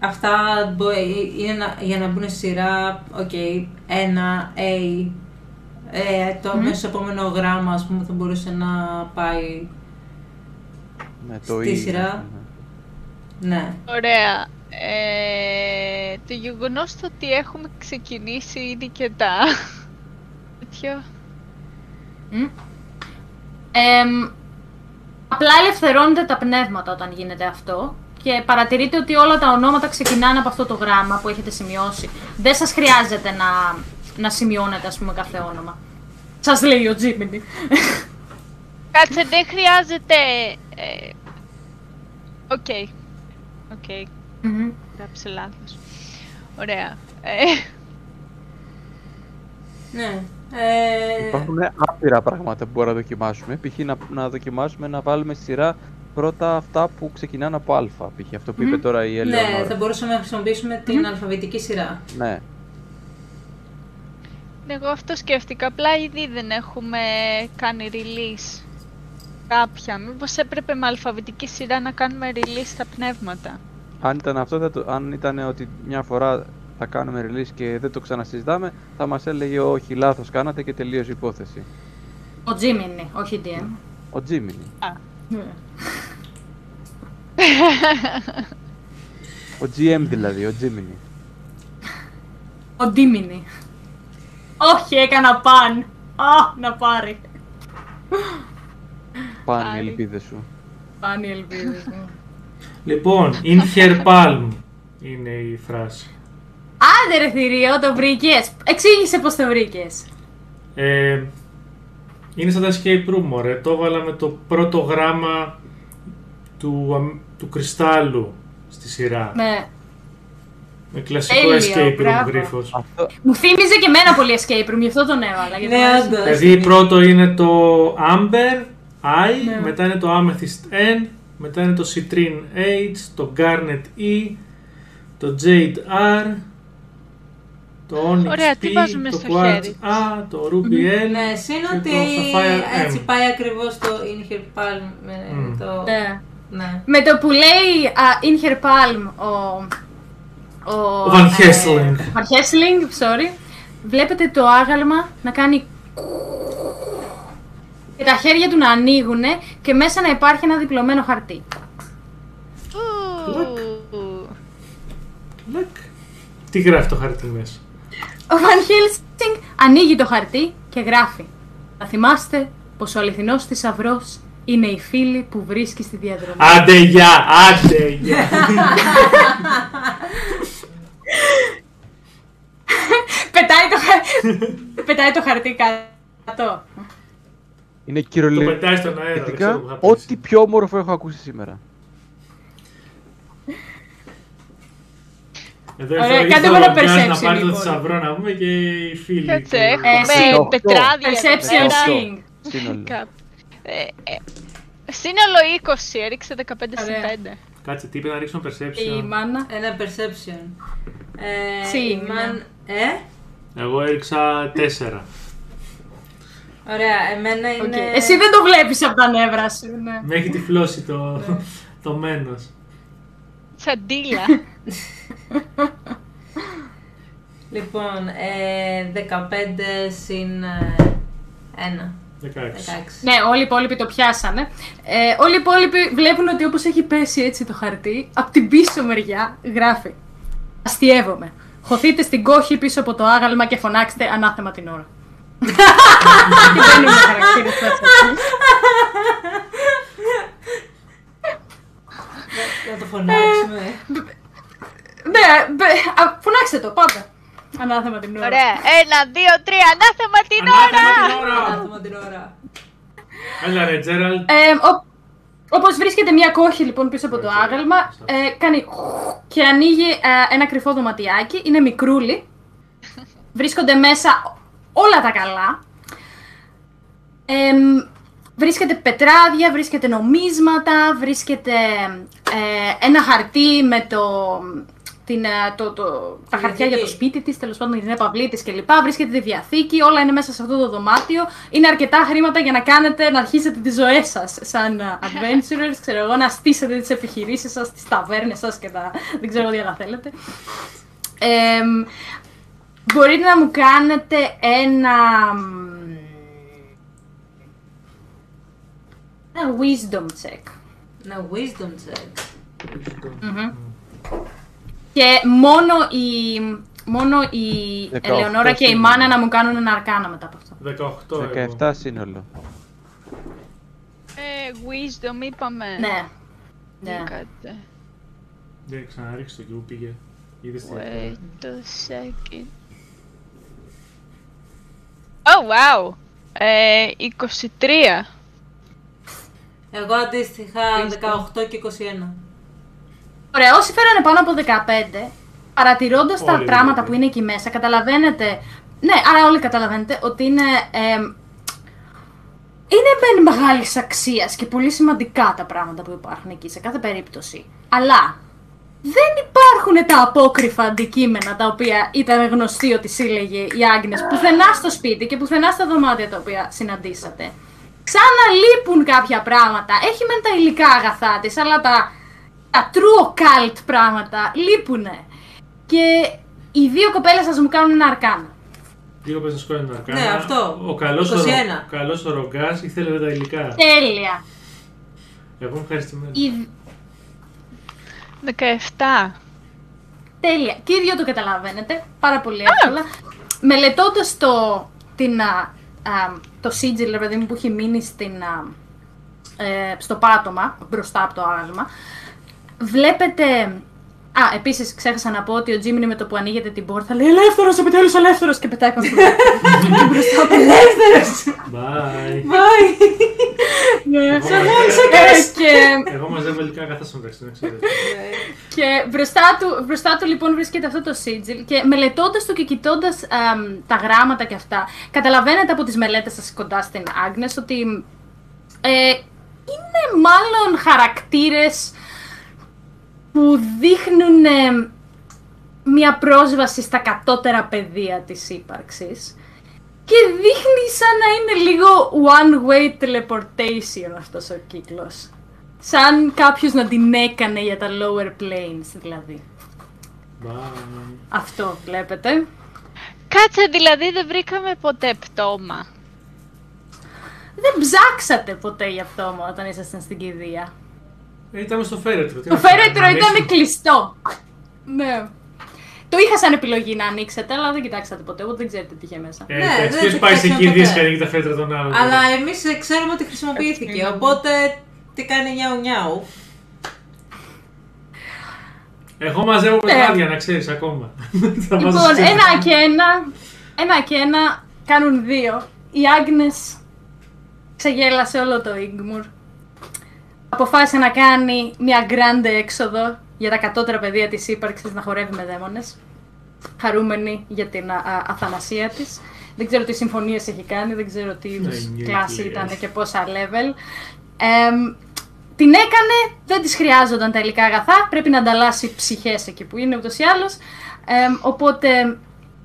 αυτά μπο- είναι να- για να μπουν στη σειρά, οκ, ένα A, ε, το Μμμ. αμέσως επόμενο γράμμα, ας πούμε, θα μπορούσε να πάει, Με το Στη «ή», σειρά. ναι. ναι. ωραία. Ε, το γεγονός ότι έχουμε ξεκινήσει ήδη και τα. τέτοιο. Μμ. Εμ, απλά ελευθερώνετε τα πνεύματα όταν γίνεται αυτό και παρατηρείτε ότι όλα τα ονόματα ξεκινάνε από αυτό το γράμμα που έχετε σημειώσει. Δεν σας χρειάζεται να, να σημειώνετε ας πούμε κάθε όνομα. Σας λέει ο Τζίμινι. Κάτσε, δεν χρειάζεται. ε, Οκ. Οκ. Μμμ. Γράψε λάθος. Ωραία. Ε, Ναι. Ε, Υπάρχουν άπειρα πράγματα που μπορούμε να δοκιμάσουμε. Π.χ. Να, να δοκιμάσουμε να βάλουμε στη σειρά πρώτα αυτά που ξεκινάνε από Α. Π.χ. αυτό που είπε Μμμ. τώρα η ναι, Ελεονόρα. θα μπορούσαμε να χρησιμοποιήσουμε την αλφαβητική σειρά. Ναι. εγώ αυτό σκέφτηκα. Απλά ήδη δεν έχουμε κάνει release κάποια. Μήπως έπρεπε με αλφαβητική σειρά να κάνουμε release τα πνεύματα. Αν ήταν αυτό, θα το, αν ήταν ότι μια φορά θα κάνουμε release και δεν το ξανασυζητάμε, θα μας έλεγε όχι, λάθος κάνατε και τελείωσε η υπόθεση. Ο Τζίμινι, όχι η DM. Ο Τζίμινι. Ναι. Ο GM δηλαδή, ο Τζίμινι. Ο Ντίμινι. Όχι, έκανα παν. Α, να πάρει. Πάνε οι Πάλι. ελπίδες σου. Πάνε οι ελπίδες μου. Λοιπόν, in her palm είναι η φράση. Άντε ρε θηρίο, το βρήκες. Εξήγησε πώς το βρήκες. Ε, είναι σαν τα escape room, μωρέ. Το έβαλα με το πρώτο γράμμα του, αμ- του κρυστάλλου στη σειρά. Ναι. Με κλασικό Τέλειο, escape room μπράβο. γρίφος. Αυτό, Μου θύμιζε και εμένα πολύ escape room, γι' αυτό τον έβαλα. γιατί Ναι, μου αρέσει. όντως. Δηλαδή πρώτο είναι το Amber I, Ναι. μετά είναι το Amethyst N, μετά είναι το Citrine H, το Garnet E, το Jade R, το Onyx Ωραία, P, τι βάζουμε το στο Quartz χέρι; A, το Ruby L Ναι, συν και ότι το Sapphire έτσι M. πάει ακριβώς το In Her Palm. με Μμ. το... Ναι. Ναι. Με το που λέει α, in her palm ο... Ο, Ο Van Helsing. ε, Van Helsing, sorry. Βλέπετε το άγαλμα να κάνει και τα χέρια του να ανοίγουν και μέσα να υπάρχει ένα διπλωμένο χαρτί. Ου. Λακ. Τι γράφει το χαρτί μέσα; Ο Van Helsing ανοίγει το χαρτί και γράφει Θα θυμάστε πως ο αληθινός θησαυρός είναι οι φίλοι που βρίσκει στη διαδρομή. Άντε γεια, άντε γεια. Πετάει, το, χα- Πετάει το χαρτί κάτω. είναι το πετάει στον αέρα. δεν κυριολεκτικά ξέρω που θα πέσει. ό,τι πιο όμορφο έχω ακούσει σήμερα. Εδώ Ωραία, ήρθε- κάντε ήρθε μου ο ένα Γκάς να perception, πάρει το λοιπόν. θησαυρό να πούμε και οι φίλοι. Κάτσε, και- έχουμε συν τετράδια εδώ Perception πέρα. Sing. Σύνολο. Κάπου. Ε, ε, Σύνολο 20, έριξε 15 συν Ωραία. 5. Κάτσε, τι είπε να ρίξω Η perception. μάνα. Ένα perception. Ε, Συν, η μαν- Ε; Εγώ έριξα 4. Ωραία, εμένα Οκ. είναι... Εσύ δεν το βλέπεις από τα νεύρα σου. Ναι. Με έχει τυφλώσει το, το μένος. Τσαντίλα. Λοιπόν, ε, 15 συν ε, 1. 16. 16. Ναι, όλοι οι υπόλοιποι το πιάσανε. Ε, όλοι οι υπόλοιποι βλέπουν ότι όπως έχει πέσει έτσι το χαρτί, από την πίσω μεριά γράφει Αστειεύομαι. Χωθείτε στην κόχη πίσω από το άγαλμα και φωνάξτε ανάθεμα την ώρα. και μπαίνουν οι χαρακτήρες μέσα εκεί. Να το φωνάξουμε. Ναι, μπε- α, φωνάξτε το, πάτε. Ανάθεμα την ώρα. Ωραία. Ένα, δύο, τρία. Ανάθεμα την ώρα. Ανάθεμα την ώρα! Ανάθεμα την ώρα. Έλα ρε Τζέραλτ. Ε, ο, όπως βρίσκεται μια κόχη λοιπόν πίσω από το Ωραία. άγαλμα, ε, κάνει και ανοίγει ε, ένα κρυφό δωματιάκι, είναι μικρούλι, βρίσκονται μέσα όλα τα καλά. Εμ, βρίσκεται πετράδια, βρίσκεται νομίσματα, βρίσκεται ε, ένα χαρτί με το, την, ε, το, το, τα Τη χαρτιά για το διαθήκη. σπίτι της, τέλος πάντων την επαυλή της κλπ. Βρίσκεται τη διαθήκη, όλα είναι μέσα σε αυτό το δωμάτιο. Είναι αρκετά χρήματα για να κάνετε, να αρχίσετε τις ζωές σας σαν ε, adventurers, ξέρω εγώ, να στήσετε τις επιχειρήσεις σας, τις ταβέρνες σας και τα δεν ξέρω τι άλλα θέλετε. Εμ, μπορείτε να μου κάνετε ένα... μ, Ένα wisdom check. Ένα wisdom check. Μμμ. Και μόνο η, μόνο η 18 Ελεονόρα και η σύνολο. Μάνα να μου κάνουν ένα αρκάνα μετά από αυτό. 18 εγώ. 17 σύνολο. Ε, wisdom είπαμε. Ναι. Ναι. Κάτσε. Δεν ξαναρίξω το και πού πήγε. Είδες τι Wait a second. Oh, wow. Ε, 23. Εγώ αντίστοιχα 18 και 21. Ωραία, όσοι φέρανε πάνω από 15, παρατηρώντας τα Όλοι πράγματα δηλαδή. που είναι εκεί μέσα, καταλαβαίνετε. Ναι, άρα όλοι καταλαβαίνετε ότι είναι. εμ, είναι μεν μεγάλης αξίας και πολύ σημαντικά τα πράγματα που υπάρχουν εκεί σε κάθε περίπτωση. Αλλά δεν υπάρχουν τα απόκριφα αντικείμενα τα οποία ήταν γνωστή ότι σύλλεγε η Άγνες πουθενά στο σπίτι και πουθενά στα δωμάτια τα οποία συναντήσατε. Σαν να λείπουν κάποια πράγματα. Έχει μεν τα υλικά αγαθά της, αλλά τα, τα true occult πράγματα λείπουνε. Και οι δύο κοπέλες σας μου κάνουν ένα αρκάνα. Λίγο πες να σκόρει να κάνω. Ναι, αυτό. Ο καλός, 21. ο, Ρο- καλός ο Ρογκάς ήθελε τα υλικά. Τέλεια. Εγώ είμαι ευχαριστημένο. Οι, 17. Τέλεια. Και οι δύο το καταλαβαίνετε. Πάρα πολύ εύκολα. Μελετώντας το, την, α, α, το sigil, ρε παιδί μου, που έχει μείνει στην, α, ε, στο πάτωμα, μπροστά από το άγαλμα, βλέπετε. Α, επίσης ξέχασα να πω ότι ο Τζίμινι με το που ανοίγεται την πόρτα λέει Ελεύθερος, επιτέλους ελεύθερος! Και πετάει πάνω στο και μπροστά από Ελεύθερος! Bye. Bye! Ναι, Εγώ σε μαζεύω- και Εγώ μαζεύω υλικά αγαθά στο μεταξύ, να ξέρετε. Και μπροστά του, μπροστά του λοιπόν βρίσκεται αυτό το sigil και μελετώντας το και κοιτώντας αμ, τα γράμματα και αυτά, καταλαβαίνετε από τις μελέτες σας κοντά στην Άγνες ότι ε, είναι μάλλον χαρακτήρες που δείχνουν ε, μια πρόσβαση στα κατώτερα πεδία της ύπαρξης και δείχνει σαν να είναι λίγο one-way teleportation αυτός ο κύκλος. Σαν κάποιος να την έκανε για τα lower planes δηλαδή. Bye. Αυτό βλέπετε. Κάτσε, δηλαδή δεν βρήκαμε ποτέ πτώμα. Δεν ψάξατε ποτέ γι' αυτό μου όταν ήσασταν στην κηδεία. Ε, Ήταν στο φέρετρο. τι Το να κάνω, φέρετρο να ήταν ανοίξω. κλειστό. Ναι. Το είχα σαν επιλογή να ανοίξετε, αλλά δεν κοιτάξατε ποτέ, οπότε δεν ξέρετε τι είχε μέσα. Ε, Ναι, εντάξει, δεν ποιος το πάει σε κοιτάξαμε κηδείες και ποτέ. ανοίγει τα φέρετρα των άλλων. Αλλά εμείς ξέρουμε ότι χρησιμοποιήθηκε. Οπότε τι κάνει νιάου νιάου. Εγώ μαζεύω Ναι. πετράδια, να ξέρεις ακόμα. Θα βάζω Λοιπόν, στις ένα και ένα, ένα και ένα κάνουν δύο. Η Άγνες ξεγέλασε όλο το Ίγμουρ. Αποφάσισε να κάνει μια γκράντε έξοδο για τα κατώτερα πεδία της ύπαρξης να χορεύει με δαίμονες. Χαρούμενη για την α, α, αθανασία της. Δεν ξέρω τι συμφωνίες έχει κάνει, δεν ξέρω τι είδους Ναι, κλάση nuclear. ήταν και πόσα level. Εμ, την έκανε, δεν της χρειάζονταν τα υλικά αγαθά, πρέπει να ανταλλάσσει ψυχές εκεί που είναι ούτως ή άλλως. Εμ, οπότε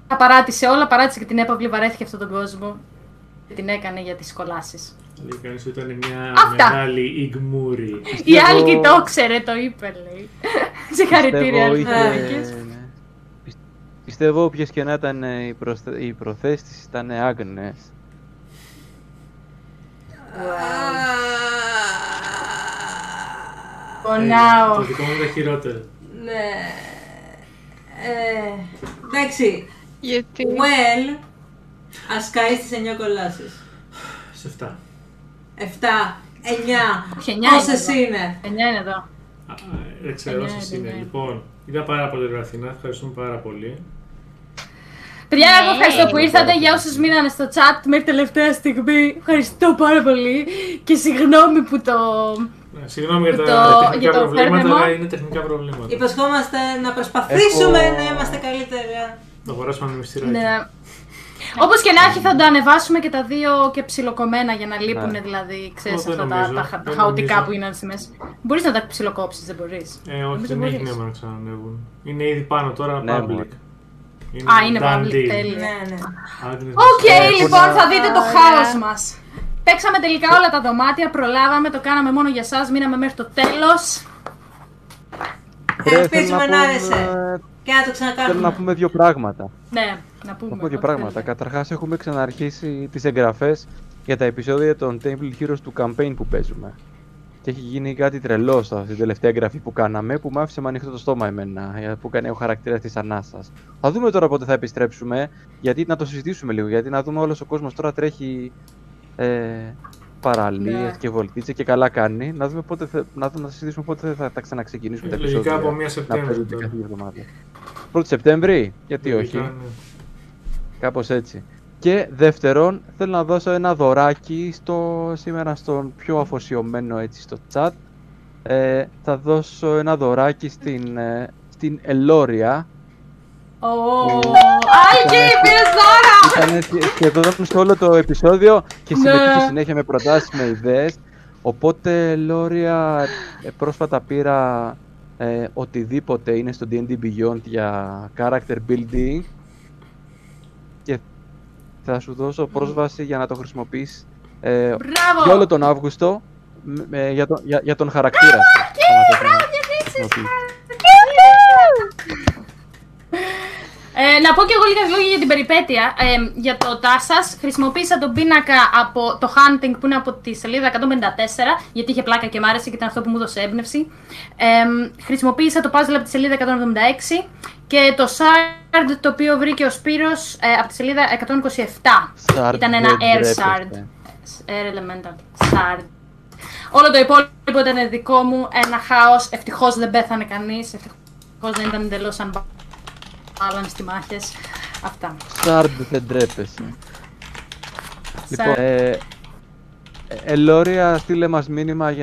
τα παράτησε όλα, παράτησε και την έπαυλη, βαρέθηκε αυτόν τον κόσμο. Και την έκανε για τις κολάσεις. Λέει κανείς ότι ήταν μια Αυτά. μεγάλη ιγμούρη. Η Πιστεύω- Άλκη το ήξερε, το είπε, λέει. Συγχαρητήρια, Πιστεύω, Άλκη. είχε- Φροντικές. πι- Πιστεύω όποιες και να ήταν ε, οι, προσθε... οι προθέσεις της ήταν άγνες. Πονάω. Το δικό μου ήταν χειρότερο. Ναι. Ε, εντάξει. Γιατί; Well, ας καείς στις 9 κολλάσεις. Σε 7. 7, 9, Όχι, εννιά είναι όσες εδώ. είναι. Εννιά είναι εδώ. Δεν ξέρω Εννιά, όσες είναι. εννιά. Λοιπόν, ήταν πάρα πολύ ωραία Αθηνά. Ευχαριστούμε πάρα πολύ. Παιδιά, εγώ Ναι. ευχαριστώ που ήρθατε. Πάρα Για πολύ. όσους μείνανε στο chat μέχρι τελευταία στιγμή, ευχαριστώ πάρα πολύ. Και συγγνώμη που το. Ναι, Συγγνώμη για τα Το- τεχνικά για το προβλήματα, μπέρδεμα. αλλά είναι τεχνικά προβλήματα. Υποσχόμαστε να προσπαθήσουμε Έχω- να είμαστε καλύτεροι. Θα αγοράσουμε ένα μυστηράκι. Ναι. Όπως και να έχει, θα το ανεβάσουμε και τα δύο και ψιλοκομμένα για να λείπουν Ναι. δηλαδή, ξέρεις, Ω, δεν αυτά τα, νομίζω, τα, χα- τα δεν χαοτικά νομίζω. που είναι στη μέση. Μπορείς να τα ψιλοκόψεις, δεν μπορείς. Ε, όχι, Νομίζω δεν έχει μπορείς. νόημα να ξανανεύουν. Είναι ήδη πάνω τώρα, Ναι, public. μωρέ. Α, είναι done public, deal. τέλεια. Ναι, ναι. Agnes Οκ, Masson. Έχω λοιπόν, να- θα δείτε το Ωραία. χάος μας. Παίξαμε τελικά όλα τα δωμάτια, προλάβαμε, το κάναμε μόνο για εσά, μείναμε μέχρι το τέλος. Ρε, Ελπίζουμε θέλω να πούμε- άρεσε. Και να το Θέλω να ξανακάνουμε. πούμε δύο πράγματα. Ναι, να πούμε. Να πούμε δύο ό,τι πράγματα. θέλετε. Καταρχάς έχουμε ξαναρχίσει τις εγγραφές για τα επεισόδια των Temple Heroes του campaign που παίζουμε. Και έχει γίνει κάτι τρελό στα- στην τελευταία εγγραφή που κάναμε που μου άφησε με ανοιχτό το στόμα εμένα. ε, Που κάνει ο χαρακτήρας της Ανάσα. Θα δούμε τώρα πότε θα επιστρέψουμε. Γιατί να το συζητήσουμε λίγο. Γιατί να δούμε όλος ο κόσμος τώρα τρέχει ε, παραλίες Ναι. και βολτίτσε και καλά κάνει. Να δούμε πότε θα, να, δούμε, να συζητήσουμε πότε θα τα ξαναξεκινήσουμε τα Ε, Λογικά επεισόδια. από 1 να Σεπτέμβρη παίζονται τώρα. κάθε εβδομάδα. 1η Σεπτέμβρη, γιατί Λογικά, όχι; ναι. Κάπως έτσι. Και δεύτερον, θέλω να δώσω ένα δωράκι στο, σήμερα στον πιο αφοσιωμένο έτσι στο chat. Ε, θα δώσω ένα δωράκι στην, ε, στην Ελόρια. Ω, Άλκη, πήρε δώρα! Ήταν σχε- σχεδόν σε όλο το επεισόδιο και Ναι. συμμετείχε συνέχεια με προτάσεις, με ιδέες. Οπότε, Ελόρια, ε, πρόσφατα πήρα ε, οτιδήποτε είναι στο D&D Beyond για character building και θα σου δώσω πρόσβαση για να το χρησιμοποιείς ε, Μπράβο! για όλο τον Αύγουστο μ- ε, για, τον, για, για τον χαρακτήρα σου. Άμα θες να χρησιμοποιήσεις. Ε, να πω και εγώ λίγα λόγια για την περιπέτεια. Ε, για το Τάσας, χρησιμοποίησα τον πίνακα από το Hunting που είναι από τη σελίδα 154, γιατί είχε πλάκα και μ' άρεσε και ήταν αυτό που μου έδωσε έμπνευση. Ε, χρησιμοποίησα το puzzle από τη σελίδα 176 και το Shard το οποίο βρήκε ο Σπύρος ε, από τη σελίδα 127. Shard ήταν ένα δεν Air Shard. τρέπεστε. Air Elemental Shard. Όλο το υπόλοιπο ήταν δικό μου, ένα χάος. Ευτυχώς δεν πέθανε κανείς, ευτυχώς δεν ήταν εντελώς unbalanced στις μάχες. Αυτά. Σάρντ δεν τρέπεσαι. Λοιπόν, Shard. ε, ε, Ελόρια, στείλε μας μήνυμα για